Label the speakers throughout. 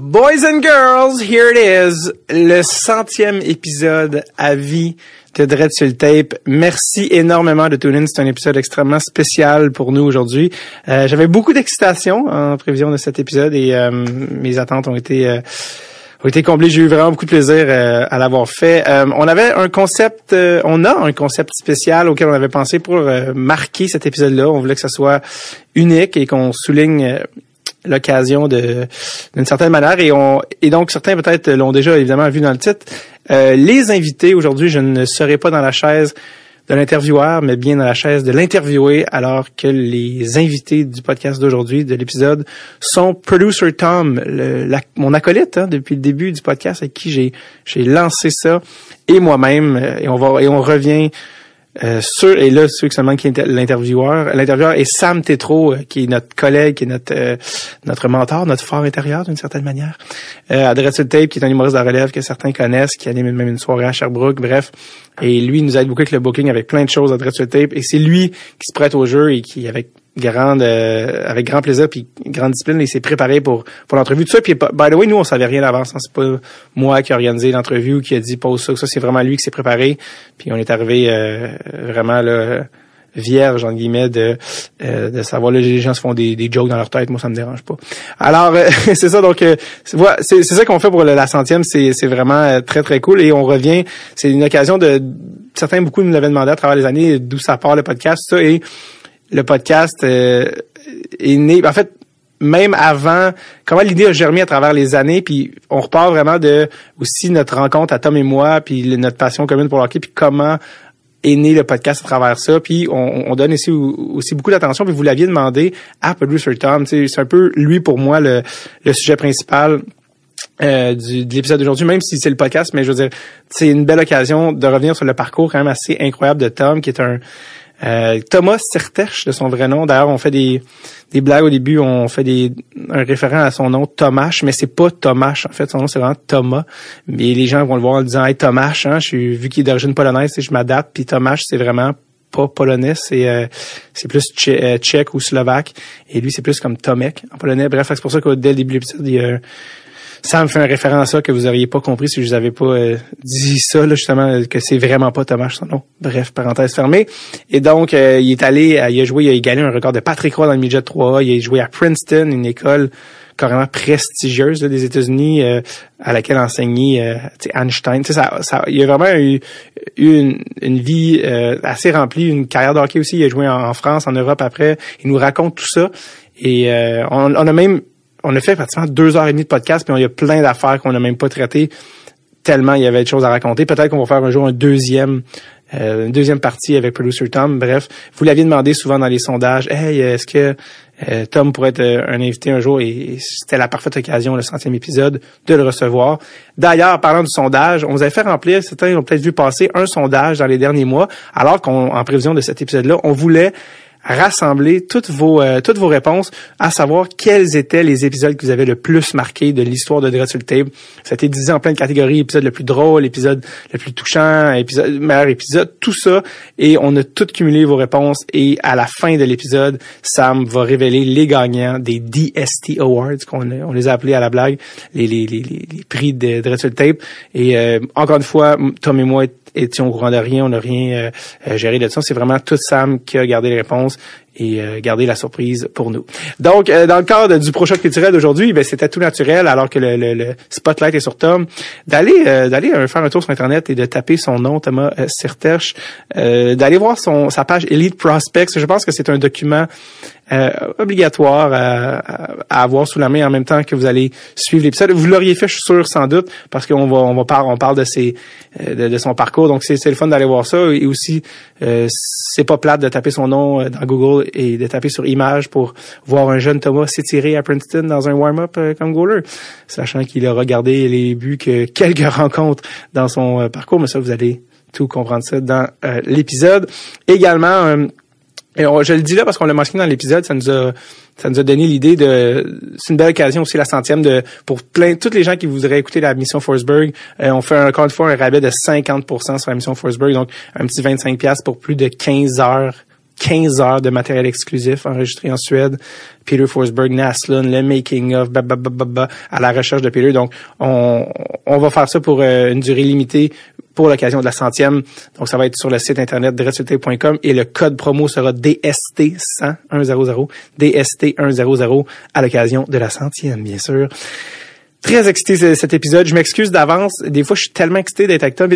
Speaker 1: Boys and girls, here it is, le centième épisode à vie de Dread sur tape. Merci énormément de tuner C'est un épisode extrêmement spécial pour nous aujourd'hui. Euh, J'avais beaucoup d'excitation en prévision de cet épisode et euh, mes attentes ont été euh, ont été comblées. J'ai eu vraiment beaucoup de plaisir euh, à l'avoir fait. Euh, on avait un concept, on a un concept spécial auquel on avait pensé pour marquer cet épisode-là. On voulait que ça soit unique et qu'on souligne l'occasion de d'une certaine manière et on et donc certains peut-être l'ont déjà évidemment vu dans le titre. Euh, les invités aujourd'hui, je ne serai pas dans la chaise de l'intervieweur, mais bien dans la chaise de l'interviewé, alors que les invités du podcast d'aujourd'hui, de l'épisode, sont Producer Tom, le, mon acolyte hein, depuis le début du podcast avec qui j'ai j'ai lancé ça, et moi-même, et on va et on revient euh, et là, ceux seulement qui est l'intervieweur. L'intervieweur est Sam Tétro, euh, qui est notre collègue, qui est notre euh, notre mentor, notre fort intérieur d'une certaine manière. Euh, Adresse Tape, qui est un humoriste de relève que certains connaissent, qui anime même une soirée à Sherbrooke, bref. Et lui, il nous aide beaucoup avec le booking, avec plein de choses, Adresse Tape. Et c'est lui qui se prête au jeu et qui, avec grande euh, avec grand plaisir puis grande discipline il s'est préparé pour pour l'entrevue. Tout ça puis by the way nous on savait rien d'avance hein. c'est pas moi qui ai organisé l'entrevue ou qui a dit pose ça. Ça c'est vraiment lui qui s'est préparé. Puis on est arrivé euh, vraiment là vierge en guillemets de euh, de savoir là les gens se font des, des jokes dans leur tête. Moi ça me dérange pas. Alors c'est ça. Donc c'est c'est ça qu'on fait pour la centième. C'est c'est vraiment très très cool. Et on revient. C'est une occasion de certains beaucoup nous l'avaient demandé à travers les années d'où ça part le podcast ça. Et le podcast euh, est né. En fait, même avant, comment l'idée a germé à travers les années, puis on repart vraiment de aussi notre rencontre à Tom et moi, puis notre passion commune pour le hockey, puis comment est né le podcast à travers ça, puis on, donne aussi, aussi beaucoup d'attention, puis vous l'aviez demandé à Producer Tom, c'est un peu lui pour moi le, le sujet principal euh, du, de l'épisode d'aujourd'hui, même si c'est le podcast, mais je veux dire, c'est une belle occasion de revenir sur le parcours quand même assez incroyable de Tom, qui est un euh, Thomas Sertech de son vrai nom. D'ailleurs, on fait des, des blagues au début, on fait des un référent à son nom Thomas, mais c'est pas Thomas en fait, son nom c'est vraiment Thomas. Mais les gens vont le voir en disant hey Thomas, hein, je suis vu qu'il est d'origine polonaise, je m'adapte. Puis Thomas, c'est vraiment pas polonais, c'est euh, plus euh, tchèque ou slovaque. Et lui, c'est plus comme Tomek en polonais. Bref, c'est pour ça que dès le début de l'épisode, il y a ça me fait un référent à ça que vous auriez pas compris si je vous avais pas euh, dit ça là, justement que c'est vraiment pas Thomas son nom. Bref, parenthèse fermée. Et donc euh, il est allé, il a joué, il a gagné un record de Patrick Roy dans le midget 3 il a joué à Princeton, une école carrément prestigieuse des États-Unis euh, à laquelle enseignait Einstein. Ça, ça, il a vraiment eu, une, une, vie assez remplie, une carrière de hockey aussi. Il a joué en, France, en Europe après. Il nous raconte tout ça. Et on, on, a même on a fait pratiquement deux heures et demie de podcast, puis il y a plein d'affaires qu'on n'a même pas traitées, tellement il y avait de choses à raconter. Peut-être qu'on va faire un jour un deuxième euh, une deuxième partie avec Producer Tom. Bref, vous l'aviez demandé souvent dans les sondages. Hey, est-ce que euh, Tom pourrait être euh, un invité un jour et c'était la parfaite occasion, le centième épisode, de le recevoir. D'ailleurs, parlant du sondage, on vous avait fait remplir, certains ont peut-être vu passer un sondage dans les derniers mois, alors qu'en prévision de cet épisode-là, on voulait rassembler toutes vos euh, toutes vos réponses, à savoir quels étaient les épisodes que vous avez le plus marqué de l'histoire de Dread Table. Ça a été divisé en plein de catégories, épisode le plus drôle, épisode le plus touchant, épisode meilleur épisode, tout ça. Et on a tout cumulé vos réponses. Et à la fin de l'épisode, Sam va révéler les gagnants des DST Awards, qu'on on les a appelés à la blague, les, les, les, les prix de Dread sur le Tape. Et euh, encore une fois, Tom et moi étions au courant de rien, on n'a rien euh, euh, géré de ça. C'est vraiment tout Sam qui a gardé les réponses et euh, gardé la surprise pour nous. Donc, dans le cadre du prochain culturel d'aujourd'hui, ben, c'était tout naturel, alors que le, le, le, spotlight est sur Tom, d'aller d'aller faire un tour sur Internet et de taper son nom, Thomas Serterche, d'aller voir son sa page Elite Prospects. Je pense que c'est un document euh, obligatoire à, avoir sous la main en même temps que vous allez suivre l'épisode. Vous l'auriez fait, je suis sûr, sans doute, parce qu'on va on va par, on parle de ses euh, de, son parcours. Donc c'est le fun d'aller voir ça et aussi euh, c'est pas plate de taper son nom dans Google et de taper sur image pour voir un jeune Thomas s'étirer à Princeton dans un warm-up comme goaler, sachant qu'il a regardé les buts que quelques rencontres dans son parcours. Mais ça, vous allez tout comprendre ça dans l'épisode. Également et je le dis là parce qu'on l'a mentionné dans l'épisode, ça nous a ça nous a donné l'idée de c'est une belle occasion aussi la centième de pour plein toutes les gens qui voudraient écouter la mission Forsberg, euh, on fait encore une fois un rabais de 50% sur la mission Forsberg donc un petit 25 pièces pour plus de 15 heures 15 heures de matériel exclusif enregistré en Suède. Peter Forsberg, Naslund, le making of, bah, bah, bah, à la recherche de Peter. Donc, on, on va faire ça pour euh, une durée limitée pour l'occasion de la centième. Donc, ça va être sur le site internet dreadsultape.com et le code promo sera DST100, 100, DST100 à l'occasion de la centième, bien sûr. Très excité cet épisode. Je m'excuse d'avance. Des fois, je suis tellement excité d'être avec toi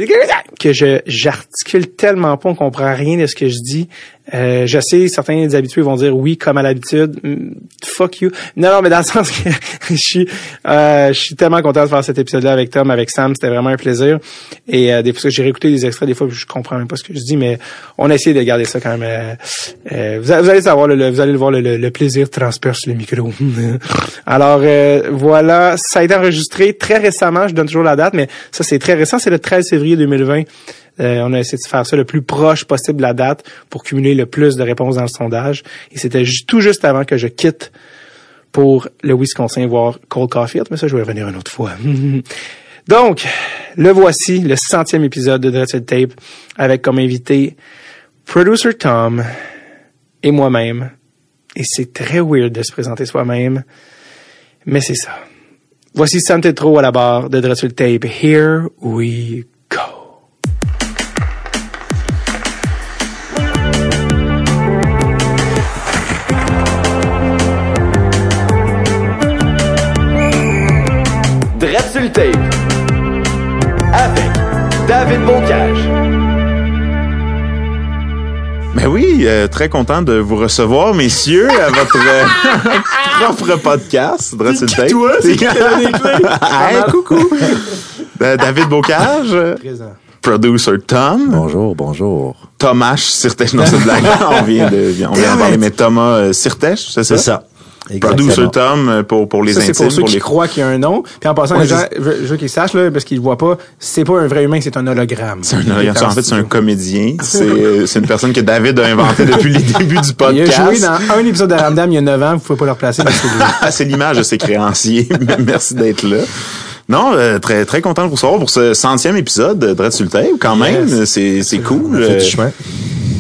Speaker 1: que je j'articule tellement pas, on comprend rien de ce que je dis. Euh, je sais, certains des habitués vont dire oui, comme à l'habitude. Mm, fuck you. Non, non, mais dans le sens que je suis, euh, je suis tellement content de faire cet épisode-là avec Tom, avec Sam. C'était vraiment un plaisir. Et euh, des fois, j'ai réécouté des extraits. Des fois, je comprends même pas ce que je dis, mais on a essayé de garder ça quand même. Euh, euh vous, allez savoir, le, vous allez le voir, le, le, plaisir transperce le micro. Alors euh, voilà, ça a été enregistré très récemment. Je donne toujours la date, mais ça c'est très récent. C'est le 13 février 2020. Euh, on a essayé de faire ça le plus proche possible de la date pour cumuler le plus de réponses dans le sondage. Et c'était tout juste avant que je quitte pour le Wisconsin voir Cole Caulfield, mais ça, je vais revenir une autre fois. Donc, le voici, le centième épisode de Dreadful Tape, avec comme invité Producer Tom et moi-même. Et c'est très weird de se présenter soi-même, mais c'est ça. Voici Sam Tetro à la barre de Dreadful Tape. Here we
Speaker 2: avec David Bocage.
Speaker 3: Ben oui, euh, très content de vous recevoir, messieurs, à votre euh, propre podcast.
Speaker 1: C'est qui toi? C'est qui
Speaker 3: hey, coucou! Euh, David Bocage. Présent. Producer Tom.
Speaker 4: Bonjour, bonjour.
Speaker 3: Thomas Sirtech. Non, c'est blague. on vient de, on vient de parler, mais Thomas Sirtech, c'est ça?
Speaker 4: C'est ça.
Speaker 3: Producer Tom euh, pour, pour les
Speaker 1: ça,
Speaker 3: intimes.
Speaker 1: Pour ceux qui croient qu'il y a un nom. Puis en passant, les gens, je, veux qu'ils sachent, là, parce qu'ils ne voient pas, c'est pas un vrai humain, c'est un hologramme.
Speaker 3: C'est un hologramme. En fait, c'est un comédien. C'est, c'est une personne que David a inventée depuis les débuts du podcast.
Speaker 1: Il a joué dans un épisode de Ramdam il y a 9 ans, vous pouvez pas le replacer.
Speaker 3: c'est l'image de ses créanciers. Merci d'être là. Non, euh, très très content de vous recevoir pour ce centième épisode de Dread quand même. C'est c'est cool.
Speaker 1: C'est du chemin.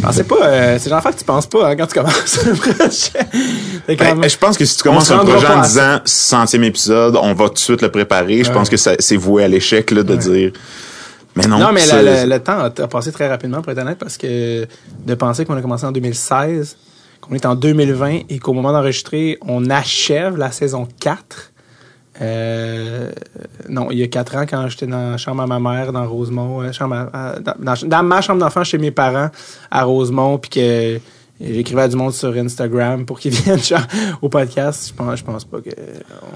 Speaker 1: Ah, c'est pas, euh, c'est genre que tu penses pas hein, quand tu commences un projet.
Speaker 3: Ben, je pense que si tu commences un projet en disant centième épisode, on va tout de suite le préparer. Je pense que c'est voué à l'échec là, de dire. Mais non.
Speaker 1: Non, mais le, le, temps a, passé très rapidement pour être honnête parce que de penser qu'on a commencé en 2016, qu'on est en 2020 et qu'au moment d'enregistrer, on achève la saison 4. Euh, non, il y a quatre ans, quand j'étais dans la chambre à ma mère, dans Rosemont, euh, chambre dans, ma chambre d'enfant chez mes parents à Rosemont, puis que j'écrivais à du monde sur Instagram pour qu'ils viennent au podcast. Je pense, je pense pas que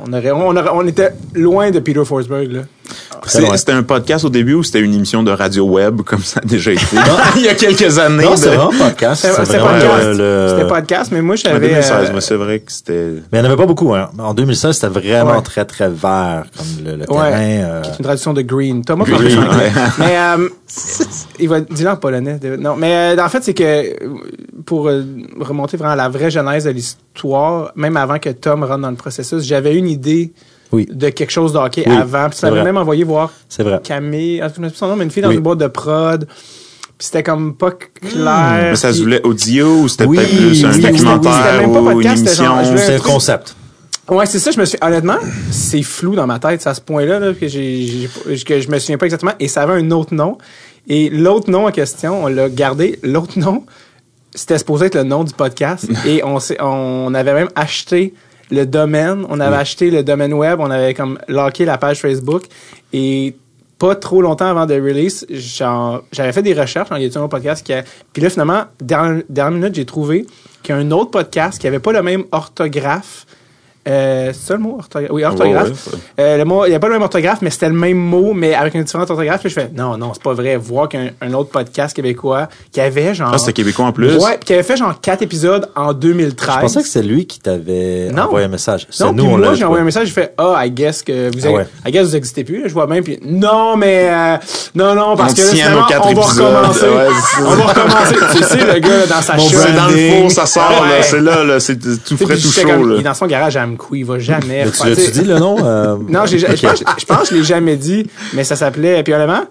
Speaker 1: on aurait, on, on était loin de Peter Forsberg là.
Speaker 3: C'était un podcast au début ou c'était une émission de radio web comme ça a déjà été? Il y a quelques années.
Speaker 4: Non, c'était un podcast.
Speaker 1: C'était podcast. Le... podcast, mais moi j'avais.
Speaker 3: 2016, euh... mais c'est vrai que c'était.
Speaker 4: Mais il n'y en avait pas beaucoup. Hein. En 2016, c'était vraiment très très vert comme le, le terrain.
Speaker 1: Euh... une traduction de green. Thomas green, ouais. Mais euh, il va dire en polonais. Non, mais euh, en fait c'est que pour euh, remonter vraiment à la vraie genèse de l'histoire, même avant que Tom rentre dans le processus, j'avais une idée de quelque chose de hockey avant. Puis ça m'avait même envoyé voir Camille, je me son nom, mais une fille dans une boîte de prod. Puis c'était comme pas clair.
Speaker 3: Mais ça se voulait audio ou c'était peut-être plus un documentaire ou une émission?
Speaker 4: C'est un concept.
Speaker 1: Ouais, c'est ça, je me suis honnêtement, c'est flou dans ma tête, à ce point-là là, que j'ai que je me souviens pas exactement et ça avait un autre nom et l'autre nom en question, on l'a gardé, l'autre nom c'était supposé être le nom du podcast et on on avait même acheté le domaine, on avait acheté le domaine web, on avait comme locké la page Facebook et pas trop longtemps avant de release, j'avais fait des recherches en y a un podcast qui a, puis là finalement dernière, dernière minute, j'ai trouvé qu'il y a un autre podcast qui avait pas le même orthographe euh, c'est ça le mot orthographe? Oui, orthographe. Euh, le mot, il n'y a pas le même orthographe, mais c'était le même mot, mais avec une différente orthographe. Puis je fais, non, non, c'est pas vrai. Voir qu'un un autre podcast québécois qui avait genre.
Speaker 3: Ah, c'était québécois en plus?
Speaker 1: Ouais, qui avait fait genre quatre épisodes en 2013. Je
Speaker 4: pensais que c'est lui qui t'avait envoyé un message.
Speaker 1: Non, nous, moi, j'ai envoyé un message, j'ai fait, ah, oh, I guess que vous, ah I guess vous existez plus, je vois bien, puis non, mais, euh, non, non, parce que là, finalement, on va recommencer. on va recommencer. tu sais, le gars, dans sa
Speaker 3: chambre. C'est dans le four, ça sort, là, c'est là, là, c'est tout frais, tout chaud, là.
Speaker 1: Il est dans son garage à Amcou, il va jamais
Speaker 4: tu, dit le nom? Euh,
Speaker 1: non, je, pense, je pense que je l'ai jamais dit, mais ça s'appelait, puis honnêtement,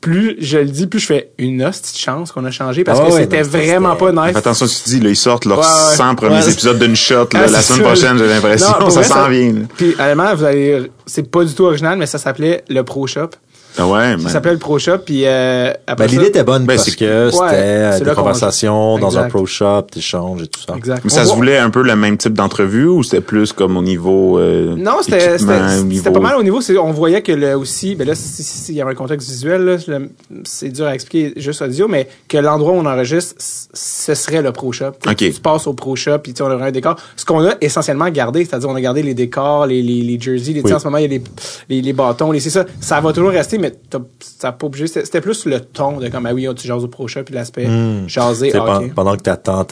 Speaker 1: plus je le dis, plus je fais une hostie de chance qu'on a changé parce
Speaker 4: Ah
Speaker 1: que
Speaker 4: ouais,
Speaker 1: c'était vraiment pas nice.
Speaker 3: Fais attention, tu te dis, là, ils sortent leurs
Speaker 1: Ouais, ouais.
Speaker 3: 100 premiers
Speaker 1: Ouais.
Speaker 3: épisodes d'une shot, là,
Speaker 1: Ah,
Speaker 3: la semaine prochaine, j'ai l'impression. Ça s'en vient.
Speaker 1: Puis, honnêtement, vous allez, c'est pas du tout original, mais ça s'appelait le Pro Shop.
Speaker 3: Ah ouais,
Speaker 1: Ça s'appelait le Pro Shop, puis euh, après
Speaker 4: Ben,
Speaker 1: ça-
Speaker 4: l'idée était bonne
Speaker 3: Ben,
Speaker 4: parce
Speaker 3: c'est-
Speaker 4: que c'était
Speaker 1: Ouais,
Speaker 4: euh, des conversations dans un pro shop, t'échanges et tout ça.
Speaker 1: Exact.
Speaker 3: Mais ça
Speaker 1: On
Speaker 3: se
Speaker 1: voit-
Speaker 3: voulait un peu le même type d'entrevue ou c'était plus comme au niveau euh,
Speaker 1: Non, c'était
Speaker 3: niveau-
Speaker 1: pas mal au niveau. c'est- On voyait que le aussi, ben là, si- si- si- il y avait un contexte visuel, là, le- c'est dur à expliquer juste audio, mais que l'endroit où on enregistre, ce serait le Pro Shop. Tu passes au Pro Shop, puis on aurait un décor. Ce qu'on a essentiellement gardé, c'est-à-dire on a gardé les décors, les, les, les jerseys, les, tu sais,
Speaker 4: Oui.
Speaker 1: en ce moment, il y a les, les, les bâtons, les, c'est ça. Ça va toujours rester, mais t'as- ça pas obligé. C'était plus le ton de comme, ah oui, tu jases au Pro Shop, puis l'aspect jaser, ah,
Speaker 4: pen-
Speaker 1: ok.
Speaker 4: Pendant que t'attends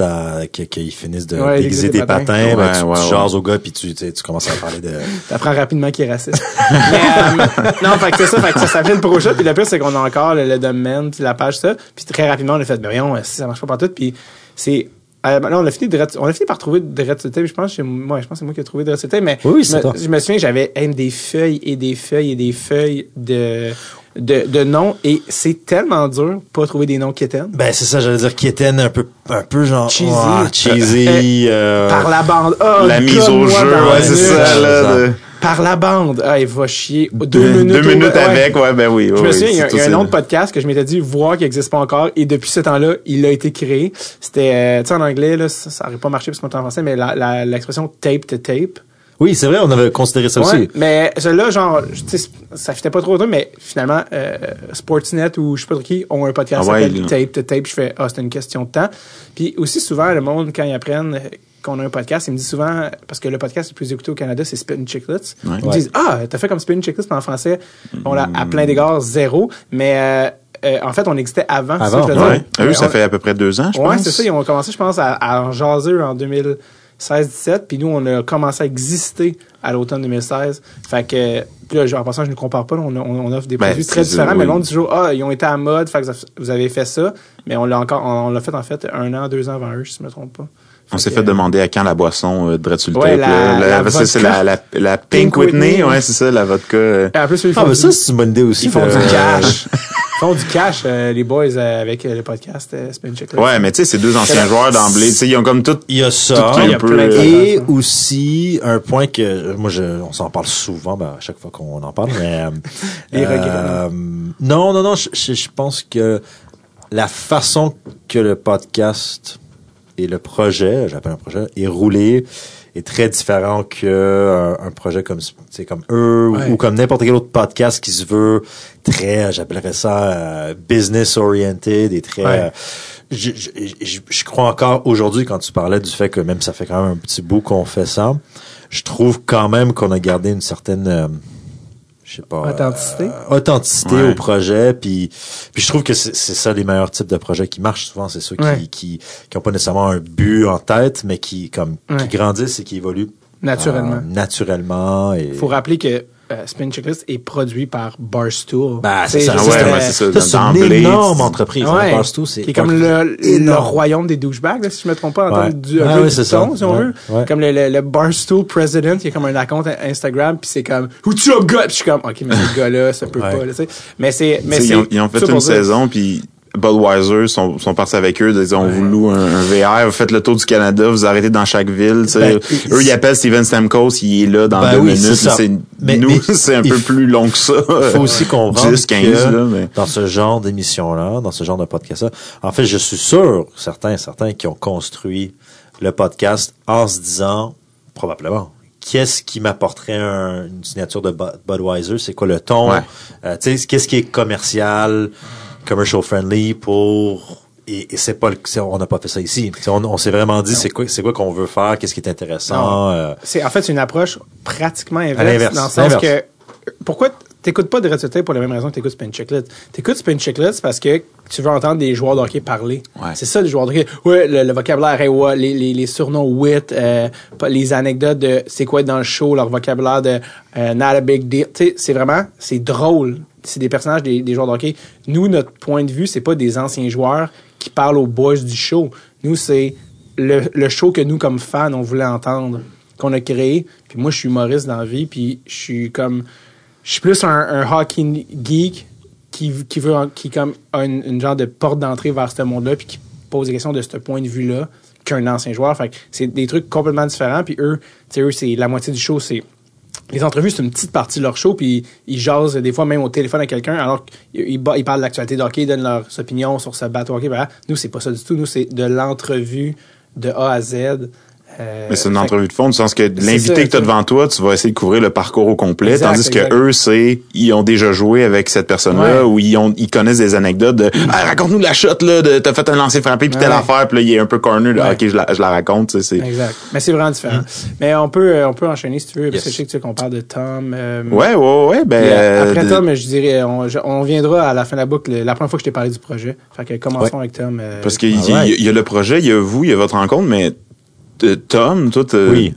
Speaker 4: qu'ils finissent de
Speaker 1: Ouais,
Speaker 4: déguiser tes
Speaker 1: patins.
Speaker 4: patins, ben,
Speaker 3: Ouais,
Speaker 4: tu,
Speaker 3: ouais,
Speaker 4: tu
Speaker 3: ouais.
Speaker 4: jases au gars puis tu, tu, commences à parler de...
Speaker 1: T'apprends rapidement qu'il est raciste. mais, euh, non, fait que c'est ça, fait que ça s'appelle le Pro Shop, puis le pire, c'est qu'on a encore le, le domaine, puis la page, ça. Puis très rapidement, on a fait, ben voyons, si ça marche pas partout, puis c'est... euh, là, on a fini de on a fini par trouver de Red Tape, je pense, moi, je pense que c'est moi qui ai trouvé Red Tape, mais
Speaker 4: Oui, oui,
Speaker 1: je,
Speaker 4: c'est
Speaker 1: me, je me souviens, j'avais des feuilles et des feuilles et des feuilles de, de, de noms, et c'est tellement dur pas trouver des noms quétaines.
Speaker 4: Ben, c'est ça, j'allais dire, qui était un peu, un peu genre...
Speaker 1: Cheesy.
Speaker 4: cheesy. euh,
Speaker 1: Par la bande. Oh,
Speaker 3: la mise au jeu, ouais, c'est ça, là. de-
Speaker 1: Par la bande. Ah, il va chier. Deux,
Speaker 3: Deux
Speaker 1: minutes. au-
Speaker 3: minutes
Speaker 1: ouais.
Speaker 3: avec, ouais, ben oui.
Speaker 1: Je me
Speaker 3: oui,
Speaker 1: souviens, il y a, y a un autre podcast que je m'étais dit voir qui n'existe pas encore et depuis ce temps-là, il a été créé. C'était, euh, tu sais, en anglais, là, ça n'aurait pas marché parce qu'on est en français, mais la- la- l'expression tape to tape.
Speaker 4: Oui, c'est vrai, on avait considéré ça
Speaker 1: Ouais,
Speaker 4: aussi.
Speaker 1: mais celui-là, genre, tu sais, ça fitait pas trop trop, mais finalement, euh, Sportsnet ou je sais pas trop qui ont un podcast
Speaker 3: Ah
Speaker 1: qui s'appelle Tape to Tape. Je fais, ah, c'est une question de temps. Puis aussi souvent, le monde, quand ils apprennent qu'on a un podcast, ils me disent souvent, parce que le podcast le plus écouté au Canada, c'est Spin Chicklets.
Speaker 3: Ouais.
Speaker 1: Ils me disent, ah, t'as fait comme Spin Chicklets, mais en français, bon, là, à plein d'égards, zéro. Mais, euh, euh, en fait, on existait avant. ça
Speaker 4: Avant,
Speaker 1: que je
Speaker 3: Ouais. eux, ça
Speaker 1: on-
Speaker 3: fait à peu près deux ans, je
Speaker 1: Ouais,
Speaker 3: pense.
Speaker 1: c'est ça. Ils ont commencé, je pense, à, à en jaser en 2016-17. Puis nous, on a commencé à exister à l'automne 2016. Fait que, puis là, en passant, je ne compare pas. on, offre des
Speaker 3: Ben,
Speaker 1: produits très différents. Mais
Speaker 3: oui.
Speaker 1: monde dit toujours, ah, ils ont été à mode. Fait que vous avez fait ça. Mais on l'a encore, on, l'a fait, en fait, un an, deux ans avant eux, si je me trompe pas.
Speaker 3: On s'est fait demander à quand la boisson euh, de Red sur le
Speaker 1: Ouais, la- la
Speaker 3: que c'est la, la, la Pink,
Speaker 1: Pink
Speaker 3: Whitney.
Speaker 1: Whitney,
Speaker 3: Ouais, c'est ça, la vodka. euh.
Speaker 1: Et en plus, ils font,
Speaker 4: Ah, ben
Speaker 1: du,
Speaker 4: ça, c'est une bonne idée aussi.
Speaker 1: ils font
Speaker 4: de-
Speaker 1: du cash. ils font du cash, euh, les boys, euh, avec euh, le podcast euh, Spin.
Speaker 3: Ouais, mais tu sais, c'est deux anciens joueurs d'emblée. Tu sais, ils ont comme tout.
Speaker 4: Il y a ça.
Speaker 3: Tout
Speaker 1: il y a
Speaker 3: peu,
Speaker 1: plein de
Speaker 3: euh,
Speaker 4: Et aussi, un point que, moi, je, on s'en parle souvent, ben, à chaque fois qu'on en parle, mais, euh,
Speaker 1: Les regrets.
Speaker 4: euh, non, non, non, je, je- je pense que la façon que le podcast et le projet, j'appelle un projet, est roulé est très différent que euh, un projet comme c'est comme eux ou-
Speaker 1: Ouais.
Speaker 4: ou, comme n'importe quel autre podcast qui se veut très j'appellerais ça euh, business oriented et très
Speaker 1: Ouais.
Speaker 4: euh, je, je, je- je crois encore aujourd'hui quand tu parlais du fait que même ça fait quand même un petit bout qu'on fait ça je trouve quand même qu'on a gardé une certaine euh, je sais pas
Speaker 1: Authenticité?
Speaker 4: euh, authenticité
Speaker 3: Ouais.
Speaker 4: au projet puis puis je trouve que c'est c'est ça les meilleurs types de projets qui marchent souvent c'est ceux qui
Speaker 1: Ouais.
Speaker 4: qui qui ont pas nécessairement un but en tête mais qui comme
Speaker 1: Ouais.
Speaker 4: qui grandissent et qui évoluent
Speaker 1: Naturellement.
Speaker 4: euh, naturellement et
Speaker 1: faut rappeler que euh, Spin Checklist est produit par Barstool.
Speaker 4: bah,
Speaker 1: sais,
Speaker 4: c'est ça,
Speaker 3: ouais, ouais, c'est ça.
Speaker 4: Ça, c'est une énorme entreprise.
Speaker 1: Ouais.
Speaker 4: hein, Barstool, c'est
Speaker 1: qui est comme le, le royaume des douchebags, là, si je me trompe pas, en
Speaker 4: Ouais.
Speaker 1: termes du
Speaker 4: Ah ouais,
Speaker 1: du
Speaker 4: c'est ça.
Speaker 1: ton, si on
Speaker 4: Ouais.
Speaker 1: veut.
Speaker 4: Ouais.
Speaker 1: Comme le, le, le Barstool President, qui est comme un compte Instagram, puis c'est comme up, gars? Puis je suis comme, OK, mais ce gars-là, ça peut
Speaker 4: Ouais.
Speaker 1: pas, là, tu sais. Mais c'est,
Speaker 3: ils, ont, ils ont fait une saison, puis Budweiser sont, sont partis avec eux. Ils ont voulu un, un VR. Vous faites le tour du Canada, vous arrêtez dans chaque ville.
Speaker 4: Ben,
Speaker 3: eux, ils appellent Steven Stamkos, il est là dans
Speaker 4: Ben
Speaker 3: deux
Speaker 4: oui,
Speaker 3: minutes.
Speaker 4: Mais-
Speaker 3: nous, c'est un peu plus long que ça.
Speaker 4: Il faut aussi comprendre
Speaker 3: 10, 15,
Speaker 4: que
Speaker 3: là, mais...
Speaker 4: dans ce genre d'émission-là, dans ce genre de podcast-là, en fait, je suis sûr, certains, certains qui ont construit le podcast en se disant, probablement, qu'est-ce qui m'apporterait un- une signature de Bu- Budweiser? C'est quoi le ton?
Speaker 3: Ouais.
Speaker 4: Euh, qu'est-ce qui est commercial, commercial friendly pour... Et, et c'est pas le- on n'a pas fait ça ici. On, on s'est vraiment dit c'est quoi c'est quoi qu'on veut faire, qu'est-ce qui est intéressant. euh,
Speaker 1: C'est, en fait, c'est une approche pratiquement inverse,
Speaker 4: À l'inverse,
Speaker 1: dans le sens que, pourquoi t'écoutes pas de Red pour la même raison que t'écoutes Spin Checklist? T'écoutes Spin Checklist parce que tu veux entendre des joueurs de hockey parler.
Speaker 3: Ouais.
Speaker 1: C'est ça, les joueurs de hockey. Ouais, le, le vocabulaire, ouais, les, les, les surnoms wit, euh, les anecdotes de c'est quoi être dans le show, leur vocabulaire de euh, not a big deal. Tu sais, c'est vraiment, c'est drôle. C'est des personnages des, des joueurs de hockey. Nous, notre point de vue, c'est pas des anciens joueurs qui parlent aux boys du show. Nous, c'est le, show que nous, comme fans, on voulait entendre, qu'on a créé. Puis moi, je suis humoriste dans la vie, puis je suis comme... Je suis plus un, un hockey geek qui, qui veut, qui comme a une, genre de porte d'entrée vers ce monde-là, puis qui pose des questions de ce point de vue-là qu'un ancien joueur. Fait c'est des trucs complètement différents. Puis eux, eux, c'est la moitié du show, c'est les entrevues, c'est une petite partie de leur show, puis ils jasent des fois même au téléphone à quelqu'un, alors qu'ils parlent de l'actualité de hockey, ils donnent leurs opinions sur ce bateau hockey. Voilà. Nous, c'est pas ça du tout. Nous, c'est de l'entrevue de A à Z. Euh,
Speaker 3: Mais c'est une entrevue de fond, du sens que l'invité que tu as devant toi, tu vas essayer de couvrir le parcours au complet,
Speaker 1: Exact,
Speaker 3: tandis que
Speaker 1: exact.
Speaker 3: eux, c'est ils ont déjà joué avec cette personne-là
Speaker 1: Ouais.
Speaker 3: ou ils ont ils connaissent des anecdotes de ah, raconte-nous la shot là, de t'as fait un lancer frappé puis telle
Speaker 1: Ouais.
Speaker 3: affaire, puis là il est un peu corner,
Speaker 1: Ouais.
Speaker 3: ok je la, je la raconte, c'est
Speaker 1: Exact. Mais c'est vraiment différent. Mais on peut, euh, on peut enchaîner si tu veux, parce que
Speaker 4: Yes.
Speaker 1: je sais que tu sais qu'on parle de Tom. euh,
Speaker 3: Ouais, ouais, ouais, ben
Speaker 1: euh, après Tom, je dirais, on, je- on viendra à la fin de la boucle, la première fois que je t'ai parlé du projet. Fait que commençons avec Tom. euh,
Speaker 3: parce qu'il y,
Speaker 4: Alright.
Speaker 3: il y a le projet, il y a vous, il y a votre rencontre, mais Tom, toi,
Speaker 4: Oui.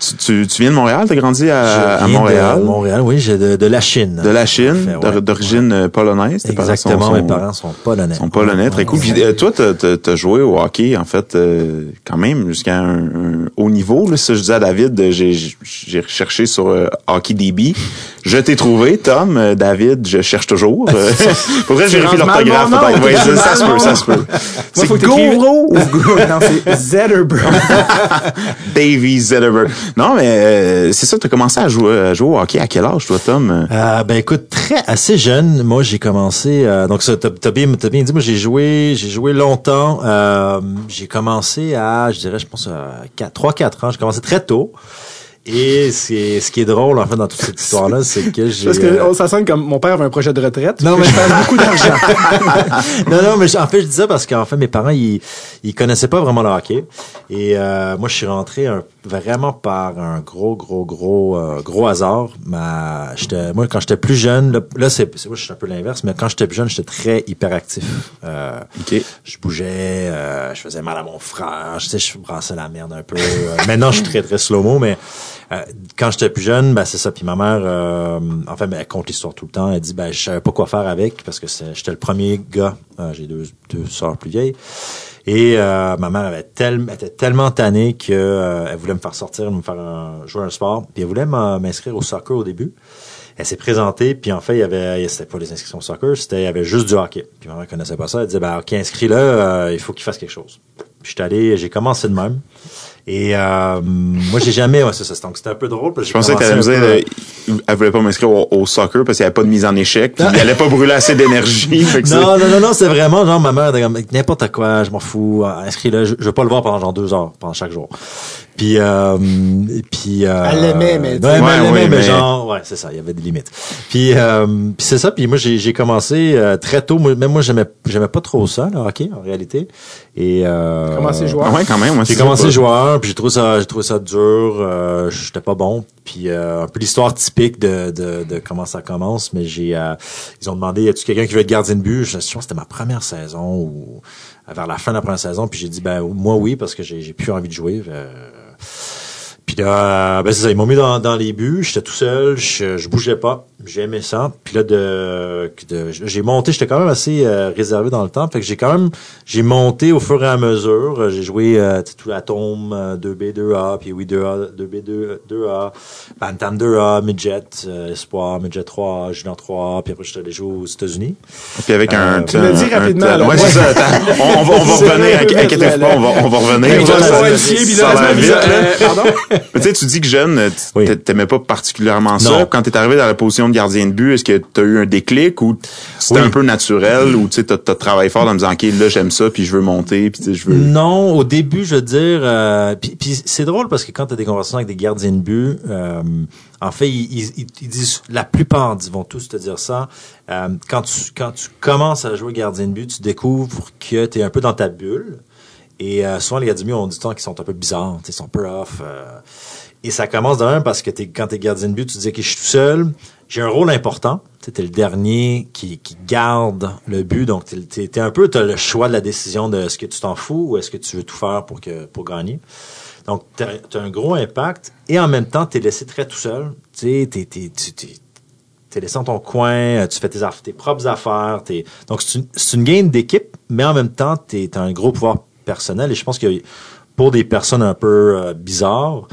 Speaker 3: Tu, tu, tu viens de Montréal, t'as grandi à,
Speaker 4: Je
Speaker 3: à
Speaker 4: viens
Speaker 3: Montréal,
Speaker 4: De Montréal, oui, j'ai de, de la Chine.
Speaker 3: de la Chine,
Speaker 4: ouais.
Speaker 3: d'origine euh, polonaise. tes parents sont-
Speaker 4: Exactement,
Speaker 3: sont-
Speaker 4: mes parents sont polonais.
Speaker 3: sont polonais, très cool. Puis, euh, toi, t'as, t'as joué au hockey, en fait, euh, quand même, jusqu'à un, un haut niveau. Là, ça, je disais à David, euh, j'ai, j'ai recherché sur euh, Hockey DB. Je t'ai trouvé, Tom, euh, David, je cherche toujours. Faudrait
Speaker 1: Tu
Speaker 3: vérifier
Speaker 1: rentres mal
Speaker 3: l'orthographe. Ouais, ça, ça se peut, ça se peut. C'est Goro ou
Speaker 1: non, c'est Zetterberg.
Speaker 3: Davy Zetterberg. Non, mais euh, c'est ça, t'as commencé à jouer, à jouer au hockey à quel âge, toi, Tom?
Speaker 4: Euh, ben écoute, très assez jeune. Moi, j'ai commencé. euh, donc ça, t'as bien, t'as bien dit. Moi, j'ai joué, j'ai joué longtemps. Euh, j'ai commencé à, je dirais, je pense à 3-4 ans. J'ai commencé très tôt. Et c'est ce qui est drôle en fait dans toute cette histoire-là, c'est que j'ai.
Speaker 1: Parce que
Speaker 4: euh,
Speaker 1: oh, ça sonne comme mon père avait un projet de retraite.
Speaker 4: Non, mais-
Speaker 1: je perds beaucoup d'argent.
Speaker 4: non, non, mais en fait, je dis ça parce qu'en fait, mes parents, ils, ils connaissaient pas vraiment le hockey. Et euh, moi, je suis rentré un- vraiment par un gros, gros, gros, euh, gros hasard. Ma, j'étais, moi, quand j'étais plus jeune, là, là, c'est, moi, je suis un peu l'inverse, mais quand j'étais plus jeune, j'étais très hyperactif. Euh, je bougeais, euh, je faisais mal à mon frère, je sais, je brassais la merde un peu. Euh, maintenant, je suis très, très slow-mo, mais euh, quand j'étais plus jeune, ben c'est ça. Puis ma mère, euh, en fait, ben, elle compte l'histoire tout le temps. Elle dit, ben je savais pas quoi faire avec parce que j'étais le premier gars. J'ai deux, deux sœurs plus vieilles. Et euh, ma mère avait tellement, était tellement tannée que euh, elle voulait me faire sortir, me faire un- jouer un sport. Puis elle voulait m'inscrire au soccer au début. Elle s'est présentée, puis en fait, il y avait, c'était pas les inscriptions au soccer, c'était, il y avait juste du hockey. Puis ma mère connaissait pas ça. Elle disait, ben, ok, inscris-le, euh, il faut qu'il fasse quelque chose. Puis j'étais allé, j'ai commencé de même. Et euh, moi, j'ai jamais, ouais, c'est ça. Donc c'était un peu drôle parce
Speaker 3: Je pensais que t'allais me dire, euh, elle voulait pas m'inscrire au, au soccer parce qu'il n'y avait pas de mise en échec, puis il allait pas brûler assez d'énergie.
Speaker 4: Non, non, non, non, c'est vraiment genre ma mère n'importe quoi, je m'en fous, euh, inscris-le, je, je veux pas le voir pendant genre deux heures, pendant chaque jour. Puis, euh, et puis, euh,
Speaker 1: Elle l'aimait, mais-
Speaker 4: ouais,
Speaker 3: Ouais,
Speaker 4: elle l'aimait,
Speaker 3: ouais,
Speaker 4: mais
Speaker 3: mais-
Speaker 4: genre, ouais, c'est ça, il y avait des limites. Puis, euh, puis c'est ça. Puis moi, j'ai, j'ai commencé euh, très tôt. Même moi, j'aimais, j'aimais pas trop ça, le hockey, en réalité. Et euh,
Speaker 1: Commencé joueur.
Speaker 3: Ouais, quand même.
Speaker 4: j'ai commencé
Speaker 3: pas-
Speaker 4: joueur, puis j'ai trouvé ça, j'ai trouvé ça dur. Euh, j'étais pas bon. Puis euh, un peu l'histoire typique de, de, de comment ça commence. Mais j'ai, euh, ils ont demandé, y a-tu quelqu'un qui veut être gardien de but? Je pense que c'était ma première saison ou vers la fin de la première saison. Puis j'ai dit, ben moi oui, parce que j'ai, j'ai plus envie de jouer. Euh, puis là, ben c'est ça, ils m'ont mis dans, dans les buts, j'étais tout seul, je, je bougeais pas, j'aimais ça. Puis là, de, de j'ai monté, j'étais quand même assez euh, réservé dans le temps, fait que j'ai quand même, j'ai monté au fur et à mesure. J'ai joué euh, tu sais, tout l'atome, euh, 2B, 2A, puis oui, 2A, 2B, 2, 2A, Bantam 2A, Midget, euh, Espoir, Midget 3A, Junior 3A, puis après j'étais allé jouer aux États-Unis.
Speaker 3: Puis avec un.
Speaker 4: Euh,
Speaker 1: tu l'as dit
Speaker 3: un-
Speaker 1: rapidement,
Speaker 3: un-
Speaker 1: là.
Speaker 3: Ouais, c'est ça. attends. On, on va, on va revenir.
Speaker 1: vrai,
Speaker 3: inqui-
Speaker 1: mais
Speaker 3: Inquiétez-vous
Speaker 1: la-
Speaker 3: pas, on va, on va revenir. Mais tu sais, tu dis que jeune, t'aimais pas particulièrement ça. Quand t'es arrivé dans la position de gardien de but, est-ce que t'as eu un déclic ou c'était
Speaker 4: Oui.
Speaker 3: un peu naturel ou tu sais, t'as, t'as travaillé fort en me disant, OK, là, j'aime ça, puis je veux monter, puis tu je veux...
Speaker 4: Non, au début, je veux dire, euh, puis, puis c'est drôle parce que quand tu as des conversations avec des gardiens de but, euh, en fait, ils, ils- ils disent, la plupart ils vont tous te dire ça. euh, quand tu quand tu commences à jouer gardien de but, tu découvres que tu es un peu dans ta bulle. Et souvent, les gardiens de but, on dit tout le temps qu'ils sont un peu bizarres, tu ils sont un peu off. Et ça commence de même parce que t'es, quand t'es gardien de but, tu te dis que je suis tout seul, j'ai un rôle important. Tu t'es le dernier qui, qui garde le but, donc t'es, t'es un peu, t'as le choix de la décision de est-ce que tu t'en fous ou est-ce que tu veux tout faire pour que pour gagner. Donc t'as, t'as un gros impact et en même temps t'es laissé très tout seul. Tu t'es, tu- laissé dans ton coin, euh, tu fais tes, tes propres affaires. Donc, c'est une, une game d'équipe, mais en même temps, t'es, t'as un gros pouvoir personnel. Et je pense que pour des personnes un peu euh, bizarres,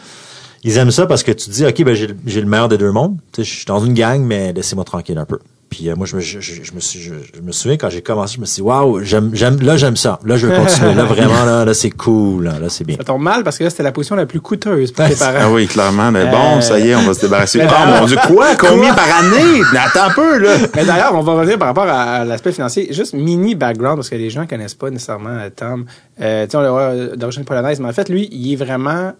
Speaker 4: ils aiment ça parce que tu te dis, OK, ben, j'ai, le- j'ai le meilleur des deux mondes. Tu sais, je suis dans une gang, mais laissez-moi tranquille un peu. Puis euh, moi, je me, je, je- je me suis, je, je me souviens quand j'ai commencé, je me suis dit, waouh, j'aime, j'aime, là, j'aime ça. Là, je veux continuer. là, vraiment, là, là, c'est cool. Là, là c'est bien.
Speaker 1: Ça tombe mal parce que là, c'était la position la plus coûteuse pour tes parents.
Speaker 3: Ah oui, clairement. Mais
Speaker 1: Euh,
Speaker 3: bon, ça y est, on va se débarrasser.
Speaker 1: mais
Speaker 3: Oh mon Dieu, quoi? Combien par année? Mais attends un peu, là.
Speaker 1: Mais d'ailleurs, on va revenir par rapport à, à l'aspect financier. Juste mini background, parce que les gens connaissent pas nécessairement euh, Tom. Euh, tu sais, on le voit euh, d'origine polonaise, mais en fait, lui, il est vraiment...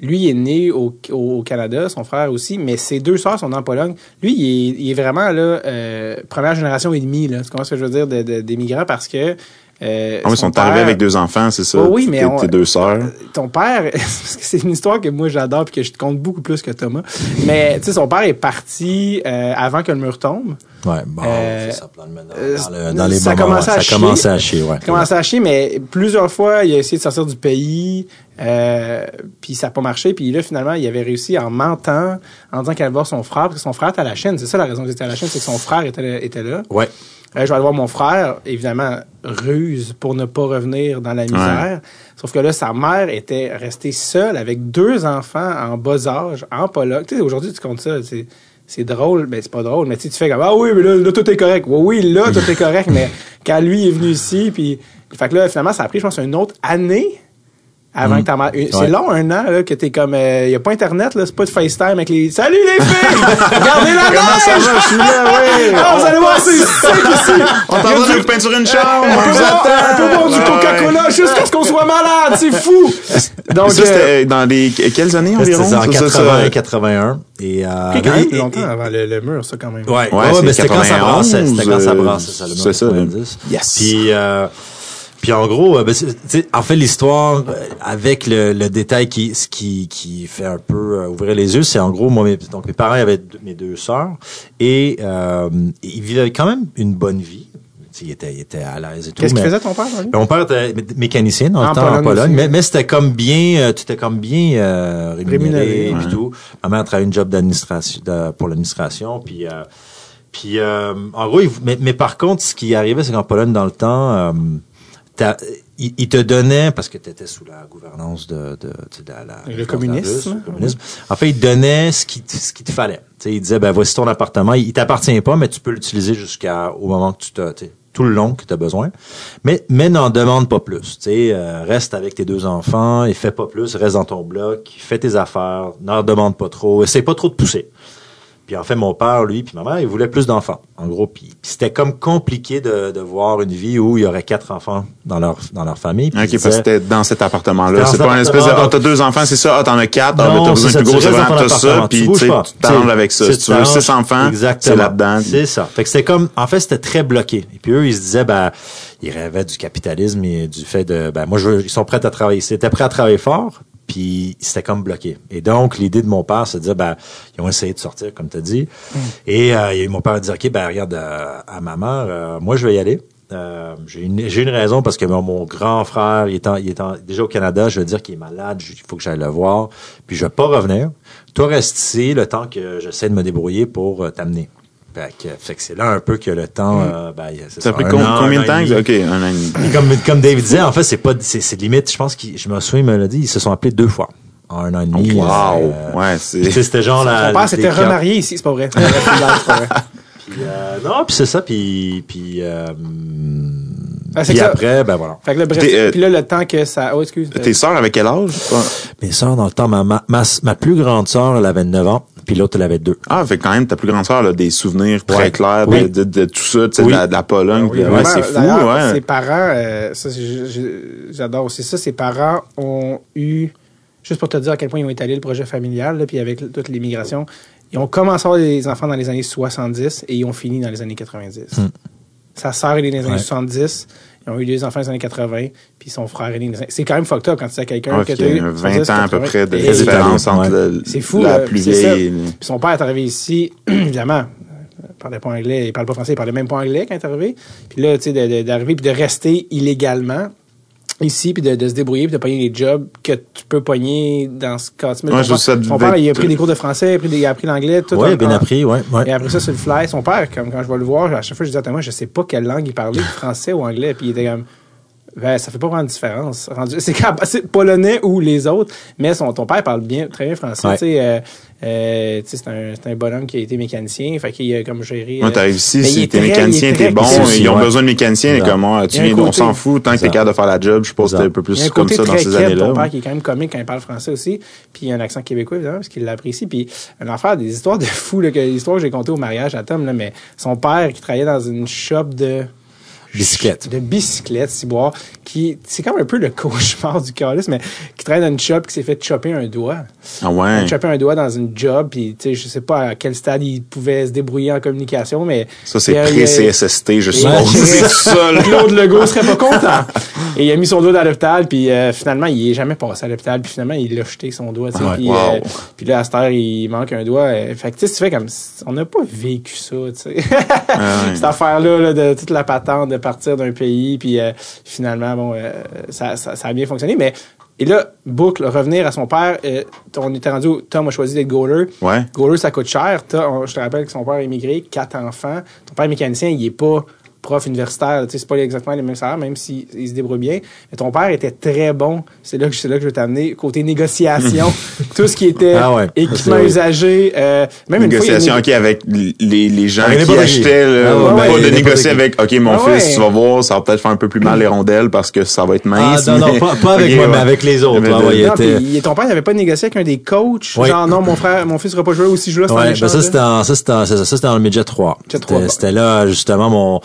Speaker 1: Lui, est né au, au Canada, son frère aussi, mais ses deux sœurs sont en Pologne. Lui, il est, il est vraiment là, euh, première génération et demie, là. Tu ce que je veux dire, de- de- d'émigrants, parce que... Euh,
Speaker 3: Ah oui, ils
Speaker 1: son
Speaker 3: sont arrivés avec deux enfants, c'est ça?
Speaker 1: Oh oui, mais
Speaker 3: Tes,
Speaker 1: on-
Speaker 3: tes deux sœurs.
Speaker 1: ton père, parce que c'est une histoire que moi j'adore puis que je te compte beaucoup plus que Thomas. Mais tu sais, son père est parti euh, avant que le mur tombe.
Speaker 4: Ouais, bon,
Speaker 1: Euh,
Speaker 4: c'est ça, dans, le- dans- dans le- dans les
Speaker 1: ça
Speaker 4: moments,
Speaker 1: commençait à
Speaker 4: ça
Speaker 1: chier.
Speaker 4: commençait à chier, ouais.
Speaker 1: Il a commencé à chier, mais plusieurs fois, il a essayé de sortir du pays, euh, puis ça n'a pas marché. Puis là, finalement, il avait réussi en mentant, en disant qu'il allait voir son frère, parce que son frère était à la chaîne. C'est ça la raison qu'il était à la chaîne, c'est que son frère était, était là.
Speaker 4: Ouais.
Speaker 1: Euh, je vais aller voir mon frère, évidemment, ruse pour ne pas revenir dans la misère. Sauf que là, sa mère était restée seule avec deux enfants en bas âge, en Pologne. Tu sais, aujourd'hui, tu comptes ça, c'est, c'est drôle, ben c'est pas drôle, mais tu sais, tu fais comme, ah oui, mais là, là, tout est correct. Oui, oui, là, tout est correct, mais quand lui est venu ici, puis, fait que là, finalement, ça a pris, je pense, une autre année avant que ta mère. une- C'est
Speaker 4: Ouais.
Speaker 1: long, un an, là, que t'es comme, il y a pas Internet, là, c'est pas de FaceTime avec les, salut les filles! Regardez la
Speaker 3: Comment ça
Speaker 1: neige!
Speaker 3: va? Je suis là, oui.
Speaker 1: Ah, vous allez voir, c'est ici!
Speaker 3: On t'en va de vous peinturer une chambre.
Speaker 1: On peut boire, on peut boire du
Speaker 3: Ouais,
Speaker 1: Coca-Cola jusqu'à ce qu'on soit malade, c'est fou! Donc,
Speaker 3: ça,
Speaker 1: euh,
Speaker 3: c'était dans les quelles années
Speaker 4: C'était
Speaker 3: environ?
Speaker 4: en
Speaker 3: Ça, ça,
Speaker 4: 80,
Speaker 3: ça-
Speaker 4: 81. Et, euh,
Speaker 1: c'est quand même longtemps
Speaker 4: et-
Speaker 1: avant le, le mur, ça, quand même.
Speaker 4: Ouais,
Speaker 3: Ouais,
Speaker 4: ouais, mais c'était quand ça
Speaker 3: 91,
Speaker 4: brassait. C'était quand ça
Speaker 3: euh,
Speaker 4: brassait, ça, le
Speaker 3: c'est ça.
Speaker 4: 90.
Speaker 3: Yes.
Speaker 4: Puis, euh, puis en gros, euh, ben, en fait, l'histoire, euh, avec le, le détail qui, ce qui, qui fait un peu euh, ouvrir les yeux, c'est en gros, moi, mes, donc mes parents avaient deux- mes deux sœurs et euh, ils vivaient quand même une bonne vie. Étaient, ils étaient à l'aise et tout.
Speaker 1: Qu'est-ce qu'il faisait ton père,
Speaker 4: ben, mon père était mé- mécanicien dans le
Speaker 1: En
Speaker 4: temps en
Speaker 1: Pologne aussi,
Speaker 4: mais, c'était comme bien, euh, tu étais comme bien euh, rémunéré, et
Speaker 3: ouais.
Speaker 4: tout. Ma mère travaillait une job d'administration pour l'administration, puis euh, puis euh, en gros, il- mais, mais par contre, ce qui arrivait, c'est qu'en Pologne dans le temps, euh, il, il te donnait parce que tu étais sous la gouvernance de, de, tu sais, de la,
Speaker 1: Le communisme.
Speaker 4: le communisme. En fait, il te donnait ce qui t- ce qu'il te fallait. Tu sais, il disait ben voici ton appartement, il, il t'appartient pas, mais tu peux l'utiliser jusqu'à au moment que tu te tout le long que tu as besoin. Mais mais n'en demande pas plus. Tu sais, euh, reste avec tes deux enfants, et fais pas plus, reste dans ton bloc, fais tes affaires, n'en demande pas trop, essaie pas trop de pousser. Puis en fait, mon père, lui, puis ma mère, ils voulaient plus d'enfants. En gros, puis, puis c'était comme compliqué de, de voir une vie où il y aurait quatre enfants dans leur dans leur famille. Puis
Speaker 3: Ok,
Speaker 4: ils
Speaker 3: parce que
Speaker 4: disaient-
Speaker 3: c'était dans cet appartement-là. C'est pas une espèce de, ah, t'as deux enfants, c'est ça, ah, t'en as quatre, ah, ben, t'as besoin de plus gros, c'est vraiment t'as ça, puis tu t'arranges avec ça. Si tu veux six enfants, c'est là-dedans.
Speaker 4: C'est ça. Fait que c'était comme, en fait, c'était très bloqué. Et puis eux, ils se disaient, ben, ils rêvaient du capitalisme et du fait de, ben, moi, je veux, ils sont prêts à travailler. Ils étaient prêts à travailler fort, puis c'était comme bloqué. Et donc, l'idée de mon père, c'est de dire, ben, ils ont essayé de sortir, comme tu as dit. Et, euh, et mon père a dit, OK, ben, regarde, euh, à ma mère, euh, moi, je vais y aller. Euh, j'ai une, une raison parce que mon, mon grand frère, il est, en- il est en- déjà au Canada, je veux dire qu'il est malade, il faut que j'aille le voir, puis je vais pas revenir. Toi, reste ici le temps que j'essaie de me débrouiller pour euh, t'amener. Fait que, fait que c'est là un peu que le temps, euh, ben, c'est
Speaker 3: Ça a pris
Speaker 4: un
Speaker 3: com-
Speaker 4: an,
Speaker 3: combien de temps? Ok, un an et demi.
Speaker 4: Comme, comme David disait, en fait, c'est pas, c'est, c'est limite. Je pense qu'il, je me souviens, il me l'a dit, ils se sont appelés deux fois. En un an et demi.
Speaker 3: Wow!
Speaker 4: euh,
Speaker 3: Ouais, c'est...
Speaker 4: c'était genre la.
Speaker 1: Son père s'était remarié ici, c'est pas vrai. C'est pas vrai.
Speaker 4: Puis, euh, non, puis c'est ça, puis, puis, euh,
Speaker 1: Ah,
Speaker 4: puis
Speaker 1: ça-
Speaker 4: après, ben voilà.
Speaker 1: Fait que là, bref, puis là, le temps que ça... Oh, excuse.
Speaker 3: Tes sœurs avec quel âge?
Speaker 4: Mes sœurs, dans le temps, ma, ma, ma, ma plus grande sœur, elle avait 9 ans, puis l'autre, elle avait 2.
Speaker 3: Ah, fait quand même, ta plus grande sœur, a des souvenirs très
Speaker 4: Ouais.
Speaker 3: clairs
Speaker 4: Oui.
Speaker 3: de, de, de tout ça, tu sais,
Speaker 4: Oui.
Speaker 3: de, la, de la Pologne. ouais, c'est fou, ouais.
Speaker 1: Ses parents, euh, j'adore aussi ça, ses parents ont eu, juste pour te dire à quel point ils ont étalé le projet familial, là, puis avec toute l'immigration, ils ont commencé à avoir des enfants dans les années 70 et ils ont fini dans les années 90. Sa sœur est née dans les années
Speaker 4: Ouais.
Speaker 1: 70, ils ont eu des enfants dans les années 80, puis son frère est né dans les années... C'est quand même fucked up quand tu sais quelqu'un
Speaker 3: Ouais,
Speaker 1: que
Speaker 3: a
Speaker 1: eu
Speaker 3: 20
Speaker 1: 70,
Speaker 3: ans à peu
Speaker 1: 80,
Speaker 3: près de différence entre
Speaker 4: Ouais.
Speaker 3: le-
Speaker 1: c'est fou,
Speaker 3: la plus vieille. et-
Speaker 1: Puis son père est arrivé ici, évidemment, il parlait pas anglais, il parle pas français, il parlait même pas anglais quand il est arrivé. Puis là, tu sais, d'arriver puis de rester illégalement ici, puis de, de se débrouiller, puis de pogner les jobs que tu peux pogner dans ce cas.
Speaker 3: Ouais, je trouve ça devait
Speaker 1: père, il a pris des cours de français, il a, pris des- il a appris l'anglais, tout.
Speaker 4: Ouais,
Speaker 1: en-
Speaker 4: bien
Speaker 1: en-
Speaker 4: appris, ouais, ouais.
Speaker 1: Et après ça, sur le fly, son père, comme quand je vais le voir, à chaque fois, je dis à moi, je sais pas quelle langue il parlait, français ou anglais, puis il était comme, Ben, ça fait pas vraiment de différence. C'est quand- c'est polonais ou les autres, mais son, ton père parle bien, très bien français.
Speaker 4: Ouais.
Speaker 1: Tu sais, euh, euh, c'est un, c'est un bonhomme qui a été mécanicien, fait qu'il a comme géré. Euh,
Speaker 3: t'arrives ici,
Speaker 1: il
Speaker 3: si t'es mécanicien, t'es bon, ils ont
Speaker 4: ouais.
Speaker 3: besoin de mécaniciens, et comme moi, tu
Speaker 1: un
Speaker 3: viens, on
Speaker 1: côté-
Speaker 3: s'en fout, tant que t'es capable de faire la job, je suppose que t'es un peu plus
Speaker 1: un
Speaker 3: comme ça dans ces années-là.
Speaker 1: ton père qui est quand même comique quand il parle français aussi, puis il a un accent québécois évidemment parce qu'il l'apprécie, puis une affaire des histoires de fou là, que l'histoire que j'ai contée au mariage à Tom là, mais son père qui travaillait dans une shop de
Speaker 4: Bicyclette.
Speaker 1: de bicyclette, ciboire, qui c'est comme un peu le cauchemar du calice, mais qui travaille dans une shop qui s'est fait chopper un doigt.
Speaker 3: Ah ouais.
Speaker 1: chopper un doigt dans une job, puis tu sais, je sais pas à quel stade il pouvait se débrouiller en communication, mais
Speaker 3: Ça, c'est pré-CSST, je suppose.
Speaker 1: Claude Legault serait pas content. Et il a mis son doigt dans l'hôpital, puis euh, finalement, il est jamais passé à l'hôpital, puis finalement, il l'a jeté son doigt. tu sais, puis,
Speaker 3: Wow.
Speaker 1: euh, puis là, à cette heure, il manque un doigt. euh, fait que tu sais, tu fais comme... On n'a pas vécu ça, tu sais.
Speaker 3: Ah.
Speaker 1: Cette affaire-là, là, de toute la patente de partir d'un pays, puis euh, finalement, bon, euh, ça, ça, ça a bien fonctionné, mais... Et là, boucle, revenir à son père, euh, on était rendu, où? Tom a choisi d'être goaler.
Speaker 3: Ouais.
Speaker 1: Goaler, ça coûte cher. On- je te rappelle que son père est immigré, quatre enfants. Ton père est mécanicien, il est pas prof universitaire. Tu sais, c'est pas exactement les mêmes salaires, même s'il il se débrouille bien. Mais ton père était très bon. C'est là que, c'est là que je veux t'amener. Côté négociation, tout ce qui était
Speaker 4: Ah ouais.
Speaker 1: équipement usagé. euh, même une fois, il y a
Speaker 3: Négociation,
Speaker 1: une-
Speaker 3: OK, avec les, les gens
Speaker 4: Avec
Speaker 3: qui achetaient, là,
Speaker 4: Ah
Speaker 1: ouais,
Speaker 3: pas
Speaker 1: ouais,
Speaker 3: de négocier avec, OK, mon
Speaker 1: Ah
Speaker 3: fils,
Speaker 1: ouais.
Speaker 3: tu vas voir, ça va peut-être faire un peu plus mal les rondelles parce que ça va être
Speaker 4: Ah,
Speaker 3: mince.
Speaker 4: non, non,
Speaker 3: mais-
Speaker 4: pas, pas avec moi,
Speaker 3: ouais.
Speaker 4: mais avec les autres. Ouais, il
Speaker 1: Non,
Speaker 4: était-
Speaker 1: ton père n'avait pas négocié avec un des coachs. Genre, non, mon frère, mon fils ne sera pas joué aussi joue là,
Speaker 4: Ouais, ben ça c'était en, ça c'était en- c'est ça, c'était dans le midget 3.
Speaker 1: Midget
Speaker 4: C'était
Speaker 1: 3,
Speaker 4: c'était là justement mon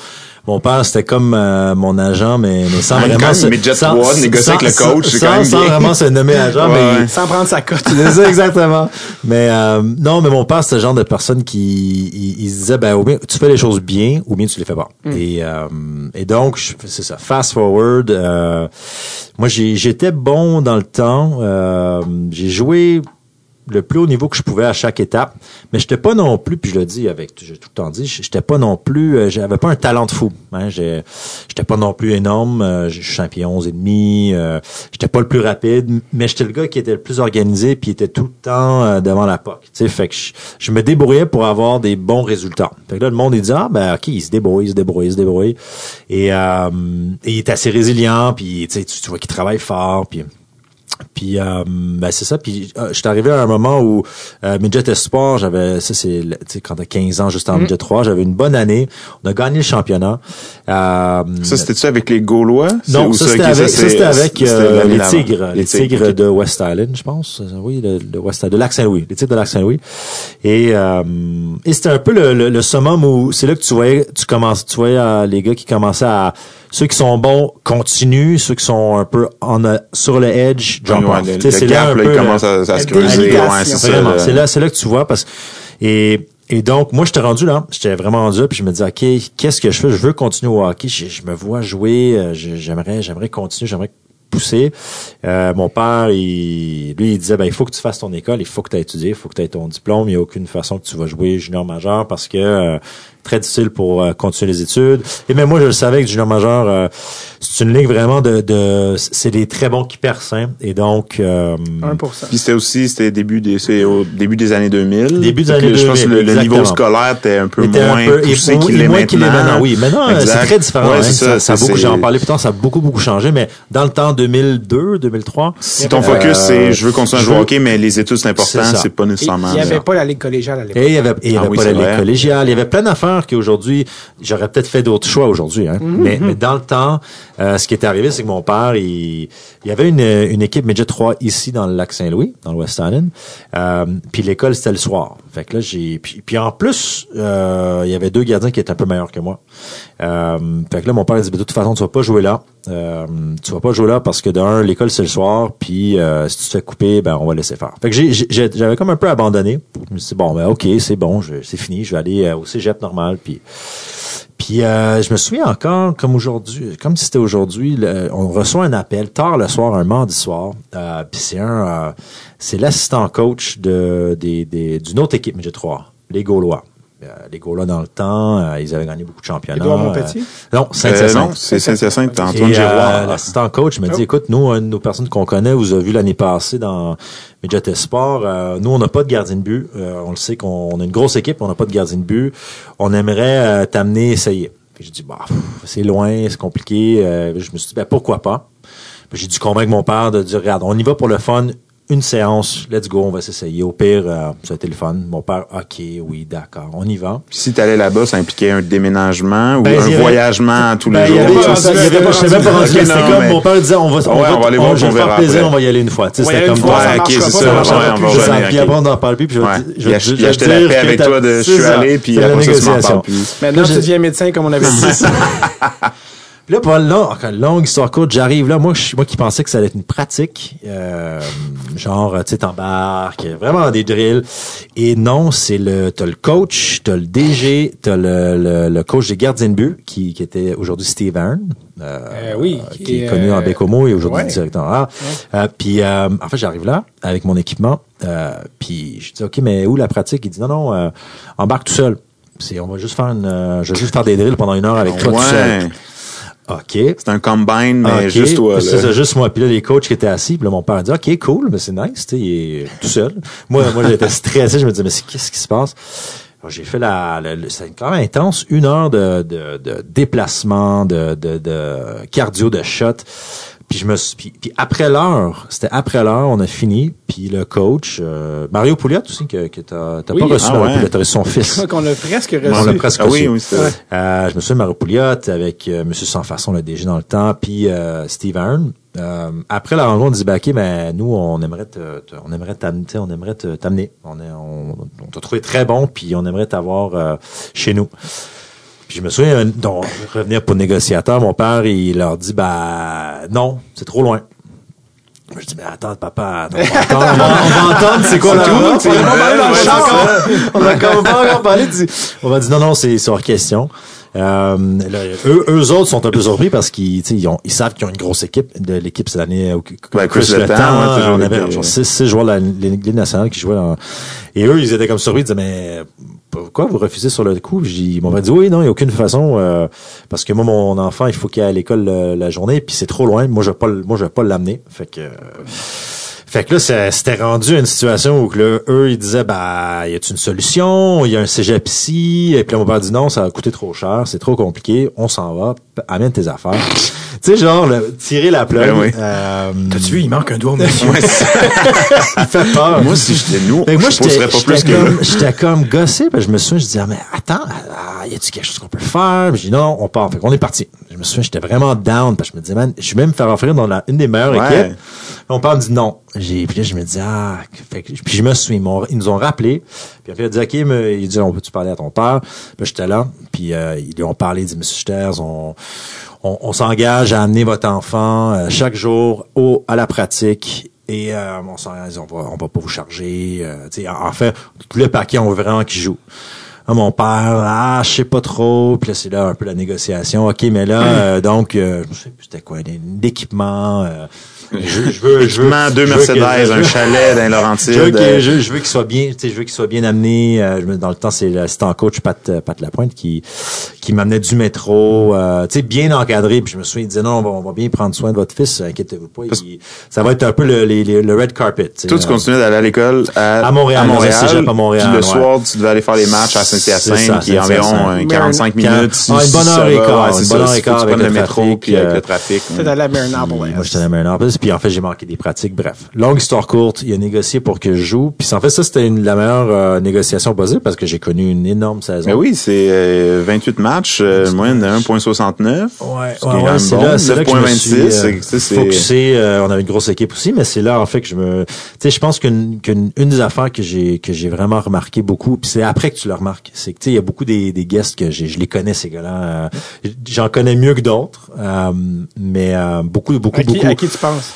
Speaker 4: mon père c'était comme euh, mon agent mais mais sans
Speaker 3: Ah,
Speaker 4: vraiment
Speaker 3: même,
Speaker 4: se-
Speaker 3: midget
Speaker 4: sans-
Speaker 3: 3, négocier avec le
Speaker 4: sans-
Speaker 3: coach, c'est
Speaker 4: sans,
Speaker 3: quand même
Speaker 4: sans vraiment se nommer agent
Speaker 3: Ouais,
Speaker 4: mais
Speaker 3: ouais.
Speaker 1: Sans prendre sa cote.
Speaker 4: c'est ça exactement. Mais euh, non, mais mon père c'était le genre de personne qui il, il se disait ben au bien tu fais les choses bien ou bien tu les fais pas. Et euh, et donc je- c'est ça. Fast forward, euh, moi j'ai j'étais bon dans le temps. Euh, j'ai joué le plus haut niveau que je pouvais à chaque étape, mais j'étais pas non plus, puis je le dis avec, j'ai tout le temps dit, j'étais pas non plus, euh, j'avais pas un talent de fou. Hein, j'étais pas non plus énorme, euh, je suis champion 11 et demi, euh, j'étais pas le plus rapide, mais j'étais le gars qui était le plus organisé, puis était tout le temps euh, devant la POC. Tu sais, fait que je, me débrouillais pour avoir des bons résultats. Fait que là, le monde il dit ah ben ok, il se débrouille, il se débrouille, il se débrouille, et, euh, et il est assez résilient, puis tu, tu vois qu'il travaille fort, puis puis euh, ben c'est ça. Puis euh, je suis arrivé à un moment où euh, Midget Espoir, j'avais ça c'est le- tu sais quand t'as 15 ans juste en Midget 3, j'avais une bonne année. On a gagné le championnat. Euh,
Speaker 3: Ça, c'était-tu avec les Gaulois?
Speaker 4: non, ça c'était avec, ça, c'était avec
Speaker 3: c'était
Speaker 4: euh, les. Tigres, les Tigres de West Island, je pense. Oui, de, de West de Lac Saint-Louis, les Tigres de Lac Saint-Louis. Et euh, et c'était un peu le, le, le summum où c'est là que tu voyais, tu commences, tu voyais euh, les gars qui commençaient à ceux qui sont bons continuent, ceux qui sont un peu a- sur le edge drop
Speaker 3: Ouais,
Speaker 4: off.
Speaker 3: le-
Speaker 4: Tu sais,
Speaker 3: le
Speaker 4: c'est là un
Speaker 3: là,
Speaker 4: peu
Speaker 3: il commence à, à se creuser. Ouais, c'est là.
Speaker 4: c'est là, c'est là que tu vois parce et et donc moi j'étais rendu là, j'étais vraiment rendu là, puis je me disais ok qu'est-ce que je fais, je veux continuer au hockey, je, je me vois jouer, euh, j'aimerais j'aimerais continuer, j'aimerais pousser. Euh, mon père, il, lui, il disait, ben, il faut que tu fasses ton école, il faut que tu aies étudié, il faut que tu aies ton diplôme, il n'y a aucune façon que tu vas jouer junior majeur parce que euh, très difficile pour euh, continuer les études. Et même moi, je le savais que junior majeur, euh, c'est une ligue vraiment de, de c'est des très bons qui percent. hein. Et donc, euh,
Speaker 1: 1%.
Speaker 3: Puis c'était aussi, c'était début des, c'est au début des années 2000.
Speaker 4: Début des
Speaker 3: Fait que
Speaker 4: années
Speaker 3: Je pense que
Speaker 4: 2000,
Speaker 3: le, le niveau scolaire était un peu
Speaker 4: était
Speaker 3: moins
Speaker 4: un peu
Speaker 3: poussé
Speaker 4: et-
Speaker 3: qu'il
Speaker 4: et
Speaker 3: est
Speaker 4: moins qu'il est
Speaker 3: maintenant.
Speaker 4: Oui, maintenant euh, c'est très différent.
Speaker 3: Ouais,
Speaker 4: hein.
Speaker 3: c'est
Speaker 4: ça, ça a
Speaker 3: c'est-
Speaker 4: beaucoup,
Speaker 3: c'est-
Speaker 4: j'en parlais plus tard, ça a beaucoup beaucoup changé. Mais dans le temps 2002, 2003,
Speaker 3: Si ton
Speaker 4: Euh,
Speaker 3: focus c'est je veux continuer à
Speaker 4: je
Speaker 3: jouer au
Speaker 4: veux-
Speaker 3: hockey, mais les études c'est important,
Speaker 4: C'est ça.
Speaker 3: c'est pas
Speaker 1: Et
Speaker 3: nécessairement.
Speaker 1: Il n'y avait pas la Ligue collégiale à l'époque.
Speaker 4: Et il y avait, et il y
Speaker 3: Ah
Speaker 4: avait
Speaker 3: oui,
Speaker 4: pas
Speaker 3: c'est
Speaker 4: la ligue
Speaker 3: vrai.
Speaker 4: collégiale. Il y avait plein d'affaires qu'aujourd'hui, j'aurais peut-être fait d'autres choix aujourd'hui. Hein.
Speaker 3: Mhm,
Speaker 4: mais, mais dans le temps, euh, ce qui est arrivé, c'est que mon père, il, il y avait une, une équipe Midget 3 ici dans le lac Saint-Louis, dans le West Island. Euh, puis l'école, c'était le soir. Fait que là, j'ai... Puis, puis en plus, euh, il y avait deux gardiens qui étaient un peu meilleurs que moi. Fait que là, mon père, il dit, de toute façon, tu vas pas jouer là. Euh, tu vas pas jouer là parce que d'un, l'école, c'est le soir. Puis euh, si tu te fais couper, ben on va laisser faire. Fait que j'avais comme un peu abandonné. Je me suis dit, bon, ben ok, c'est bon, c'est fini. Je vais aller euh, au cégep normal. Puis puis euh, je me souviens encore, comme aujourd'hui, comme si c'était aujourd'hui, on reçoit un appel tard le soir, un mardi soir. Euh, puis c'est un, c'est l'assistant coach de des, des d'une autre équipe, mais j'ai trois, les Gaulois. Euh, les Gaulois dans le temps, euh, ils avaient gagné beaucoup de championnats.
Speaker 1: Édouard Montpetit?
Speaker 4: Euh, non, Saint-Hyacinthe.
Speaker 3: non, c'est Saint-Hyacinthe, Antoine
Speaker 4: Et, euh,
Speaker 3: Giroir.
Speaker 4: L'assistant coach me dit,
Speaker 1: Oh.
Speaker 4: écoute, nous, une de nos personnes qu'on connaît, vous a vu l'année passée dans Midget Sport. euh, nous, on n'a pas de gardien de but. Euh, on le sait qu'on on a une grosse équipe, on n'a pas de gardien de but. On aimerait euh, t'amener essayer. Puis j'ai dit, bah, c'est loin, c'est compliqué. Euh, je me suis dit, ben, pourquoi pas? Puis j'ai dû convaincre mon père de dire, regarde, on y va pour le fun, une séance, let's go, on va s'essayer. Au pire, euh, ça a été le fun. Mon père, OK, oui, d'accord, on y va.
Speaker 3: Si t'allais là-bas, ça impliquait un déménagement ou
Speaker 4: Ben,
Speaker 3: un
Speaker 4: avait-
Speaker 3: voyagement tous les
Speaker 4: Ben, il y
Speaker 3: jours.
Speaker 4: je savais même pas rendu. C'était
Speaker 3: non,
Speaker 4: comme
Speaker 3: mais-
Speaker 4: mon père disait, on va, on
Speaker 3: Ouais,
Speaker 4: va,
Speaker 3: on va aller voir,
Speaker 4: je vais
Speaker 3: on
Speaker 4: faire plaisir,
Speaker 3: après.
Speaker 4: on va y aller une fois. Tu
Speaker 1: On
Speaker 4: c'était comme
Speaker 1: ça
Speaker 3: ok, c'est ça, on.
Speaker 4: Puis après, on n'en parle plus. Puis je vais je je te
Speaker 3: la
Speaker 4: dire
Speaker 3: paix avec toi de je suis
Speaker 4: ça.
Speaker 3: allé, puis après ça, tu m'en parles plus.
Speaker 1: Maintenant, tu
Speaker 4: j'ai-
Speaker 1: deviens médecin, comme on avait dit.
Speaker 4: Puis là, pour une long- encore une longue histoire courte, j'arrive là, moi, je, moi qui pensais que ça allait être une pratique, euh, genre, tu sais, t'embarques, vraiment des drills. Et non, c'est le, t'as le coach, t'as le DG, t'as le, le, le coach des gardiens de but, qui, qui était aujourd'hui Steve Aaron. euh,
Speaker 1: Euh, oui,
Speaker 4: qui,
Speaker 1: qui
Speaker 4: est connu en
Speaker 1: euh,
Speaker 4: Bécomo et aujourd'hui
Speaker 1: ouais.
Speaker 4: directeur. Ah, euh, puis, euh, en fait, j'arrive là avec mon équipement, euh, puis je dis, OK, mais où la pratique? Il dit, non, non, euh, embarque tout seul. C'est, on va juste faire une, euh, je vais juste faire des drills pendant une heure avec toi tout seul. OK.
Speaker 3: C'est un combine, mais juste toi.
Speaker 4: C'est ça, juste moi. Puis là, les coachs qui étaient assis, puis là, mon père a dit, OK, cool, mais c'est nice, tu sais, il est tout seul. Moi, moi, j'étais stressé, je me disais, mais qu'est-ce qui se passe? J'ai fait la, le- c'est quand même intense, une heure de, de, de déplacement, de, de, de cardio, de shot. Puis je me suis, puis, puis après l'heure, c'était après l'heure, on a fini. Puis le coach, euh, Mario Pouliot aussi, que, que t'as, t'as
Speaker 1: Oui.
Speaker 4: pas reçu
Speaker 3: Ah
Speaker 4: Mario
Speaker 3: ouais.
Speaker 4: Pouliot, t'as reçu son fils.
Speaker 1: Je crois qu'on l'a presque reçu.
Speaker 4: On l'a presque
Speaker 3: Ah oui,
Speaker 4: reçu.
Speaker 3: oui, c'est vrai.
Speaker 4: Euh, je me souviens de Mario Pouliot avec euh, Monsieur Sans Façon, le DG dans le temps, puis euh, Steve Aaron. Euh, après la rencontre, on dit, bah, OK, ben, nous, on aimerait te, te- on aimerait t'amener, on aimerait t'amener. On, est, on, on t'a trouvé très bon, puis on aimerait t'avoir euh, chez nous. Puis je me souviens, donc, revenir pour négociateur, mon père, il leur dit, bah, non, c'est trop loin. Je dis, mais attends, papa, attends, on va entendre, on va, entendre c'est quoi la
Speaker 3: c'est
Speaker 4: On a comme pas encore parlé du... On va dire, non, non, c'est hors question. Euh, eux, eux autres sont un peu surpris parce qu'ils ils, ont- ils savent qu'ils ont une grosse équipe. De l'équipe cette année, au-
Speaker 3: Ouais, Chris
Speaker 4: Le Temps,
Speaker 3: ouais,
Speaker 4: on avait genre six, six joueurs de la Ligue nationale qui jouaient dans... Et eux, ils étaient comme surpris, ils disaient, mais pourquoi vous refusez sur le coup? Ils m'ont dit, oui, non, il n'y a aucune façon, euh, parce que moi, mon enfant, il faut qu'il aille à l'école euh, la journée, puis c'est trop loin. Moi, je vais pas, moi, je vais pas l'amener. Fait que... euh, fait que là, c'était rendu une situation où que là, eux, ils disaient, bah, y a-t-il une solution? Il y a un cégep ici. Et puis là, mon père dit non, ça va coûter trop cher, c'est trop compliqué, on s'en va, amène tes affaires. tu sais, genre, le- tirer la plug.
Speaker 3: Ben oui.
Speaker 4: euh,
Speaker 1: T'as-tu vu, il manque un doigt au monsieur?
Speaker 4: il fait peur.
Speaker 3: Moi, si j'étais nous,
Speaker 4: Fait que moi,
Speaker 3: je
Speaker 4: j'étais
Speaker 3: pousserais pas plus que
Speaker 4: comme, j'étais comme gossé, puis je me souviens, je disais, ah, mais attends, ah, y a-tu quelque chose qu'on peut faire? Puis je dis, non, on part. Fait qu'on est parti. Je me souviens, j'étais vraiment down, parce que je me disais, man, je vais même me faire offrir dans la, une des meilleures
Speaker 3: Ouais.
Speaker 4: équipes. Mon père me dit non. J'ai, puis là, je me dis, ah, fait que- puis je me suis, ils, ils nous ont rappelé. Puis après, il a dit, OK, mais, il dit, on peut-tu parler à ton père? Puis j'étais là. Puis euh, ils lui ont parlé, il dit, Monsieur Sters, on, on, on s'engage à amener votre enfant euh, chaque jour au, à la pratique. Et euh, on s'engage, on va, on va pas vous charger. euh, tu sais, en en fait, tout le paquet, on veut vraiment qu'il joue. Ah, mon père, ah, je sais pas trop. Puis là, c'est là un peu la négociation. OK, mais là, euh, donc, euh, je sais plus c'était quoi. Euh, je, je veux, je veux,
Speaker 3: deux
Speaker 4: je veux que-
Speaker 3: Mercedes,
Speaker 4: je
Speaker 3: un
Speaker 4: veux-
Speaker 3: chalet dans les
Speaker 4: je veux
Speaker 3: Laurentides.
Speaker 4: que- je, je veux qu'il soit bien, tu sais, je veux qu'il soit bien amené. euh, je me- dans le temps, c'est l'assistant coach Pat, euh, Pat Lapointe qui qui m'amenait du métro, euh, tu sais, bien encadré. Puis je me souviens, il disait non, on va, on va bien prendre soin de votre fils, inquiétez-vous pas. Il- ça va être un peu le, les- le red carpet. tu sais,
Speaker 3: Toi, tu
Speaker 4: euh,
Speaker 3: continuais d'aller à l'école à,
Speaker 4: À Montréal, à Montréal,
Speaker 3: Puis le
Speaker 4: ouais.
Speaker 3: soir, tu devais aller faire les matchs à Saint-Hyacinthe, qui est environ
Speaker 4: Saint-Hyacinthe.
Speaker 3: euh, 45
Speaker 4: Quand-
Speaker 3: minutes.
Speaker 4: Ah, une bonne heure et quart, une bonne heure et quart
Speaker 3: tu
Speaker 4: avec le
Speaker 3: le métro, puis avec
Speaker 4: euh,
Speaker 3: le trafic.
Speaker 1: Marynopolis.
Speaker 4: Moi, j'étais à Maryland. Puis en fait, j'ai manqué des pratiques. Bref, longue histoire courte, il a négocié pour que je joue. Puis en fait, ça, c'était une, la meilleure euh, négociation possible parce que j'ai connu une énorme saison.
Speaker 3: Mais oui, c'est euh, 28 matchs, euh, moyenne de 1.69.
Speaker 4: Ouais,
Speaker 3: Ce qui est
Speaker 4: ouais, ouais, c'est
Speaker 3: bon.
Speaker 4: là, c'est là que je me
Speaker 3: 9.26,
Speaker 4: suis
Speaker 3: c'est-
Speaker 4: euh,
Speaker 3: c'est- c'est-
Speaker 4: focusé. euh, on avait une grosse équipe aussi, mais c'est là en fait que je me, tu sais, je pense qu'une qu'une une des affaires que j'ai que j'ai vraiment remarqué beaucoup, puis c'est après que tu le remarques, c'est que tu sais, il y a beaucoup des, des guests que j'ai, je les connais ces gars-là. euh, J'en connais mieux que d'autres, euh, mais euh, beaucoup, beaucoup,
Speaker 1: À qui,
Speaker 4: beaucoup.
Speaker 1: à qui tu penses?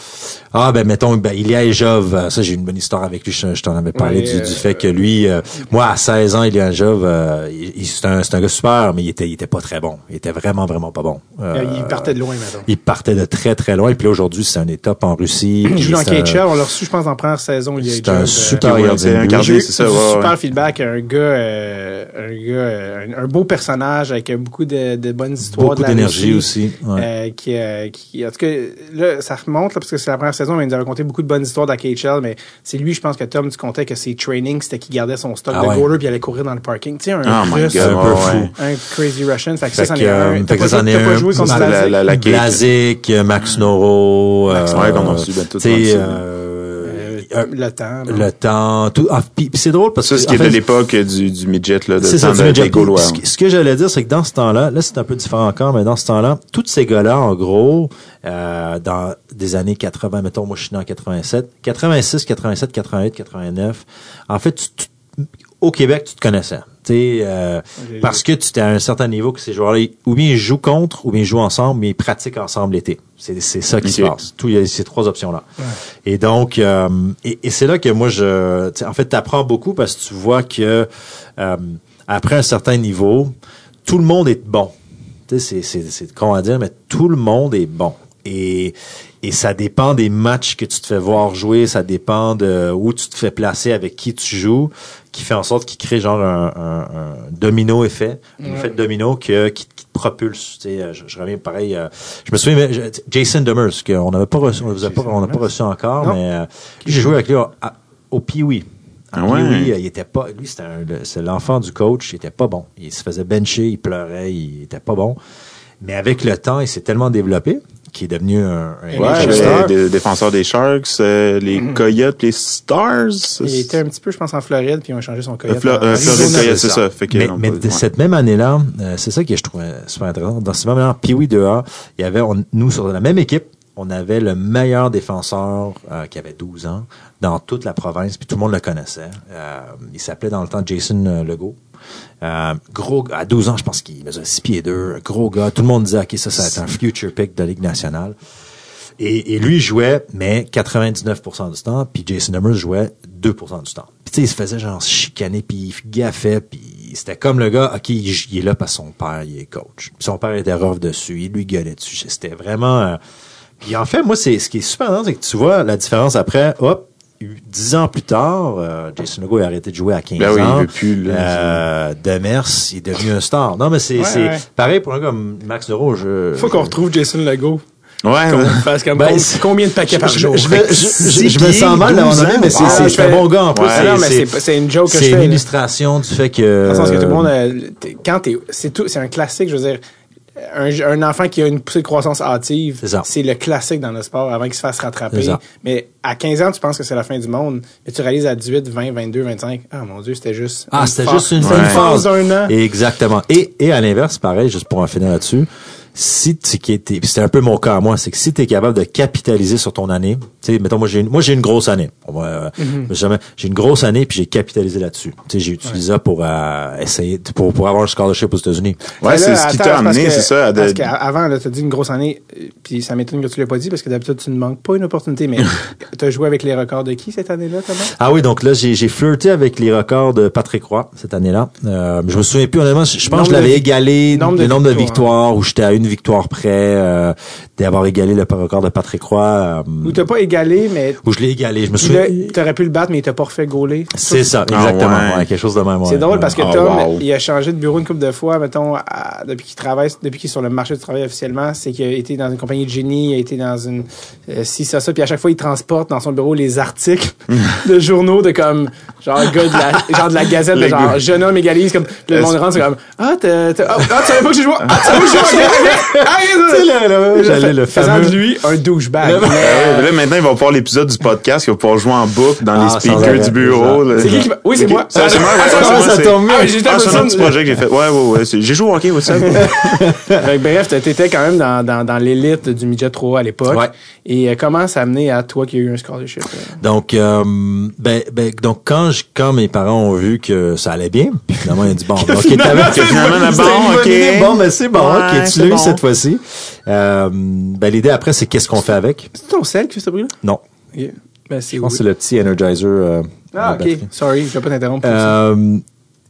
Speaker 4: Ah ben mettons ben Ilia Ejov, euh, ça j'ai une bonne histoire avec lui, je, je t'en avais parlé
Speaker 1: Ouais,
Speaker 4: du,
Speaker 1: euh,
Speaker 4: du fait que lui euh, moi à 16 ans Ilia Ejov euh, il, il- c'est un c'est un gars super mais il était il était pas très bon. Il était vraiment vraiment pas bon. Euh,
Speaker 1: il partait de loin, maintenant.
Speaker 4: il partait de très très loin puis là aujourd'hui c'est un étape en Russie.
Speaker 1: Il
Speaker 4: puis
Speaker 1: joue dans KHL, on l'a reçu, je pense, en première saison. Il y a
Speaker 4: C'est un super gardien
Speaker 3: c'est ça,
Speaker 1: du
Speaker 3: ouais,
Speaker 1: super
Speaker 3: ouais.
Speaker 1: feedback, un gars, euh, un gars, euh, un, un beau personnage avec beaucoup de, de bonnes histoires.
Speaker 4: beaucoup d'énergie aussi. ouais.
Speaker 1: euh, qui, euh, qui, en tout cas, là, ça remonte là, parce que c'est la première saison saison, mais il nous a raconté beaucoup de bonnes histoires d'AKHL, mais c'est lui, je pense que Tom, tu comptais que ses trainings, c'était qu'il gardait son stock
Speaker 4: Ah
Speaker 1: de
Speaker 4: ouais.
Speaker 1: goaler puis il allait courir dans le parking. Tu sais, un
Speaker 3: Oh
Speaker 1: Russe,
Speaker 3: God,
Speaker 4: un peu
Speaker 3: ouais,
Speaker 4: fou.
Speaker 1: un crazy Russian. Fait que
Speaker 4: Fait
Speaker 1: ça, c'en est
Speaker 4: euh,
Speaker 1: un.
Speaker 4: fait
Speaker 1: T'as pas,
Speaker 4: est
Speaker 1: pas joué contre
Speaker 3: la-
Speaker 1: Blazic?
Speaker 3: la- la-
Speaker 4: Blazic, euh, Max Noro,
Speaker 3: Max,
Speaker 4: euh,
Speaker 3: ouais, qu'on a reçu, ben, tout le
Speaker 4: euh,
Speaker 1: Euh, temps. non?
Speaker 4: le temps, tout. Ah, puis puis c'est drôle parce
Speaker 3: Ça,
Speaker 4: que
Speaker 3: ce qui était
Speaker 4: fait,
Speaker 3: l'époque du, du midget, là, de
Speaker 4: ça,
Speaker 3: temps
Speaker 4: du
Speaker 3: de-
Speaker 4: midget.
Speaker 3: des Gaulois.
Speaker 4: Ce, que- ce que j'allais dire, c'est que dans ce temps-là, là, c'est un peu différent encore, mais dans ce temps-là, tous ces gars-là, en gros, euh, dans des années 80, mettons, moi, je suis né en 87, 86, 87, 88, 89, en fait, tu- tu- au Québec, tu te connaissais. Tu sais, euh, parce que tu étais à un certain niveau que ces joueurs-là, ou bien ils jouent contre, ou bien ils jouent ensemble, mais ils pratiquent ensemble l'été. C'est, c'est ça qui se passe. Tout, il y a ces trois options-là. Et donc, euh, et, et c'est là que moi, je, tu sais, en fait, t'apprends beaucoup parce que tu vois que euh, après un certain niveau, tout le monde est bon. Tu sais, c'est, c'est, c'est con à dire, mais tout le monde est bon. Et, et ça dépend des matchs que tu te fais voir jouer, ça dépend de où tu te fais placer, avec qui tu joues, qui fait en sorte qu'il crée genre un, un- un domino effet, un effet de domino que, qui, qui te propulse. Tu sais, je, je reviens pareil. euh, je me souviens, je- Jason Demers, qu'on n'avait pas reçu, on vous a pas, on n'a pas reçu encore,
Speaker 1: Non.
Speaker 4: mais euh, lui, j'ai joué avec lui au, à- au Pee-Wee.
Speaker 3: Ah ouais?
Speaker 4: Euh, il était pas, lui, c'était l'enfant du coach, il était pas bon. Il se faisait bencher, il pleurait, il était pas bon. Mais avec le temps, il s'est tellement développé qu'il est devenu un, un
Speaker 3: Ouais, défenseurs des Sharks, euh, les Coyotes, les Stars.
Speaker 1: Il était un petit peu, je pense, en Floride, puis ils ont changé son coyote.
Speaker 3: Flo- euh, Floride c'est ça. Fait
Speaker 4: mais mais
Speaker 3: ouais.
Speaker 4: cette même année-là, euh, c'est ça que je trouvais super intéressant. Dans ce même année, Pee-Wee 2A, il y avait, on- nous, sur la même équipe, on avait le meilleur défenseur euh, qui avait 12 ans dans toute la province, puis tout le monde le connaissait. Euh, il s'appelait dans le temps Jason euh, Legault. Euh, gros à 12 ans, je pense qu'il faisait 6 pieds 2, gros gars. Tout le monde disait, OK, ça, ça va être un future pick de Ligue nationale. Et, et lui jouait, mais 99% du temps, puis Jason Demers jouait 2% du temps. Puis tu sais, il se faisait genre chicaner, puis il gaffait, puis c'était comme le gars, OK, il, il est là parce son père, il est coach. Puis son père était rough dessus, il lui gueulait dessus. C'était vraiment... euh, Puis en fait, moi, c'est ce qui est super c'est que tu vois la différence après, hop, dix ans plus tard, euh, Jason Legault a arrêté de jouer à 15
Speaker 3: Ben oui, il
Speaker 4: ans.
Speaker 3: veut plus, là.
Speaker 4: Euh, Demers, il est devenu un star. Non, mais c'est
Speaker 1: Ouais,
Speaker 4: c'est
Speaker 1: ouais.
Speaker 4: pareil pour un gars comme Max Neuro. Je,
Speaker 1: Faut qu'on retrouve Jason Legault.
Speaker 3: Ouais,
Speaker 1: comme
Speaker 4: Ben,
Speaker 1: com-
Speaker 4: c'est-
Speaker 1: combien de paquets par
Speaker 4: je,
Speaker 1: jour?
Speaker 4: je, vais- je- je- je me sens mal d'avoir
Speaker 3: 12
Speaker 4: donné, mais c'est c'est-
Speaker 1: Ah,
Speaker 4: c'est un bon gars en plus.
Speaker 3: Ouais,
Speaker 1: Ah c'est c'est une joke que je
Speaker 4: c'est
Speaker 1: fais.
Speaker 4: une
Speaker 1: là.
Speaker 4: illustration du fait que.
Speaker 1: Dans le sens que tout le monde, euh, quand t'es, c'est tout, c'est un classique, je veux dire. Un, un enfant qui a une poussée de croissance hâtive,
Speaker 4: C'est
Speaker 1: le classique dans le sport avant qu'il se fasse rattraper. Mais à 15 ans, tu penses que c'est la fin du monde. Mais tu réalises à 18, 20, 22, 25, ah mon Dieu, c'était juste.
Speaker 4: Ah, c'était juste une,
Speaker 3: Ouais.
Speaker 4: phase.
Speaker 1: d'un an.
Speaker 4: Exactement. Et, et à l'inverse, pareil, juste pour en finir là-dessus, si tu qui était, c'était un peu mon cas à moi, c'est que si tu es capable de capitaliser sur ton année, tu sais, mettons moi j'ai une, moi j'ai une grosse année. Euh, jamais, j'ai une grosse année puis j'ai capitalisé là-dessus. Tu sais, j'ai utilisé ça pour euh, essayer pour pour avoir un scholarship aux États-Unis.
Speaker 3: ouais, c'est ce qui t'a amené, c'est ça, à de-
Speaker 1: Parce qu'avant, là, t'as dit une grosse année, euh, puis ça m'étonne que tu l'aies pas dit, parce que d'habitude, tu ne manques pas une opportunité, mais t'as joué avec les records de qui cette année-là, Thomas?
Speaker 4: Ah oui, donc là, j'ai, j'ai flirté avec les records de Patrick Roy cette année-là. Euh, je me souviens plus, honnêtement, je, pense que je l'avais égalé, le nombre de
Speaker 1: victoires.
Speaker 4: victoires, où j'étais à une victoire près euh, d'avoir égalé le record de Patrick Roy. euh,
Speaker 1: Ou t'as pas égalé, mais
Speaker 4: où je l'ai égalé. Je me souviens.
Speaker 1: t'aurais pu le battre, mais il t'a pas refait gauler.
Speaker 4: C'est ça,
Speaker 3: Ah
Speaker 4: exactement.
Speaker 3: ouais.
Speaker 4: Ouais, quelque chose de même. ouais.
Speaker 1: C'est drôle parce que
Speaker 3: Ah,
Speaker 1: Tom,
Speaker 3: wow.
Speaker 1: il a changé de bureau une couple de fois, mettons, à- depuis qu'il travaille, depuis qu'il est sur le marché du travail officiellement, c'est qu'il a été dans une compagnie de génie, il a été dans une, euh, ci, ça, ça, puis à chaque fois, il transporte dans son bureau les articles de journaux de comme, genre, gars de la, genre de la gazette, de genre, jeune homme égalise, comme, le monde rentre, c'est comme, ah, t'as, ah, ah, tu savais pas que j'ai joué, ah, tu savais pas que j'ai joué, ok, ok, ah,
Speaker 4: j'allais le fameux-
Speaker 1: de lui un douchebag. Mais,
Speaker 3: mais là, maintenant, il va voir l'épisode du podcast, il va pouvoir jouer en boucle dans
Speaker 4: Ah,
Speaker 3: les
Speaker 4: sans
Speaker 3: speakers du bureau.
Speaker 4: c'est
Speaker 1: qui qui m'a- oui, c'est
Speaker 3: Ok.
Speaker 1: moi.
Speaker 3: C'est moi,
Speaker 1: Ah, ça,
Speaker 3: moi,
Speaker 4: ça
Speaker 3: c'est-
Speaker 4: tombe.
Speaker 1: Ah, j'étais
Speaker 3: Ah, un petit projet que j'ai fait. Ouais, ouais, ouais. c'est- J'ai joué au hockey,
Speaker 1: que bref, t'étais quand même dans, dans, dans l'élite du midget 3 à l'époque.
Speaker 4: Ouais.
Speaker 1: Et euh, comment ça a amené à toi qui a eu un scholarship? euh?
Speaker 4: Donc, euh, ben, ben, donc quand, je, quand mes parents ont vu que ça allait bien, finalement ils ont dit bon, ok, t'avais
Speaker 3: Que finalement, bon, ok.
Speaker 4: bon, ben c'est bon, ok, tu
Speaker 3: c'est
Speaker 4: l'as eu. Cette fois-ci. Euh, ben l'idée après c'est qu'est-ce qu'on fait avec?
Speaker 1: C'est ton sel qui fait ce bruit-là?
Speaker 4: Non.
Speaker 1: Ben, c'est
Speaker 4: je pense que
Speaker 1: oui.
Speaker 4: c'est le petit Energizer. euh,
Speaker 1: Ah,
Speaker 4: à
Speaker 1: ok.
Speaker 4: batterie.
Speaker 1: Sorry, je vais pas t'interrompre.
Speaker 4: Euh,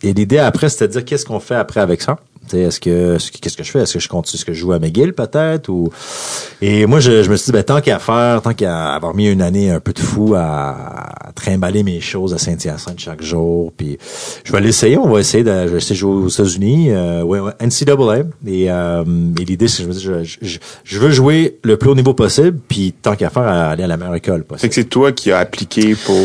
Speaker 4: et l'idée après, c'était de dire qu'est-ce qu'on fait après avec ça? Est-ce que est-ce que- qu'est-ce que je fais? Est-ce que je continue Est-ce que je joue à McGill peut-être ou? Et moi, je, je me suis dit, ben tant qu'à faire, tant qu'à avoir mis une année un peu de fou à, à trimballer mes choses à Saint-Hyacinthe chaque jour, puis je vais l'essayer. On va essayer de, je vais essayer de jouer aux États-Unis, euh, ouais, NCAA. Et, euh, et l'idée, c'est que je me dis, je, je, je veux jouer le plus haut niveau possible, puis tant qu'à faire, aller à la meilleure école
Speaker 3: Fait
Speaker 4: possible.
Speaker 3: que c'est toi qui as appliqué pour.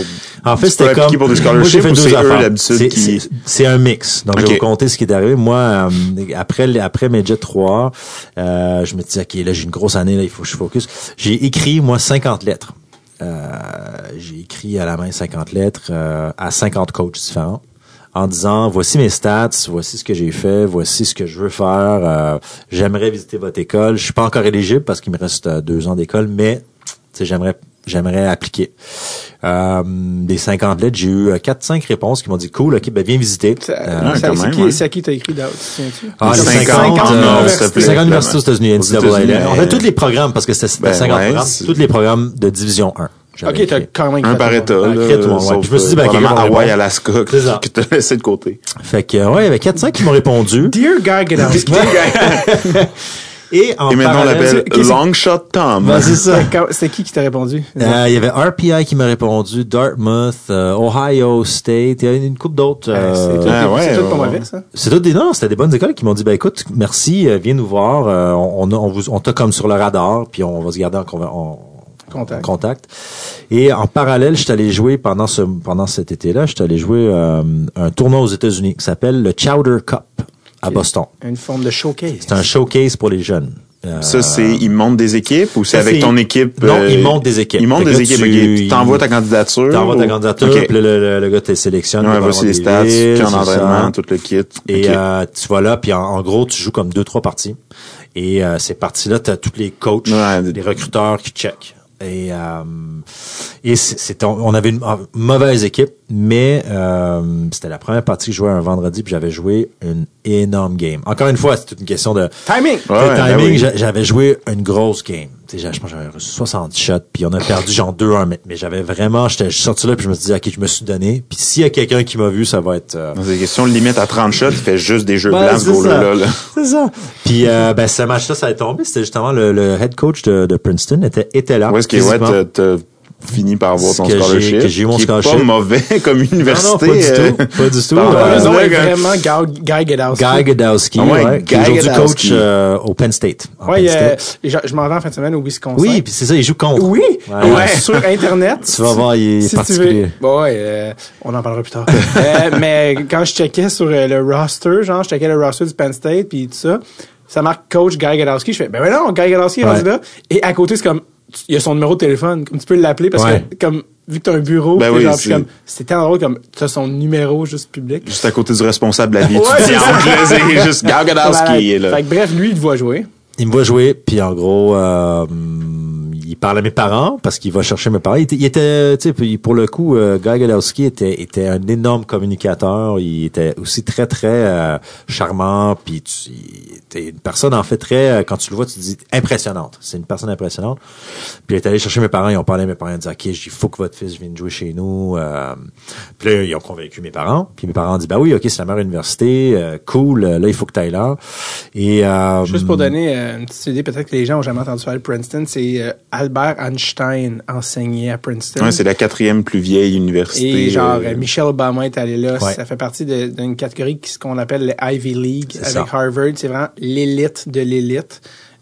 Speaker 4: En fait, c'était comme
Speaker 3: pour des
Speaker 4: moi, j'ai
Speaker 3: scholarships
Speaker 4: fait
Speaker 3: ou
Speaker 4: deux
Speaker 3: c'est
Speaker 4: un mix. Donc,
Speaker 3: Ok.
Speaker 4: je vais vous compter ce qui est arrivé. Moi, euh, après après mes Jet 3, euh, je me dis ok, là j'ai une grosse année, là il faut que je focus. J'ai écrit moi 50 lettres. Euh, j'ai écrit à la main 50 lettres euh, à 50 coachs différents en disant voici mes stats, voici ce que j'ai fait, voici ce que je veux faire. j'aimerais visiter votre école. Je suis pas encore éligible parce qu'il me reste deux ans d'école, mais j'aimerais j'aimerais appliquer. Euh, des 50 lettres, j'ai eu 4-5 réponses qui m'ont dit cool, ok, ben viens visiter. Euh,
Speaker 3: quand
Speaker 1: c'est
Speaker 3: ouais.
Speaker 1: à qui t'as te souviens-tu?
Speaker 4: ah, les
Speaker 3: 50,
Speaker 4: 50,
Speaker 3: en
Speaker 4: euh,
Speaker 3: or, s'il te plaît.
Speaker 4: 50 universités aux États-Unis, NCAA. On a
Speaker 3: mais-
Speaker 4: tous les programmes parce que c'était
Speaker 3: Ben
Speaker 4: 50
Speaker 3: ouais,
Speaker 4: programmes, tous les programmes de division 1. j'avais
Speaker 1: Ok, t'as
Speaker 4: écrit.
Speaker 1: quand même
Speaker 3: Un
Speaker 1: écrit
Speaker 3: par État, là.
Speaker 4: écrit ouais. je me suis dit, ben,
Speaker 3: euh,
Speaker 4: répondre.
Speaker 3: Alaska, que t'as laissé de côté.
Speaker 4: Fait que, ouais, il y avait 4-5 qui m'ont répondu.
Speaker 1: Dear Guy Godowski.
Speaker 4: Et en
Speaker 3: Et maintenant, on
Speaker 4: parallèle-
Speaker 3: l'appelle
Speaker 1: c'est- c'est-
Speaker 3: Longshot Tom.
Speaker 4: Ben, c'est ça.
Speaker 1: C'était qui qui t'a répondu?
Speaker 4: Euh, il y avait RPI qui m'a répondu, Dartmouth, euh, Ohio State, il y a une couple d'autres.
Speaker 1: Euh, c'est
Speaker 4: euh,
Speaker 1: tout,
Speaker 3: ah ouais,
Speaker 1: c'est tout pas
Speaker 3: ouais.
Speaker 1: mauvais, ça.
Speaker 4: C'est toutes des non, c'était des bonnes écoles qui m'ont dit ben écoute, merci, euh, viens nous voir, euh, on, on, on vous on t'a comme sur le radar, puis on va se garder en, en-
Speaker 1: Contact.
Speaker 4: en contact. Et en parallèle, je suis allé jouer pendant ce pendant cet été-là, je suis allé jouer euh, un tournoi aux États-Unis qui s'appelle le Chowder Cup à Boston.
Speaker 1: Une forme de showcase.
Speaker 4: C'est un showcase pour les jeunes. Euh,
Speaker 3: Ça, c'est, ils montent des équipes ou c'est avec ton équipe?
Speaker 4: Non,
Speaker 3: euh,
Speaker 4: ils montent des équipes.
Speaker 3: Ils montent des
Speaker 4: là,
Speaker 3: équipes,
Speaker 4: tu-
Speaker 3: ok. Tu t'envoies ta candidature?
Speaker 4: T'envoies ta
Speaker 3: ou-
Speaker 4: candidature,
Speaker 3: Ok.
Speaker 4: puis le, le, le gars te sélectionne. il
Speaker 3: Ouais,
Speaker 4: va
Speaker 3: voici les stats,
Speaker 4: villes,
Speaker 3: puis en entraînement, tout le kit.
Speaker 4: Et euh, tu vas là, puis en, en gros, tu joues comme deux, trois parties. Et euh, ces parties-là, tu as tous les coachs,
Speaker 3: Ouais.
Speaker 4: les recruteurs qui checkent. Et, euh, et c'est, c'est- on on avait une ah, mauvaise équipe, mais euh, c'était la première partie que je jouais un vendredi, puis j'avais joué une énorme game. Encore une fois, c'est toute une question de
Speaker 1: Timing!
Speaker 3: Ouais, ben
Speaker 4: timing.
Speaker 3: oui.
Speaker 4: J'avais joué une grosse game. J'a- je pense que j'avais reçu 60 shots, puis on a perdu genre 2-1, mais, mais j'avais vraiment, j'étais sorti là, puis je me suis dit, ok, je me suis donné. Puis s'il y a quelqu'un qui m'a vu, ça va être... euh,
Speaker 3: Dans des questions limite à 30 shots, il fait juste des jeux
Speaker 4: ben,
Speaker 3: blancs,
Speaker 4: ça.
Speaker 3: goaler-là. là.
Speaker 4: C'est ça. Puis euh, ben ce match-là, ça a tombé. C'était justement le, le head coach de, de Princeton était était là.
Speaker 3: Où est-ce que fini par avoir ton scholarship?
Speaker 4: que j'ai eu mon
Speaker 3: qui est
Speaker 4: scholarship.
Speaker 3: pas mauvais comme université.
Speaker 4: Non, non, pas du
Speaker 3: euh,
Speaker 4: tout. Pas du tout.
Speaker 3: par-
Speaker 4: Euh,
Speaker 1: autres,
Speaker 3: ouais,
Speaker 1: vraiment Guy, Guy Godowski.
Speaker 4: Guy Godowski,
Speaker 3: Ah ouais,
Speaker 4: ouais, qui est aujourd'hui coach euh, au Penn State.
Speaker 1: euh,
Speaker 4: State.
Speaker 1: je, je m'en vais en fin de semaine au Wisconsin.
Speaker 4: Oui, puis c'est ça, il joue contre.
Speaker 1: Oui,
Speaker 4: Ouais.
Speaker 1: ouais, sur Internet.
Speaker 4: Tu vas voir, il est
Speaker 1: si tu
Speaker 4: particulier.
Speaker 1: veux. Bon, ouais, euh, on en parlera plus tard. Euh, mais quand je checkais sur euh, le roster, genre, je checkais le roster du Penn State, puis tout ça, ça marque coach Guy Godowski. Je fais, ben, non, Guy Godowski est rendu là. Et à côté, c'est comme, il y a son numéro de téléphone. Comme tu peux l'appeler parce
Speaker 4: Ouais.
Speaker 1: que, comme, vu que t'as un bureau,
Speaker 3: Ben oui,
Speaker 1: genre,
Speaker 3: c'est-
Speaker 1: comme, c'était tellement drôle comme, t'as son numéro juste public.
Speaker 3: Juste à côté du responsable de la vie
Speaker 1: Ouais, c'est
Speaker 3: étudiante. C'est juste Gal Gadowski qui est là.
Speaker 1: Fait que bref, lui, il te voit jouer.
Speaker 4: Il me voit jouer, puis en gros, euh, il parle à mes parents parce qu'il va chercher mes parents. Il était, il était tu sais, puis pour le coup, euh, Guy était, était un énorme communicateur. Il était aussi très, très euh, charmant, puis tu, il était une personne, en fait, très, euh, quand tu le vois, tu te dis impressionnante. C'est une personne impressionnante. Puis il est allé chercher mes parents, ils ont parlé à mes parents, ils ont dit, OK, il faut que votre fils vienne jouer chez nous. Euh, puis là, ils ont convaincu mes parents. Puis mes parents ont dit, bah oui, OK, c'est la meilleure université, euh, cool, là, il faut que tu ailles là. Et, euh,
Speaker 1: Juste pour donner euh, une petite idée, peut-être que les gens ont jamais entendu parler de Princeton, c'est euh, Albert Einstein enseignait à Princeton.
Speaker 3: Ouais, c'est la quatrième plus vieille université.
Speaker 1: Et genre,
Speaker 3: euh,
Speaker 1: euh, Michel Obama est allé là.
Speaker 4: Ouais.
Speaker 1: Ça fait partie d'une catégorie qui- ce qu'on appelle le Ivy League avec
Speaker 4: ça.
Speaker 1: Harvard. C'est vraiment l'élite de l'élite.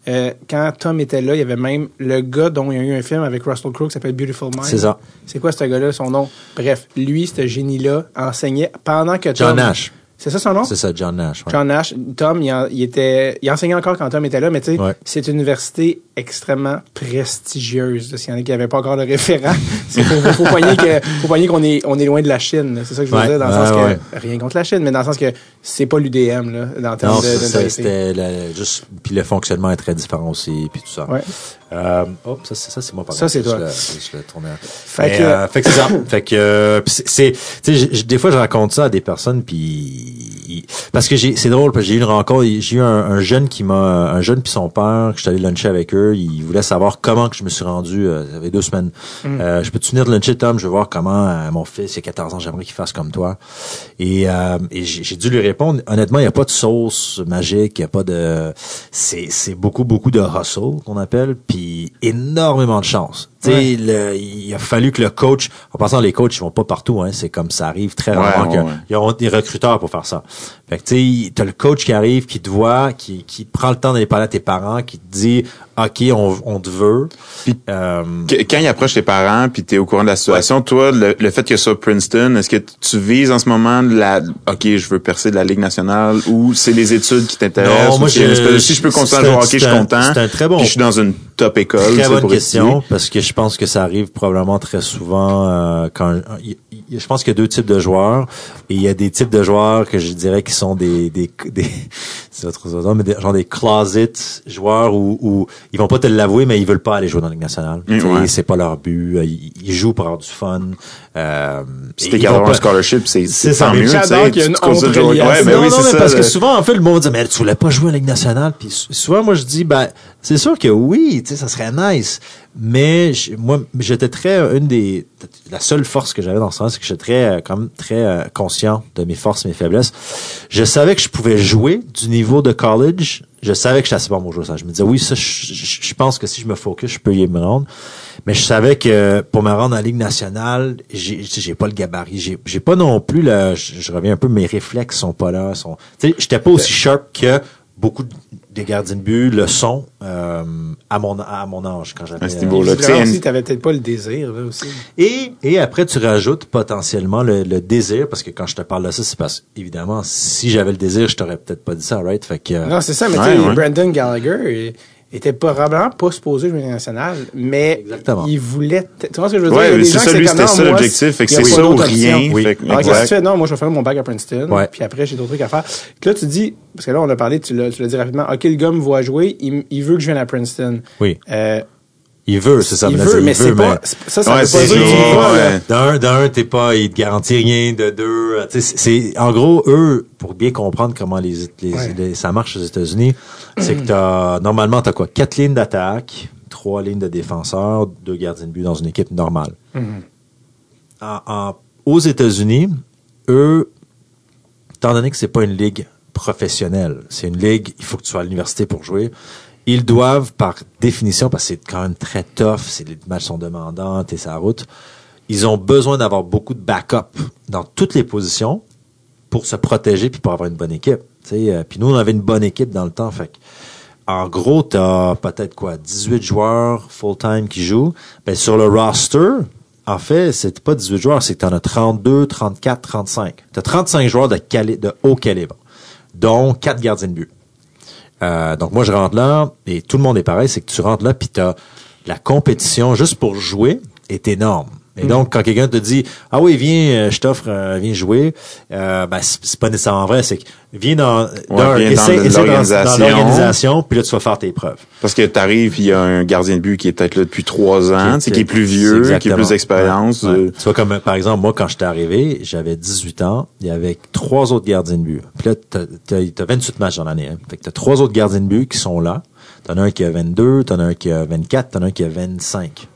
Speaker 1: Euh, quand Tom était là, il y avait même le gars dont il y a eu un film avec Russell Crowe qui s'appelle Beautiful Mind.
Speaker 4: C'est ça.
Speaker 1: C'est quoi ce gars-là, son nom? Bref, lui, ce génie-là, enseignait pendant que Tom...
Speaker 4: John Nash.
Speaker 1: C'est ça son nom?
Speaker 4: C'est ça, John Nash. ouais.
Speaker 1: John Nash, Tom, il, en- il était, il enseignait encore quand Tom était là, mais tu sais,
Speaker 4: Ouais.
Speaker 1: c'est une université extrêmement prestigieuse. S'il y en a qui n'avaient pas encore de référent, c'est faut, faut, faut poigner qu'on est, on est loin de la Chine. C'est ça que je veux
Speaker 4: Ouais,
Speaker 1: dire, dans le sens que, rien contre la Chine, mais dans le sens que c'est pas l'UDM, là, dans le terme
Speaker 4: Non,
Speaker 1: de, de
Speaker 4: c'était juste puis le fonctionnement est très différent aussi puis tout ça.
Speaker 1: Ouais.
Speaker 4: Euh, hop, ça c'est ça c'est moi pardon.
Speaker 1: Ça, c'est toi.
Speaker 4: le- Je le tournais.
Speaker 1: Fait
Speaker 4: Mais,
Speaker 1: que-
Speaker 4: euh, fait que c'est ça. fait que euh, c'est tu sais des fois je raconte ça à des personnes puis parce que j'ai c'est drôle parce que j'ai eu une rencontre, j'ai eu un, un jeune qui m'a un jeune puis son père que je suis allé luncher avec eux, il voulait savoir comment que je me suis rendu euh, ça fait deux semaines.
Speaker 1: Mm.
Speaker 4: Euh, je peux te venir de luncher Tom, je veux voir comment euh, mon fils il a 14 ans, j'aimerais qu'il fasse comme toi. Et, euh, et j'ai j'ai dû lui répondre honnêtement, il n'y a pas de sauce magique, il a pas de... C'est, c'est beaucoup, beaucoup de hustle qu'on appelle, puis énormément de chance. Tu sais, le- il a fallu que le coach... En passant, les coachs, ils vont pas partout, hein. C'est comme ça arrive très rarement
Speaker 3: ouais, ouais.
Speaker 4: ils auront des recruteurs pour faire ça. Fait que, tu sais, t'as le coach qui arrive, qui te voit, qui, qui prend le temps d'aller parler à tes parents, qui te dit, OK, on, on te veut. Euh,
Speaker 3: Que- Quand il approche tes parents puis t'es au courant de la situation, toi, le, le fait que ça Princeton, est-ce que tu vises en ce moment la, ok, je veux percer de la Ligue nationale ou c'est les études qui t'intéressent? Si je peux continuer à jouer hockey, je suis content.
Speaker 4: c'est un très bon-
Speaker 3: je suis dans une top école.
Speaker 4: Très
Speaker 3: tu
Speaker 4: bonne question
Speaker 3: étudier.
Speaker 4: parce que je pense que ça arrive probablement très souvent euh, quand je pense qu'il y a deux types de joueurs et il y a des types de joueurs que je dirais qui sont des des des c'est autre chose, mais des, genre des closet joueurs où, où ils vont pas te l'avouer mais ils veulent pas aller jouer dans la Ligue nationale.
Speaker 3: Mm, ouais.
Speaker 4: C'est pas leur but. euh, Ils, ils jouent pour avoir du fun. Euh,
Speaker 3: Si t'es un scholarship, c'est
Speaker 4: C'est
Speaker 3: tant mieux.
Speaker 1: j'adore qu'il y a une honte.
Speaker 3: Ouais, ben
Speaker 4: non,
Speaker 3: oui,
Speaker 4: non,
Speaker 3: c'est
Speaker 4: mais
Speaker 3: ça.
Speaker 4: parce que souvent, en fait, le monde dire, mais tu voulais pas jouer à la Ligue nationale. Puis sou- souvent, moi, je dis, ben, c'est sûr que oui, tu sais, ça serait nice. Mais moi, j'étais très, une des, la seule force que j'avais dans ce sens, c'est que j'étais très, euh, quand même, très euh, conscient de mes forces, mes faiblesses. Je savais que je pouvais jouer du niveau de college. Je savais que j'étais assez bon pour jouer ça. Je me disais, oui, ça, je, je- je pense que si je me focus, je peux y me rendre. Mais je savais que pour me rendre en Ligue nationale, j'ai j'ai pas le gabarit. J'ai j'ai pas non plus le. Je, je reviens un peu, mes réflexes sont pas là. Sont, j'étais pas aussi sharp que beaucoup de- des gardiens de but le sont euh, à mon à mon âge quand j'avais.
Speaker 3: À ce niveau-là.
Speaker 1: Visiblement
Speaker 3: tu
Speaker 1: t'avais peut-être pas le désir, là, aussi.
Speaker 4: Et, et après, tu rajoutes potentiellement le, le désir, parce que quand je te parle de ça, c'est parce évidemment, si j'avais le désir, je t'aurais peut-être pas dit ça, right? Fait que, euh,
Speaker 1: Non, c'est ça, mais
Speaker 3: Ouais,
Speaker 1: tu sais,
Speaker 3: ouais.
Speaker 1: Brandon Gallagher était probablement pas supposé jouer nationale, mais
Speaker 4: Exactement.
Speaker 1: il voulait. Tu vois ce que je veux dire?
Speaker 3: Ouais, c'est ça, c'était ça l'objectif. Fait que c'est ça ou rien.
Speaker 4: Oui.
Speaker 3: Fait que-
Speaker 1: Alors, qu'est-ce que tu
Speaker 3: exact.
Speaker 1: fais? Non, moi, je vais faire mon bac à Princeton.
Speaker 4: Ouais.
Speaker 1: Puis après, j'ai d'autres trucs à faire. Puis là, tu dis, parce que là, on a parlé, tu l'as, tu l'as dit rapidement, OK, le gars me voit jouer, il, il veut que je vienne à Princeton.
Speaker 4: oui.
Speaker 1: Euh,
Speaker 4: Il veut, c'est ça.
Speaker 1: il veut,
Speaker 4: c'est-
Speaker 1: mais c'est pas, ça, ça
Speaker 3: Ouais,
Speaker 1: veut
Speaker 3: c'est
Speaker 1: pas dire.
Speaker 4: D'un, d'un, t'es pas, il te garantit rien. De deux, euh, tu sais, c'est, en gros, eux, pour bien comprendre comment les, les,
Speaker 1: Ouais.
Speaker 4: les- ça marche aux États-Unis, c'est que t'as, normalement, t'as quoi? Quatre lignes d'attaque, trois lignes de défenseurs, deux gardiens de but dans une équipe normale. En- en- aux États-Unis, eux, étant donné que c'est pas une ligue professionnelle, c'est une ligue, il faut que tu sois à l'université pour jouer. Ils doivent, par définition, parce que c'est quand même très tough, c'est les matchs sont demandants, sur la route, ils ont besoin d'avoir beaucoup de backup dans toutes les positions pour se protéger puis pour avoir une bonne équipe. Tu euh, puis nous, on avait une bonne équipe dans le temps. Fait en gros, t'as peut-être quoi, 18 joueurs full-time qui jouent. Ben, sur le roster, en fait, c'est pas 18 joueurs, c'est que t'en as 32, 34, 35. T'as 35 joueurs de, de haut calibre, dont 4 gardiens de but. Euh, donc moi je rentre là et tout le monde est pareil, c'est que tu rentres là puis t'as la compétition juste pour jouer est énorme. Et
Speaker 3: Mm.
Speaker 4: donc quand quelqu'un te dit ah oui viens euh, je t'offre euh, viens jouer, euh, ben c'est pas nécessairement vrai, c'est que viens dans,
Speaker 3: viens dans l'organisation.
Speaker 4: puis là tu vas faire tes preuves.
Speaker 3: Parce que t'arrives, il y a un gardien de but qui est peut-être là depuis trois ans, tu sais, qui est plus vieux, qui a plus d'expérience.
Speaker 4: Ouais, ouais.
Speaker 3: euh,
Speaker 4: Tu vois, comme, par exemple, moi, quand j'étais arrivé, j'avais 18 ans, il y avait trois autres gardiens de but. Puis là, t'as, t'as 28 matchs dans l'année. Hein. Fait que t'as trois autres gardiens de but qui sont là. T'en as un qui a 22, t'en as un qui a 24, t'en as un qui a 25.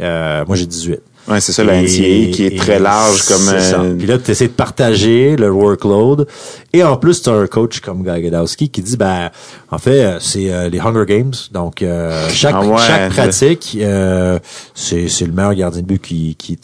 Speaker 4: Euh, moi, j'ai 18.
Speaker 3: Ouais, c'est ça, la NCAA qui est très large comme... euh,
Speaker 4: Puis là, tu essaies de partager le workload. Et en plus, tu as un coach comme Guy Gadowski qui dit, ben, en fait, euh, c'est euh, les Hunger Games. Donc, euh, chaque,
Speaker 3: Ah ouais,
Speaker 4: chaque pratique, euh, c'est c'est le meilleur gardien de but qui... qui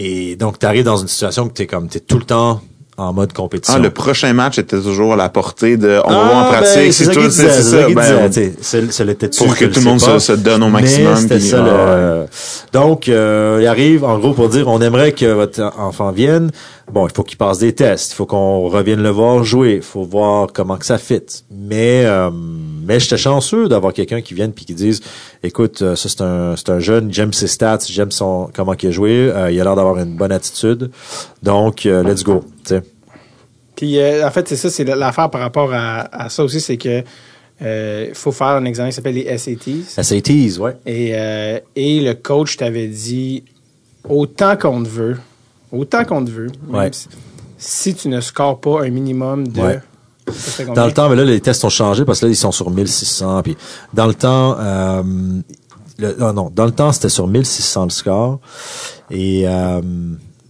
Speaker 4: et donc, tu arrives dans une situation que tu es comme, tu tout le temps en mode compétition.
Speaker 3: Ah, le prochain match était toujours à la portée de on va voir en
Speaker 4: Ah, ben,
Speaker 3: pratique,
Speaker 4: c'est
Speaker 3: c'est
Speaker 4: ça
Speaker 3: tout,
Speaker 4: disait, ça
Speaker 3: ben,
Speaker 4: dessus,
Speaker 3: pour que tout
Speaker 4: le
Speaker 3: monde se,
Speaker 4: pas.
Speaker 3: se donne au
Speaker 4: Mais
Speaker 3: maximum.
Speaker 4: c'était
Speaker 3: puis-
Speaker 4: ça,
Speaker 3: ah,
Speaker 4: le- Donc, euh, il arrive, en gros, pour dire, on aimerait que votre enfant vienne. Bon, il faut qu'il passe des tests. Il faut qu'on revienne le voir jouer. Il faut voir comment que ça fit. Mais, euh, mais j'étais chanceux d'avoir quelqu'un qui vienne puis qui dise, écoute, euh, ça c'est un, c'est un jeune, j'aime ses stats, j'aime son, comment il a joué. Euh, il a l'air d'avoir une bonne attitude. Donc, euh, let's go. tu sais.
Speaker 1: Puis, euh, en fait, c'est ça, c'est l'affaire par rapport à, à ça aussi, c'est que euh, il faut faire un examen qui s'appelle les SATs.
Speaker 4: SATs, ouais.
Speaker 1: Et, euh, et le coach t'avait dit autant qu'on te veut, autant qu'on te veut,
Speaker 4: Ouais.
Speaker 1: si, si tu ne scores pas un minimum de.
Speaker 4: Ouais. Dans le temps, mais là, les tests ont changé parce que là, ils sont sur 1600. Puis dans le temps, euh, le- non, non, dans le temps, c'était sur 1600 le score. Et euh,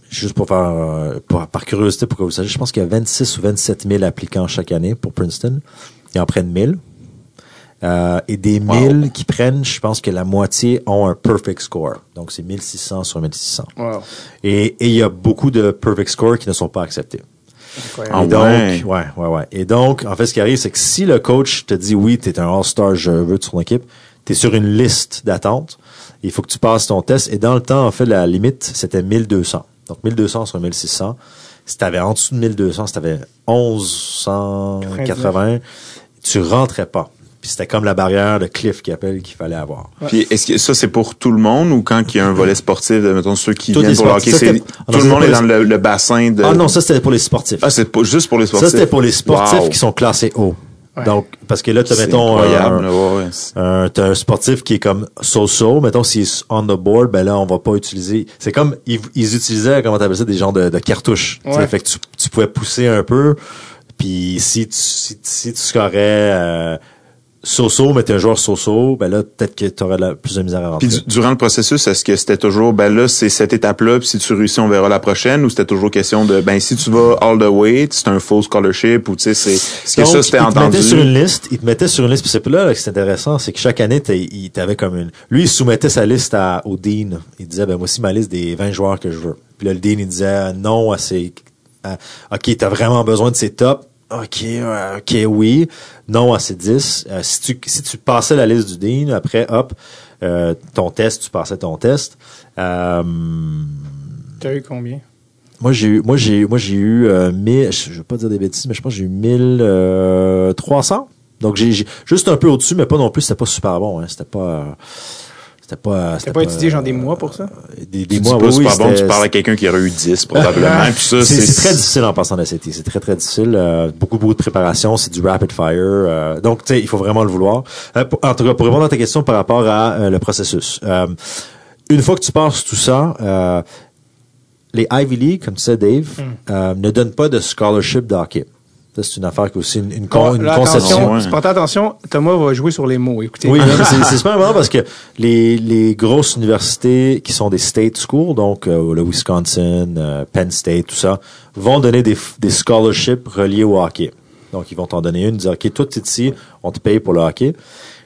Speaker 4: juste pour faire, euh, pour- par curiosité, pour que vous sachiez, je pense qu'il y a 26 ou 27 000 applicants chaque année pour Princeton. Ils en prennent 1000. Euh, et des 1000 qui prennent, je pense que la moitié ont un perfect score. Donc, c'est 1600 sur 1600.
Speaker 1: Wow.
Speaker 4: Et et il y a beaucoup de perfect score qui ne sont pas acceptés.
Speaker 1: Incroyable.
Speaker 3: Ah
Speaker 4: Et donc,
Speaker 3: ouais.
Speaker 4: ouais, ouais. Et donc, en fait, ce qui arrive, c'est que si le coach te dit oui, t'es un all-star, je veux de son équipe, t'es sur une liste d'attente. Il faut que tu passes ton test. Et dans le temps, en fait, la limite, c'était 1200. Donc, 1200 sur 1600. Si t'avais en dessous de 1200, si t'avais 1180, tu rentrais pas. Puis c'était comme la barrière de Cliff qui appelle qu'il fallait avoir.
Speaker 3: Puis est-ce que ça c'est pour tout le monde ou quand il y a un volet sportif, mettons ceux qui
Speaker 4: Tous
Speaker 3: viennent pour le hockey,
Speaker 4: Ça,
Speaker 3: tout
Speaker 4: non,
Speaker 3: le monde est dans le, le bassin de
Speaker 4: Ah non, ça c'était pour les sportifs.
Speaker 3: Ah, c'est pas- juste pour les sportifs.
Speaker 4: ça c'était pour les sportifs
Speaker 3: Wow.
Speaker 4: qui sont classés haut.
Speaker 1: Ouais.
Speaker 4: Donc, parce que là, tu mettons un-
Speaker 3: ouais, ouais.
Speaker 4: un, t'as un sportif qui est comme so-so, mettons s'il est on the board, ben là on va pas utiliser. C'est comme ils, ils utilisaient comment t'appelles ça des genres de, de cartouches.
Speaker 1: Ouais.
Speaker 4: Fait que tu, tu pouvais pousser un peu, puis si tu si, si tu scorais euh, so-so, mais t'es un joueur so-so, ben là peut-être que t'aurais la, plus de misère à rentrer.
Speaker 3: Puis du- durant le processus, est-ce que c'était toujours ben là c'est cette étape-là, puis si tu réussis, on verra la prochaine, ou c'était toujours question de ben si tu vas all the way, c'est un faux scholarship ou tu sais c'est est-ce que
Speaker 4: Donc,
Speaker 3: ça c'était
Speaker 4: il te
Speaker 3: entendu?
Speaker 4: mettait sur une liste, il te mettait sur une liste, puis c'est là, là que c'est intéressant, c'est que chaque année, il t'avait comme une... Lui, il soumettait sa liste à, au dean. Il disait, ben voici ma liste des 20 joueurs que je veux. Puis là, le dean, il disait non à ses... à- OK, t'as vraiment besoin de ces tops. OK, euh, OK, oui. Non à ces 10. Euh, si, tu, si tu passais la liste du dean, après, hop, euh, ton test, tu passais ton test. Euh,
Speaker 1: T'as eu combien?
Speaker 4: moi j'ai eu moi j'ai moi j'ai eu euh, 1000 je, veux pas dire des bêtises mais je pense que j'ai eu 1300 donc j'ai j'ai- juste un peu au-dessus mais pas non plus c'était pas super bon hein, c'était pas euh, c'était pas
Speaker 1: T'as pas étudié genre des mois pour ça?
Speaker 4: euh, des, des
Speaker 3: Tu dis
Speaker 4: mois
Speaker 3: pas
Speaker 4: oui,
Speaker 3: pas bon, tu
Speaker 4: c'était-
Speaker 3: parles à quelqu'un qui aurait eu 10 probablement, puis ça
Speaker 4: c'est c'est très difficile en passant la CT. C'est très, très difficile. Euh, beaucoup, beaucoup de préparation. C'est du rapid fire. Euh, donc, tu sais, il faut vraiment le vouloir. Euh, pour- en tout cas, pour répondre à ta question par rapport à euh, le processus. Euh, une fois que tu passes tout ça, euh, les Ivy League, comme tu sais, Dave,
Speaker 1: Hmm.
Speaker 4: euh, ne donnent pas de scholarship de hockey. Ça, c'est une affaire qui est aussi une, une, con- une conception.
Speaker 1: attention, portez attention, Thomas va jouer sur les mots. Écoutez.
Speaker 4: Oui, c'est c'est super marrant parce que les, les grosses universités qui sont des state schools, donc euh, le Wisconsin, euh, Penn State, tout ça, vont donner des, scholarships reliés au hockey. Donc, ils vont t'en donner une, dire, OK, toi, tu es ici, on te paye pour le hockey.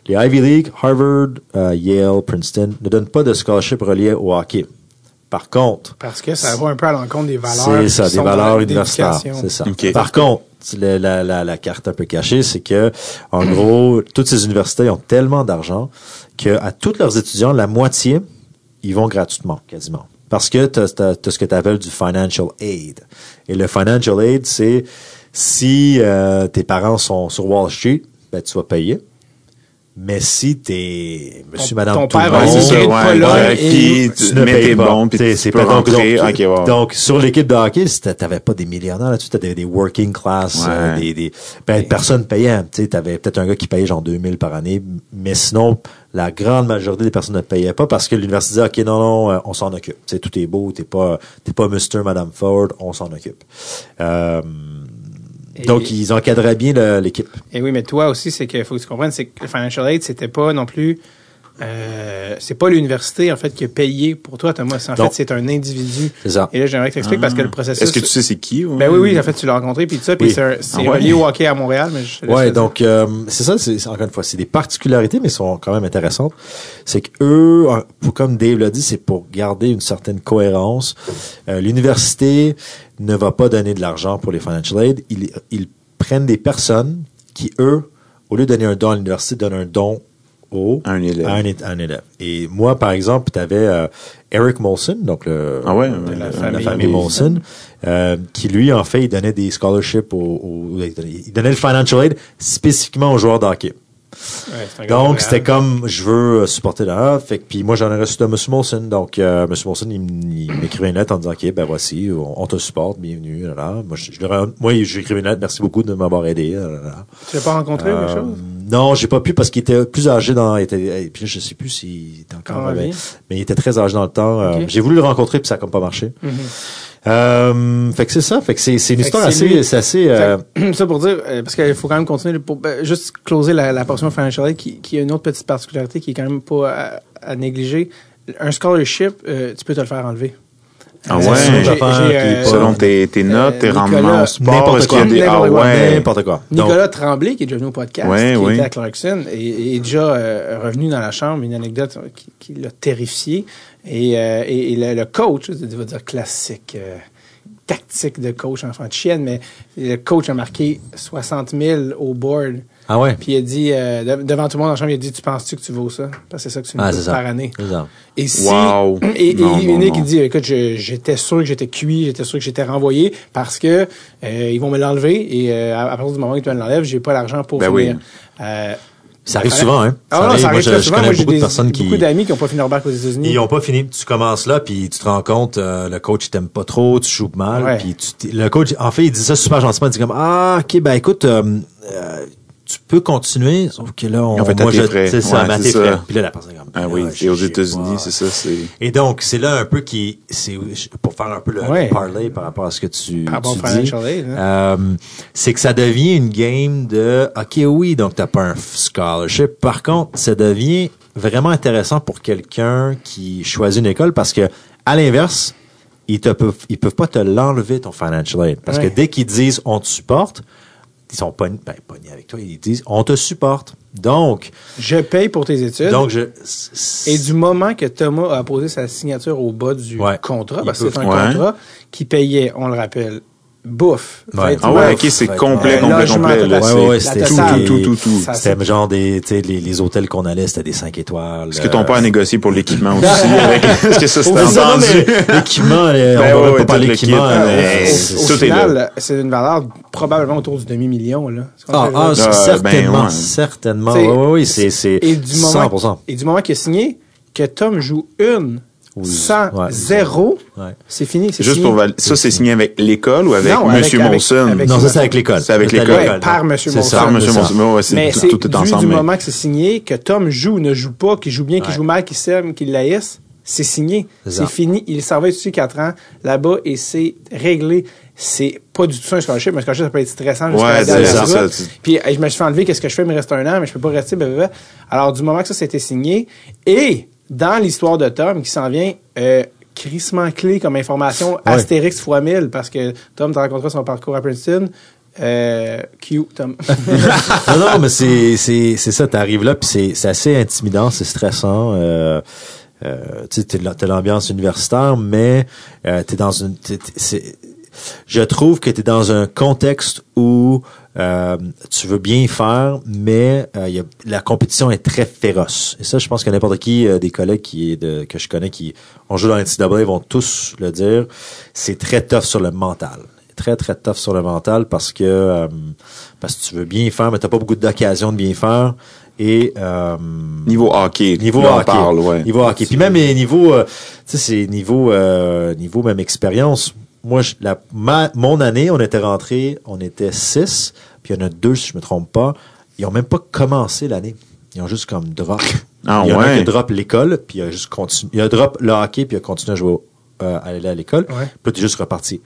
Speaker 4: Les Ivy League, Harvard, euh, Yale, Princeton ne donnent pas de scholarship relié au hockey. Par contre,
Speaker 1: Parce que ça va un peu à l'encontre des valeurs.
Speaker 4: c'est ça, des valeurs universitaires. C'est ça. Par contre, le- la, la, la carte un peu cachée, c'est que, en gros, toutes ces universités ont tellement d'argent que à tous leurs étudiants, la moitié, ils vont gratuitement, quasiment. Parce que tu as, ce que tu appelles du financial aid. Et le financial aid, c'est si euh, tes parents sont sur Wall Street, ben, tu vas payer. Mais si t'es monsieur,
Speaker 1: Ton-
Speaker 4: madame,
Speaker 1: ton
Speaker 4: tout
Speaker 1: père de
Speaker 3: ouais,
Speaker 1: et-
Speaker 3: puis
Speaker 4: tu
Speaker 3: mets
Speaker 4: payes
Speaker 3: tes
Speaker 4: pas.
Speaker 3: bons, puis
Speaker 4: T'sais,
Speaker 3: tu
Speaker 4: c'est
Speaker 3: peux
Speaker 4: pas donc,
Speaker 3: rentrer.
Speaker 4: donc,
Speaker 3: Ok, wow.
Speaker 4: donc, sur l'équipe de hockey, c'était- t'avais pas des millionnaires là-dessus, t'avais des working class,
Speaker 3: Ouais.
Speaker 4: euh, des, des ben, personnes payaient. Tu t'avais peut-être un gars qui payait genre 2000 par année, mais sinon, la grande majorité des personnes ne payaient pas parce que l'université disait, OK, non, non, euh, on s'en occupe. Tu sais, tout est beau, t'es pas, t'es pas Mr. Madame Ford, on s'en occupe. Euh,
Speaker 1: Et-
Speaker 4: donc, ils encadraient bien l'équipe.
Speaker 1: Et oui, mais toi aussi, c'est qu'il faut que tu comprennes, c'est que le financial aid, c'était pas non plus, euh, c'est pas l'université, en fait, qui a payé pour toi, Thomas. C'est- En
Speaker 4: Non.
Speaker 1: fait, c'est un individu.
Speaker 4: C'est ça.
Speaker 1: Et là, j'aimerais que tu expliques parce que le processus.
Speaker 3: Est-ce que tu sais c'est qui?
Speaker 1: Ben oui, oui, en fait, tu l'as rencontré, puis tout ça, puis
Speaker 4: Oui.
Speaker 1: c'est
Speaker 3: Ah ouais.
Speaker 1: relié au hockey à Montréal, mais je
Speaker 4: Ouais, donc euh, c'est ça, c'est encore une fois, c'est des particularités, mais sont quand même intéressantes. C'est que eux, pour- comme Dave l'a dit, c'est pour garder une certaine cohérence. Euh, L'université ne va pas donner de l'argent pour les financial aid. Ils, ils prennent des personnes qui, eux, au lieu de donner un don à l'université, donnent un don au
Speaker 3: Un élève.
Speaker 4: à un, é- à un élève. Et moi, par exemple, tu avais Eric Molson, donc le,
Speaker 3: Ah ouais,
Speaker 4: de
Speaker 3: ouais,
Speaker 4: la,
Speaker 3: la
Speaker 4: famille,
Speaker 1: famille
Speaker 4: Molson, euh, qui lui, en fait, il donnait des scholarships, au, au- il donnait- le financial aid spécifiquement aux joueurs de hockey.
Speaker 1: Ouais,
Speaker 4: Donc, c'était comme, je veux euh, supporter la fait que, puis moi, j'en ai reçu de M. Molson. Donc, euh, M. Molson, il, m'écrivait une lettre en disant, OK, ben voici, on, on te supporte, bienvenue, là, là. Moi, écrit une lettre, merci beaucoup de m'avoir aidé, là, là, là.
Speaker 1: Tu l'as pas rencontré ou quelque
Speaker 4: Euh,
Speaker 1: chose?
Speaker 4: Non, j'ai pas pu parce qu'il était plus âgé dans. il était- et puis je sais plus s'il était encore
Speaker 1: en
Speaker 4: mais, mais il était très âgé dans le temps. Euh. J'ai voulu le rencontrer puis ça a comme pas marché.
Speaker 1: Mhm.
Speaker 4: Euh, fait que c'est ça. Fait que c'est une
Speaker 1: Fait
Speaker 4: histoire assez, c'est euh,
Speaker 1: ça pour dire, euh, parce qu'il faut quand même continuer, pour ben, juste closer la, la portion financial aid qui, qui a une autre petite particularité qui est quand même pas à, à négliger. Un scholarship, tu peux te le faire enlever.
Speaker 3: Ah
Speaker 1: Euh,
Speaker 3: ouais?
Speaker 1: euh,
Speaker 3: Selon tes, tes notes, tes
Speaker 1: Nicolas,
Speaker 3: rendements au sport,
Speaker 4: N'importe
Speaker 3: est-ce qu'il y a
Speaker 4: quoi.
Speaker 3: des... Ah ouais.
Speaker 4: N'importe quoi. Donc,
Speaker 1: Nicolas Tremblay, qui est déjà venu au podcast,
Speaker 3: Ouais,
Speaker 1: qui
Speaker 3: oui.
Speaker 1: était à Clarkson, est déjà euh, revenu dans la chambre. Une anecdote qui, qui l'a terrifié. Et, euh, et, et le, le coach, je vais dire classique, euh, tactique de coach enfant de chienne, mais le coach a marqué 60 000 au board.
Speaker 4: Ah ouais?
Speaker 1: Puis il a dit, euh, de- devant tout le monde dans la chambre, il a dit, tu penses-tu que tu vaux ça? Parce que c'est ça que tu me
Speaker 4: Ah,
Speaker 1: coûtes
Speaker 4: ça.
Speaker 1: par année.
Speaker 4: Ça.
Speaker 1: Et si,
Speaker 3: Wow.
Speaker 1: et, et
Speaker 3: Non, non,
Speaker 1: Nick,
Speaker 3: non.
Speaker 1: il dit, écoute, je- j'étais sûr que j'étais cuit, j'étais sûr que j'étais renvoyé parce que euh, ils vont me l'enlever et euh, à, partir du moment où ils me l'enlèvent, j'ai pas l'argent pour
Speaker 3: Ben
Speaker 1: finir.
Speaker 3: oui.
Speaker 1: Euh,
Speaker 4: Ça arrive
Speaker 1: ça-
Speaker 4: souvent, hein.
Speaker 1: Ah non, ça
Speaker 4: moi,
Speaker 1: arrive
Speaker 4: je,
Speaker 1: très
Speaker 4: je
Speaker 1: souvent.
Speaker 4: connais
Speaker 1: Moi, j'ai
Speaker 4: beaucoup de personnes qui.
Speaker 1: beaucoup d'amis qui n'ont pas fini leur bac aux États-Unis.
Speaker 4: Ils ont pas fini. Tu commences là, puis tu te rends compte, euh, le coach t'aime pas trop, tu joues mal,
Speaker 1: Ouais.
Speaker 4: puis tu le coach, en fait, il dit ça super gentiment, il dit comme ah ok ben écoute, euh, euh, tu peux continuer, sauf que là on,
Speaker 3: ont fait
Speaker 4: moi je, c'est ça,
Speaker 3: Ouais,
Speaker 4: frais. Puis là la personne est comme
Speaker 3: Ah oui,
Speaker 4: là,
Speaker 3: et aux États-Unis, c'est ça, c'est...
Speaker 4: Et donc c'est là un peu qui, c'est pour faire un peu le
Speaker 1: Ouais.
Speaker 4: parlay par rapport à ce que tu,
Speaker 1: Par rapport
Speaker 4: tu dis,
Speaker 1: financial aid, hein.
Speaker 4: euh, c'est que ça devient une game de OK oui, donc t'as pas un scholarship. Par contre, ça devient vraiment intéressant pour quelqu'un qui choisit une école parce que à l'inverse, ils te peuvent ils peuvent pas te l'enlever ton financial aid parce
Speaker 1: Ouais.
Speaker 4: que dès qu'ils disent on te supporte, ils sont pas ben, pognés avec toi, ils disent on te supporte. Donc
Speaker 1: Je paye pour tes études.
Speaker 4: donc je
Speaker 1: et du moment que Thomas a posé sa signature au bas du
Speaker 4: Ouais.
Speaker 1: contrat, parce que c'est un
Speaker 3: Ouais.
Speaker 1: contrat qui payait, on le rappelle, bouffe.
Speaker 4: Ouais.
Speaker 3: Ah ouais, ok, c'est complet, complet, complet.
Speaker 4: Ouais, ouais, c'était
Speaker 3: tout, tout, tout, tout.
Speaker 4: C'était genre des, tu sais, les, les hôtels qu'on allait, c'était des 5 étoiles.
Speaker 3: Est-ce que ton père a négocié pour l'équipement aussi? Est-ce que ça, c'était entendu?
Speaker 4: mais l'équipement, euh,
Speaker 3: Ben
Speaker 4: on va
Speaker 3: ouais,
Speaker 4: pas parler d'équipement. euh, c'est-
Speaker 1: Au
Speaker 3: tout est
Speaker 1: final, c'est une valeur probablement autour du demi-million. Là.
Speaker 4: Ah, ah.
Speaker 3: Euh,
Speaker 4: certainement,
Speaker 3: ben
Speaker 4: certainement.
Speaker 1: T'sais,
Speaker 4: Oui, oui, oui, c'est, c'est
Speaker 1: et du moment
Speaker 4: 100%.
Speaker 1: et du moment qu'il a signé que Tom joue une
Speaker 4: Ou-
Speaker 1: sans
Speaker 4: ouais.
Speaker 1: zéro,
Speaker 4: Ouais.
Speaker 1: c'est fini. C'est
Speaker 3: Juste pour valider. Ça, c'est signé avec l'école ou avec
Speaker 1: Non,
Speaker 3: Monsieur
Speaker 1: avec- avec-
Speaker 4: Non, ça, c'est avec l'école.
Speaker 3: C'est avec l'école.
Speaker 1: Ouais, par Monsieur
Speaker 4: ça,
Speaker 3: Par Monsieur. Molson. Ouais, c'est
Speaker 1: Mais
Speaker 3: tout,
Speaker 1: c'est
Speaker 3: tout est
Speaker 1: du,
Speaker 3: ensemble.
Speaker 1: du
Speaker 3: mais-
Speaker 1: moment que c'est signé, que Tom joue ou ne joue pas, qu'il joue bien, qu'il
Speaker 4: Ouais.
Speaker 1: joue mal, qu'il s'aime, qu'il laïsse, c'est signé.
Speaker 4: C'est
Speaker 1: fini. Il servait dessus 4 ans là-bas et c'est réglé. C'est pas du tout ça un scholarship. Un scholarship, ça peut être stressant jusqu'à
Speaker 3: Ouais,
Speaker 1: la
Speaker 3: c'est ça, ça,
Speaker 1: Puis hey, je me suis fait enlever, qu'est-ce que je fais? Il me reste un an, mais je peux pas rester. blablabla. Alors, du moment que ça c'était signé, et dans l'histoire de Tom qui s'en vient, euh, crissement clé comme information, Astérix x 1000, parce que Tom, t'as rencontré son parcours à Princeton. Euh, Q, Tom.
Speaker 4: non, non, mais c'est, c'est, c'est ça, t'arrives là, puis c'est, c'est assez intimidant, c'est stressant. Euh, euh, tu sais, t'as l'ambiance universitaire, mais euh, t'es dans une... t'es- t'es- c'est, je trouve que t'es dans un contexte où euh, tu veux bien faire, mais euh, y a, la compétition est très féroce. Et ça, je pense que n'importe qui, euh, des collègues qui est de, que je connais qui ont joué dans l'NCAA, ils vont tous le dire. C'est très tough sur le mental très très tough sur le mental parce que euh, parce que tu veux bien faire mais t'as pas beaucoup d'occasions de bien faire et euh,
Speaker 3: Niveau hockey.
Speaker 4: niveau
Speaker 3: là, on
Speaker 4: hockey
Speaker 3: parle, ouais.
Speaker 4: niveau hockey puis même les niveaux euh, tu sais c'est niveau euh, niveau même expérience moi je, la ma, mon année on était rentré on était six puis il y en a deux si je me trompe pas ils ont même pas commencé l'année ils ont juste comme drop
Speaker 3: Ah
Speaker 4: il y en a un
Speaker 3: ouais.
Speaker 4: qui a drop l'école puis il a juste continué il a drop le hockey puis il a continué à jouer au- euh, à aller à l'école
Speaker 1: Ouais.
Speaker 4: puis là, t'es juste reparti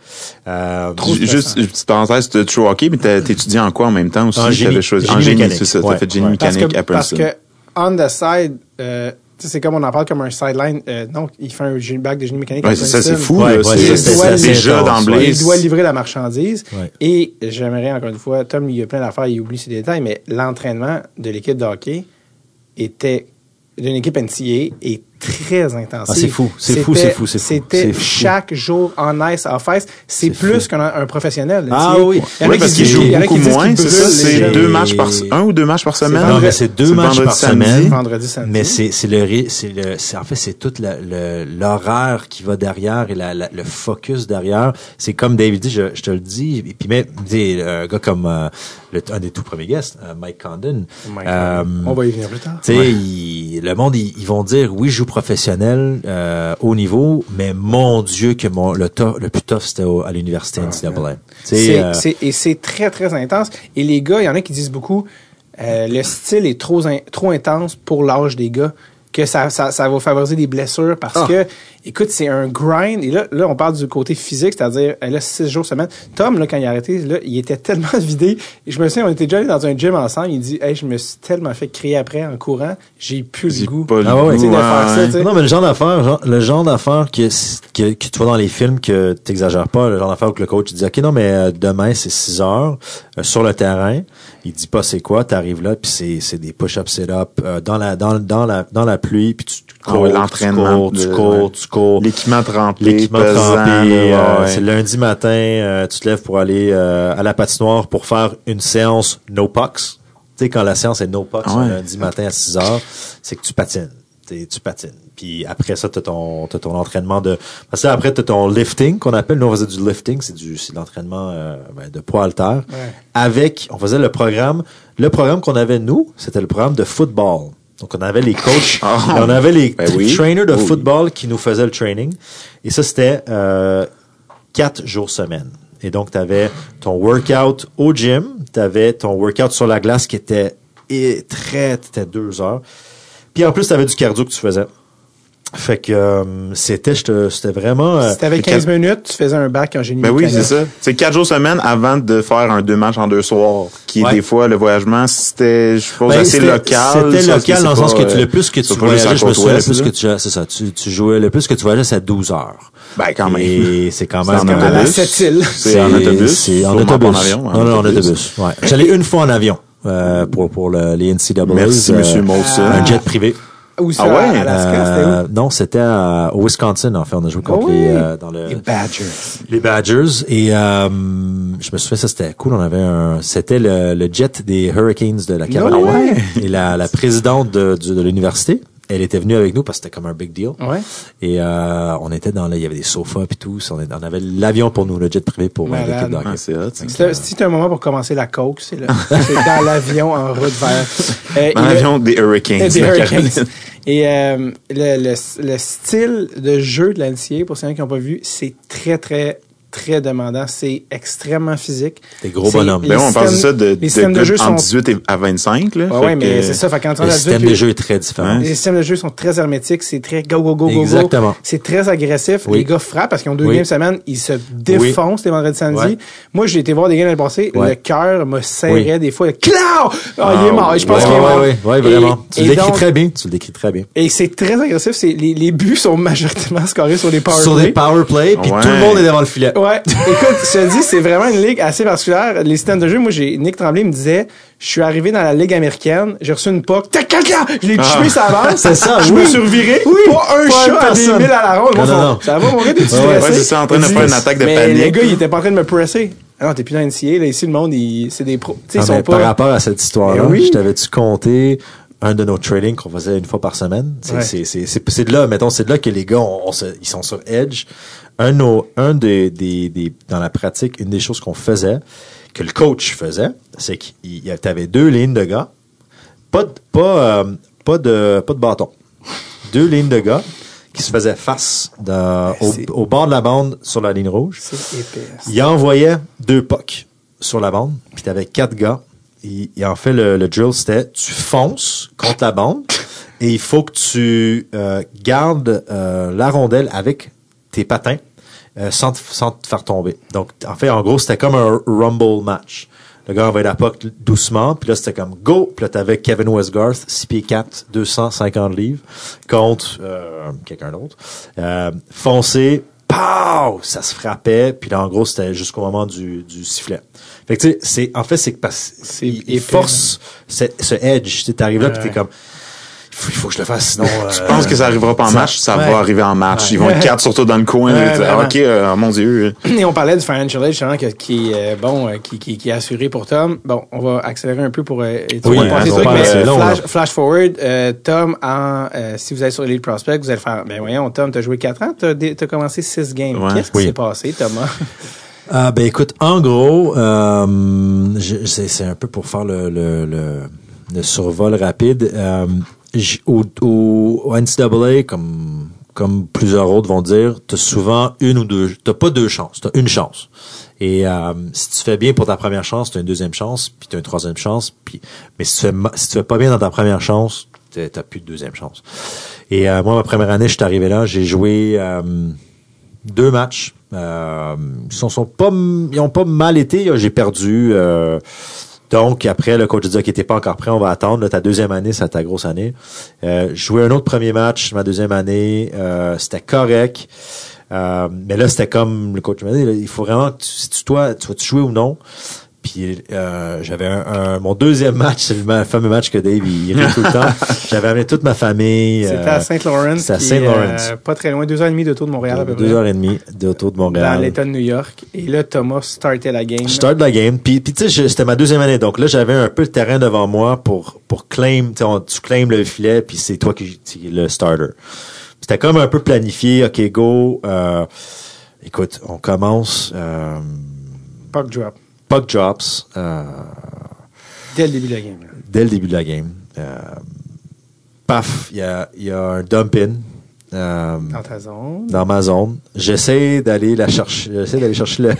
Speaker 4: euh,
Speaker 3: Ju- Juste une petite parenthèse, tu joues au hockey, mais t'as- t'étudies en quoi en même temps aussi?
Speaker 4: En génie.
Speaker 3: T'avais choisi- En
Speaker 4: Génie
Speaker 3: génie,
Speaker 4: mécanique.
Speaker 3: c'est ça. T'as
Speaker 4: Ouais,
Speaker 3: fait génie
Speaker 4: ouais.
Speaker 1: Parce
Speaker 3: mécanique
Speaker 1: que,
Speaker 3: à
Speaker 1: parce
Speaker 3: Princeton.
Speaker 1: que on the side, euh, c'est comme on en parle comme un sideline. Euh, non, il fait un bac de génie mécanique.
Speaker 3: Ouais, c'est ça, c'est fou,
Speaker 4: Ouais, ouais,
Speaker 1: assez
Speaker 3: déjà d'emblée.
Speaker 1: Il doit livrer la marchandise.
Speaker 4: Ouais.
Speaker 1: Et j'aimerais, encore une fois, Tom, il y a plein d'affaires, il oublie ses détails, mais l'entraînement de l'équipe de hockey était d'une équipe NCA est très intensif.
Speaker 4: Ah, c'est fou, c'est fou,
Speaker 1: C'était-
Speaker 4: c'est fou, c'est fou.
Speaker 1: C'était chaque jour en ice, off ice. C'est plus qu'un un professionnel.
Speaker 4: Ah oui.
Speaker 1: Il y en a
Speaker 3: Oui,
Speaker 1: qui
Speaker 3: parce qu'ils jouent
Speaker 1: qui
Speaker 3: beaucoup
Speaker 1: disent
Speaker 3: moins, c'est ça? C'est deux matchs par, un ou deux matchs par semaine?
Speaker 4: Non, mais c'est deux matchs
Speaker 3: vendredi,
Speaker 4: par
Speaker 3: samedi.
Speaker 4: semaine.
Speaker 1: Vendredi, samedi.
Speaker 4: Mais c'est c'est le c'est le c'est en fait c'est tout le- le- l'horaire qui va derrière et la, la- le focus derrière. C'est comme David dit, je, je te le dis. Et puis même dis, un gars comme euh, le, un des tout premiers guests, euh, Mike Condon.
Speaker 1: Mike,
Speaker 4: euh,
Speaker 1: on va y venir plus tard.
Speaker 4: tu sais, il- le monde, ils, ils vont dire, oui, je joue professionnel, euh, haut niveau, mais mon Dieu, que mon, le, le plus tough, c'était à l'université NCAA. Sais,
Speaker 1: C'est,
Speaker 4: euh,
Speaker 1: c'est- et c'est très, très intense. Et les gars, il y en a qui disent beaucoup, euh, le style est trop, in- trop intense pour l'âge des gars, que ça, ça, ça va favoriser des blessures parce
Speaker 4: Ah.
Speaker 1: que écoute, c'est un grind. Et là, là, on parle du côté physique, c'est-à-dire, là, six jours semaine. Tom, là, quand il a arrêté, là, il était tellement vidé. Et je me souviens, on était déjà allés dans un gym ensemble. Il dit, hey, je me suis tellement fait crier après en courant. J'ai plus le goût.
Speaker 3: pas le
Speaker 4: Ah ouais,
Speaker 1: de faire ça,
Speaker 3: ouais.
Speaker 1: tu sais.
Speaker 4: Non, mais le genre d'affaire, genre- le genre d'affaire que, que, que tu vois dans les films que t'exagères pas, le genre d'affaire où le coach dit, OK, non, mais euh, demain, c'est 6 heures euh, sur le terrain. Il dit pas c'est quoi, t'arrives là, puis c'est, c'est des push-ups, sit-ups, euh, dans la, dans, dans la, dans la pluie, puis tu, cours,
Speaker 3: ouais,
Speaker 4: tu
Speaker 3: l'entraînement
Speaker 4: cours, tu cours,
Speaker 3: ouais.
Speaker 4: tu cours.
Speaker 3: L'équipement trempé,
Speaker 4: L'équipement
Speaker 3: pesant,
Speaker 4: trempé,
Speaker 3: là,
Speaker 4: euh, c'est lundi matin, euh, tu te lèves pour aller euh, à la patinoire pour faire une séance no pucks. Tu sais, quand la séance est no pucks,
Speaker 3: Ah
Speaker 4: lundi matin à 6 heures, c'est que tu patines. T'es- tu patines. Puis après ça, t'as ton, t'as ton entraînement de... Parce que après, t'as ton lifting, qu'on appelle, nous on faisait du lifting, c'est du, c'est de l'entraînement euh, ben, de poids haltère.
Speaker 1: Ouais.
Speaker 4: Avec, on faisait le programme, le programme qu'on avait nous, c'était le programme de football. Donc on avait les coachs,
Speaker 3: Ah.
Speaker 4: on avait les
Speaker 3: Ben oui.
Speaker 4: trainers de
Speaker 3: Oui.
Speaker 4: football qui nous faisaient le training. Et ça, c'était euh, quatre jours semaine. Et donc, tu avais ton workout au gym, tu avais ton workout sur la glace qui était et très, c'était deux heures. Puis en plus, tu avais du cardio que tu faisais. Fait que euh, c'était, je te- c'était vraiment. euh,
Speaker 1: Si t'avais 15 minutes, tu faisais un bac en génie
Speaker 3: Ben oui, c'est ça. C'est quatre jours semaine avant de faire un deux matchs en deux soirs. Qui,
Speaker 4: Ouais.
Speaker 3: des fois, le voyagement, c'était, je suppose,
Speaker 4: Ben,
Speaker 3: assez local.
Speaker 4: C'était local dans le sens que tu,
Speaker 3: euh,
Speaker 4: le plus que tu voyageais, je me souviens, le plus que tu, c'est ça, tu, tu jouais, le plus que tu voyageais, c'est à 12 heures.
Speaker 3: Ben, quand même.
Speaker 4: Et c'est quand
Speaker 3: C'est
Speaker 4: même.
Speaker 3: en autobus. C'est en autobus.
Speaker 4: C'est en autobus.
Speaker 3: En avion,
Speaker 4: non, non, en autobus. Ouais. J'allais une fois en avion, euh, pour, pour le, les NCAA.
Speaker 3: Merci,
Speaker 4: euh,
Speaker 3: monsieur Molson.
Speaker 4: Un jet privé.
Speaker 1: Ou ça,
Speaker 3: Ah ouais?
Speaker 1: Alaska,
Speaker 4: Euh, non, c'était au Wisconsin, en fait. On a joué contre
Speaker 1: Oh oui.
Speaker 4: les, euh, dans le,
Speaker 1: où? Les Badgers.
Speaker 4: les Badgers. Et euh, je me souviens, ça c'était cool. On avait un, c'était le, le jet des Hurricanes de la Caroline.
Speaker 1: No.
Speaker 4: Et la, la présidente de, du- de l'université, elle était venue avec nous parce que c'était comme un big deal.
Speaker 1: Ouais.
Speaker 4: Et euh, on était dans là, il y avait des sofas puis tout. On, est- on avait l'avion pour nous, le jet privé pour l'équipe de hockey.
Speaker 3: Ah, c'est
Speaker 1: t'as un moment pour commencer la coke, c'est là. C'est dans l'avion en route vers. Euh,
Speaker 3: Dans l'avion des Hurricanes.
Speaker 1: des. Et euh, le, le, le style de jeu de l'NCA, pour ceux qui n'ont pas vu, c'est très, très, très demandant. C'est extrêmement physique.
Speaker 4: Des gros bonhommes.
Speaker 3: Ben, on parle de ça de,
Speaker 1: les
Speaker 3: de
Speaker 1: de
Speaker 3: gars
Speaker 1: jeu sont-
Speaker 3: 18 et- à 25, là. Fait
Speaker 1: ouais, mais c'est ça. Fait qu'en
Speaker 4: Le système de jeu est très différent.
Speaker 1: Les systèmes de jeu sont très hermétiques, c'est très go, go, go, go.
Speaker 4: Exactement.
Speaker 1: C'est très agressif.
Speaker 4: Oui.
Speaker 1: Les gars frappent parce qu'ils ont deux
Speaker 4: Oui.
Speaker 1: games semaine, ils se défoncent les vendredis samedi.
Speaker 4: Ouais.
Speaker 1: Moi, j'ai été voir des games l'année passée, le cœur me serrait
Speaker 4: Oui.
Speaker 1: des fois. Clau! Oh, il est
Speaker 3: Ah,
Speaker 1: mort. Je pense qu'il est mort.
Speaker 4: ouais, ouais, vraiment.
Speaker 1: Et-
Speaker 4: tu le décris très bien. Tu le décris très bien.
Speaker 1: Et c'est très agressif. Les, les buts sont majoritairement scorés sur les power
Speaker 4: Sur des power play, puis tout le monde est devant le filet.
Speaker 1: Ouais. Écoute, je te dis, c'est vraiment une ligue assez particulière. Les systèmes de jeu, moi, j'ai, Nick Tremblay me disait, je suis arrivé dans la ligue américaine, j'ai reçu une tac, tac, tac, je l'ai tué sa base.
Speaker 4: C'est ça,
Speaker 1: Je
Speaker 4: oui.
Speaker 1: me suis reviré.
Speaker 4: Oui.
Speaker 1: Pas un chat à des milles à la ronde.
Speaker 4: Non, non, non.
Speaker 1: Ça va, mon gars,
Speaker 4: ouais,
Speaker 3: c'est ça, en train de faire une attaque de panique.
Speaker 1: le gars, il était pas en train de me presser. Ah non, t'es plus dans NCA, là, ici, le monde, c'est des pros. Tu sais,
Speaker 4: Ah,
Speaker 1: ils sont
Speaker 4: Par rapport à cette histoire-là, je t'avais-tu compté un de nos trainings qu'on faisait une fois par semaine? C'est
Speaker 1: Ouais.
Speaker 4: de là, mettons, c'est de là que les gars, on, on se- ils sont sur Edge. Un, un des, des, des- dans la pratique, une des choses qu'on faisait, que le coach faisait, c'est qu'il y avait deux lignes de gars, pas de, pas, euh, pas de, pas de bâton. Deux lignes de gars qui se faisaient face dans- au, bord de la bande sur la ligne rouge.
Speaker 1: C'est épais.
Speaker 4: Il envoyait deux pucks sur la bande, puis t'avais quatre gars. Il, il en fait le, le drill, c'était tu fonces contre la bande et il faut que tu euh, gardes euh, la rondelle avec tes patins euh, sans, te, sans te faire tomber. Donc, en fait, en gros, c'était comme un rumble match. Le gars envoyait la puck doucement, puis là, c'était comme go. Puis là, t'avais Kevin Westgarth, 6 pieds 4, 250 livres, contre euh, quelqu'un d'autre. Euh, foncé, pow! Ça se frappait, puis là, en gros, c'était jusqu'au moment du, du sifflet. Fait que, tu sais, c'est, en fait, c'est que parce
Speaker 1: C'est
Speaker 4: il, il force ce, ce edge. T'arrives là, puis t'es comme, il faut, il faut que je le fasse, sinon...
Speaker 3: Je
Speaker 4: euh,
Speaker 3: pense que ça arrivera pas en
Speaker 4: ça-
Speaker 3: match, ça
Speaker 4: ouais.
Speaker 3: va arriver en match. Ils vont être quatre surtout dans le coin.
Speaker 1: Ouais,
Speaker 3: là, tu-
Speaker 1: vraiment.
Speaker 3: ok, euh, mon Dieu.
Speaker 1: Et on parlait du financial aid, justement, que- qui est euh, bon, euh, qui, qui, qui est assuré pour Tom. Bon, on va accélérer un peu pour euh, tu
Speaker 4: Oui, hein,
Speaker 1: mais flash, forward, euh, Tom, en, euh, si vous allez sur Elite Prospect, vous allez faire, ben voyons, Tom, t'as joué 4 ans, t'as, commencé 6 games.
Speaker 3: Ouais.
Speaker 1: Qu'est-ce qui s'est passé, Thomas?
Speaker 4: Ah ben écoute, en gros, euh, je- c'est c'est un peu pour faire le, le, le, le survol rapide. Euh, au, au, au NCAA, comme comme plusieurs autres vont dire, t'as souvent une ou deux, t'as pas deux chances, t'as une chance. Et euh, si tu fais bien pour ta première chance, t'as une deuxième chance, puis t'as une troisième chance, puis mais si tu fais si tu fais pas bien dans ta première chance, t'as t'as plus de deuxième chance. Et euh, moi, ma première année, je suis arrivé là, j'ai joué euh, deux matchs. Euh, ils sont, sont pas, ils ont pas mal été. J'ai perdu. Donc après, le coach a dit qu'il était pas encore prêt, on va attendre. Là, ta deuxième année, c'est ta grosse année. Euh, joué un autre premier match, ma deuxième année, euh, c'était correct. Euh, mais là, c'était comme le coach m'a dit, il faut vraiment que tu, si tu, toi, tu vas-tu jouer ou non. Puis euh, j'avais un, un- mon deuxième match, c'est le fameux match que Dave il, il rit tout le temps. J'avais amené toute ma famille.
Speaker 1: C'était
Speaker 4: euh,
Speaker 1: à Saint-Laurent.
Speaker 4: c'était à
Speaker 1: qui est,
Speaker 4: Saint-Laurent.
Speaker 1: euh, pas très loin, deux heures et demie de tour de Montréal à peu
Speaker 4: deux
Speaker 1: près.
Speaker 4: heures et demie d'auto de
Speaker 1: Dans
Speaker 4: Montréal.
Speaker 1: l'État de New York. Et là, Thomas startait la game.
Speaker 4: Je start la game. Puis, puis tu sais, c'était ma deuxième année. Donc là, j'avais un peu le terrain devant moi pour, pour claim. Tu sais, on- tu claims le filet, puis c'est toi qui le starter. C'était comme un peu planifié. OK, go. Euh, écoute, on commence. Euh,
Speaker 1: Puck drop.
Speaker 4: Puck drops euh,
Speaker 1: Dès le début de la game.
Speaker 4: dès le début de la game. Euh, paf, il y a, y a un dump-in. Euh,
Speaker 1: Dans ta zone.
Speaker 4: dans ma zone. J'essaie d'aller la chercher, j'essaie d'aller chercher le,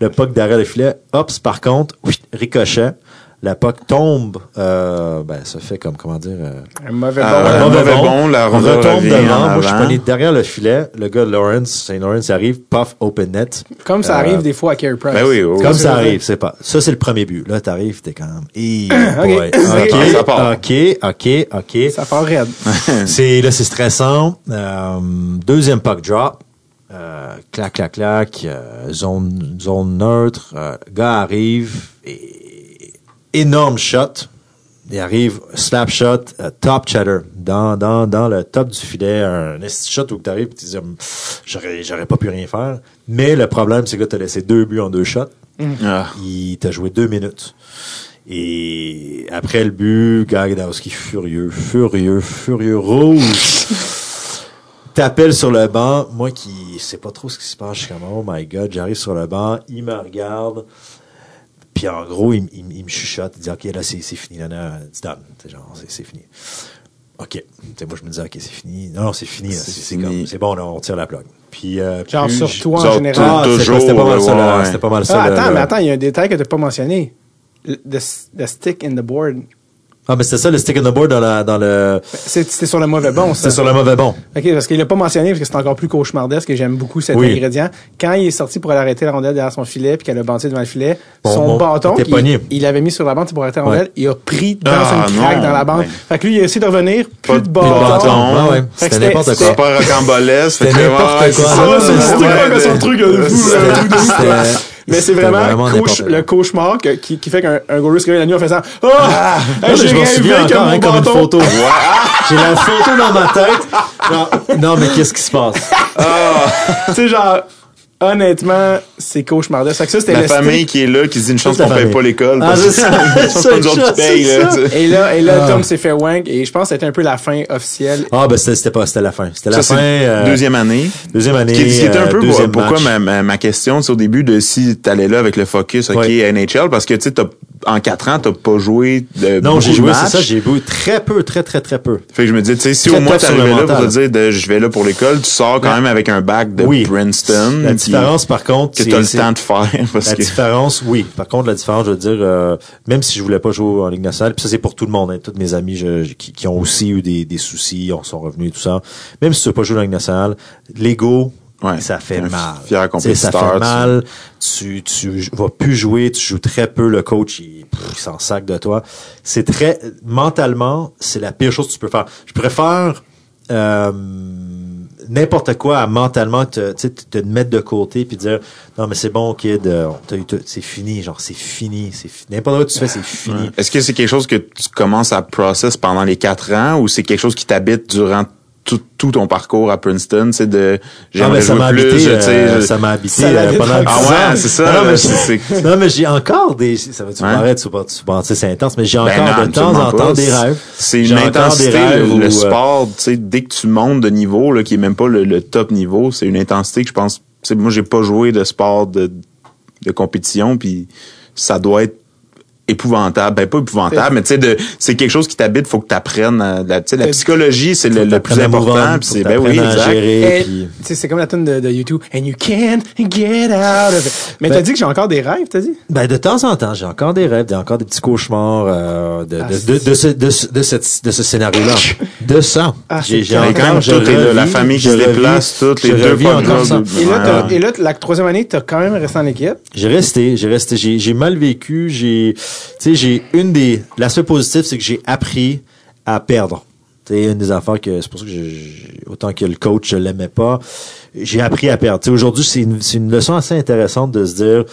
Speaker 4: le puck derrière le filet. Hops, par contre, oui, ricochet. La puck tombe, euh, ben, ça fait comme, comment dire, euh,
Speaker 1: Un mauvais
Speaker 3: Ah,
Speaker 1: ball.
Speaker 3: un mauvais bond, la
Speaker 4: on retombe devant. Moi, je suis pogné derrière le filet. Le gars de Lawrence, Saint Lawrence arrive, puff, open net.
Speaker 1: Comme ça
Speaker 4: Euh,
Speaker 1: arrive des fois à Carey Price.
Speaker 3: Ben oui, oui,
Speaker 4: Comme ça arrive, c'est pas. Ça, c'est le premier but. Là, t'arrives, t'es quand même. Hey,
Speaker 1: Ok.
Speaker 4: boy.
Speaker 1: Ok.
Speaker 3: Ça part.
Speaker 4: OK, OK, OK.
Speaker 1: Ça part raide.
Speaker 4: C'est là, c'est stressant. Euh, deuxième puck drop. Euh, clac, clac, clac. euh, zone, zone neutre. Euh, gars arrive. Et, énorme shot. Il arrive, slap shot, euh, top cheddar. Dans, dans, dans le top du filet, un esti shot où tu arrives et tu dis, j'aurais, j'aurais pas pu rien faire. Mais le problème, c'est que tu as laissé deux buts en deux shots.
Speaker 3: Ah.
Speaker 4: Il t'a joué deux minutes. Et après le but, Gagadowski furieux, furieux, furieux, rouge. T'appelles sur le banc. Moi qui sais pas trop ce qui se passe, je suis comme, oh my god, j'arrive sur le banc, il me regarde. Puis en gros, il, il- il me chuchote, il dit, OK, là, c'est fini, là, là, it's done. C'est genre, c'est- fini. OK. Moi, je me disais, OK, c'est fini. Non, non, c'est fini.
Speaker 3: C'est
Speaker 4: comme, bon, là, on tire la plug. Puis, euh,
Speaker 1: Genre
Speaker 4: plus
Speaker 1: sur toi en général.
Speaker 4: Ah, c'était pas mal ça,
Speaker 3: ouais,
Speaker 4: là.
Speaker 3: ouais.
Speaker 4: C'était pas mal ça.
Speaker 1: Ah, attends,
Speaker 4: là.
Speaker 1: mais attends, il y a un détail que tu n'as pas mentionné. The stick in the board.
Speaker 4: Ah, mais c'était ça, le stick in the board dans, la, dans le...
Speaker 1: C'est- C'était sur le mauvais bon, ça.
Speaker 4: C'était sur le mauvais bon.
Speaker 1: OK, parce qu'il l'a pas mentionné, parce que c'est encore plus cauchemardesque, et j'aime beaucoup cet
Speaker 4: Oui.
Speaker 1: ingrédient. Quand il est sorti pour aller arrêter la rondelle derrière son filet, puis qu'elle a bandé devant le filet,
Speaker 4: Bon,
Speaker 1: son
Speaker 4: bon,
Speaker 1: bâton,
Speaker 4: pogné.
Speaker 1: il l'avait mis sur la bande pour arrêter la
Speaker 4: Ouais.
Speaker 1: rondelle, il a pris dans
Speaker 3: Ah,
Speaker 1: une craque
Speaker 3: non,
Speaker 1: dans la bande.
Speaker 3: ouais.
Speaker 1: Fait que lui, il a essayé de revenir, plus
Speaker 3: Pas
Speaker 1: de
Speaker 3: de
Speaker 1: bâton.
Speaker 3: bâton.
Speaker 4: Ah ouais,
Speaker 1: Fait que
Speaker 4: c'était
Speaker 1: c'était-
Speaker 4: n'importe
Speaker 1: c'était-
Speaker 4: quoi.
Speaker 3: C'est pas rocambolesque.
Speaker 4: C'était
Speaker 3: fait que,
Speaker 4: n'importe quoi.
Speaker 3: c'est
Speaker 4: Ah,
Speaker 3: c'est
Speaker 4: c'était
Speaker 3: de-
Speaker 1: truc, Mais c'est vraiment, le cauchemar que- qui, qui fait qu'un un goaler se réveille la nuit en faisant Ah!
Speaker 4: Non, mais
Speaker 1: J'ai
Speaker 4: je m'en
Speaker 1: rêvé
Speaker 4: souviens
Speaker 1: que
Speaker 4: encore,
Speaker 1: mon
Speaker 4: hein, comme une photo. J'ai la photo dans ma tête. Genre, non, mais qu'est-ce qui se passe?
Speaker 1: Tu sais, genre, honnêtement, c'est cauchemardesque. Ça, c'était
Speaker 3: La
Speaker 1: le
Speaker 3: famille qui est là, qui se dit une chance qu'on paye pas l'école.
Speaker 4: Ah, c'est ça.
Speaker 3: une chance nous là.
Speaker 1: Et là, et là
Speaker 4: Ah.
Speaker 1: Tom s'est fait wank, et je pense que c'était un peu la fin officielle.
Speaker 4: Ah, ben, c'était pas, c'était la fin. C'était la
Speaker 3: Ça,
Speaker 4: fin. euh,
Speaker 3: deuxième année.
Speaker 4: Deuxième année.
Speaker 3: Qui, qui était un
Speaker 4: euh,
Speaker 3: peu
Speaker 4: deuxième
Speaker 3: pourquoi ma, ma, ma question, c'est au début de si t'allais là avec le focus, ok,
Speaker 4: Oui.
Speaker 3: NHL, parce que tu sais, t'as- en quatre ans, t'as pas joué de
Speaker 4: Non,
Speaker 3: beaucoup
Speaker 4: j'ai joué, c'est ça, j'ai joué très peu, très, très, très peu.
Speaker 3: Fait que je me dis, tu sais, si au moins t'arrivais là pour te dire, de, je vais là pour l'école, tu sors quand même avec un bac de. Princeton.
Speaker 4: Différence, par contre,
Speaker 3: que
Speaker 4: c'est-
Speaker 3: t'as le temps de faire. Parce
Speaker 4: La
Speaker 3: que,
Speaker 4: différence, oui. Par contre, la différence, je veux dire, euh, même si je voulais pas jouer en Ligue nationale, puis ça c'est pour tout le monde, hein, tous mes amis je- je- qui, qui ont aussi eu des, des soucis, on sont revenus et tout ça. Même si tu veux pas jouer en Ligue nationale, l'ego,
Speaker 3: Ouais.
Speaker 4: ça fait mal.
Speaker 3: fier
Speaker 4: Ça fait mal. Tu, tu vas plus jouer, tu joues très peu. Le coach, il, il s'en sac de toi. C'est très mentalement, c'est la pire chose que tu peux faire. Je préfère euh, n'importe quoi mentalement te, te mettre de côté puis dire non mais c'est bon kid euh, c'est fini genre c'est fini c'est n'importe quoi que tu fais c'est fini.
Speaker 3: Est-ce que c'est quelque chose que tu commences à process pendant les quatre ans ou c'est quelque chose qui t'habite durant tout, tout ton parcours à Princeton, c'est de
Speaker 4: Ah,
Speaker 3: j'aimerais
Speaker 4: mais ça
Speaker 3: jouer
Speaker 4: m'a
Speaker 3: plus,
Speaker 4: habité,
Speaker 3: je- tu sais,
Speaker 4: euh, ça m'a habité
Speaker 1: Ça
Speaker 4: euh, pendant
Speaker 3: Ah
Speaker 4: 10
Speaker 3: ouais, c'est ça,
Speaker 4: Non, mais non, mais j'ai encore des ça va tu
Speaker 3: Ouais.
Speaker 4: paraître tu vas tu vas tu sais, c'est intense mais j'ai
Speaker 3: Ben
Speaker 4: encore
Speaker 3: non,
Speaker 4: de temps en temps des rêves.
Speaker 3: C'est
Speaker 4: J'ai
Speaker 3: une intensité,
Speaker 4: des rêves
Speaker 3: le,
Speaker 4: où,
Speaker 3: le
Speaker 4: euh,
Speaker 3: sport, tu sais, dès que tu montes de niveau, là, qui est même pas le, le top niveau, c'est une intensité que je pense, moi, j'ai pas joué de sport de, de compétition, puis ça doit être épouvantable. Ben, pas épouvantable, mais tu sais, de, c'est quelque chose qui t'habite, faut que t'apprennes, euh, la, tu sais, la psychologie, c'est le, le plus important, puis c'est, ben oui,
Speaker 1: Et,
Speaker 4: puis-
Speaker 1: tu sais, c'est comme la tune de, de YouTube. And you can't get out of it. Mais
Speaker 4: Ben-
Speaker 1: t'as dit que j'ai encore des rêves, t'as dit?
Speaker 4: Ben, de temps en temps, j'ai encore des rêves, j'ai encore des petits cauchemars euh, de,
Speaker 1: Ah,
Speaker 4: de, de, de, ce, de, ce, de, cette- de ce scénario-là. De ça.
Speaker 1: Ah,
Speaker 4: j'ai,
Speaker 3: quand même,
Speaker 4: encore, je
Speaker 3: tout est là, la famille qui
Speaker 4: je
Speaker 3: se déplace, toutes les deux gars,
Speaker 1: Et là, et là, la troisième année, t'as quand même resté en équipe?
Speaker 4: J'ai resté, j'ai resté, j'ai, j'ai mal vécu, j'ai, sais, j'ai une des, l'aspect positif, c'est que j'ai appris à perdre. C'est une des affaires que, c'est pour ça que autant que le coach, je l'aimais pas, j'ai appris à perdre. Aujourd'hui, c'est une, leçon assez intéressante de se dire,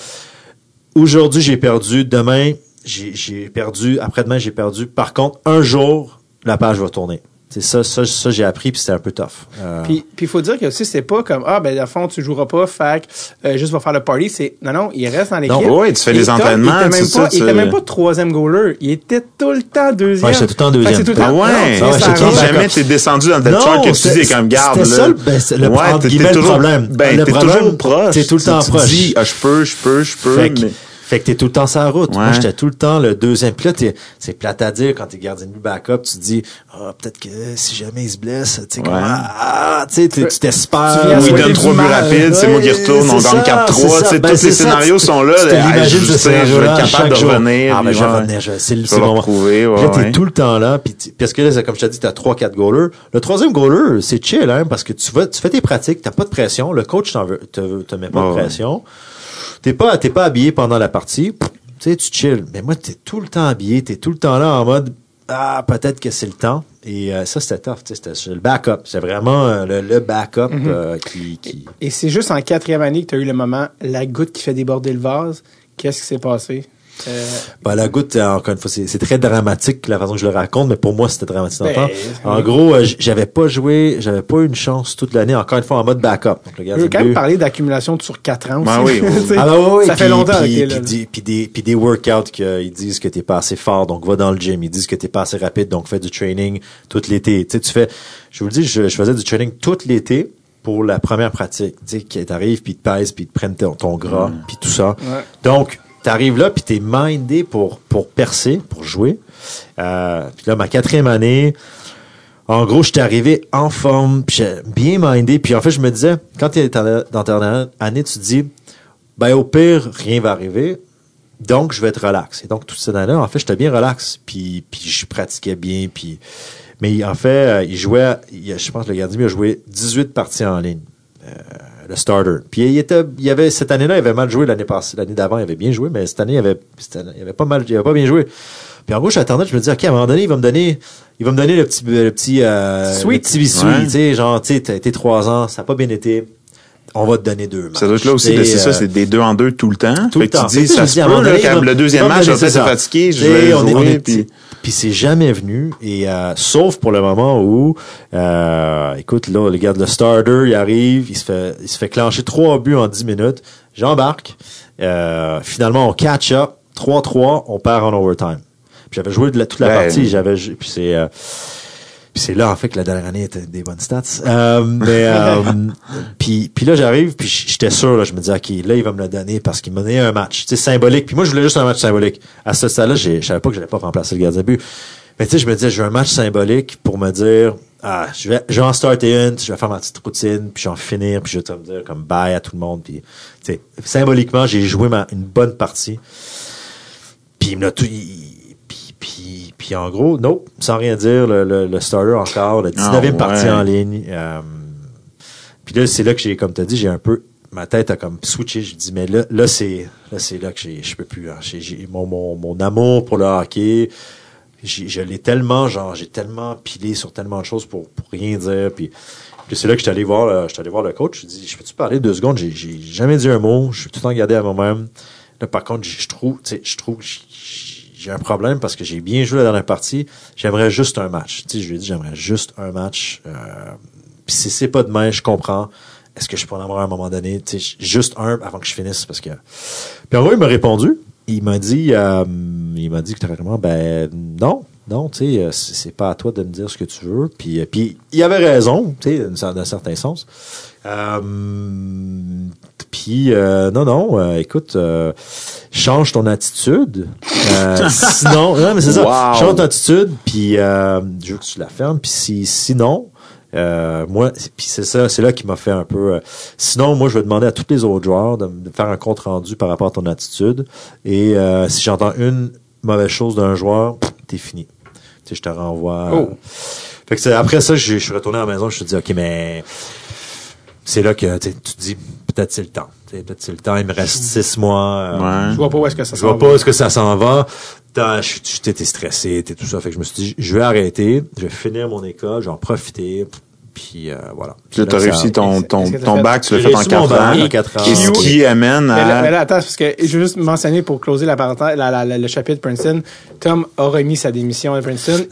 Speaker 4: aujourd'hui, j'ai perdu, demain, j'ai perdu, après-demain, j'ai perdu. Par contre, un jour, la page va tourner. C'est ça, ça, ça, j'ai appris, puis c'était un peu tough. Euh,
Speaker 1: Puis il faut dire que aussi, c'est pas comme, ah, ben, à fond, tu joueras pas, fac, euh, juste pour faire le party. C'est, non, non, il reste dans l'équipe.
Speaker 3: Non, ouais, tu fais les entraînements,
Speaker 1: Il était même
Speaker 3: c'est
Speaker 1: pas,
Speaker 3: ça,
Speaker 1: il
Speaker 3: tu-
Speaker 1: était même pas troisième goaler. Il était tout le temps deuxième.
Speaker 4: Ouais, j'étais tout le temps deuxième.
Speaker 1: tout le temps,
Speaker 3: Ah ouais,
Speaker 1: non,
Speaker 4: ouais,
Speaker 1: ça
Speaker 4: le
Speaker 3: jamais t'es descendu dans le depth chart que tu dis comme garde là.
Speaker 4: ça le- ben, c'est le- entre
Speaker 3: t'es-
Speaker 4: guillemets,
Speaker 3: t'es
Speaker 4: le
Speaker 3: toujours,
Speaker 4: problème.
Speaker 3: Ben,
Speaker 4: Le
Speaker 3: t'es
Speaker 4: problème,
Speaker 3: toujours proche.
Speaker 4: t'es tout le
Speaker 3: Tu-
Speaker 4: temps
Speaker 3: tu
Speaker 4: proche.
Speaker 3: dis, ah, je peux, je peux, je peux,
Speaker 4: Fait que, t'es tout le temps sur la route. Moi, j'étais tout le temps le deuxième. Puis là, t'es- c'est plate à dire quand t'es gardien de but backup, tu te dis, ah, peut-être que si jamais il se blesse, tu sais,
Speaker 3: Ouais.
Speaker 4: ah, tu sais, tu tu t'espères.
Speaker 1: Tu viens
Speaker 3: Ou il donne trois buts rapides, c'est moi qui retourne, on gagne
Speaker 4: ça,
Speaker 3: 4-3.
Speaker 4: c'est
Speaker 3: Tu
Speaker 4: ça.
Speaker 3: sais,
Speaker 4: Ben,
Speaker 3: tous les
Speaker 4: ça,
Speaker 3: scénarios sont là.
Speaker 4: Tu te
Speaker 3: je
Speaker 4: ce
Speaker 3: sais, je vais être capable de revenir.
Speaker 4: Ah, ben, je vais revenir. je- C'est le moment. Là, t'es tout le temps là. Puis parce que là, comme je t'ai dit, t'as trois, quatre goalers. Le troisième goaler, c'est chill, hein, parce que tu vas, tu fais tes pratiques, t'as pas de pression. Le coach t'en veut, te, te met pas de pression. T'es pas, t'es pas habillé pendant la partie. Tu sais, tu chill. Mais moi, t'es tout le temps habillé. T'es tout le temps là en mode, ah, peut-être que c'est le temps. Et euh, ça, c'était tough. C'était le backup. C'est vraiment euh, le, le backup
Speaker 3: Mm-hmm.
Speaker 4: euh, qui, qui...
Speaker 1: Et c'est juste en quatrième année que tu as eu le moment, la goutte qui fait déborder le vase. Qu'est-ce qui s'est passé? Euh,
Speaker 4: Ben, la goutte, euh, encore une fois, c'est c'est très dramatique la façon que je le raconte, mais pour moi, c'était dramatique dans le
Speaker 1: Ben,
Speaker 4: temps. En gros, euh, j'avais pas joué, j'avais pas eu une chance toute l'année, encore une fois, en mode backup. Donc, le
Speaker 1: je veux quand même parler d'accumulation sur quatre ans.
Speaker 3: Ben oui, oui.
Speaker 4: Ah ben oui,
Speaker 1: ça fait longtemps
Speaker 4: puis,
Speaker 1: qu'il est
Speaker 4: puis puis des puis des workouts qu'ils disent que t'es pas assez fort, donc va dans le gym. Ils disent que t'es pas assez rapide, donc fais du training tout l'été. Tu sais, tu fais, je vous le dis, je, je faisais du training tout l'été pour la première pratique. Tu sais, qui t'arrives puis ils te pèsent puis ils te prennent ton, ton gras puis tout ça.
Speaker 1: Ouais.
Speaker 4: Donc t'arrives là puis t'es mindé pour pour percer, pour jouer. Euh, puis là ma quatrième année. En gros, j'étais arrivé en forme, puis bien mindé. Puis en fait, je me disais, quand tu es dans ta année, tu te dis, ben au pire, rien va arriver. Donc, je vais être relax. Et donc, toute cette année-là, en fait, j'étais bien relax. Puis, puis je pratiquais bien. Puis, mais en fait, euh, il jouait, je pense que le gardien a joué 18 parties en ligne. Euh, le starter. Puis il était, il avait cette année-là, il avait mal joué l'année passée, l'année d'avant, il avait bien joué, mais cette année, il avait, cette année, il avait pas mal, il avait pas bien joué. Puis en gros, j'attendais, je me dis, ok, à un moment donné, il va me donner, il va me donner le petit, le petit, euh,
Speaker 1: Sweet.
Speaker 4: le petit biscuit,
Speaker 3: Ouais.
Speaker 4: tu sais, genre, tu sais, t'as été trois ans, ça a pas bien été, on va te donner deux matchs.
Speaker 3: Ça doit être là aussi, c'est ça, c'est des deux en deux tout le temps.
Speaker 4: tout
Speaker 3: fait
Speaker 4: le temps.
Speaker 3: tu dis, ça se peut, là, quand le deuxième match, peut-être
Speaker 4: ça.
Speaker 3: fatigué, je vais
Speaker 4: on est- on
Speaker 3: jouer,
Speaker 4: est-
Speaker 3: puis-
Speaker 4: puis c'est jamais venu et euh, sauf pour le moment où euh, écoute là regarde le starter il arrive il se fait il se fait clencher trois buts en 10 minutes j'embarque euh, finalement on catch up 3-3 on perd en overtime puis j'avais joué de la- toute la
Speaker 3: Ben,
Speaker 4: partie j'avais puis c'est euh, puis c'est là en fait que la dernière année était des bonnes stats. Euh, mais euh, puis puis là j'arrive puis j'étais sûr là, je me dis ok là il va me le donner parce qu'il m'a donné un match, tu sais symbolique. Puis moi je voulais juste un match symbolique. À ce stade-là, je savais pas que j'allais pas remplacer le gardien de but. Mais tu sais je me disais je veux un match symbolique pour me dire ah je vais je vais en starter une, je vais faire ma petite routine puis je vais en finir puis je vais te dire comme bye à tout le monde puis tu sais symboliquement j'ai joué ma, une bonne partie. Puis il me l'a tout. il- puis, puis, puis en gros, nope, sans rien dire, le, le, le starter encore, le 19e
Speaker 3: Ah, ouais.
Speaker 4: partie en ligne. euh, puis là, c'est là que j'ai, comme tu as dit, j'ai un peu. Ma tête a comme switché. Je dis, mais là, là c'est là, c'est là que j'ai, je peux plus. hein. J'ai, mon, mon, mon amour pour le hockey, j'ai, je l'ai tellement, genre, j'ai tellement pilé sur tellement de choses pour, pour rien dire. Puis, puis c'est là que je suis allé voir, je suis allé voir le coach. Je dis, je peux-tu parler deux secondes? J'ai, j'ai jamais dit un mot. Je suis tout le temps gardé à moi-même. Là, par contre, je trouve, tu sais, je trouve, que j'ai- un problème parce que j'ai bien joué la dernière partie. J'aimerais juste un match. Tu sais, je lui ai dit, j'aimerais juste un match. Euh, puis si c'est pas demain, je comprends. Est-ce que je pourrais en avoir à un moment donné? Tu sais, juste un avant que je finisse parce que. Puis en gros, il m'a répondu. Il m'a dit, euh, il m'a dit clairement, ben non, non, tu sais, euh, c'est pas à toi de me dire ce que tu veux. Puis, euh, puis il avait raison, tu sais, dans un certain sens. Euh, puis euh, non non euh, écoute euh, change ton attitude. Euh, sinon non mais c'est ça. Change ton attitude puis euh, je veux que tu la fermes puis si sinon euh, moi puis c'est ça c'est là qui m'a fait un peu euh, sinon moi je vais demander à tous les autres joueurs de, de faire un compte rendu par rapport à ton attitude et euh, si j'entends une mauvaise chose d'un joueur t'es fini. Tu sais je te renvoie.
Speaker 1: Oh.
Speaker 4: fait que c'est- après ça je je suis retourné à la maison je me suis dit ok mais c'est là que tu sais, tu te dis peut-être c'est le temps. Tu sais, Peut-être c'est le temps. Il me reste six mois. euh,
Speaker 3: Ouais.
Speaker 1: Je vois pas où est-ce que ça
Speaker 4: Je vois
Speaker 1: s'en
Speaker 4: pas
Speaker 1: va.
Speaker 4: où est-ce que ça s'en va. T'as- je- tu- T'étais stressé, t'es tout ça. Fait que je me suis dit, je vais arrêter, je vais finir mon école, je vais en profiter. Puis euh, voilà.
Speaker 3: Puis là, t'as réussi ton, ton, ton bac, tu l'as fait en
Speaker 4: réussi mon
Speaker 3: 4
Speaker 4: bac
Speaker 3: ans.
Speaker 4: en quatre ans.
Speaker 3: Et ce qui amène
Speaker 1: Mais là, mais
Speaker 3: à...
Speaker 1: là, attends, parce que je veux juste mentionner pour closer la parenthèse, la- la- la- le chapitre Princeton, Tom a remis sa démission à Princeton.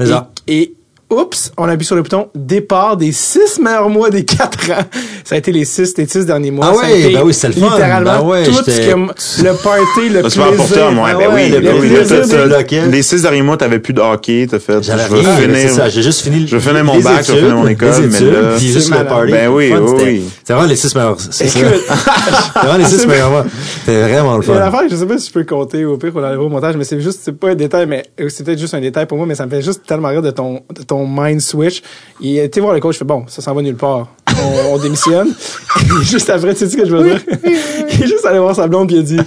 Speaker 1: Et oups, on a appuyé sur le bouton départ des six meilleurs mois des quatre ans. Ça a été les six, les six derniers mois.
Speaker 4: Ah
Speaker 1: Ça a
Speaker 4: ouais,
Speaker 1: été
Speaker 4: ben oui, c'était le fun.
Speaker 1: Littéralement,
Speaker 4: Ben ouais,
Speaker 1: tout ce que le party, le
Speaker 3: pour
Speaker 1: plaisir.
Speaker 3: Ouais,
Speaker 1: Ah
Speaker 3: ben oui,
Speaker 1: le
Speaker 3: ben oui,
Speaker 1: plaisir
Speaker 3: là, t'as-
Speaker 1: de-
Speaker 3: t'as-
Speaker 4: lequel?
Speaker 3: Les six derniers mois, t'avais plus de hockey, t'as fait,
Speaker 4: J'avais rien, mais c'est ça. J'ai juste fini.
Speaker 3: je finir mon bac, je finir mon école, mais
Speaker 4: études,
Speaker 3: là-
Speaker 4: puis
Speaker 1: C'est
Speaker 4: juste le party.
Speaker 3: Ben oui,
Speaker 4: Le fun,
Speaker 3: oui.
Speaker 4: C'est vraiment les six meilleurs. C'est C'est vraiment les six meilleurs mois. C'était vraiment le
Speaker 1: Il y a une
Speaker 4: fun.
Speaker 1: affaire, je sais pas si je peux le compter au pire qu'on enlève au montage, mais c'est juste, c'est pas un détail, mais euh, c'est peut-être juste un détail pour moi, mais ça me fait juste tellement rire de ton, de ton mind switch. Il été voir le coach, je fais bon, ça s'en va nulle part. On, on démissionne. Et juste après, tu sais ce que je veux dire? il est juste allé voir sa blonde puis il a dit,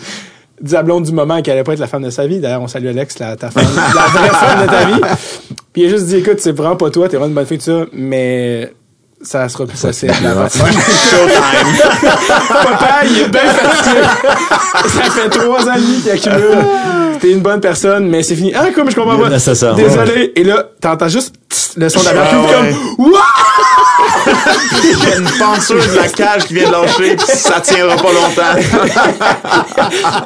Speaker 1: dit à la blonde du moment qu'elle allait pas être la femme de sa vie. D'ailleurs, on salue Alex, la, ta femme, la vraie femme de ta vie. Puis il a juste dit, écoute, c'est vraiment pas toi, t'es vraiment une bonne fille, tout ça, mais ça sera plus La
Speaker 4: bien.
Speaker 3: Showtime.
Speaker 1: Papa, il est bien fatigué. Ça fait trois ans et demi qu'il accumule. T'es une bonne personne, mais c'est fini. Ah, comme je comprends pas.
Speaker 4: Ouais,
Speaker 1: Désolé. Et là, t'entends juste tss, le son de la
Speaker 3: Ah, ouais.
Speaker 1: comme Wouah!
Speaker 3: Il y a une penture de la cage qui vient de lâcher, pis ça tiendra pas longtemps.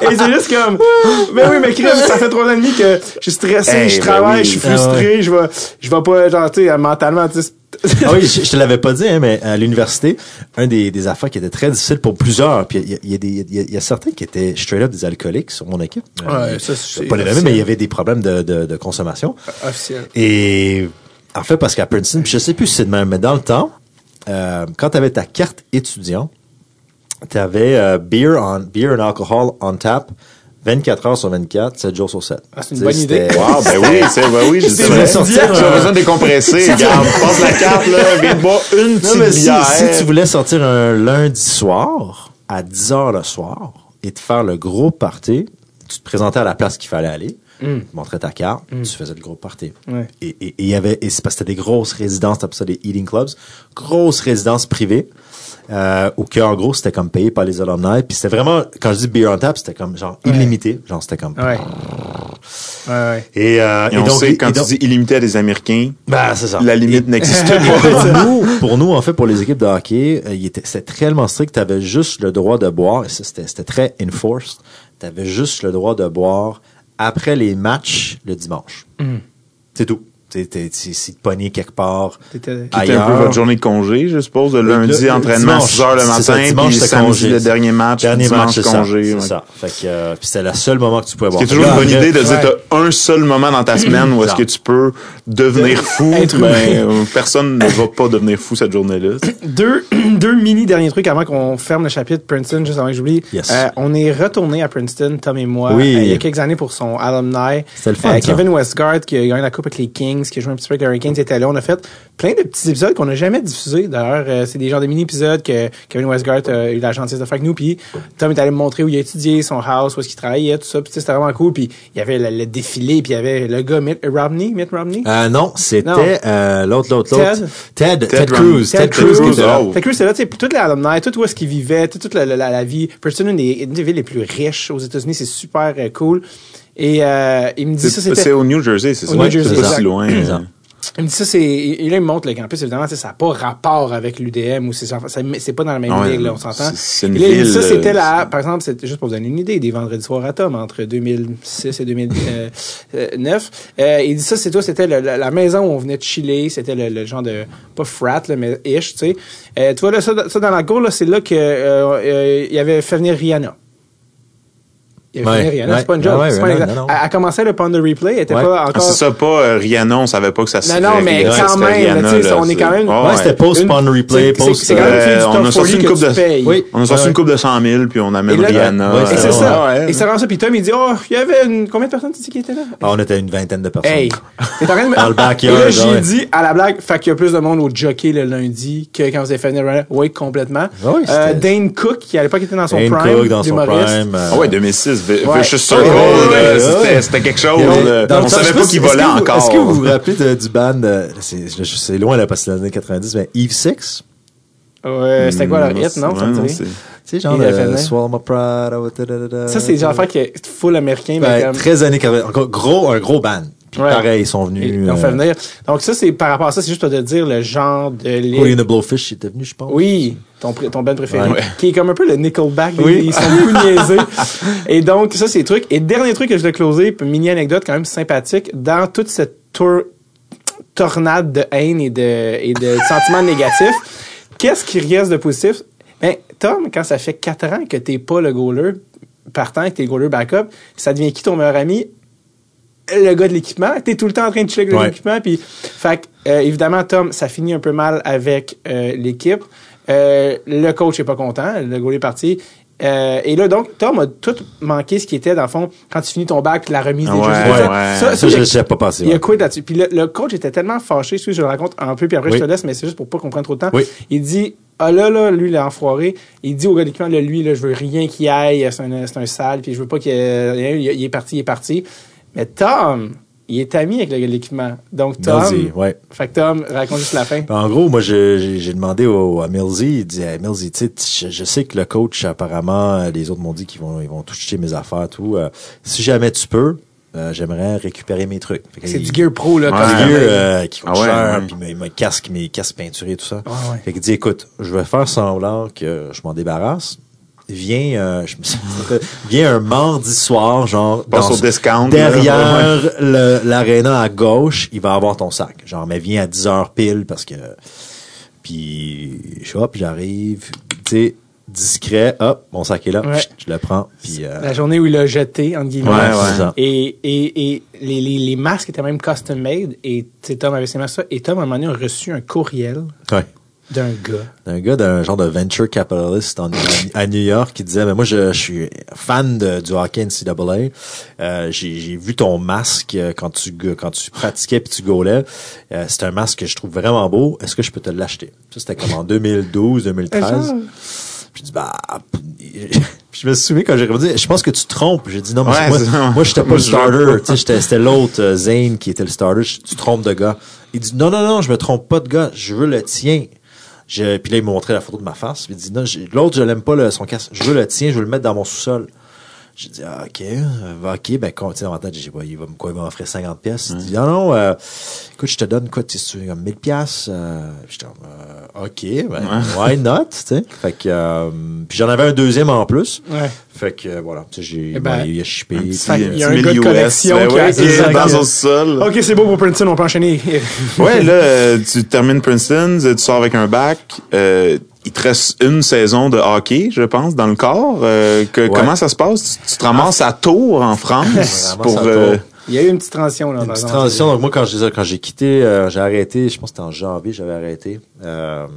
Speaker 1: Et c'est juste comme, mais oui, mais crème, ça fait trois ans et demi que je suis stressé,
Speaker 3: Hey,
Speaker 1: je
Speaker 3: ben
Speaker 1: travaille,
Speaker 3: oui.
Speaker 1: je suis
Speaker 4: Ah
Speaker 1: frustré, je vais, je vais pas, genre, tu sais, mentalement, tu sais.
Speaker 4: Ah oui, je, je te l'avais pas dit, hein, mais à l'université, un des, des affaires qui était très difficile pour plusieurs, puis il y a, il y a des, il y a- il y a certains qui étaient straight up des alcooliques sur mon équipe. Euh,
Speaker 1: Ouais, ça, c'est
Speaker 4: pas les nommer, mais il y avait des problèmes de, de, de consommation.
Speaker 1: Officiel.
Speaker 4: Et en fait, parce qu'à Princeton, puis je sais plus si c'est de même, mais dans le temps, euh, quand tu avais ta carte étudiant, tu avais beer, on, beer and alcohol on tap 24 heures sur 24, 7 jours sur 7.
Speaker 1: Ah, c'est une bonne idée.
Speaker 3: Wow, ben oui, c'est, ben oui, je
Speaker 1: C'est
Speaker 3: sais.
Speaker 1: vrai,
Speaker 3: Tu
Speaker 4: sortir
Speaker 3: as
Speaker 4: un-
Speaker 3: besoin de décompresser, regarde, passe la carte, là, viens de boire une
Speaker 4: Non,
Speaker 3: petite
Speaker 4: mais si,
Speaker 3: bière.
Speaker 4: si tu voulais sortir un lundi soir, à 10 heures le soir, et te faire le gros party, tu te présentais à la place qu'il fallait aller, tu montrais ta carte, tu faisais le gros party.
Speaker 1: Ouais.
Speaker 4: Et, et, y avait, et c'est parce que c'était des grosses résidences, t'appelles ça des eating clubs, grosses résidences privées, euh, où que, en gros, c'était comme payé par les alumni, puis c'était vraiment, quand je dis beer on tap, c'était comme genre illimité, genre c'était comme...
Speaker 1: Ouais. Ouais, ouais.
Speaker 4: Et, euh,
Speaker 3: Et on
Speaker 4: donc-
Speaker 3: sait, quand
Speaker 4: et donc-
Speaker 3: tu dis illimité à des Américains,
Speaker 4: bah, c'est ça.
Speaker 3: la limite n'existe pas.
Speaker 4: pour nous, pour nous, en fait, pour les équipes de hockey, euh, c'était tellement strict. Tu avais juste le droit de boire, et ça, c'était, c'était très enforced. Tu avais juste le droit de boire après les matchs le dimanche. C'est tout. T'es, t'es, si pogné quelque part
Speaker 1: T'étais-
Speaker 3: C'était un peu votre journée de congé, je suppose, de lundi,
Speaker 4: Le- le
Speaker 3: entraînement
Speaker 4: dimanche,
Speaker 3: 6 heures le matin,
Speaker 4: ça, dimanche,
Speaker 3: puis
Speaker 4: c'était
Speaker 3: samedi,
Speaker 4: congé.
Speaker 3: le dernier match,
Speaker 4: Dernier
Speaker 3: dimanche,
Speaker 4: match,
Speaker 3: congé.
Speaker 4: C'est
Speaker 3: ouais.
Speaker 4: ça. Fait que, euh, puis c'était le seul moment que tu pouvais boire.
Speaker 3: C'est toujours
Speaker 4: Là,
Speaker 3: une bonne
Speaker 4: après-
Speaker 3: idée de dire t'as un seul moment dans ta semaine où est-ce que tu peux devenir fou.
Speaker 1: Être
Speaker 3: mais euh, personne ne va pas devenir fou cette journée-là.
Speaker 1: deux, deux mini derniers trucs avant qu'on ferme le chapitre Princeton, juste avant que j'oublie.
Speaker 4: Yes.
Speaker 1: Euh, on est retourné à Princeton, Tom et moi,
Speaker 4: Oui.
Speaker 1: euh, il y a quelques années pour son alumni.
Speaker 4: C'était le fun,
Speaker 1: Euh. Kevin Westgard, qui a gagné la Coupe avec les Kings, qui a joué un petit peu avec les Hurricanes, était là. On a fait plein de petits épisodes qu'on n'a jamais diffusés. D'ailleurs, euh, c'est des genres de mini-épisodes que Kevin Westgard a eu la gentillesse de faire avec nous. Puis Tom est allé me montrer où il a étudié, son house, où est-ce qu'il travaillait, tout ça. Puis c'était vraiment cool. Puis il y avait le, le défilé, puis il y avait le gars Mitt Romney, Mitt Romney?
Speaker 4: Euh, non, c'était euh, l'autre, l'autre, l'autre. Ted. Ted,
Speaker 3: Ted
Speaker 4: Cruz.
Speaker 1: Ted
Speaker 4: Ted Cruz. qui
Speaker 1: Cruz,
Speaker 4: était là.
Speaker 3: oh.
Speaker 1: Là, tu sais, toute la alumni, tout où est-ce qu'il vivait, toute, toute la, la, la, la vie. Princeton, une des, une des villes les plus riches aux États-Unis, c'est super euh, cool. Et euh, il me dit ça,
Speaker 3: C'est
Speaker 1: c'était...
Speaker 3: c'est au New Jersey, c'est ça?
Speaker 1: Au New Jersey,
Speaker 3: c'est si loin. Euh.
Speaker 1: Il me dit ça, c'est... Et là, il me montre le campus, évidemment, ça n'a pas rapport avec l'UDM ou c'est pas dans la même
Speaker 3: Ouais,
Speaker 1: ligue, là, on s'entend.
Speaker 3: c'est- une
Speaker 1: là,
Speaker 3: ville,
Speaker 1: ça, c'était
Speaker 3: euh,
Speaker 1: la... Par exemple, c'était juste pour vous donner une idée, des vendredis soirs à Tom, entre 2006 et 2009. Euh, il dit ça, c'est toi, c'était la, la maison où on venait de chiller, c'était le, le genre de... Pas frat, là, mais ish, tu sais. Euh, tu vois, là, ça, ça dans la cour, là, c'est là que euh, euh, il avait fait venir Rihanna. Il avait
Speaker 4: Ouais,
Speaker 1: fini Rihanna,
Speaker 4: ouais.
Speaker 1: c'est pas une.
Speaker 4: Ah ouais,
Speaker 1: c'est pas
Speaker 4: non,
Speaker 1: exemple.
Speaker 4: non.
Speaker 1: Elle, elle commençait le Pond de Replay, elle était
Speaker 4: Ouais.
Speaker 1: pas
Speaker 3: Ah,
Speaker 1: encore...
Speaker 3: c'est ça, pas euh, Rihanna, on savait pas que ça se
Speaker 1: Non, non, mais
Speaker 3: Rihanna,
Speaker 1: quand
Speaker 3: c'était
Speaker 1: même,
Speaker 3: Rihanna, là,
Speaker 1: on est quand même-
Speaker 3: Ouais,
Speaker 4: c'était post
Speaker 1: Une-
Speaker 4: Spawn Replay, post.
Speaker 1: c'est quand même
Speaker 3: Euh,
Speaker 1: une
Speaker 3: on a sorti
Speaker 1: 40
Speaker 3: une coupe de.
Speaker 4: Oui.
Speaker 3: On a sorti
Speaker 4: Ouais.
Speaker 3: une coupe de 100 000, puis on amène Rihanna.
Speaker 4: Ouais,
Speaker 1: Et
Speaker 4: c'est
Speaker 3: Euh,
Speaker 1: ça. Et c'est vraiment ça. Puis Tom, il dit, oh, il y avait une... combien de personnes tu dis qui étaient là?
Speaker 4: Ah, on était une vingtaine de personnes.
Speaker 1: Hey!
Speaker 4: Dans le backyard,
Speaker 1: Et là, j'ai dit à la blague, fait qu'il y a plus de monde au jockey le lundi que quand vous avez fait venir Rihanna. Oui, complètement.
Speaker 4: Ah oui,
Speaker 1: euh,
Speaker 4: c'était-
Speaker 1: Dane Cook, qui à l'époque était dans son
Speaker 4: Dane
Speaker 1: prime.
Speaker 4: Cook dans son prime. euh,
Speaker 3: Ah ouais, 2006, Vicious Circle,
Speaker 1: Ouais, ouais,
Speaker 3: là,
Speaker 4: ouais,
Speaker 3: c'était- quelque chose. On savait pas qu'il volait encore.
Speaker 4: Est-ce que vous vous rappelez de- du band, euh, c'est loin là, parce que c'est l'année 90, mais Eve Six?
Speaker 1: Ouais, c'était quoi leur hit, non?
Speaker 4: Tu sais, genre,
Speaker 1: fait
Speaker 4: le
Speaker 1: venir.
Speaker 4: Swallow My Pride, oh.
Speaker 1: Ça, c'est genre affaire qui est full américain, mais comme...
Speaker 4: 13 années 80. Encore gros, un gros band. Puis
Speaker 1: Ouais.
Speaker 4: pareil, ils sont venus.
Speaker 1: Ils l'ont fait
Speaker 4: euh,
Speaker 1: venir. Donc ça, c'est par rapport à ça, c'est juste pour te dire le genre de... Ligue.
Speaker 4: and the Blowfish, il était venu, je pense.
Speaker 1: Oui, ton, ton band préféré.
Speaker 4: Ouais.
Speaker 1: Qui est comme un peu le Nickelback. des-
Speaker 4: Oui.
Speaker 1: Ils sont beaucoup niaisés. Et donc, ça, c'est le truc. Et dernier truc que je dois closer, mini anecdote quand même sympathique, dans toute cette tour, tornade de haine et de, et de sentiments négatifs, qu'est-ce qui reste de positif? Ben, Tom, quand ça fait 4 ans que t'es pas le goaler partant, que t'es le goaler backup, ça devient qui ton meilleur ami? le gars de l'équipement. T'es tout le temps en train de de
Speaker 4: Ouais.
Speaker 1: l'équipement. Puis, fait que, euh, évidemment, Tom, ça finit un peu mal avec euh, l'équipe. Euh, le coach est pas content. Le goal est parti. Euh, et là, donc, Tom a tout manqué ce qui était, dans le fond, quand tu finis ton bac, puis la remise des
Speaker 3: Ouais, ouais.
Speaker 1: Ça, ça,
Speaker 4: Ça,
Speaker 1: il
Speaker 4: je
Speaker 1: a-
Speaker 4: n'ai pas passé.
Speaker 1: il a quitté là-dessus. Puis le, le coach était tellement fâché, je le raconte un peu, puis après
Speaker 4: Oui.
Speaker 1: je te laisse, mais c'est juste pour pas qu'on prenne trop de temps.
Speaker 4: Oui.
Speaker 1: Il dit, ah là, là, lui, il a enfoiré. Il dit au gars l'équipement, là, lui, là, je veux rien qu'il aille, c'est un, c'est un sale, puis je veux pas qu'il y ait rien, il, il est parti, il est parti. Mais Tom, il est ami avec l'équipement. Donc, Tom,
Speaker 4: ouais.
Speaker 1: fait que Tom, raconte juste la fin.
Speaker 4: Ben, En gros, moi, j'ai demandé au, à Millsy, il dit, hey, Millsy, tu sais, je, je sais que le coach, apparemment, les autres m'ont dit qu'ils vont, ils vont toucher mes affaires, tout. Euh, si jamais tu peux, euh, j'aimerais récupérer mes trucs.
Speaker 1: C'est du gear pro, là.
Speaker 3: Ouais.
Speaker 4: gear, euh, qui coûte
Speaker 3: Ah ouais,
Speaker 4: cher, puis mes, mes casques, mes casques peinturés, tout ça.
Speaker 1: Ouais.
Speaker 4: Fait qu'il dit, écoute, je vais faire semblant que je m'en débarrasse. Viens, euh, je me suis- viens un mardi soir, genre, dans-
Speaker 3: au discount, là.
Speaker 4: derrière l'aréna à gauche, il va avoir ton sac. Genre, mais viens à 10 heures pile parce que, puis, je hop, j'arrive, tu sais, discret, hop, mon sac est là,
Speaker 1: Ouais.
Speaker 4: je le prends, puis, euh,
Speaker 1: La journée où il l'a jeté, entre guillemets.
Speaker 3: Ouais,
Speaker 4: ça.
Speaker 1: Et, et, et les, les, les masques étaient même custom made. Et tu sais, Tom avait ses masques. ça. Et Tom, à un moment donné, a reçu un courriel
Speaker 4: ouais.
Speaker 1: D'un gars.
Speaker 4: un gars d'un genre de venture capitalist en- à New York qui disait mais moi je, je suis fan de, du hockey NCAA euh, j'ai j'ai vu ton masque euh, quand tu quand tu pratiquais puis tu gaulais. Euh, c'est un masque que je trouve vraiment beau. Est-ce que je peux te l'acheter? Ça c'était comme en 2012 2013 puis je dis bah puis je me souviens quand j'ai répondu je pense que tu te trompes. J'ai dit non mais
Speaker 3: Ouais,
Speaker 4: moi, moi j'étais pas le starter. tu sais j'étais- c'était l'autre euh, Zane qui était le starter. Je- tu trompes de gars. Il dit non non non je me trompe pas de gars. Je veux le tien je, puis là, il m'a montré la photo de ma face. Il dit, non, l'autre, je l'aime pas, son casque. Je veux le tien, je veux le mettre dans mon sous-sol. J'ai dit, ah, OK, euh, OK, ben, con- tu sais, dans ma tête, j'ai dit, ouais, il va me, quoi, il va m'offrir 50 pièces. Il dit, non, non, euh, écoute, je te donne, quoi, tu sais, si tu veux, comme 1000 pièces. Euh, j'étais comme, euh, OK, ben, why not, tu sais? Fait que, euh, puis j'en avais un deuxième en plus.
Speaker 1: Ouais.
Speaker 4: Fait que, voilà, tu sais, j'ai,
Speaker 1: Eh ben,
Speaker 4: bon, il a chippé.
Speaker 1: Qu'il y a
Speaker 3: un
Speaker 1: gars de
Speaker 3: 1000
Speaker 1: collection
Speaker 3: US.
Speaker 1: qui
Speaker 3: Ben
Speaker 1: a-
Speaker 3: ouais, dans son sol.
Speaker 1: OK, c'est beau pour Princeton, on peut enchaîner.
Speaker 3: Ouais, là, tu termines Princeton, tu sors avec un bac. Euh, il te reste une saison de hockey, je pense, dans le corps. Euh, que, Comment ça se passe? Tu, tu te ramasses à Tours, en France, pour... euh.
Speaker 1: Il y a eu une petite transition, là.
Speaker 4: Une petite
Speaker 1: exemple.
Speaker 4: transition. Donc, moi, quand j'ai, quand j'ai quitté, euh, j'ai arrêté, je pense que c'était en janvier, j'avais arrêté. Euh,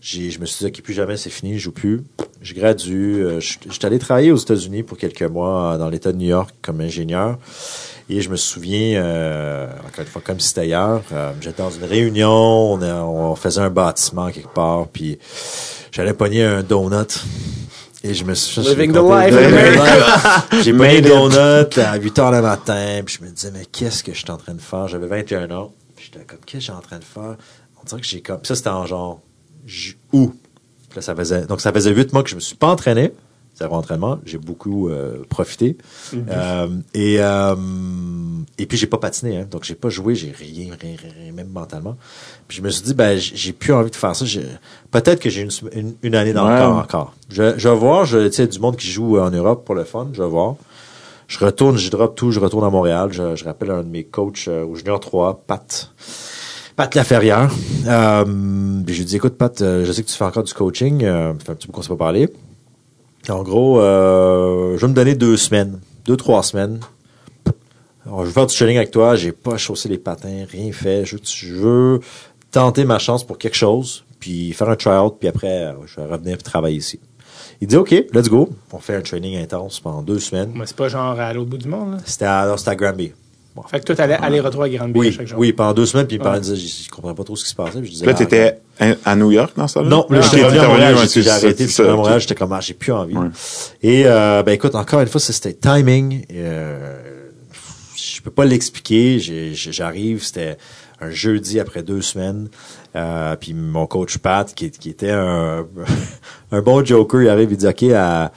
Speaker 4: j'ai, je me suis dit, OK, plus jamais, c'est fini, je joue plus. Je gradue. Euh, je, suis allé travailler aux États-Unis pour quelques mois dans l'État de New York comme ingénieur. Et je me souviens, euh, encore une fois, comme si c'était hier, euh, j'étais dans une réunion, on, a- on faisait un bâtiment quelque part, puis j'allais pogner un donut. Et je me suis
Speaker 1: Living the life.
Speaker 4: J'ai pogné un donut à 8 heures le matin, puis je me disais, mais qu'est-ce que je suis en train de faire? J'avais 21 ans, puis j'étais comme, qu'est-ce que je suis en train de faire? On dirait que j'ai comme, ça c'était en genre. Puis là, ça faisait, donc ça faisait 8 mois que je me suis pas entraîné. Zéro entraînement. J'ai beaucoup euh, profité. Euh, et, euh, et puis, j'ai pas patiné. Hein, donc, j'ai pas joué. J'ai rien, rien, rien, même mentalement. Puis, je me suis dit, ben, j'ai plus envie de faire ça. Peut-être que j'ai une, une, une année dans
Speaker 3: Ouais.
Speaker 4: le corps encore. Je, je vais voir. Je, tu sais, du monde qui joue en Europe pour le fun. Je vais voir. Je retourne, je drop tout. Je retourne à Montréal. Je, je rappelle un de mes coachs euh, au Junior 3, Pat. Pat Laferrière. Euh, je lui dis, écoute, Pat, euh, je sais que tu fais encore du coaching. Euh, fait un petit peu qu'on s'est pas parlé. En gros, euh, je vais me donner deux semaines, deux, trois semaines. Alors, je veux faire du training avec toi, j'ai pas chaussé les patins, rien fait. Je, je veux tenter ma chance pour quelque chose, puis faire un tryout, puis après, euh, je vais revenir travailler ici. Il dit, OK, let's go. On fait un training intense pendant deux semaines.
Speaker 1: Mais c'est pas genre à l'autre bout du monde, là?
Speaker 4: C'était à, non, c'était à Granby. Bon.
Speaker 1: Fait que toi, t'allais aller-retour à Grande
Speaker 4: Oui,
Speaker 1: chaque jour.
Speaker 4: oui, pendant deux semaines, puis il me disait, je, je comprenais pas trop ce qui se passait. puis je disais,
Speaker 3: Là,
Speaker 4: ah,
Speaker 3: t'étais à- à New York dans ça?
Speaker 4: Non, là, j'étais revenu à Montréal, j'ai- arrêté, puis à Montréal, j'étais comme, ah, j'ai plus envie.
Speaker 3: Ouais.
Speaker 4: Et, euh, ben, écoute, encore une fois, c'était timing. Euh, je peux pas l'expliquer. J'arrive, c'était un jeudi après deux semaines. Euh, puis mon coach Pat, qui, qui était un, un bon joker, il arrive, il dit, OK, à,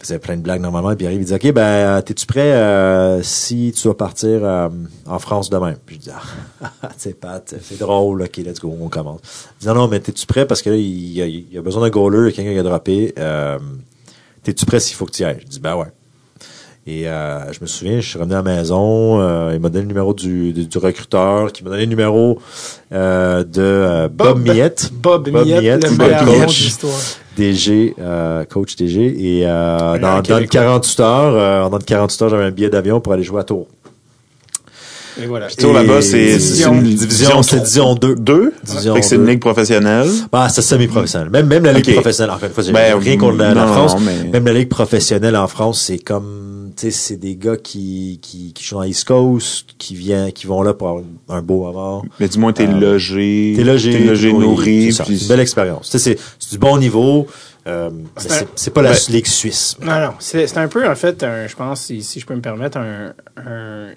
Speaker 4: faisait plein de blagues normalement, puis il arrive, il dit, OK, ben, t'es-tu prêt euh, si tu vas partir euh, en France demain? Puis je dis, ah, sais, Pat, c'est drôle, OK, let's go, on commence. Il dit, non, non, mais t'es-tu prêt? Parce que là, il y a, il a besoin d'un goaler, il y a quelqu'un qui a droppé. Euh, t'es-tu prêt s'il faut que tu y ailles? Je dis, ben ouais. Et euh, je me souviens, je suis revenu à la maison, euh, il m'a donné le numéro du, du, du recruteur, qui m'a donné le numéro euh, de euh, Bob, Miette.
Speaker 1: Bob,
Speaker 4: Bob
Speaker 1: Miette,
Speaker 4: Miette,
Speaker 1: le meilleur de l'histoire.
Speaker 4: DG, euh, coach DG. Et euh, dans, dans le
Speaker 1: Québécois.
Speaker 4: 48 heures, euh, en dans le 48 heures, j'avais un billet d'avion pour aller jouer à Tours.
Speaker 1: Et voilà.
Speaker 3: Tour là-bas, c'est une division
Speaker 4: c'est division 2.
Speaker 3: Deux?
Speaker 4: Division
Speaker 3: Fait que c'est une ligue professionnelle?
Speaker 4: Bah, c'est semi-professionnel. Même, même la ligue professionnelle, fois, j'ai
Speaker 3: Ben,
Speaker 4: rien contre la, la
Speaker 3: non,
Speaker 4: France.
Speaker 3: non, mais-
Speaker 4: Même la ligue professionnelle en France, c'est comme, c'est des gars qui, qui, qui jouent dans East Coast, qui viennent, qui vont là pour avoir un beau moment.
Speaker 3: Mais du moins, t'es
Speaker 4: Euh,
Speaker 3: logé.
Speaker 4: T'es logé,
Speaker 3: T'es logé,
Speaker 4: nourri, c'est une belle expérience. Tu sais, c'est, c'est du bon niveau, euh, mais
Speaker 1: C'est
Speaker 4: pas la
Speaker 3: Ouais.
Speaker 4: ligue suisse.
Speaker 1: Non, non. C'est c'est un peu, en fait, un- je pense, si, si je peux me permettre, un, un-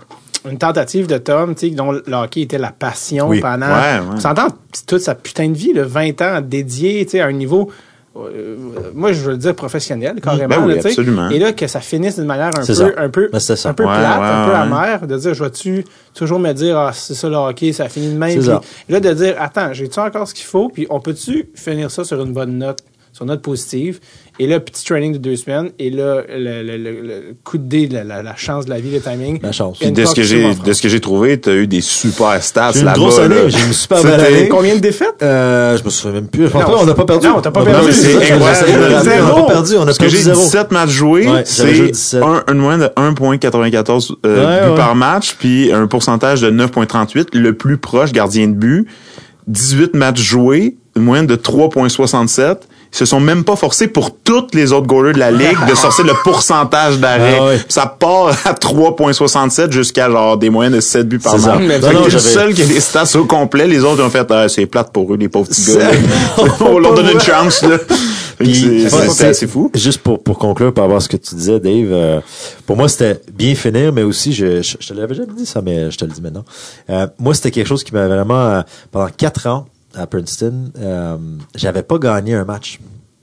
Speaker 1: une tentative de Tom, tu sais, dont le hockey était la passion
Speaker 4: Oui.
Speaker 1: pendant.
Speaker 3: Ouais, ouais.
Speaker 1: On s'entend toute sa putain de vie, le 20 ans dédié, tu sais, à un niveau. Euh, moi, je veux le dire professionnel, carrément.
Speaker 3: Ben oui,
Speaker 1: là, tu sais.
Speaker 3: absolument.
Speaker 1: Et là, que ça finisse d'une manière un peu,
Speaker 4: ça.
Speaker 1: un peu,
Speaker 4: Ben,
Speaker 1: un peu
Speaker 3: Ouais,
Speaker 1: plate,
Speaker 3: ouais,
Speaker 1: un peu
Speaker 3: ouais.
Speaker 1: amère, de dire, je vais-tu toujours me dire, ah, c'est ça le hockey, ça finit de même.
Speaker 4: Ça.
Speaker 1: là, de dire, attends, j'ai-tu encore ce qu'il faut, puis on peut-tu finir ça sur une bonne note, sur une note positive? Et là, petit training de deux semaines, et là, le, le- le- le coup de dé, la, la- la chance de la vie, le timing.
Speaker 4: La chance.
Speaker 3: Puis de ce que j'ai, de ce que j'ai trouvé, t'as eu des super stats
Speaker 4: J'ai eu une
Speaker 3: là-bas.
Speaker 4: grosse année,
Speaker 3: là.
Speaker 4: j'ai eu une super belle année.
Speaker 1: Combien de défaites?
Speaker 4: Euh, je me souviens même plus. Je pense
Speaker 1: Non,
Speaker 4: pas, on n'a pas perdu.
Speaker 1: non, t'as pas
Speaker 4: On
Speaker 1: perdu.
Speaker 3: Non, mais c'est incroyable.
Speaker 4: On n'a pas perdu, on a perdu
Speaker 3: j'ai
Speaker 4: zéro.
Speaker 3: 17 matchs joués,
Speaker 4: Ouais,
Speaker 3: c'est
Speaker 4: 17.
Speaker 3: un, une moyenne de 1.94 euh,
Speaker 4: Ouais,
Speaker 3: buts
Speaker 4: ouais.
Speaker 3: par match, puis un pourcentage de 9.38. Le plus proche gardien de but, 18 matchs joués, une moyenne de 3.67. Ils se sont même pas forcés pour toutes les autres goalers de la ligue de sortir le pourcentage d'arrêt.
Speaker 4: Ah
Speaker 3: Ça part à 3.67 jusqu'à genre des moyennes de 7 buts par
Speaker 4: C'est ça.
Speaker 3: match.
Speaker 4: Non,
Speaker 3: le seul qui a des stats au complet, les autres ont fait ah, c'est plate pour eux les pauvres petits gars.
Speaker 4: C'est-.
Speaker 3: On leur donne une chance là. C'est- c'est-
Speaker 4: c'est-
Speaker 3: C'est assez fou.
Speaker 4: Juste pour, pour conclure par rapport à ce que tu disais, Dave, euh, pour moi, c'était bien finir, mais aussi, je, je, je te l'avais jamais dit ça, mais je te le dis maintenant. Euh, moi, c'était quelque chose qui m'a vraiment, euh, pendant quatre ans à Princeton, euh, j'avais pas gagné un match.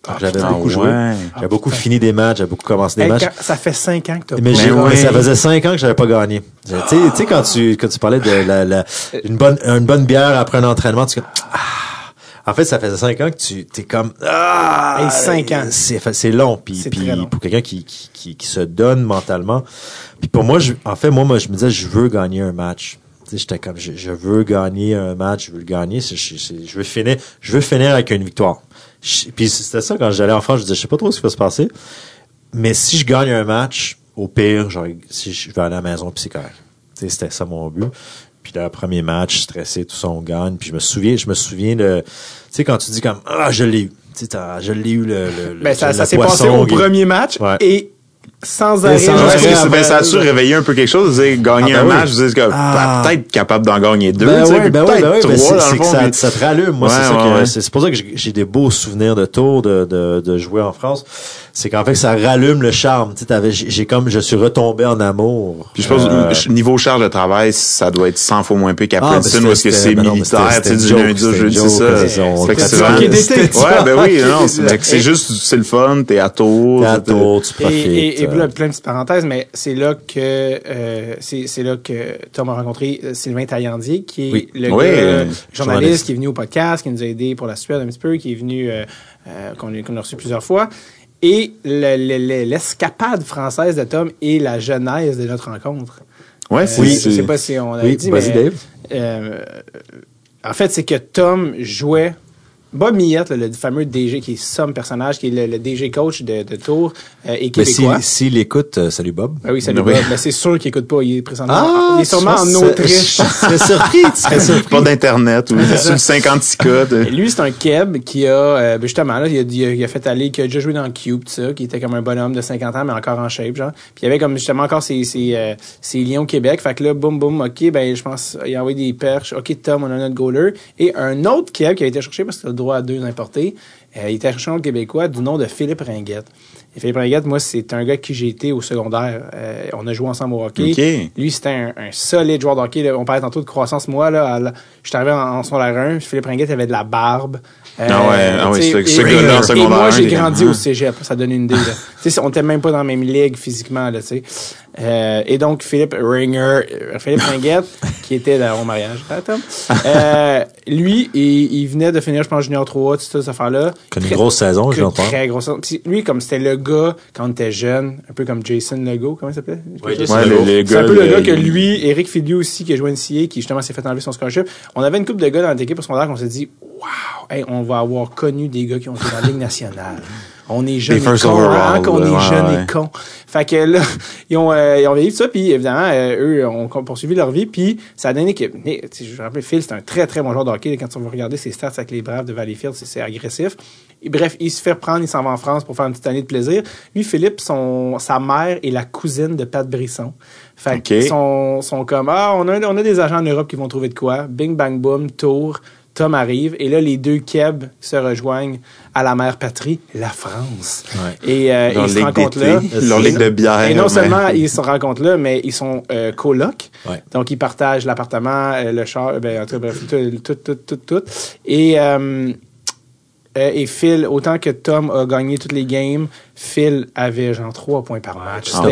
Speaker 4: Donc, j'avais beaucoup joué.
Speaker 3: ouais.
Speaker 4: J'avais beaucoup fini des matchs, j'avais beaucoup commencé des
Speaker 1: Hey,
Speaker 4: matchs.
Speaker 1: ça fait cinq ans que t'as
Speaker 4: Mais, mais
Speaker 3: ouais.
Speaker 4: ça faisait cinq ans que j'avais pas gagné. Tu sais, tu sais, quand tu, quand tu parlais de la, la- une bonne, une bonne bière après un entraînement, tu es comme, ah. En fait, ça faisait cinq ans que tu, t'es comme, ah.
Speaker 1: Hey, cinq ans.
Speaker 4: C'est, c'est long. Puis, pour quelqu'un qui, qui, qui, qui se donne mentalement. Puis pour moi, je, en fait, moi, moi, je me disais, je veux gagner un match. J'étais comme, je, je veux gagner un match, je veux le gagner, je veux finir, je veux finir avec une victoire. Puis c'était ça quand j'allais en France, je disais, je sais pas trop ce qui va se passer. Mais si je gagne un match, au pire, genre, si je vais aller à la maison, puis c'est correct. C'était ça mon but. Puis le premier match, stressé, tout ça, on gagne. Puis je me souviens, je me souviens de, tu sais, quand tu dis comme, ah, je l'ai eu. Tu sais, je l'ai eu le, le, le-
Speaker 1: Ben, ça,
Speaker 4: le
Speaker 1: ça s'est passé au premier match
Speaker 4: Ouais.
Speaker 1: et sans arrêt.
Speaker 4: sans
Speaker 3: ben, ça a su réveiller un peu quelque chose, vous avez gagné
Speaker 4: Ah, ben
Speaker 3: un
Speaker 4: oui.
Speaker 3: match, vous êtes comme,
Speaker 4: Ah.
Speaker 3: peut-être capable d'en gagner deux,
Speaker 4: Ben ben
Speaker 3: peut-être
Speaker 4: ben ouais, ben
Speaker 3: trois,
Speaker 4: c'est-
Speaker 3: dans
Speaker 4: c'est
Speaker 3: le
Speaker 4: que
Speaker 3: fond,
Speaker 4: ça,
Speaker 3: mais-
Speaker 4: ça te rallume. Moi,
Speaker 3: Ouais,
Speaker 4: c'est ça
Speaker 3: ouais,
Speaker 4: que,
Speaker 3: ouais.
Speaker 4: c'est c'est pour ça que j'ai des beaux souvenirs de tours de, de, de jouer en France. C'est qu'en fait, ça rallume le charme. Tu sais, t'avais- j'ai comme, je suis retombé en amour.
Speaker 3: Puis je pense,
Speaker 4: Euh,
Speaker 3: niveau charge de travail, ça doit être 100 fois moins pire qu'à
Speaker 4: Ah,
Speaker 3: Princeton,
Speaker 4: ben,
Speaker 3: où est-ce que c'est
Speaker 4: ben
Speaker 3: militaire, tu sais, du lundi au jeudi, c'est ça.
Speaker 4: c'est-
Speaker 3: que Ouais, ben oui, non, c'est que juste, c'est le fun, t'es à tour.
Speaker 4: T'es à tour, tu profites.
Speaker 1: Là, plein de petites parenthèses, mais c'est là que euh, c'est là que Tom a rencontré Sylvain Taillandier, qui est
Speaker 4: Oui.
Speaker 1: le
Speaker 3: Oui,
Speaker 1: gars,
Speaker 3: euh,
Speaker 1: journaliste,
Speaker 4: journaliste.
Speaker 1: qui est venu au podcast, qui nous a aidé pour la Suède un petit peu, qui est venu euh, qu'on a, reçu plusieurs fois. Et le- le- le- l'escapade française de Tom et la genèse de notre rencontre.
Speaker 3: Ouais, c'est,
Speaker 1: je sais pas si on a
Speaker 4: Oui,
Speaker 1: dit, mais
Speaker 4: Dave.
Speaker 1: en fait, c'est que Tom jouait Bob Millette, le fameux DG qui est somme personnage, qui est le, le DG coach de, de Tours euh, et
Speaker 4: Mais s'il
Speaker 1: québécois.
Speaker 4: s'il écoute, euh, salut Bob.
Speaker 1: Ben oui, salut
Speaker 3: Oui.
Speaker 1: Bob. Mais c'est sûr qu'il écoute pas. Il est présentement.
Speaker 4: Ah,
Speaker 1: il est sûrement en Autriche.
Speaker 4: Je serais surpris, tu serais surpris.
Speaker 3: Pas d'internet ou sur le 56 codes.
Speaker 1: Et lui, c'est un Keb qui a, euh, ben justement, là, il a, il a- il a fait aller, qui a déjà joué dans Cube, tout ça, qui était comme un bonhomme de 50 ans, mais encore en shape, genre. Puis il y avait comme justement encore ses, ses, euh, ses liens au Québec. Fait que là, boum, boum, OK, ben, je pense, il a envoyé des perches. OK, Tom, on a notre goaler. Et un autre Keb qui a été cherché parce le droit à deux importés. Euh, il était autre Québécois du nom de Philippe Ringuette. Et Philippe Ringuette, moi, c'est un gars qui j'ai été au secondaire. Euh, on a joué ensemble au hockey. Lui, c'était un, un solide joueur de hockey. là. On parlait tantôt de croissance. Moi, là, à je suis arrivé en, en secondaire 1. Philippe Ringuette avait de la barbe. Euh,
Speaker 3: Ah ouais, ah ce- gars-là, en secondaire
Speaker 1: Et moi, j'ai grandi au cégep. Ça donne une idée. Là. Tu sais, on était même pas dans la même ligue physiquement. Là, tu sais. euh, et donc, Philippe Ringer, euh, Philippe Ringuette, qui était dans mon mariage. Ah, Tom? Euh, lui, il, il venait de finir, je pense, Junior 3, tout ça, cette affaire-là.
Speaker 4: Connu une grosse saison, je l'entends.
Speaker 1: Très grosse. Puis lui, comme c'était le gars, quand on était jeune, un peu comme Jason Legault, comment il s'appelait?
Speaker 4: Jason
Speaker 3: Ouais,
Speaker 4: Legault.
Speaker 1: C'est un peu le gars que lui, Eric Filiou aussi, qui a joué NCA, qui justement s'est fait enlever son scholarship. On avait une couple de gars dans notre équipe au secondaire qu'on s'est dit, waouh, hey, on va avoir connu des gars qui ont été dans la Ligue nationale. On est jeunes
Speaker 3: Des
Speaker 1: et
Speaker 3: overall,
Speaker 1: hein, qu'on est
Speaker 3: ouais, ouais.
Speaker 1: et cons. Fait que là, ils ont, euh, ils ont vécu ça, puis évidemment, euh, eux ont poursuivi leur vie, puis ça a donné que, je me rappelle, Phil, c'est un très, très bon joueur de hockey. Quand on va regarder ses stats avec les Braves de Valleyfield, c'est- c'est agressif. Et bref, il se fait prendre, il s'en va en France pour faire une petite année de plaisir. Lui, Philippe, son, sa mère est la cousine de Pat Brisson. Fait
Speaker 3: Ok.
Speaker 1: qu'ils sont, sont comme, ah, on a, on a des agents en Europe qui vont trouver de quoi. Bing, bang, boom, tour. Tom arrive. Et là, les deux Keb se rejoignent à la mère patrie, la France.
Speaker 4: Ouais.
Speaker 1: Et euh, ils se rencontrent là.
Speaker 3: leur ligue de bière.
Speaker 1: Et non
Speaker 3: mais-
Speaker 1: seulement ils se rencontrent là, mais ils sont euh, colocs.
Speaker 4: Ouais.
Speaker 1: Donc, ils partagent l'appartement, euh, le char, euh, ben, en tout cas, bref, tout, tout, tout, tout, tout. Et, euh, euh, et Phil, autant que Tom a gagné toutes les games, Phil avait genre trois points par match.
Speaker 3: Ah,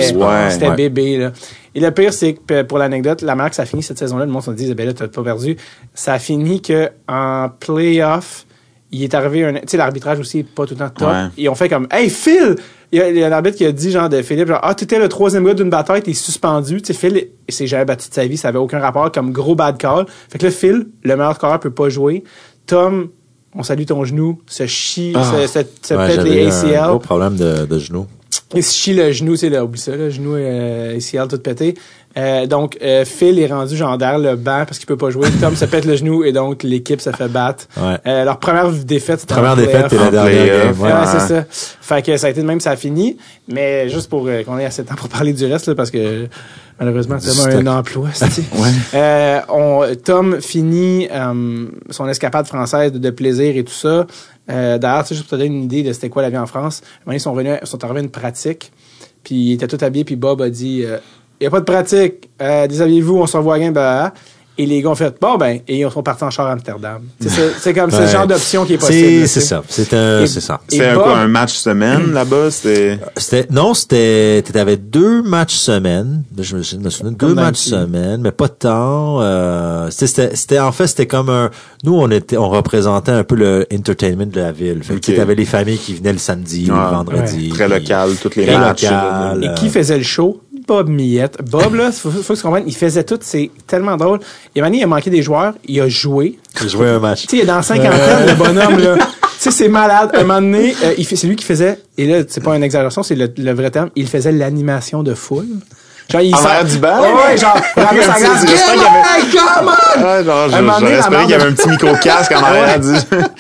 Speaker 1: C'était
Speaker 3: ouais.
Speaker 1: bébé, là. Et le pire, c'est que pour l'anecdote, la marque, ça a fini cette saison-là. Le monde se dit, ben là, t'as pas perdu. Ça a fini que en playoff, il est arrivé un, tu sais, l'arbitrage aussi pas tout le temps top.
Speaker 3: Ouais.
Speaker 1: Ils ont fait comme, hey, Phil! Il y a, a un arbitre qui a dit, genre, de Philippe, genre, ah, t'étais le troisième gars d'une bataille, t'es suspendu. Tu sais, Phil, il s'est jamais battu de sa vie, ça avait aucun rapport, comme gros bad call. Fait que là, Phil, le meilleur scoreur, peut pas jouer. Tom, on salue ton genou, se chie,
Speaker 3: Ah.
Speaker 1: se, se, se
Speaker 4: Ouais,
Speaker 1: pète les
Speaker 4: eu un
Speaker 1: ACL.
Speaker 4: gros problème de, de genou.
Speaker 1: Il se chie le genou, tu sais, là, oublie ça, le genou euh, ACL tout pété. Euh, donc, euh, Phil est rendu derrière le banc parce qu'il peut pas jouer. Tom se pète le genou et donc l'équipe se fait battre.
Speaker 4: Ouais.
Speaker 1: Euh, leur première défaite, c'était
Speaker 4: Première défaite, c'est la dernière.
Speaker 1: Ouais,
Speaker 4: Ouais.
Speaker 1: c'est ça. Fait que ça a été de même, ça a fini. Mais juste pour euh, qu'on ait assez de temps pour parler du reste, là, parce que malheureusement, as
Speaker 4: stock.
Speaker 1: un emploi. c'est-tu? Euh, on, Tom finit euh, son escapade française de, de plaisir et tout ça. Euh, D'ailleurs, juste pour te donner une idée de c'était quoi la vie en France, ils sont, venus, ils sont arrivés à une pratique, puis ils étaient tout habillés, puis Bob a dit il n'y a pas de pratique, euh, déshabillez-vous, on se revoit à bah, Et les gars ont fait bon ben et ils sont partis en char à Amsterdam. C'est c'est comme ce genre d'option qui est possible.
Speaker 4: C'est
Speaker 1: tu
Speaker 4: c'est ça. C'est un- ça.
Speaker 3: Un,
Speaker 1: Bob-
Speaker 3: quoi, un match semaine là-bas? C'était.
Speaker 4: C'était non, c'était t'avais deux matchs semaine. Je me, souviens deux
Speaker 1: Comme
Speaker 4: matchs
Speaker 1: le petit.
Speaker 4: semaine, mais pas tant. Euh, c'était- en fait c'était comme un. Nous on était on représentait un peu le entertainment de la ville. Fait que
Speaker 3: Ok.
Speaker 4: tu avais les familles qui venaient le samedi, ou
Speaker 3: Ah,
Speaker 4: le vendredi.
Speaker 3: Très local, toutes les
Speaker 4: Très
Speaker 3: matchs.
Speaker 4: local.
Speaker 1: Et qui faisait le show? Bob Millette. Bob, là, faut, faut que tu comprennes, il faisait tout, c'est tellement drôle. Et maintenant, il a manqué des joueurs, il a joué.
Speaker 4: J'ai joué un match.
Speaker 1: Tu sais, il est dans cinquantaine, le bonhomme, là. Tu sais, c'est malade. Un moment donné, euh, il fait- c'est lui qui faisait, et là, c'est pas une exagération, c'est le, le vrai terme, il faisait l'animation de foule. Genre, il
Speaker 3: arrière du banc?
Speaker 1: Ouais, ouais, genre, il avait sa glace,
Speaker 3: c'est- j'espère qu'il y avait-
Speaker 1: Yeah, come on!
Speaker 3: Ah, genre,
Speaker 1: donné,
Speaker 3: qu'il y avait un petit micro-casque en arrière du.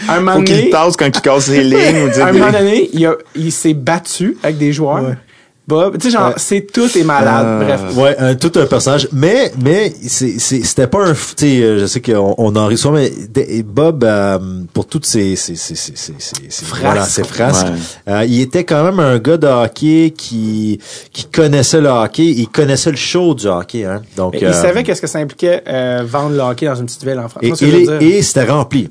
Speaker 1: Un moment
Speaker 3: Faut qu'il
Speaker 1: donné-
Speaker 3: tasse quand il casse ses lignes. ou
Speaker 1: À un moment donné, il, a- il s'est battu avec des joueurs. Bob, tu sais, genre, c'est tout est malade.
Speaker 3: Euh,
Speaker 1: Bref.
Speaker 4: Ouais, un, tout un personnage. Mais, mais, c'est, c'est, c'était pas un, tu sais, euh, je sais qu'on on en rit souvent, mais de- Bob, euh, pour toutes ses, ses, ses, ses, ses, ses- ses-
Speaker 1: Frasques.
Speaker 4: voilà, ses frasques,
Speaker 3: Ouais.
Speaker 4: euh, il était quand même un gars de hockey qui, qui connaissait le hockey, il connaissait le show du hockey, hein. Donc,
Speaker 1: Mais il
Speaker 4: euh,
Speaker 1: savait qu'est-ce que ça impliquait euh, vendre le hockey dans une petite ville en France.
Speaker 4: et, c'était rempli.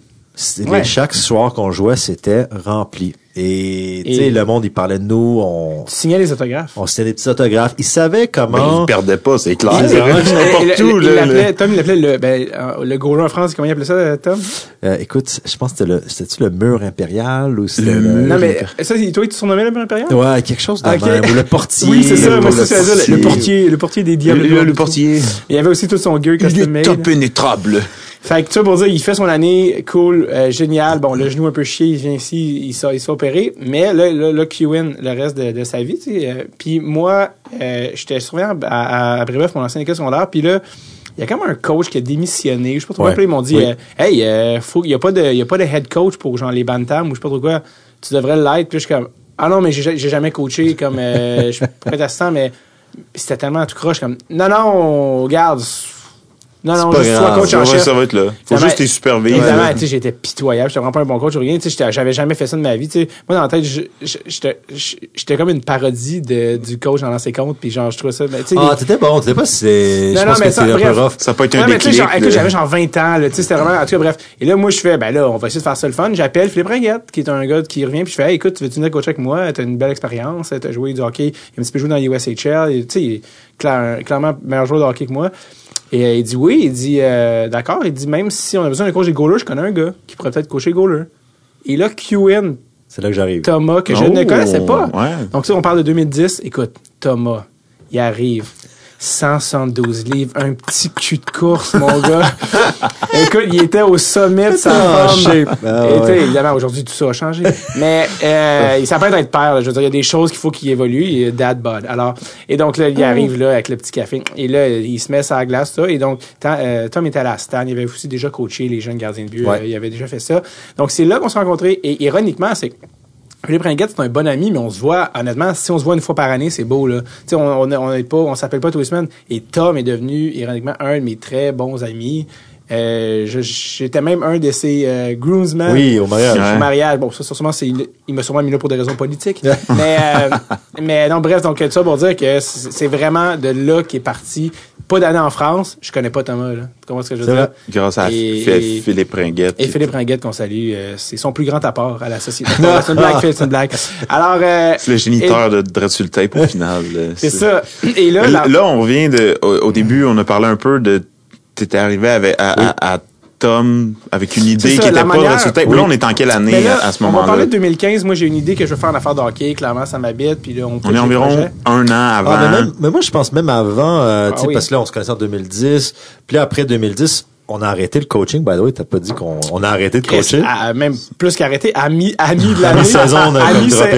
Speaker 1: Ouais.
Speaker 4: Chaque soir qu'on jouait, c'était rempli. Et, tu sais, le monde, il parlait de nous, on,
Speaker 1: Tu signais les autographes.
Speaker 4: on signait des petits autographes. Il savait
Speaker 3: Mais
Speaker 4: comment...
Speaker 3: il perdait pas, c'est clair.
Speaker 4: Il-
Speaker 3: n'importe où, là.
Speaker 1: Tom, il l'appelait le, ben, euh, le en France, comment il appelait ça, Tom?
Speaker 4: Euh, écoute, je pense que c'était le, c'était-tu le mur impérial ou c'était
Speaker 3: Le
Speaker 4: le,
Speaker 3: mur.
Speaker 1: Non, mais, ça, c'est- toi, tu surnommais le mur impérial?
Speaker 4: Ouais, quelque chose de
Speaker 1: Ok.
Speaker 4: même. Ou le portier.
Speaker 1: Oui, c'est ça,
Speaker 4: le-
Speaker 1: moi, ça, le, le portier, le portier des diables.
Speaker 3: Le, le- le portier.
Speaker 1: Il y avait aussi tout son gear
Speaker 3: Il est impénétrable.
Speaker 1: Fait que tu vois, pour dire, il fait son année, cool, euh, génial. Bon, le genou un peu chier, il vient ici, il s'est il opéré. Mais là, là, là, Q-Win le reste de, de sa vie, tu sais. euh, puis moi, euh, j'étais surveillant à, à, à Brébeuf, mon ancienne école secondaire. Puis là, il y a comme un coach qui a démissionné. Je sais pas trop
Speaker 4: Ouais.
Speaker 1: quoi, ils m'ont dit,
Speaker 4: Oui.
Speaker 1: euh, hey, euh, faut, il y a pas de, y a pas de head coach pour genre les bantams ou je sais pas trop quoi. Tu devrais l'être. Puis je suis comme, ah non, mais j'ai jamais coaché comme, euh, je suis protestant, mais c'était tellement tout croche comme, non, non, regarde. Non, non,
Speaker 3: Pas
Speaker 1: juste sois coach en chef.
Speaker 3: ça va être là. Faut
Speaker 1: Évidemment-
Speaker 3: juste les superviser.
Speaker 1: Évidemment, tu sais, j'étais pitoyable, j'étais vraiment pas un bon coach ou rien, tu sais, j'avais jamais fait ça de ma vie, tu sais. Moi, dans la tête, j'étais j'étais comme une parodie de, du coach dans ses comptes, puis genre, je trouvais ça, tu sais,
Speaker 4: Ah,
Speaker 1: les-
Speaker 4: t'étais bon, t'étais pas si je
Speaker 1: Non, non,
Speaker 4: pense
Speaker 1: mais
Speaker 4: que
Speaker 1: ça,
Speaker 4: un peu rough.
Speaker 3: Ça peut être un déclic.
Speaker 1: genre, écoute, j'avais genre 20 ans, là, tu sais, c'était vraiment, en tout cas, bref. Et là, moi, je fais, ben là, on va essayer de faire ça le fun. J'appelle Philippe Ringuette, qui est un gars qui revient, puis je fais, hey, écoute, tu veux-tu venir coacher avec moi? T'as une belle expérience, t'as joué du hockey, il a un petit peu joué dans l'USHL, et, tu sais, clairement meilleur joueur de hockey que moi. Et euh, il dit oui, il dit, euh, d'accord, il dit, même si on a besoin d'un coach des goalers, je connais un gars qui pourrait peut-être coacher les goalers. Et là, QN,
Speaker 4: C'est là que j'arrive.
Speaker 1: Thomas, que je
Speaker 3: Oh,
Speaker 1: ne connaissais pas.
Speaker 3: ouais.
Speaker 1: Donc, ça, on parle de 2010. Écoute, Thomas, il arrive. 172 livres, un petit cul de course, mon gars. Écoute, il était au sommet de sa
Speaker 4: Ah,
Speaker 1: forme.
Speaker 4: Ah, ouais.
Speaker 1: évidemment, aujourd'hui, tout ça a changé. Mais euh, il s'appelle d'être père. là. Je veux dire, il y a des choses qu'il faut qu'il évolue. Dad bod. Alors, et donc là, il arrive là avec le petit café. Et là, il se met sur la glace, ça. Et donc, Tom, euh, Tom était à la Stan. Il avait aussi déjà coaché les jeunes gardiens de but.
Speaker 4: Ouais.
Speaker 1: Euh, il avait déjà fait ça. Donc, c'est là qu'on s'est rencontrés. Et ironiquement, c'est Philippe Ringuette, c'est un bon ami, mais on se voit, honnêtement, si on se voit une fois par année, c'est beau, là. Tu sais, on, on, on est pas, on s'appelle pas tous les semaines. Et Tom est devenu, ironiquement, un de mes très bons amis. Euh, j'étais même un de ses euh, groomsmen.
Speaker 4: Oui, au mariage.
Speaker 1: Au mariage. Bon, ça, sûrement, c'est, il m'a sûrement mis là pour des raisons politiques. mais, euh, mais non, bref, donc, ça pour dire que c'est vraiment de là qu'est parti. Pas d'année en France. Je connais pas Thomas, là. Comment est-ce que je veux dire?
Speaker 3: Grâce à
Speaker 1: Et-
Speaker 3: Phil-
Speaker 1: et-
Speaker 3: Philippe Ringuette.
Speaker 1: et Philippe Ringuette, qu'on salue, euh, c'est son plus grand apport à la société. c'est une blague, c'est une blague. Alors, euh,
Speaker 3: C'est le géniteur de Dread sur le tape au final. là.
Speaker 1: c'est ça. Et là,
Speaker 3: Là, on revient de. Au, au début, on a parlé un peu de. T'étais arrivé avec, à, à- à Tom avec une idée
Speaker 1: ça,
Speaker 3: qui était
Speaker 1: la
Speaker 3: pas tape.
Speaker 1: oui.
Speaker 3: Là, on est en quelle année
Speaker 1: là,
Speaker 3: à, à ce
Speaker 1: on va
Speaker 3: moment-là?
Speaker 1: parler de 2015. Moi, j'ai une idée que je veux faire en affaire de hockey. Clairement, ça m'habite. Puis là, on,
Speaker 3: On est environ un an avant.
Speaker 4: Ah, mais, même- mais moi, je pense même avant, euh, tu sais,
Speaker 1: oui.
Speaker 4: parce que là, on se connaissait en 2010. Puis là, après 2010, on a arrêté le coaching. By the way, t'as pas dit qu'on on a arrêté de coacher?
Speaker 1: À- même plus qu'arrêté, à mi, à mi de l'année.
Speaker 4: mi-saison, on a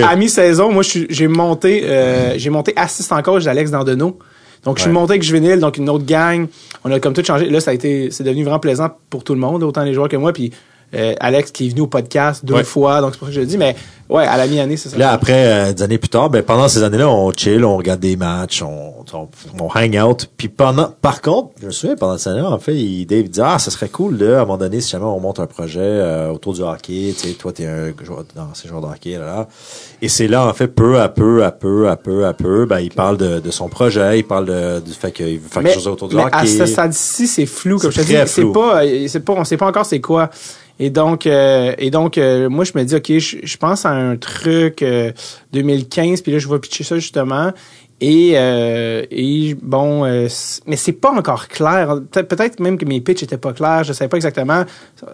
Speaker 1: à mi-saison, moi, j'ai monté, euh, j'ai monté assistant coach d'Alex Dandonneau. Donc, je suis
Speaker 4: Ouais.
Speaker 1: monté avec Juvenile, donc une autre gang. On a comme tout changé. Là, ça a été, c'est devenu vraiment plaisant pour tout le monde, autant les joueurs que moi. Puis, euh, Alex qui est venu au podcast deux
Speaker 4: Ouais.
Speaker 1: fois, donc c'est pour ça que je le dis. Mais, ouais, à la mi-année, c'est ça.
Speaker 4: Là, après, euh, des années plus tard, ben, pendant ces années-là, on chill, on regarde des matchs, on, on, on hang out. Puis pendant, par contre, je me souviens, pendant ces années-là, en fait, il, Dave dit, ah, ça serait cool, là, à un moment donné, si jamais on monte un projet euh, autour du hockey, tu sais, toi, t'es un joueur, dans ces joueurs de hockey, là, là. Et c'est là, en fait, peu à peu, à peu, à peu, à peu, ben, il parle de, de son projet, il parle de, du fait qu'il veut faire
Speaker 1: mais,
Speaker 4: quelque chose autour du
Speaker 1: mais
Speaker 4: hockey.
Speaker 1: à ce stade-ci, c'est flou, comme je te dis. C'est pas, euh, c'est pas, on sait pas encore c'est quoi. Et donc, euh, et donc, euh, moi, je me dis, ok, je, je pense à un truc euh, 2015, puis là, je vais pitcher ça justement. Et, euh, et bon, euh, mais c'est pas encore clair. Peut- Peut-être même que mes pitchs étaient pas clairs. Je savais pas exactement,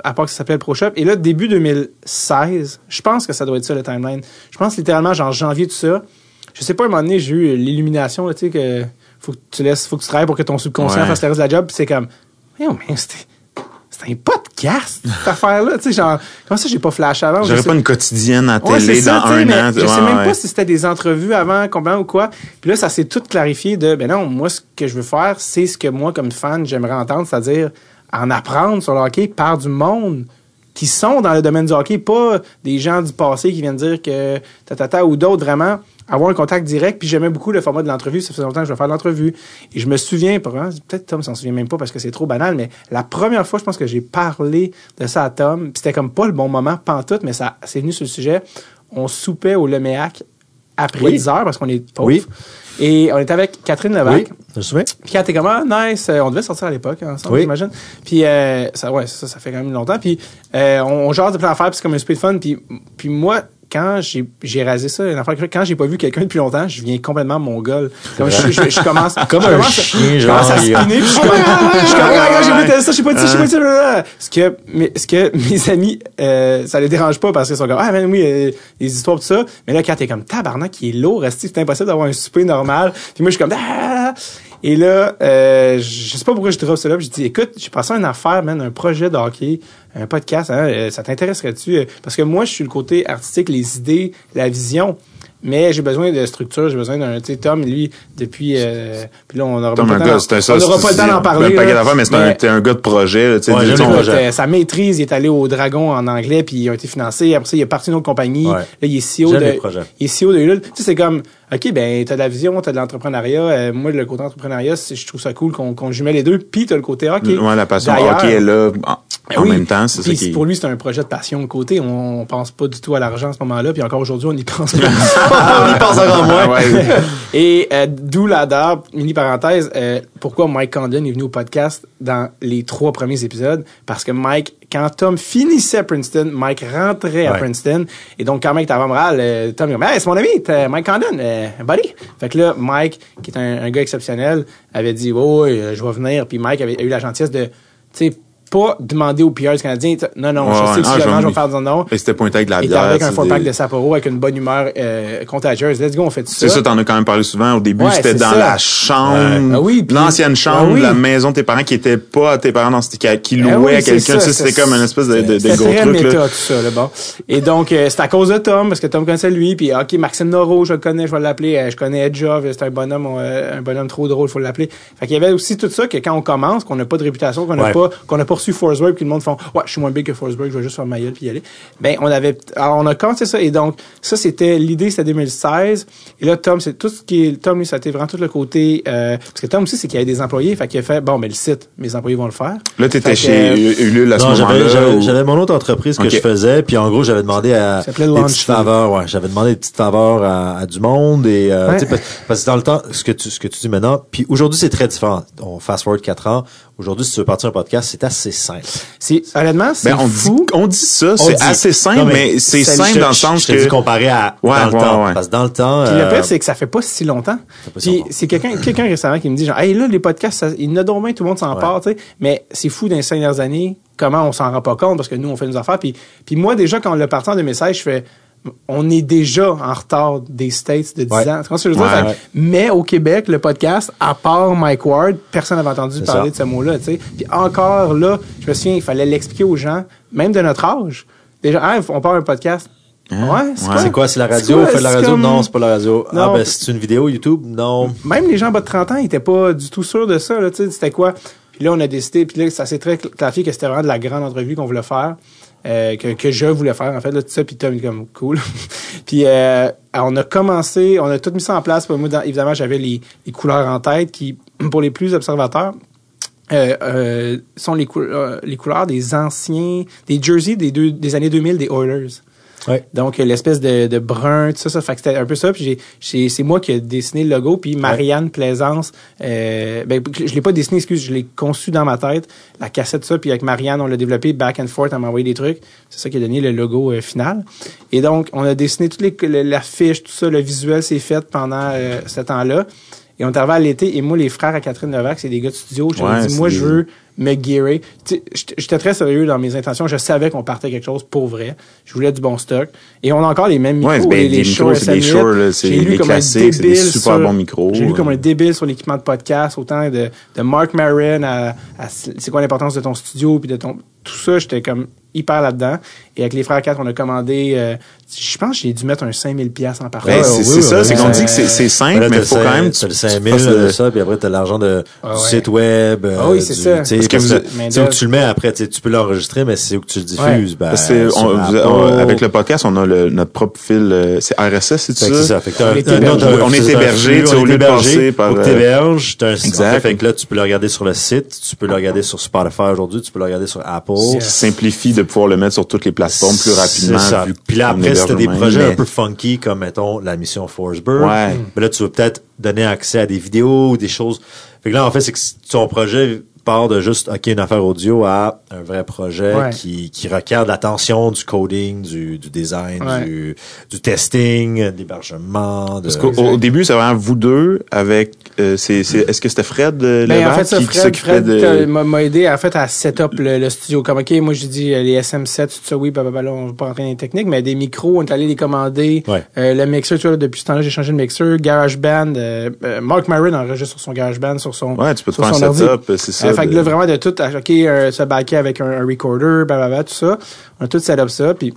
Speaker 1: à part que ça s'appelait Pro Shop. Et là, début 2016, je pense que ça doit être ça le timeline. Je pense littéralement genre janvier tout ça. Je sais pas, à un moment donné, j'ai eu l'illumination, là, tu sais, que faut que tu laisses, faut que tu travailles pour que ton subconscient
Speaker 3: Ouais.
Speaker 1: fasse le reste de la job. C'est comme, Voyons, mais c'était, un podcast, cette affaire-là? Tu sais, genre, comment ça, j'ai pas flash avant? Je
Speaker 3: J'aurais
Speaker 1: sais-
Speaker 3: pas une quotidienne à
Speaker 1: Ouais,
Speaker 3: télé
Speaker 1: ça,
Speaker 3: dans un an.
Speaker 1: Je sais même
Speaker 3: ouais.
Speaker 1: pas si c'était des entrevues avant, combien ou quoi. Puis là, ça s'est tout clarifié de, ben non, moi, ce que je veux faire, c'est ce que moi, comme fan, j'aimerais entendre, c'est-à-dire en apprendre sur le hockey par du monde qui sont dans le domaine du hockey, pas des gens du passé qui viennent dire que tatata ou d'autres, vraiment avoir un contact direct. Puis j'aimais beaucoup le format de l'entrevue. Ça faisait longtemps que je vais faire l'entrevue. Et je me souviens, peut-être Tom s'en souvient même pas parce que c'est trop banal, mais la première fois, je pense que j'ai parlé de ça à Tom, puis c'était comme pas le bon moment, pantoute, mais ça c'est venu sur le sujet. On soupait au Leméac après
Speaker 4: Oui.
Speaker 1: 10 heures parce qu'on est pauvres.
Speaker 4: Oui.
Speaker 1: Et on était avec Catherine Levac.
Speaker 4: Oui, je me souviens.
Speaker 1: Puis quand t'es comme, ah, nice, euh, on devait sortir à l'époque hein, ensemble,
Speaker 4: Oui.
Speaker 1: j'imagine. Puis, euh, ça, ouais, ça, ça fait quand même longtemps. Puis, euh, on, on jase de plein d'affaires, puis c'est comme un speed fun. Puis, puis moi, quand j'ai, j'ai rasé ça, une affaire que quand j'ai pas vu quelqu'un depuis longtemps, je viens complètement mongol. Comme je, je, je commence,
Speaker 4: Comme
Speaker 1: je
Speaker 4: un
Speaker 1: commence-
Speaker 4: chien,
Speaker 1: je commence à spinner, puis je suis comme, je suis comme, my god, j'ai vu tel ça, je sais pas dit sais pas dit. Ce que, mais, ce que mes amis, euh, ça les dérange pas parce qu'ils sont comme, ah, ben oui, euh, les histoires, tout ça. Mais là, quand t'es comme, tabarnak, qui est lourd, c'est impossible d'avoir un souper normal. Puis moi, je suis comme, ah! Et là, euh, je sais pas pourquoi je drop ça là. Je dis, écoute, j'ai passé une affaire, man, un projet de un podcast. Hein, euh, ça t'intéresserait-tu? Euh, Parce que moi, je suis le côté artistique, les idées, la vision. Mais j'ai besoin de structure, j'ai besoin d'un, tu sais, Tom, lui, depuis, euh, puis là, on aura
Speaker 3: Tom,
Speaker 1: pas
Speaker 3: un
Speaker 1: le temps
Speaker 3: gars, c'est un ça.
Speaker 1: on n'aura pas le temps d'en parler.
Speaker 3: Un paquet
Speaker 1: là.
Speaker 3: d'affaires, mais c'est un, t'es un gars de projet, là, tu sais.
Speaker 4: Ouais,
Speaker 1: euh, sa maîtrise, il est allé au Dragon en anglais, puis il a été financé. Après ça, il est parti d'une autre compagnie.
Speaker 4: Ouais.
Speaker 1: Là, il est CEO de, il est CEO de Ulule. Tu sais, c'est comme, OK, ben, t'as de la vision, t'as de l'entrepreneuriat. Euh, moi, le côté entrepreneuriat, je trouve ça cool qu'on qu'on jumelle les deux. Puis t'as le côté hockey.
Speaker 3: Ouais, la passion hockey est là
Speaker 1: ben
Speaker 3: en
Speaker 1: oui.
Speaker 3: même temps, c'est ça qui
Speaker 1: pour lui, c'est un projet de passion de côté. On, on pense pas du tout à l'argent à ce moment-là. Puis encore aujourd'hui, on y pense pas. on y pense encore moins.
Speaker 3: Ouais.
Speaker 1: Et euh, d'où la mini parenthèse, euh, pourquoi Mike Condon est venu au podcast dans les trois premiers épisodes? Parce que Mike, quand Tom finissait à Princeton, Mike rentrait à. Princeton. Et donc, quand Mike était Montréal, euh, Tom dit, hey, c'est mon ami, t'es Mike Condon, euh, buddy. Fait que là, Mike, qui est un, un gars exceptionnel, avait dit, oh, oui, euh, je vais venir. Puis Mike avait a eu la gentillesse de, tu sais, pas demander aux PR canadiens, non, non,
Speaker 3: Ouais,
Speaker 1: je sais que
Speaker 3: Ah,
Speaker 1: si
Speaker 3: je vais
Speaker 1: je vais
Speaker 3: me-
Speaker 1: faire dire non.
Speaker 3: Et c'était pointé avec de la bière.
Speaker 1: avec un four pack
Speaker 3: des-
Speaker 1: de Sapporo avec une bonne humeur euh, contagieuse. Let's go, on fait ça.
Speaker 3: C'est ça, t'en as quand même parlé souvent. Au début,
Speaker 1: Ouais,
Speaker 3: c'était dans
Speaker 1: ça.
Speaker 3: la chambre,
Speaker 1: Ah oui, puis-
Speaker 3: l'ancienne chambre,
Speaker 1: Ah oui.
Speaker 3: la maison de tes parents qui était pas à tes parents, qui, qui
Speaker 1: Ah
Speaker 3: louait
Speaker 1: oui,
Speaker 3: à quelqu'un. C'était comme une espèce de, de, gros
Speaker 1: très
Speaker 3: truc.
Speaker 1: méta,
Speaker 3: Là.
Speaker 1: tout ça, là, bon. Et donc, euh, c'est à cause de Tom, parce que Tom connaissait lui, puis OK, Maxime Noro, je le connais, je vais l'appeler, euh, je connais Ed Jove, c'est un bonhomme, euh, un bonhomme trop drôle, faut l'appeler. Fait qu'il y avait aussi tout ça, que quand on commence, qu'on n'a pas de réputation, qu'on n'a pas, qu'on a pas reçu Forsberg, puis le monde font, ouais, je suis moins big que Forsberg, je vais juste faire ma gueule puis y aller. Ben, on avait, alors, on a commencé ça, et donc, ça, c'était, l'idée, c'était 2016. Et là, Tom, c'est tout ce qui est, Tom, lui, ça a été vraiment tout le côté, euh, parce que Tom aussi, c'est qu'il y avait des employés, fait qu'il a fait, bon, mais le site, mes employés vont le faire.
Speaker 3: Là, t'étais chez Ulule à ce moment-là.
Speaker 4: j'avais,
Speaker 3: ou-
Speaker 4: j'avais mon autre entreprise que je faisais, puis en gros, j'avais demandé à
Speaker 1: Ça
Speaker 4: des petites faveurs, ouais, j'avais demandé des petites faveurs à, à du monde et euh,
Speaker 1: Ouais.
Speaker 4: tu sais, parce, parce que dans le temps, ce que tu ce que tu dis maintenant, puis aujourd'hui c'est très différent. On fast forward quatre ans. Aujourd'hui, si tu veux partir un podcast, c'est assez simple.
Speaker 1: C'est, honnêtement, c'est
Speaker 3: Ben, on
Speaker 1: fou.
Speaker 3: dit, on dit ça, c'est assez simple,
Speaker 4: Non,
Speaker 3: mais,
Speaker 4: mais
Speaker 3: c'est simple
Speaker 1: je-
Speaker 3: dans le sens que.
Speaker 4: comparé à
Speaker 3: Ouais,
Speaker 4: dans le
Speaker 3: ouais,
Speaker 4: temps,
Speaker 3: ouais.
Speaker 4: parce que dans le temps,
Speaker 1: Puis le
Speaker 4: euh,
Speaker 1: pire, c'est que ça fait pas si longtemps.
Speaker 4: pas si
Speaker 1: Puis c'est quelqu'un quelqu'un récemment qui me dit genre, hey là, les podcasts, ça, il y en a donc bien, tout le monde s'en
Speaker 4: Ouais.
Speaker 1: parle, tu sais. Mais c'est fou dans les cinq dernières années, comment on s'en rend pas compte parce que nous, on fait nos affaires. Puis, puis moi, déjà, quand on l'a parti en 2016, je fais, on est déjà en retard des States de 10
Speaker 4: Ouais.
Speaker 1: ans. Tu comprends ce que je veux dire?
Speaker 3: Ouais.
Speaker 1: Fait que- Mais au Québec, le podcast, à part Mike Ward, personne n'avait entendu parler
Speaker 4: ça.
Speaker 1: de ce mot-là, tu sais. Puis encore là, je me souviens, il fallait l'expliquer aux gens, même de notre âge. Déjà, ah, on parle un podcast. Ouais, c'est
Speaker 3: Ouais.
Speaker 1: quoi?
Speaker 4: c'est quoi, c'est la radio, on fait de la radio?
Speaker 1: comme-
Speaker 4: Non, c'est pas la radio.
Speaker 1: Non.
Speaker 4: Ah ben c'est une vidéo YouTube? Non.
Speaker 1: même les gens en bas de 30 ans, ils étaient pas du tout sûrs de ça. Là, tu sais, c'était quoi? Puis là, on a décidé, puis là, ça s'est très clarifié que c'était vraiment de la grande entrevue qu'on voulait faire, euh, que, je voulais faire, en fait, tout ça, puis Tom, comme, cool. puis euh, on a commencé, on a tout mis ça en place. Moi, dans- évidemment, j'avais les, couleurs en tête qui, pour les plus observateurs, euh, euh, sont les, euh, les couleurs des anciens, des jerseys des, deux, des années 2000 des Oilers.
Speaker 4: Ouais.
Speaker 1: Donc, l'espèce de, de brun, tout ça, ça fait que c'était un peu ça. Puis j'ai, j'ai- c'est moi qui ai dessiné le logo. Puis Marianne Plaisance, euh, ben, je l'ai pas dessiné, excuse, je l'ai conçu dans ma tête, la cassette, ça. Puis avec Marianne, on l'a développé back and forth, elle m'a envoyé des trucs. C'est ça qui a donné le logo euh, final. Et donc, on a dessiné toutes les, le- l'affiche, tout ça, le visuel s'est fait pendant euh, ce temps-là. Et on arrivé à l'été, et moi, les frères à Catherine Levac, c'est des gars de studio. Je
Speaker 3: Ouais,
Speaker 1: dit,
Speaker 3: c'est
Speaker 1: moi,
Speaker 3: des-
Speaker 1: je veux me gearer. Tu J'étais très sérieux dans mes intentions. Je savais qu'on partait quelque chose pour vrai. Je voulais du bon stock. Et on a encore les mêmes micros.
Speaker 3: Ouais, c'est bien,
Speaker 1: les,
Speaker 3: les micros, c'est des
Speaker 1: SM8.
Speaker 3: Shure, là, c'est
Speaker 1: J'ai lu
Speaker 3: des
Speaker 1: comme un
Speaker 3: classiques, c'est des
Speaker 1: débile
Speaker 3: super
Speaker 1: sur-
Speaker 3: bons micros.
Speaker 1: J'ai lu comme
Speaker 3: Euh.
Speaker 1: un débile sur l'équipement de podcast, autant de, de Mark Marin à, à c'est quoi l'importance de ton studio, puis de ton... Tout ça, j'étais comme hyper là-dedans. Et avec les frères 4, on a commandé... euh, je pense que j'ai dû mettre un 5000 pièces en partant.
Speaker 3: Ben,
Speaker 4: Ouais,
Speaker 3: c'est
Speaker 4: oui,
Speaker 3: c'est
Speaker 4: oui,
Speaker 3: ça,
Speaker 4: oui.
Speaker 3: c'est qu'on
Speaker 1: Euh,
Speaker 3: dit que c'est c'est simple,
Speaker 4: Là,
Speaker 3: mais il faut
Speaker 4: le
Speaker 3: quand
Speaker 4: cin-
Speaker 3: même.
Speaker 4: Le
Speaker 3: tu-
Speaker 4: 5000
Speaker 3: tu fasses
Speaker 4: de
Speaker 3: le-
Speaker 4: ça, puis après t'as l'argent de,
Speaker 1: Ah
Speaker 4: du
Speaker 1: ouais.
Speaker 4: site web. euh,
Speaker 1: Ah oui, c'est
Speaker 4: du-
Speaker 1: ça.
Speaker 4: tu sais,
Speaker 1: Parce
Speaker 3: que
Speaker 4: sais, où tu le mets après, tu sais, tu peux l'enregistrer, mais c'est où que tu le diffuses. Ben,
Speaker 3: on- on- avec le podcast, on a le, notre propre fil, euh, c'est RSS, c'est
Speaker 4: c'est
Speaker 3: ça?
Speaker 4: ça. Fait que t'as
Speaker 1: On
Speaker 4: un-
Speaker 1: est hébergé.
Speaker 3: On est
Speaker 4: c'est
Speaker 3: hébergé,
Speaker 4: flux,
Speaker 3: tu sais,
Speaker 4: on
Speaker 3: au
Speaker 4: est
Speaker 3: lieu de
Speaker 4: hébergé,
Speaker 3: passer par,
Speaker 4: que
Speaker 3: euh,
Speaker 4: t'héberges, t'as un site.
Speaker 3: Exact.
Speaker 4: Fait que là, tu peux le regarder sur le site, tu peux le regarder sur Spotify aujourd'hui, tu peux le regarder sur Apple.
Speaker 3: Ça simplifie de pouvoir le mettre sur toutes les plateformes plus rapidement.
Speaker 4: C'est ça. Puis là, après, si t'as des projets un
Speaker 3: mais-
Speaker 4: peu funky, comme, mettons, la mission Forsberg,
Speaker 3: Ouais.
Speaker 4: ben là, tu vas peut-être donner accès à des vidéos ou des choses. Fait que là, en fait, c'est que ton projet pars de juste, OK, une affaire audio à un vrai projet
Speaker 1: Ouais.
Speaker 4: qui, qui requiert de l'attention du coding, du, du design,
Speaker 1: Ouais.
Speaker 4: du, du testing, de l'hébergement. De...
Speaker 3: Parce qu'au au début, c'est vraiment vous deux avec. euh, c'est, c'est, est-ce que c'était Fred euh,
Speaker 1: Ben, en
Speaker 3: Levent
Speaker 1: fait, ça,
Speaker 3: qui, qui
Speaker 1: Fred,
Speaker 3: s'occupait
Speaker 1: Fred
Speaker 3: de.
Speaker 1: euh, m'a aidé en fait, à set up le, le studio. Comme, OK, moi, j'ai dit euh, les SM7, tout ça, oui, blablabla, là, on va pas rentrer dans les techniques, mais des micros, on est allé les commander.
Speaker 4: Ouais.
Speaker 1: Euh, le mixer, tu vois, depuis ce temps-là, j'ai changé de mixer. GarageBand, euh, Mark Maron enregistre sur son GarageBand, sur son.
Speaker 3: Ouais, tu peux te
Speaker 1: sur
Speaker 3: faire un setup, c'est ça.
Speaker 1: Euh, fait que là, vraiment de tout, OK, euh, se backer avec un, un recorder, blablabla, tout ça. On a tout set up ça, puis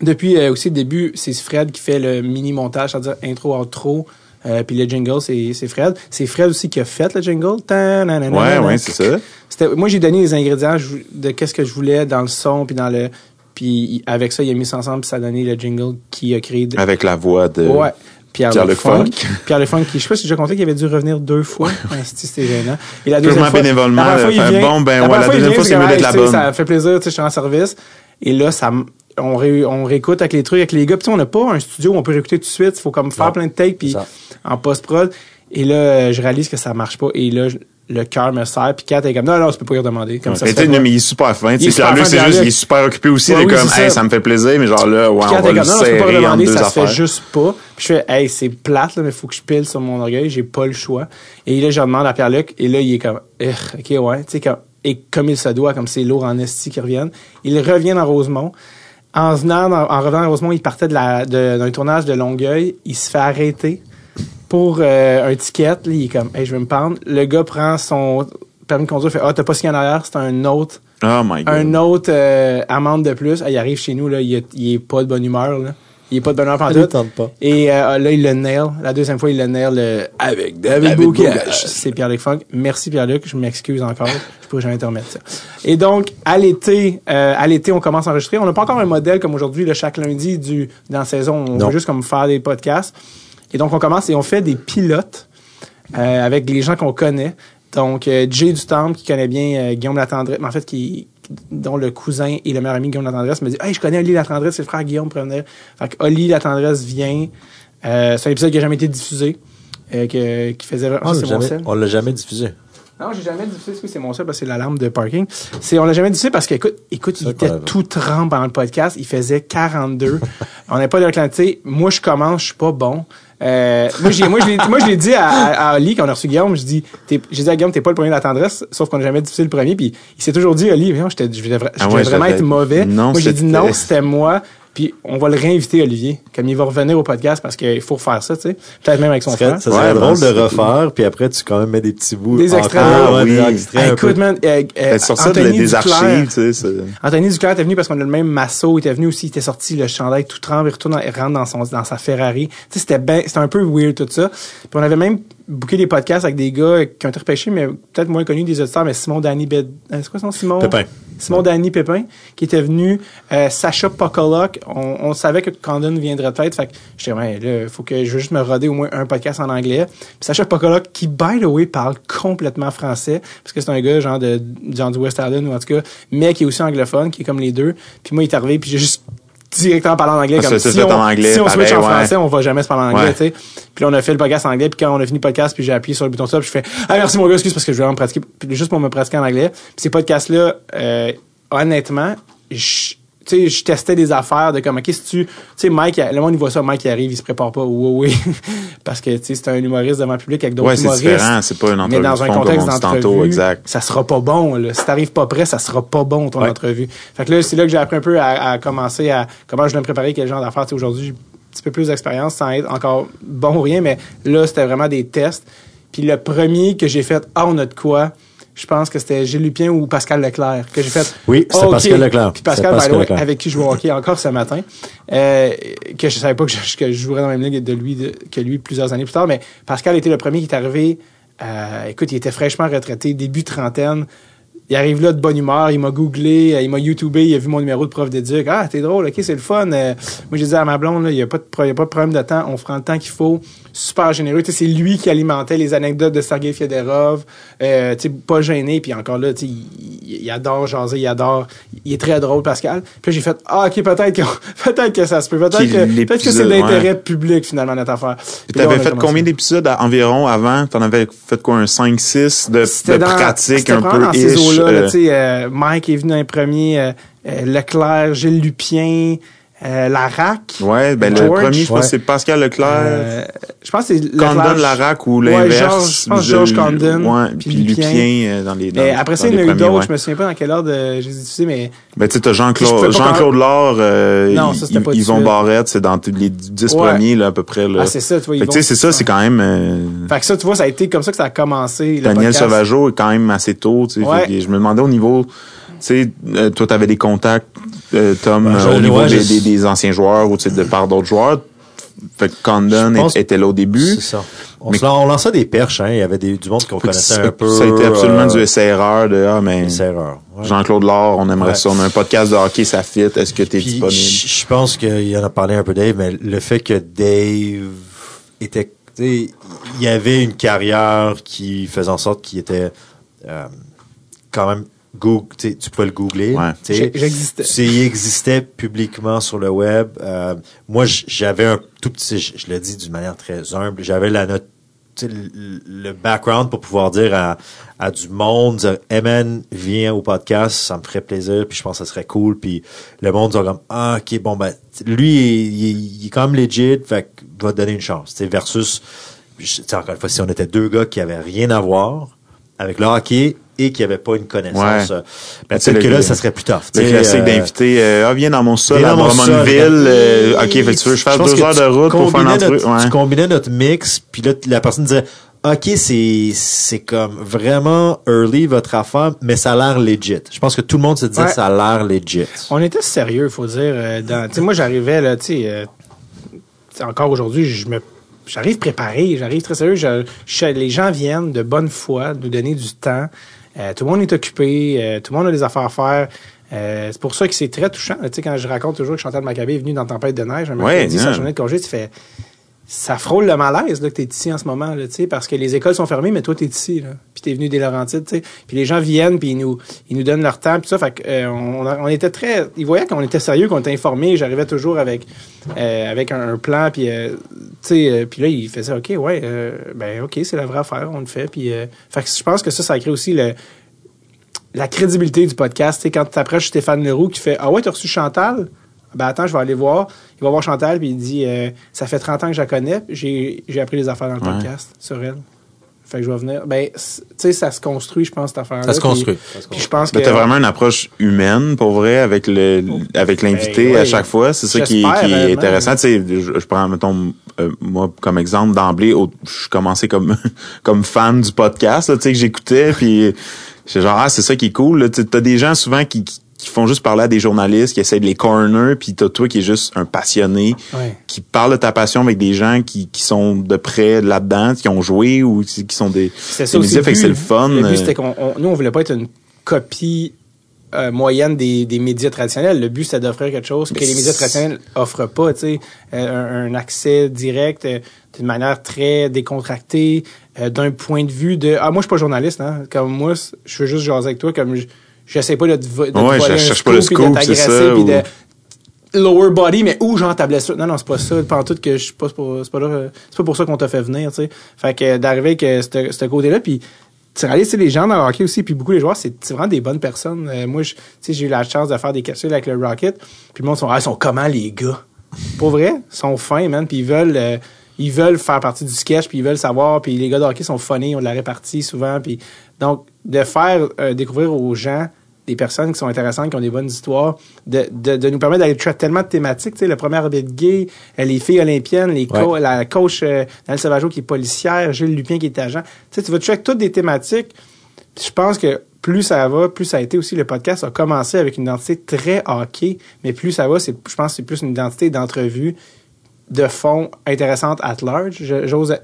Speaker 1: depuis euh, aussi le début, c'est Fred qui fait le mini-montage, c'est-à-dire intro, outro, euh, puis le jingle, c'est c'est Fred. C'est Fred aussi qui a fait le jingle.
Speaker 3: Ouais, ouais, c'est ça.
Speaker 1: C'était- moi, j'ai donné les ingrédients de qu'est-ce que je voulais dans le son, puis dans le... Puis avec ça, il a mis ça ensemble, puis ça a donné le jingle qui a créé... de-
Speaker 3: Avec la voix de.
Speaker 1: Ouais. Pierre,
Speaker 3: Pierre
Speaker 1: Le Funk. Pierre Le Funk, qui, je sais pas si j'ai déjà compté qu'il avait dû revenir deux fois. Ouais, C'était gênant. Et la
Speaker 3: Purement
Speaker 1: deuxième fois,
Speaker 3: bénévolement,
Speaker 1: la première fois, il
Speaker 3: faire,
Speaker 1: vient-
Speaker 3: bon, ben,
Speaker 1: la
Speaker 3: ouais, la
Speaker 1: fois,
Speaker 3: deuxième fois,
Speaker 1: c'est
Speaker 3: mieux d'être la bonne.
Speaker 1: Ça fait plaisir, tu sais, je suis en service. Et là, ça, on, ré- on réécoute avec les trucs, avec les gars. Puis tu sais, on n'a pas un studio où on peut réécouter tout de suite. Il faut comme faire plein de takes, puis en post-prod. Et là, je réalise que ça marche pas. Et là, je- le cœur me serre. Puis Kat est comme, non, non, tu peux pas y redemander. Comme ça,
Speaker 3: Mais
Speaker 1: fait
Speaker 3: non, mais il est super fin. Tu
Speaker 1: est
Speaker 3: sais, Pierre-Luc, c'est juste, il est super occupé aussi.
Speaker 1: Ouais,
Speaker 3: il est
Speaker 1: oui,
Speaker 3: comme,
Speaker 1: c'est
Speaker 3: hey,
Speaker 1: ça.
Speaker 3: me fait plaisir, mais genre là, ouais,
Speaker 1: Puis
Speaker 3: on va
Speaker 1: t'es
Speaker 3: le
Speaker 1: comme, non, non, pas
Speaker 3: serrer
Speaker 1: demander, ça se fait juste pas. Puis je fais, hey, c'est plate, là, mais faut que je pile sur mon orgueil, j'ai pas le choix. Et là, je demande à Pierre-Luc, et là, il est comme, ok, ouais, tu sais, comme, et comme il se doit, comme c'est lourd en esti qui reviennent. Il revient dans Rosemont. En venant, dans- en revenant à Rosemont, il partait de la, d'un tournage de Longueuil. Il se fait arrêter pour euh, un ticket. Là, il est comme, hey, je vais me pendre. Le gars prend son permis de conduire, fait, ah, t'as pas signé en arrière, c'est un autre
Speaker 3: Oh my god.
Speaker 1: un autre euh, amende de plus. Ah, il arrive chez nous, là, il, est, il est pas de bonne humeur. Là. Il est pas de bonne humeur pendant
Speaker 4: tente pas.
Speaker 1: Et euh, là, il le nail. La deuxième fois, il le nail euh, avec David. C'est Pierre-Luc Funk. Merci Pierre-Luc, je m'excuse encore. je pourrais jamais te remettre ça. Et donc, à l'été, euh, à l'été, on commence à enregistrer. On n'a pas encore un modèle comme aujourd'hui, là, chaque lundi du dans la saison. On
Speaker 4: Non.
Speaker 1: va juste comme faire des podcasts. Et donc, on commence et on fait des pilotes euh, avec les gens qu'on connaît. Donc, euh, Jay Dutemps, qui connaît bien euh, Guillaume Latendresse, mais en fait, qui, dont le cousin et le meilleur ami Guillaume Latendresse, me dit Hey, je connais Oli Latendresse, c'est le frère Guillaume venir. Fait que Oli Latendresse vient. Euh, c'est un épisode qui n'a jamais été diffusé. que, qui faisait vraiment.
Speaker 4: On l'a
Speaker 1: mon
Speaker 4: jamais,
Speaker 1: sel.
Speaker 4: on l'a jamais diffusé.
Speaker 1: Non, j'ai jamais diffusé. Oui, c'est mon seul parce que c'est l'alarme de parking. C'est, on l'a jamais diffusé parce qu'écoute, écoute, il était tout trempe pendant le podcast. Il faisait 42. on n'est pas de Moi, je commence, je suis pas bon. Euh, moi, j'ai, moi, je l'ai, dit à, à, Oli quand on a reçu Guillaume. Je dis, j'ai dit à Guillaume, t'es pas le premier de la tendresse, sauf qu'on n'a jamais diffusé le premier. Puis il s'est toujours dit, Oli, je devrais,
Speaker 3: Ah ouais,
Speaker 1: vraiment être mauvais.
Speaker 3: Non,
Speaker 1: moi, j'ai dit non, c'était moi. Puis on va le réinviter, Olivier, comme il va revenir au podcast parce qu'il faut refaire ça, tu sais. Peut-être même avec son frère.
Speaker 4: ça serait
Speaker 3: Ouais,
Speaker 4: drôle de refaire, puis après, tu quand même mets des petits bouts.
Speaker 1: Des extraits.
Speaker 3: Ah
Speaker 4: ouais, des
Speaker 3: oui.
Speaker 4: extraits
Speaker 1: Hey,
Speaker 4: un peu.
Speaker 1: écoute, man, euh, euh,
Speaker 3: ça, de-
Speaker 1: Anthony
Speaker 3: des
Speaker 1: Duclair-
Speaker 3: archives, tu sais.
Speaker 1: Anthony Duclair était venu parce qu'on a le même masseau, il était venu aussi, il était sorti le chandail tout tremble, il retourne, il rentre dans son dans sa Ferrari. Tu sais, c'était ben, c'était un peu weird tout ça. Puis on avait même booké des podcasts avec des gars qui ont été repêchés, mais peut-être moins connus des auditeurs, mais Simon Danny Bed, euh, c'est quoi son Simon?
Speaker 4: Pépin.
Speaker 1: Simon Danny Pépin, qui était venu, euh, Sacha Pokolok, on, on savait que Condon viendrait peut-être, fait que j'étais, ouais, là, faut que je veux juste me roder au moins un podcast en anglais. Puis Sacha Pokolok, qui, by the way, parle complètement français, parce que c'est un gars, genre, de, genre du West Island, ou en tout cas, mais qui est aussi anglophone, qui est comme les deux. Puis moi, il est arrivé, puis j'ai juste directement parlé en anglais, comme
Speaker 3: ça,
Speaker 1: si on,
Speaker 3: en anglais,
Speaker 1: si on switch
Speaker 3: pareil,
Speaker 1: en
Speaker 3: ouais.
Speaker 1: français, on va jamais se parler en anglais,
Speaker 3: Ouais.
Speaker 1: tu sais. Puis là, on a fait le podcast en anglais, puis quand on a fini le podcast, puis j'ai appuyé sur le bouton stop, je fais « Ah, merci mon gars, excuse, parce que je vais vraiment pratiquer, juste pour me pratiquer en anglais. » Puis ces podcasts-là, euh, honnêtement, je, tu sais, je testais des affaires de comme, OK, si tu, tu sais, Mike, le monde, il voit ça, Mike, il arrive, il se prépare pas, oui, oui, parce que, tu sais, c'est un humoriste devant le public avec d'autres
Speaker 3: Ouais, c'est
Speaker 1: humoristes.
Speaker 3: différent. C'est pas une
Speaker 1: Mais
Speaker 3: entrevue
Speaker 1: dans
Speaker 3: de
Speaker 1: un contexte d'entrevue,
Speaker 3: exact.
Speaker 1: ça sera pas bon. Là. Si t'arrives pas prêt, ça sera pas bon ton
Speaker 4: Ouais.
Speaker 1: entrevue. Fait que là, c'est là que j'ai appris un peu à, à commencer à comment je dois me préparer, quel genre d'affaires. Tu sais, Aujourd'hui, j'ai un petit peu plus d'expérience sans être encore bon ou rien, mais là, c'était vraiment des tests. Puis le premier que j'ai fait, ah, on a de quoi? Je pense que c'était Gilles Lupien ou Pascal Leclerc que j'ai fait.
Speaker 4: Oui,
Speaker 1: OK.
Speaker 4: Pascal Leclerc.
Speaker 1: Puis Pascal,
Speaker 4: C'est Pascal Leclerc.
Speaker 1: avec qui je joue au hockey encore ce matin, euh, que je savais pas que je, que je jouerais dans la même ligue de lui, de- que lui plusieurs années plus tard, mais Pascal était le premier qui est arrivé. euh, écoute, il était fraîchement retraité, début trentaine. il arrive là de bonne humeur, il m'a googlé, euh, il m'a youtubé, il a vu mon numéro de prof d'éduc. Ah, t'es drôle, ok, c'est le fun. Euh, moi, j'ai dit à ma blonde, il y a a pas de problème de temps, on prend le temps qu'il faut. Super généreux. Tu c'est lui qui alimentait les anecdotes de Sergei Fedorov. Euh, tu pas gêné. Puis encore là, tu il, il adore jaser, il adore. Il est très drôle, Pascal. Puis j'ai fait, ah, ok, peut-être que, peut-être que ça se peut. Peut-être que, peut-être que c'est
Speaker 3: ouais.
Speaker 1: public, finalement, notre affaire. Puis là, on
Speaker 3: T'avais
Speaker 1: a
Speaker 3: fait
Speaker 1: commencé.
Speaker 3: combien d'épisodes environ avant? T'en avais fait quoi, un 5-6 de, de
Speaker 1: dans-
Speaker 3: pratique un peu
Speaker 1: dans ces
Speaker 3: ish?
Speaker 1: là,
Speaker 3: euh,
Speaker 1: tu sais, euh, Mike est venu dans les premiers, euh, euh, Leclerc, Gilles Lupien, euh, Larac.
Speaker 3: ouais, ben le
Speaker 1: George.
Speaker 3: premier, je pense
Speaker 4: Ouais.
Speaker 3: que c'est Pascal Leclerc.
Speaker 1: Euh, je pense que c'est
Speaker 3: Condon
Speaker 1: Leclerc.
Speaker 3: Larac ou
Speaker 1: Ouais,
Speaker 3: l'inverse.
Speaker 1: Georges- je pense Georges Condon,
Speaker 3: Ouais,
Speaker 1: puis
Speaker 3: puis
Speaker 1: Lupien.
Speaker 3: Lupien euh, dans les dans,
Speaker 1: Mais après ça, il y en a eu d'autres,
Speaker 3: ouais.
Speaker 1: je me souviens pas dans quel ordre euh, j'ai diffusé, mais
Speaker 3: Ben, tu sais, t'as
Speaker 1: Je
Speaker 3: Jean-Claude, Jean-Claude Laure, euh,
Speaker 1: Non, ça, pas
Speaker 3: Yvon. Barrette, c'est dans les 10
Speaker 1: Ouais.
Speaker 3: premiers, là, à peu près, là.
Speaker 1: ah, c'est ça, tu vois,
Speaker 3: Fait tu sais, c'est ça, c'est quand même, euh,
Speaker 1: Fait que ça, tu vois, ça a été comme ça que ça a commencé,
Speaker 3: Daniel. Sauvageau est quand même assez tôt, tu sais.
Speaker 1: Ouais.
Speaker 3: Fait que je me demandais au niveau, sais, euh, toi, t'avais des contacts, euh, Tom,
Speaker 4: Ben,
Speaker 3: au niveau
Speaker 4: ouais,
Speaker 3: des,
Speaker 4: je-
Speaker 3: des, des anciens joueurs ou, tu de par d'autres joueurs. Fait que Condon
Speaker 4: pense-
Speaker 3: était là au début.
Speaker 4: C'est ça. On,
Speaker 3: Mais-
Speaker 4: lançait des perches, hein. Il y avait des, du monde qu'on connaissait un peu.
Speaker 3: Ça a été absolument
Speaker 4: euh,
Speaker 3: du SRR de, ah, mais.
Speaker 4: Ouais.
Speaker 3: Jean-Claude Laure, on aimerait
Speaker 4: Ouais.
Speaker 3: ça. On a un podcast de hockey, ça fit. Est-ce que t'es
Speaker 4: Puis,
Speaker 3: disponible?
Speaker 4: je pense qu'il en a parlé un peu Dave, mais le fait que Dave était, tu sais, il y avait une carrière qui faisait en sorte qu'il était euh, quand même Google, tu sais, tu pouvais le googler.
Speaker 3: Ouais.
Speaker 1: J'existais.
Speaker 4: Il existait publiquement sur le web. Euh, moi, j'avais un tout petit, je, je le dis d'une manière très humble, j'avais la note, tu sais, le, background pour pouvoir dire à, à du monde, dire, hey man, viens au podcast, ça me ferait plaisir, puis je pense que ça serait cool, puis le monde dit comme, ah, ok, bon, ben, lui, il, il- il est quand même legit, fait que va te donner une chance, tu sais, versus, je- tu sais, encore une fois, si on était deux gars qui avaient rien à voir avec le hockey et qui n'avaient pas une connaissance,
Speaker 3: Ouais.
Speaker 4: euh, ben,
Speaker 3: Tu sais,
Speaker 4: peut-être que
Speaker 3: le-
Speaker 4: là, ça serait plus tough.
Speaker 3: Le classique
Speaker 4: euh,
Speaker 3: d'inviter, euh, ah, viens dans mon sol à
Speaker 4: dans mon sol,
Speaker 3: Drummondville. euh,
Speaker 4: regarde.
Speaker 3: ok, fait que tu veux que je fasse deux
Speaker 4: que
Speaker 3: heures de route pour faire une
Speaker 4: notre-
Speaker 3: Ouais.
Speaker 4: Tu combinais notre mix, puis là, la personne disait, OK, c'est, c'est comme vraiment early votre affaire, mais ça a l'air legit. Je pense que tout le monde se disait,
Speaker 1: Ouais.
Speaker 4: ça a l'air legit.
Speaker 1: On était sérieux, faut dire. euh, dans- tu sais, moi, j'arrivais, là, tu sais, euh, tu sais, encore aujourd'hui, je me, j'arrive préparé, j'arrive très sérieux. Je, je- les gens viennent de bonne foi, nous donner du temps. Euh, tout le monde est occupé, euh, tout le monde a des affaires à faire. Euh, c'est pour ça que c'est très touchant. Tu sais, quand je raconte toujours que Chantal Maccabé est venue dans Tempête de neige, un
Speaker 3: Ouais,
Speaker 1: mercredi, sa
Speaker 3: non.
Speaker 1: journée de congé, tu fais ça frôle le malaise là, que tu es ici en ce moment, là, parce que les écoles sont fermées, mais toi, tu es ici. Là, puis tu es venu des Laurentides. Puis les gens viennent, puis ils nous, ils nous donnent leur temps. Puis ça, fait euh, on, était très... Ils voyaient qu'on était sérieux, qu'on était informés. J'arrivais toujours avec, euh, avec un, plan. Puis, euh, puis là, ils faisaient, OK, ouais, ben OK, c'est la vraie affaire, on le fait. Que je pense que ça, ça crée aussi le la crédibilité du podcast. Quand tu approches Stéphane Leroux qui fait Ah ouais, tu reçu Chantal? Ben attends, je vais aller voir. Il va voir Chantal puis il dit euh, Ça fait 30 ans que je la connais, puis j'ai, j'ai appris des affaires dans le
Speaker 3: Ouais.
Speaker 1: podcast sur elle. Fait que je vais venir. Ben, tu sais, ça se construit, je pense, cette affaire-là.
Speaker 4: Ça se construit.
Speaker 1: Puis je pense que.
Speaker 3: Ben, t'as vraiment une approche humaine, pour vrai, avec le, avec l'invité
Speaker 1: Ben,
Speaker 3: à
Speaker 1: oui.
Speaker 3: chaque fois. C'est ça qui, est- qui intéressant. Tu sais, je, je prends, mettons, euh, moi, comme exemple, d'emblée, je suis commencé comme, comme fan du podcast, là, tu sais, que j'écoutais, puis j'étais genre, ah, c'est ça qui est cool, là. Tu sais, T'as des gens souvent qui, qui qui font juste parler à des journalistes, qui essaient de les corner, puis t'as toi qui est juste un passionné,
Speaker 1: Ouais.
Speaker 3: qui parle de ta passion avec des gens qui, qui sont de près là-dedans, qui ont joué ou qui sont des,
Speaker 1: C'est ça
Speaker 3: médias, fait que c'est le fun.
Speaker 1: Le but,
Speaker 3: euh,
Speaker 1: c'était qu'on, on- nous, on voulait pas être une copie euh, moyenne des, des médias traditionnels. Le but, c'était d'offrir quelque chose que
Speaker 3: Mais
Speaker 1: les médias
Speaker 3: c'est-
Speaker 1: traditionnels offrent pas, tu sais, Euh, un, un accès direct euh, d'une manière très décontractée, d'un point de vue de ah moi je suis pas journaliste hein, comme moi je veux juste jaser avec toi comme je j'essaie pas de de
Speaker 3: Ouais,
Speaker 1: voler
Speaker 3: je
Speaker 1: un
Speaker 3: cherche pas le
Speaker 1: scoop, de
Speaker 3: c'est
Speaker 1: t'agresser
Speaker 3: ça,
Speaker 1: puis
Speaker 3: ou-
Speaker 1: de lower body mais où genre ta blessure non non c'est pas ça pas tout que je suis pas c'est pas, c'est pas là c'est pas pour ça qu'on t'a fait venir tu sais fait que d'arriver avec euh, ce ce côté là puis tu réalises, les gens dans le hockey aussi, puis beaucoup les joueurs, c'est vraiment des bonnes personnes. Euh, moi, je- tu sais, j'ai eu la chance de faire des capsules avec le Rocket, puis le monde sont, ah, ils sont comment les gars? Pour vrai, ils sont fins, man, puis ils veulent, euh, ils veulent faire partie du sketch, puis ils veulent savoir, puis les gars de hockey sont funny, de la répartie souvent, puis donc de faire euh, découvrir aux gens des personnes qui sont intéressantes, qui ont des bonnes histoires, de, de, de nous permettre d'aller traiter tellement de thématiques. Tu sais, le premier arbitre gay, euh, les filles olympiennes, les co-
Speaker 4: Ouais.
Speaker 1: la coach euh, Daniel Sauvageau qui est policière, Gilles Lupien qui est agent. Tu sais, tu vas checker toutes des thématiques. Puis je pense que plus ça va, plus ça a été aussi le podcast a commencé avec une identité très hockey, mais plus ça va, c'est je pense que c'est plus une identité d'entrevue de fond intéressante at large.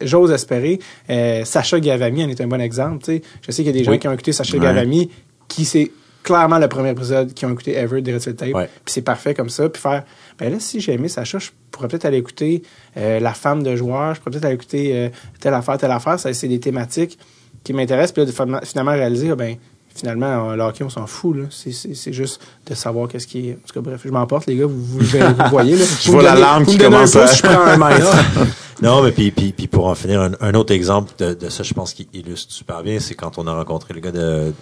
Speaker 1: J'ose espérer. Euh, Sacha Gavami en est un bon exemple. Je sais qu'il y a des gens qui ont écouté Sacha
Speaker 3: Ouais.
Speaker 1: Gavami Puis c'est clairement le premier épisode qu'ils ont écouté ever de Red Tape.
Speaker 4: Ouais.
Speaker 1: Puis c'est parfait comme ça. Puis faire, ben là, si j'ai aimé Sacha, je pourrais peut-être aller écouter euh, La femme de joueur, je pourrais peut-être aller écouter euh, telle affaire, telle affaire. Ça, c'est des thématiques qui m'intéressent. Puis là, de finalement- réaliser, ben finalement, le hockey, on s'en fout. Là. C'est, c'est, c'est juste de savoir qu'est-ce qui est... En tout cas, bref, je m'emporte, les gars, vous, vous, voyez. Là.
Speaker 3: Je vois la larme qui commence à-
Speaker 1: je prends un mètre.
Speaker 4: Non, mais puis, puis, puis pour en finir, un, un autre exemple de, de ça, je pense qu'il illustre super bien, c'est quand on a rencontré le gars de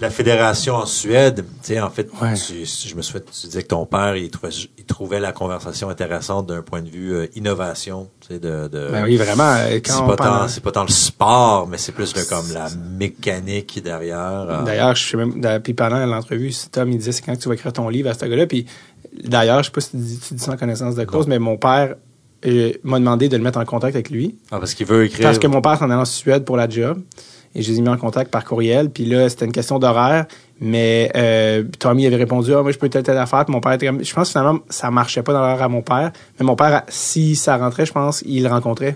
Speaker 4: la fédération en Suède. Tu sais, en fait,
Speaker 1: Ouais.
Speaker 4: tu- je me souviens, tu disais que ton père, il trouvait, il trouvait la conversation intéressante d'un point de vue euh, innovation, tu sais, de, de
Speaker 1: Ben oui, vraiment. euh,
Speaker 4: c'est pas,
Speaker 1: parle-
Speaker 4: tant, c'est pas tant le sport, mais c'est plus le, comme la mécanique derrière. euh,
Speaker 1: D'ailleurs, je sais même, puis pendant l'entrevue, Tom, il disait, c'est quand que tu vas écrire ton livre à ce gars-là. Puis d'ailleurs, je sais pas si tu dis, tu dis ça en connaissance de cause, mais mon père m'a demandé de le mettre en contact avec lui.
Speaker 4: ah, parce qu'il veut écrire.
Speaker 1: Parce que mon père s'en allait en Suède pour la job. Et je les ai mis en contact par courriel. Puis là, c'était une question d'horaire. Mais euh, Tommy avait répondu, ah, moi, je peux telle, telle affaire. Puis mon père était comme, je pense finalement, ça marchait pas dans l'horaire à mon père. Mais mon père, si ça rentrait, je pense, il le rencontrait.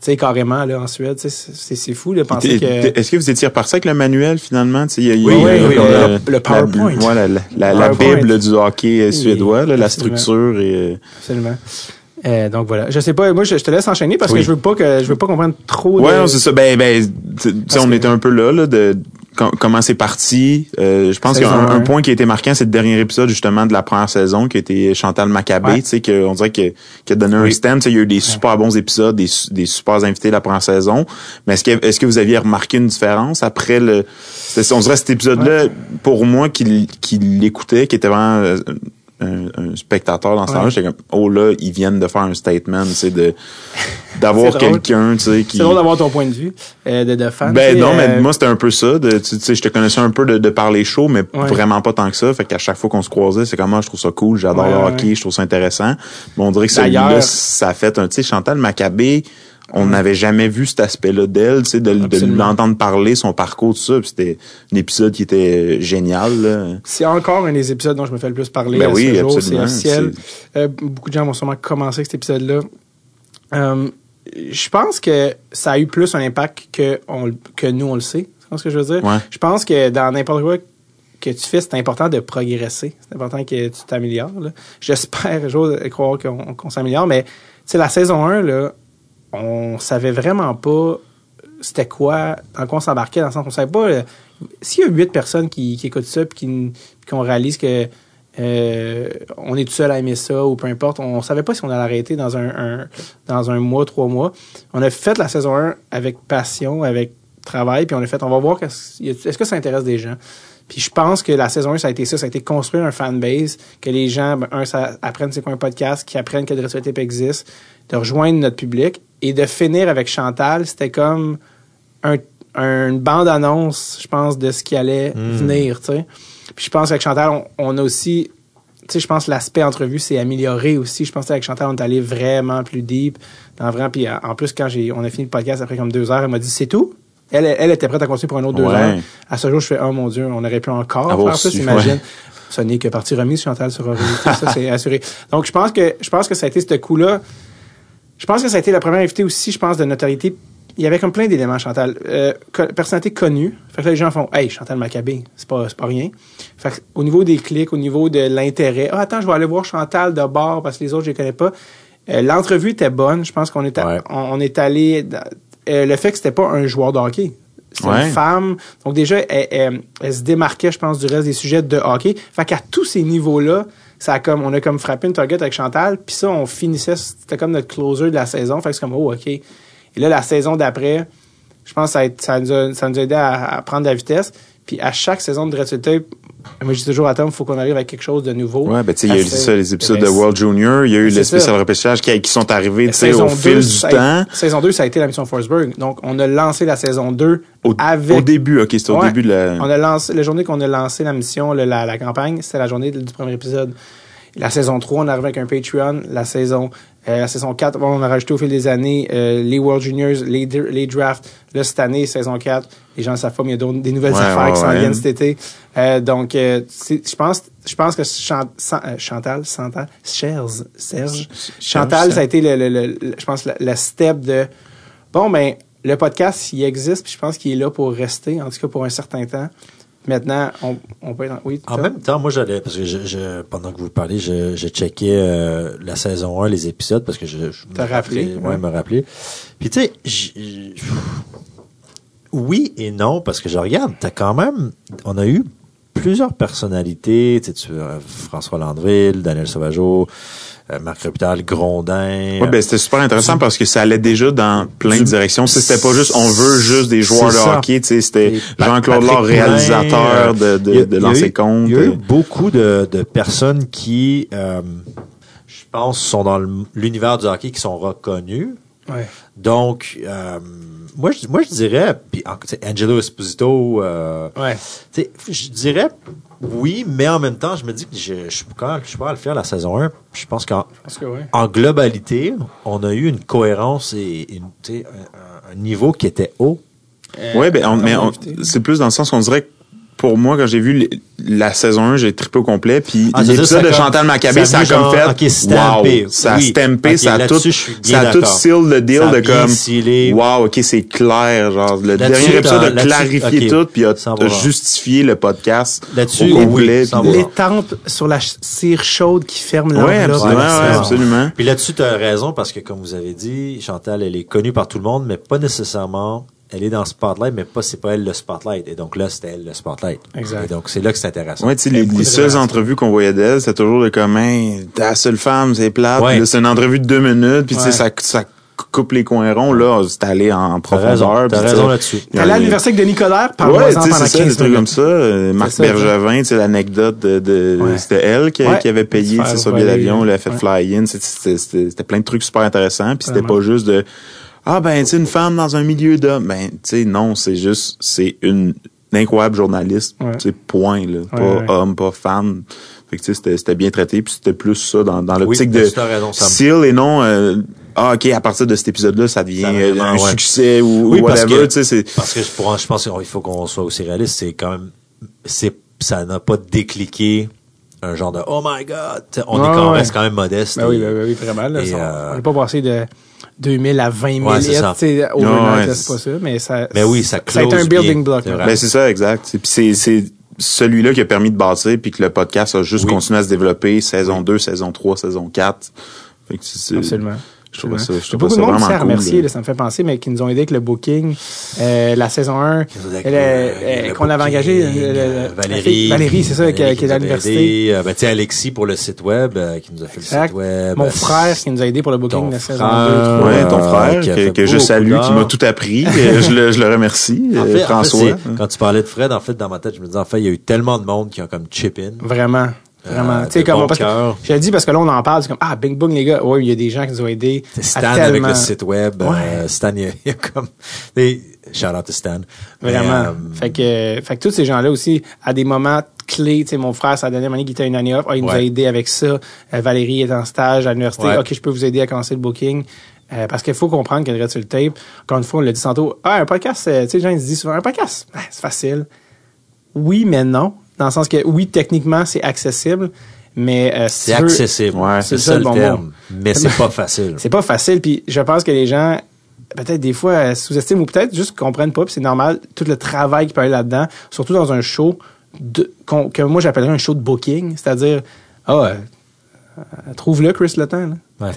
Speaker 1: Tu sais, carrément, là, en Suède. C'est fou de penser que...
Speaker 3: Est-ce que vous étiez reparti avec le manuel finalement? Y a-
Speaker 1: Oui,
Speaker 3: a
Speaker 1: oui, oui,
Speaker 3: comme
Speaker 1: le- PowerPoint.
Speaker 3: La, ouais, la, la, la- la
Speaker 1: PowerPoint.
Speaker 3: bible du hockey euh, suédois, là, la structure et euh,
Speaker 1: Absolument. Euh, donc voilà. Je sais pas, moi je, je te laisse enchaîner parce
Speaker 3: Oui.
Speaker 1: que je veux pas que je veux pas comprendre trop
Speaker 3: Ouais,
Speaker 1: de...
Speaker 3: non, c'est ça. Ben, ben, tu sais,
Speaker 1: Parce
Speaker 3: on
Speaker 1: que-
Speaker 3: était un peu là, là, de com- comment c'est parti. Euh, je pense qu'un un
Speaker 1: un.
Speaker 3: point qui a été marquant, c'est le dernier épisode justement de la première saison, qui a été Chantal Maccabé,
Speaker 1: Ouais.
Speaker 3: tu sais, que on dirait que qui a donné un stand. Tu sais, Il y a eu des super bons épisodes, des, des super invités la première saison. Mais est-ce que est-ce que vous aviez remarqué une différence après le On dirait cet épisode-là, pour moi, qui, qui l'écoutait, qui était vraiment euh, un, un spectateur dans ce
Speaker 1: Ouais.
Speaker 3: temps-là, j'étais comme oh là, ils viennent de faire un statement, tu sais, de d'avoir quelqu'un, tu sais, qui
Speaker 1: C'est drôle d'avoir ton point de vue euh, de, de fan.
Speaker 3: ben non,
Speaker 1: euh,
Speaker 3: mais moi c'était un peu ça. De, tu sais, je te connaissais un peu de, de parler chaud, mais
Speaker 1: Ouais.
Speaker 3: vraiment pas tant que ça. Fait qu'à chaque fois qu'on se croisait, c'est comme moi, je trouve ça cool, j'adore
Speaker 1: Ouais,
Speaker 3: le hockey, je trouve ça intéressant. Mais on dirait que celui-là, ça a fait un, tu sais, Chantal Maccabé, on n'avait jamais vu cet aspect-là d'elle, tu sais, de, l'entendre parler, son parcours, tout ça. C'était un épisode qui était génial. Là.
Speaker 1: C'est encore un des épisodes dont je me fais le plus parler
Speaker 3: Ben
Speaker 1: à
Speaker 3: oui,
Speaker 1: ce jour. C'est officiel. Euh, beaucoup de gens vont sûrement commencer avec cet épisode-là. Euh, je pense que ça a eu plus un impact que, on, que nous, on le sait. Tu comprends ce que je veux dire?
Speaker 3: Ouais.
Speaker 1: Je pense que dans n'importe quoi que tu fais, c'est important de progresser. C'est important que tu t'améliores. J'espère, j'ose croire qu'on qu'on s'améliore, mais tu sais, la saison 1, là, on savait vraiment pas c'était quoi, dans quoi on s'embarquait, dans le sens qu'on savait pas. euh, S'il y a huit personnes qui, écoutent ça puis qui, qu'on réalise que euh, on est tout seul à aimer ça ou peu importe, on, savait pas si on allait arrêter dans un, mois, trois mois. On a fait la saison 1 avec passion, avec travail, puis on a fait, on va voir est-ce que ça intéresse des gens? Puis je pense que la saison 1, ça a été ça, ça a été construire un fanbase, que les gens, ben, un, ça apprennent c'est quoi un podcast, qui apprennent que Dress Tape existe, de rejoindre notre public et de finir avec Chantal, c'était comme un, un- une bande-annonce, je pense, de ce qui allait venir, tu sais. Puis je pense qu'avec Chantal, on, on a aussi, tu sais, je pense que l'aspect entrevue s'est amélioré aussi. Je pense qu'avec Chantal, on est allé vraiment plus deep, dans vraiment. Puis euh, en plus, quand j'ai, on a fini le podcast après comme deux heures, elle m'a dit c'est tout? Elle, elle était prête à continuer pour un autre deux heures. À ce jour, je fais oh mon dieu, on aurait pu encore
Speaker 3: Avoir
Speaker 1: faire ça,
Speaker 3: su,
Speaker 1: t'imagines?
Speaker 3: ouais.
Speaker 1: Ce n'est que partie remise, Chantal sera ça c'est assuré. Donc je pense que je pense que ça a été ce coup-là. Je pense que ça a été la première invitée aussi, je pense, de notoriété. Il y avait comme plein d'éléments, Chantal. Euh, co- personnalité connue. Fait que là, les gens font Hey, Chantal Maccabé, c'est pas, pas rien. Fait que, au niveau des clics, au niveau de l'intérêt, ah, attends, je vais aller voir Chantal de bord parce que les autres, je les connais pas. Euh, L'entrevue était bonne. Je pense qu'on est, à-
Speaker 4: Ouais.
Speaker 1: on, on est allé. euh, le fait que c'était pas un joueur de hockey.
Speaker 3: Ouais.
Speaker 1: une femme. Donc déjà, elle, elle- elle se démarquait, je pense, du reste des sujets de hockey. Fait qu'à tous ces niveaux-là, ça comme, on a comme frappé une target avec Chantal. Puis ça, on finissait, c'était comme notre closer de la saison. Fait que c'est comme, oh, OK. Et là, la saison d'après, je pense que ça, ça, nous a, ça aidé à prendre de la vitesse. Puis à chaque saison de Dreadful Tape, moi, je dis toujours à Tom, il faut qu'on arrive avec quelque chose de nouveau.
Speaker 3: Ouais, ben tu sais, il y a eu ça, les épisodes
Speaker 1: Ben,
Speaker 3: de World Junior, il y a eu
Speaker 1: c'est
Speaker 3: le spécial repêchage qui, qui sont arrivés, tu sais,
Speaker 1: Saison
Speaker 3: au
Speaker 1: 2,
Speaker 3: fil du temps.
Speaker 1: Saison 2, ça a été la mission Forsberg. Donc, on a lancé la saison 2
Speaker 3: Au,
Speaker 1: avec
Speaker 3: au début, ok, c'était au
Speaker 1: Ouais.
Speaker 3: début de la.
Speaker 1: On a lancé, la journée qu'on a lancé la mission, le- la, la campagne, c'était la journée du premier épisode. La saison 3, on est arrivé avec un Patreon. La saison, euh, la saison 4, bon, on a rajouté au fil des années euh, les World Juniors, les, les drafts. Là, cette année, saison 4, les gens savent pas, mais il y a d'autres- des nouvelles
Speaker 3: Ouais,
Speaker 1: affaires
Speaker 3: ouais,
Speaker 1: qui s'en
Speaker 3: ouais.
Speaker 1: viennent cet été. Euh, donc, euh, je pense, je pense que Chan- San- euh, Chantal, Chantal, Serge, Serge, Chantal, ça a été le, le- le- le- je pense, le, le step de, bon, ben, le podcast, il existe, puis je pense qu'il est là pour rester, en tout cas pour un certain temps. Maintenant, on, on peut être... Oui,
Speaker 4: En même temps, moi, j'allais, parce que je, je- pendant que vous parlez, je, je checkais euh, la saison 1, les épisodes, parce que je, je me
Speaker 1: T'as rappelé,
Speaker 4: Ouais,
Speaker 1: ouais.
Speaker 4: me rappeler. Puis tu sais, oui et non, parce que je regarde, t'as quand même, on a eu plusieurs personnalités, tu sais, tu, euh, François Landril, Daniel Sauvageau, euh, Marc Repital, Grondin.
Speaker 3: Ouais, ben, c'était super intéressant parce que ça allait déjà dans plein de directions. C'était pas juste on veut juste des joueurs
Speaker 4: C'est
Speaker 3: de
Speaker 4: ça.
Speaker 3: hockey, tu sais, c'était Jean-Claude Laure, réalisateur de, de,
Speaker 4: il y a-
Speaker 3: de compte.
Speaker 4: Il y a eu beaucoup de, de personnes qui, euh, je pense, sont dans l'univers du hockey qui sont reconnues.
Speaker 1: Ouais.
Speaker 4: Donc, euh, moi, je, moi, je dirais, puis Angelo Esposito, euh,
Speaker 1: Ouais.
Speaker 4: tu sais, je dirais oui, mais en même temps, je me dis que je, je suis quand je suis pas à le faire la saison 1. Je pense qu'en en globalité, on a eu une cohérence et une, un, un niveau qui était haut.
Speaker 3: Ouais, ben, on-
Speaker 1: Euh,
Speaker 3: mais c'est plus dans le sens qu'on dirait que pour moi, quand j'ai vu les- la saison 1, j'ai trippé au complet, puis
Speaker 4: Ah,
Speaker 3: l'épisode
Speaker 4: ça
Speaker 3: de
Speaker 4: comme-
Speaker 3: Chantal Maccabé,
Speaker 4: ça
Speaker 3: ça
Speaker 4: a
Speaker 3: comme fait,
Speaker 4: ok, stampé.
Speaker 3: wow, ça a
Speaker 4: Oui.
Speaker 3: stampé,
Speaker 4: Ok,
Speaker 3: ça a tout,
Speaker 4: je suis bien
Speaker 3: ça a tout seal le deal
Speaker 4: Ça a
Speaker 3: de comme,
Speaker 4: scellé.
Speaker 3: wow, ok, c'est clair, genre, le dernier épisode a clarifié tout, puis a, a justifié le podcast
Speaker 4: Là-dessus,
Speaker 3: au
Speaker 4: oui,
Speaker 3: complet.
Speaker 4: voir.
Speaker 1: L'étampe sur la cire chaude qui ferme l'enveloppe.
Speaker 3: absolument,
Speaker 4: Ouais,
Speaker 3: ouais,
Speaker 4: c'est
Speaker 3: absolument.
Speaker 4: Puis là-dessus, tu as raison parce que, comme vous avez dit, Chantal, elle est connue par tout le monde, mais pas nécessairement. Elle est dans le spotlight, mais pas c'est pas elle le spotlight. Et donc là, c'était elle le spotlight.
Speaker 1: Exact.
Speaker 4: Et donc c'est là que c'est intéressant.
Speaker 3: Ouais, tu les, les seules entrevues qu'on voyait d'elle, c'était toujours hey, t'es la seule femme, c'est plate.
Speaker 4: Ouais.
Speaker 3: Puis là, C'est une entrevue de deux minutes, puis tu sais,
Speaker 1: Ouais.
Speaker 3: ça, ça coupe les coins ronds, là, c'est allé en profondeur.
Speaker 4: t'as raison là-dessus.
Speaker 3: il y a-
Speaker 1: T'allais à l'université avec Denis Coderre,
Speaker 3: Ouais, tu sais,
Speaker 1: pendant
Speaker 3: c'est ça,
Speaker 1: 15
Speaker 3: des trucs comme ça. Euh, Marc
Speaker 1: ça,
Speaker 3: Bergevin, tu sais, l'anecdote de, de
Speaker 1: Ouais.
Speaker 3: c'était elle qui,
Speaker 1: Ouais.
Speaker 3: qui avait payé, tu sais, son billet d'avion, elle a fait
Speaker 1: ouais.
Speaker 3: fly-in, c'était- plein de trucs super intéressants, puis c'était pas juste de, ah ben, tu sais, une femme dans un milieu d'hommes, ben, tu sais, non, c'est juste, c'est une incroyable journaliste,
Speaker 1: Ouais.
Speaker 3: tu sais, point, là, pas
Speaker 1: ouais.
Speaker 3: homme, pas femme. Fait que, tu sais, c'était- bien traité, puis c'était plus ça dans, dans l'optique
Speaker 4: Oui,
Speaker 3: de
Speaker 4: tu as raison,
Speaker 3: seal et non, euh, ah, ok, à partir de cet épisode-là, ça devient
Speaker 4: Ça
Speaker 3: euh,
Speaker 4: vraiment,
Speaker 3: un
Speaker 4: ouais.
Speaker 3: succès ou
Speaker 4: Oui, parce
Speaker 3: whatever,
Speaker 4: que-
Speaker 3: tu sais, c'est,
Speaker 4: Parce que je, pour, je pense qu'il faut qu'on soit aussi réaliste. C'est quand même, c'est, ça n'a pas décliqué un genre de oh my god. T'sais, On
Speaker 1: Ouais,
Speaker 4: est quand,
Speaker 1: ouais.
Speaker 4: reste quand même modeste.
Speaker 1: Ben oui, ben oui, vraiment. Là,
Speaker 4: et,
Speaker 1: ça,
Speaker 4: euh,
Speaker 1: On n'est pas passé de 2000 à 20 000
Speaker 4: Ouais, c'est
Speaker 1: tu sais, overnight,
Speaker 3: Ouais, c'est-
Speaker 1: c'est pas ça, mais ça,
Speaker 4: Mais oui, ça
Speaker 1: ça a été un
Speaker 4: close
Speaker 1: building
Speaker 4: bien,
Speaker 1: block.
Speaker 4: c'est.
Speaker 3: Ben c'est ça, exact. Puis c'est c'est celui-là qui a permis de bâtir puis que le podcast a juste
Speaker 4: Oui.
Speaker 3: continué à se développer saison 2, saison 3, saison 4. Fait que c'est- c'est-
Speaker 1: Absolument.
Speaker 3: Je trouve ça, je
Speaker 1: Il y a
Speaker 3: trouve
Speaker 1: beaucoup
Speaker 3: ça
Speaker 1: de monde qui s'est remercié, ça me fait penser, mais qui nous ont aidé avec le booking. Euh, la saison 1,
Speaker 4: Avec
Speaker 1: elle,
Speaker 4: le-
Speaker 1: euh,
Speaker 4: le
Speaker 1: qu'on avait engagé.
Speaker 4: euh,
Speaker 1: euh,
Speaker 4: Valérie.
Speaker 1: fille- Valérie, c'est ça, qui,
Speaker 4: Valérie
Speaker 1: qui est à l'université.
Speaker 4: Euh, ben, tu sais, Alexis pour le site web, euh, qui nous a fait le site web.
Speaker 1: Mon
Speaker 4: Euh,
Speaker 1: frère qui nous a aidé pour le booking de la saison
Speaker 4: frère,
Speaker 1: 2, 3.
Speaker 3: Ouais, ton
Speaker 4: Euh,
Speaker 3: frère, que, je salue, qui m'a tout appris. Euh, je, le, je le remercie,
Speaker 4: En
Speaker 3: euh,
Speaker 4: fait, en fait,
Speaker 3: François.
Speaker 4: c'est- quand tu parlais de Fred, en fait, dans ma tête, je me disais, en fait, il y a eu tellement de monde qui ont comme chip in.
Speaker 1: Vraiment. Vraiment.
Speaker 4: Euh,
Speaker 1: tu sais, comme,
Speaker 4: bon
Speaker 1: parce que, je l'ai dit parce que là, on en parle, c'est comme, ah, Bing Bong, les gars. Ouais, il y a des gens qui nous ont aidés.
Speaker 4: Stan
Speaker 1: à
Speaker 4: avec le site web. euh,
Speaker 1: Ouais.
Speaker 4: Stan, il y a, il y a comme des shout out to Stan.
Speaker 1: Vraiment.
Speaker 4: euh,
Speaker 1: fait que, fait que tous ces gens-là aussi, à des moments clés, tu sais, mon frère, sa dernière année qui était une année off, ah, il nous a
Speaker 4: Ouais.
Speaker 1: aidé avec ça. Euh, Valérie est en stage à l'université.
Speaker 4: Ouais.
Speaker 1: OK, je peux vous aider à commencer le booking. Euh, parce qu'il faut comprendre qu'elle sur le tape. Encore une fois, on l'a dit tantôt. Ah, un podcast, tu sais, les gens, ils se disent souvent, un podcast, ah, c'est facile. Oui, mais non. Dans le sens que, oui, techniquement, c'est accessible. Mais, euh, si
Speaker 4: c'est accessible.
Speaker 3: Ouais,
Speaker 4: c'est ça
Speaker 1: ça
Speaker 4: le
Speaker 1: le bon
Speaker 4: terme.
Speaker 1: mot.
Speaker 4: Mais c'est pas facile.
Speaker 1: C'est pas facile, puis je pense que les gens, peut-être des fois, euh, sous-estiment ou peut-être juste comprennent pas, puis c'est normal, tout le travail qui peut aller là-dedans, surtout dans un show de, qu'on- que moi j'appellerais un show de booking, c'est-à-dire, ah, euh, trouve-le, Chris Le Temps.
Speaker 4: Ouais.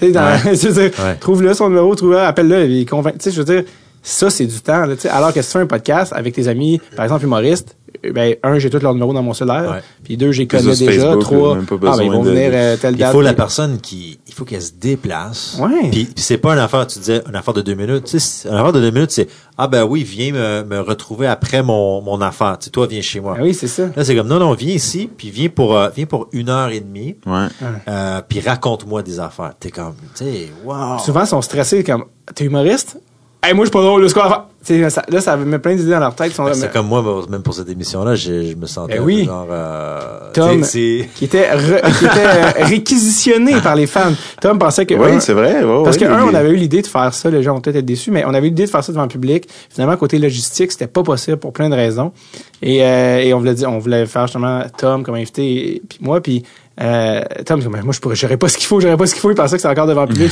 Speaker 4: Ouais.
Speaker 1: trouve-le son numéro, trouve-le, appelle-le, et convainc. Tu sais, je veux dire, ça, c'est du temps, là, tu sais. Alors que si tu fais un podcast avec tes amis, par exemple, humoristes, euh, ben, un, j'ai tous leurs numéros dans mon cellulaire,
Speaker 4: Ouais.
Speaker 1: puis deux, j'ai
Speaker 3: sur
Speaker 1: déjà,
Speaker 3: Facebook,
Speaker 1: trois,
Speaker 3: même pas
Speaker 1: ah, ben, ils vont
Speaker 3: de-
Speaker 1: venir euh, telle
Speaker 4: Il faut la personne qui, il faut qu'elle se déplace.
Speaker 1: Ouais.
Speaker 4: Puis, puis c'est pas une affaire, tu disais, une affaire de deux minutes. Tu sais, une affaire de deux minutes, c'est, ah ben oui, viens me, me retrouver après mon, mon affaire. Tu sais, toi, viens chez moi.
Speaker 1: Ah oui, c'est ça.
Speaker 4: Là, c'est comme, non, non, viens ici, puis viens pour, euh, viens pour une heure et demie,
Speaker 3: Ouais.
Speaker 4: euh, puis raconte-moi des affaires. T'es comme, tu sais, wow.
Speaker 1: Souvent, ils sont stressés comme T'es humoriste? Hey, moi, je suis pas drôle, le score. Tu sais, ça- Là, ça met plein d'idées dans leur tête.
Speaker 4: Ben,
Speaker 1: là,
Speaker 4: c'est
Speaker 1: mais-
Speaker 4: comme moi, même pour cette émission-là, je me sentais
Speaker 1: Ben
Speaker 4: un
Speaker 1: oui.
Speaker 4: peu genre, euh,
Speaker 1: Tom, qui était, re- qui était euh, réquisitionné par les fans. Tom pensait que.
Speaker 3: Oui,
Speaker 1: un-
Speaker 3: c'est vrai.
Speaker 1: Parce
Speaker 3: ouais,
Speaker 1: que, un, on avait eu l'idée de faire ça, les gens vont peut-être être déçus, mais on avait eu l'idée de faire ça devant le public. Finalement, côté logistique, c'était pas possible pour plein de raisons. Et, euh, et on voulait dire, on voulait faire justement Tom comme invité, et- puis moi, puis euh, Tom, moi, je pourrais, j'aurais pas ce qu'il faut, j'aurais pas ce qu'il faut. Il pensait que c'est encore devant le public.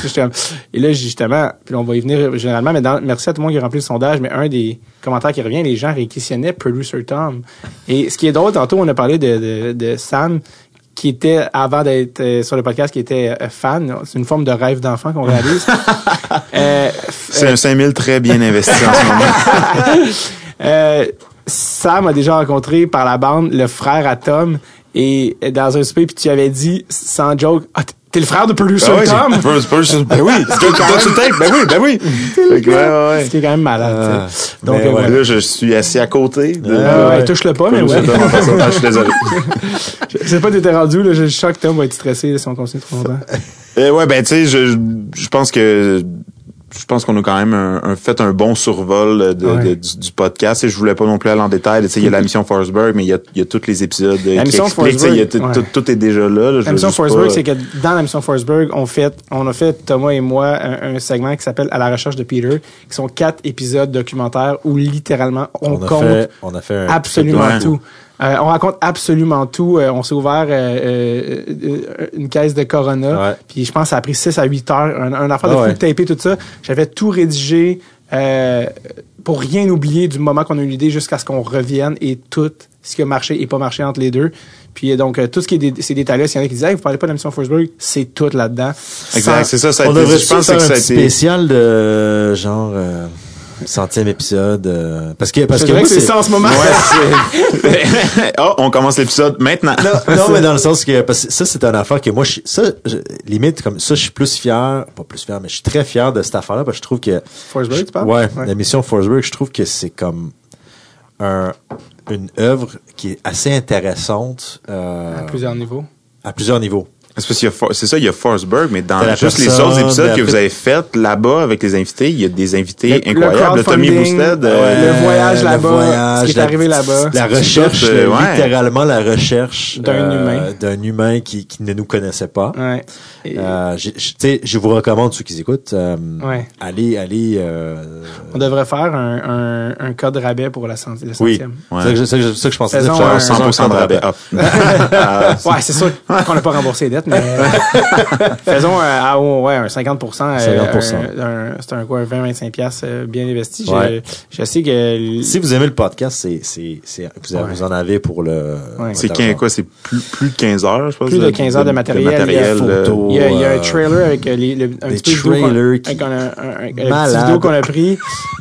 Speaker 1: Et là, justement, puis on va y venir généralement, mais dans, merci à tout le monde qui a rempli le sondage, mais un des commentaires qui revient, les gens réquisitionnaient Producer Tom. Et ce qui est drôle, tantôt, on a parlé de, de, de Sam, qui était, avant d'être euh, sur le podcast, qui était euh, fan. C'est une forme de rêve d'enfant qu'on réalise. Euh,
Speaker 3: C'est un 5000 très bien investi en ce moment.
Speaker 1: Euh, Sam a déjà rencontré par la bande le frère à Tom et dans un souper puis tu avais dit sans joke ah, t'es le frère de producer
Speaker 3: Ah ouais,
Speaker 1: Tom
Speaker 3: juste- ben oui, c'est tape, ben oui, ben oui. Fait que, ouais, ouais, ouais.
Speaker 1: ce qui est quand même malade
Speaker 4: Ah,
Speaker 1: donc euh,
Speaker 4: ouais.
Speaker 1: voilà.
Speaker 3: Là, je suis assis à côté. De,
Speaker 1: Euh,
Speaker 4: ouais.
Speaker 1: touche-le pas mais ouais
Speaker 3: pourcentage, je suis désolé.
Speaker 1: je sais pas t'étais rendu là je suis que Tom va être stressé là, si on continue trop longtemps
Speaker 3: Euh, ouais, ben tu sais, je, je pense que je pense qu'on a quand même un, un- fait un bon survol de,
Speaker 1: Ouais.
Speaker 3: de- du, du podcast. Et je voulais pas non plus aller en détail. Tu sais, il y a la mission Forsberg, mais il y a, il y a tous les épisodes
Speaker 1: La
Speaker 3: qui
Speaker 1: mission
Speaker 3: expliquent. y a tout,
Speaker 1: ouais.
Speaker 3: tout, tout est déjà là.
Speaker 1: La mission Forsberg, c'est que dans la mission Forsberg, on fait, on a fait Thomas et moi un, un segment qui s'appelle À la recherche de Peter, qui sont quatre épisodes documentaires où littéralement on, compte
Speaker 4: fait, on a fait un
Speaker 1: absolument tout. Euh, on raconte absolument tout. Euh, on s'est ouvert euh, une caisse de Corona.
Speaker 4: Ouais.
Speaker 1: Puis je pense que ça a pris 6 à 8 heures. Un, un affaire de
Speaker 4: Ah
Speaker 1: fou
Speaker 4: ouais.
Speaker 1: tout ça. J'avais tout rédigé euh, pour rien oublier du moment qu'on a eu l'idée jusqu'à ce qu'on revienne et tout ce qui a marché et pas marché entre les deux. Puis donc, euh, tout ce qui est dé- ces détails-là, s'il y en a qui disent hey, vous parlez pas de la mission Forsberg, c'est tout là-dedans.
Speaker 3: Exact, c'est ça. ça a
Speaker 4: On
Speaker 3: été-
Speaker 4: devrait
Speaker 3: je pense que
Speaker 4: un
Speaker 3: ça a
Speaker 4: petit
Speaker 3: été.
Speaker 4: spécial de genre euh, centième épisode euh, parce que parce
Speaker 1: C'est
Speaker 4: que
Speaker 1: vrai
Speaker 4: moi,
Speaker 1: que c'est ça en ce moment.
Speaker 3: oh, on commence l'épisode maintenant.
Speaker 4: non, non, mais dans le sens que parce que ça c'est une affaire que moi je, ça je- limite comme ça je suis plus fier pas plus fier mais je suis très fier de cette affaire là parce que je trouve que
Speaker 1: Forsberg, tu parles?
Speaker 4: ouais,
Speaker 1: Ouais.
Speaker 4: la mission Forsberg je trouve que c'est comme un une œuvre qui est assez intéressante euh,
Speaker 1: À plusieurs niveaux.
Speaker 4: à plusieurs niveaux
Speaker 3: C'est ça, il y a Forsberg, mais dans juste les autres épisodes que vous avez fait là-bas avec les invités, il y a des invités
Speaker 1: Le- le
Speaker 3: incroyables. Le Tommy Boosted,
Speaker 1: ouais,
Speaker 3: euh,
Speaker 1: le voyage
Speaker 4: le
Speaker 1: là-bas,
Speaker 4: voyage,
Speaker 1: ce qui est
Speaker 4: la-
Speaker 1: arrivé là-bas.
Speaker 4: La recherche,
Speaker 3: tout, euh, ouais.
Speaker 4: littéralement la recherche
Speaker 1: D'un humain.
Speaker 4: d'un humain qui, qui ne nous connaissait pas.
Speaker 1: Ouais. Et
Speaker 4: Euh, j'ai- je- tu sais, je vous recommande ceux qui écoutent, euh,
Speaker 1: Ouais.
Speaker 4: allez, allez. Euh,
Speaker 1: on devrait faire un, un, un code rabais pour la
Speaker 4: oui,
Speaker 1: centième.
Speaker 3: Ouais.
Speaker 4: c'est ça que je- pensais.
Speaker 1: Faisons
Speaker 4: dire,
Speaker 1: un-
Speaker 4: faire
Speaker 3: 100% de rabais. Ah,
Speaker 1: Ouais, c'est sûr qu'on n'a pas remboursé les dettes, mais faisons un, ah, ouais, un 50 euh,
Speaker 4: 50%.
Speaker 1: un- un- C'est un quoi, un 20-25 piastres euh, bien investi. Je-
Speaker 4: Ouais.
Speaker 1: Je, sais que...
Speaker 4: Si vous aimez le podcast, c'est, c'est, c'est, vous, avez-
Speaker 1: Ouais.
Speaker 4: vous en avez pour le.
Speaker 1: Ouais.
Speaker 3: C'est
Speaker 4: votre
Speaker 3: 15,
Speaker 4: argent.
Speaker 3: quoi, c'est plus, plus de 15 heures, je pense.
Speaker 1: Plus de 15 heures de matériel, il y a
Speaker 3: euh,
Speaker 4: photos.
Speaker 1: Il y a, il y a un
Speaker 4: euh,
Speaker 1: trailer avec euh, les, le, un
Speaker 4: des
Speaker 1: petit de qu'on-
Speaker 4: qui-
Speaker 1: avec un, un, un- un petit
Speaker 4: Malade.
Speaker 1: vidéo qu'on a pris.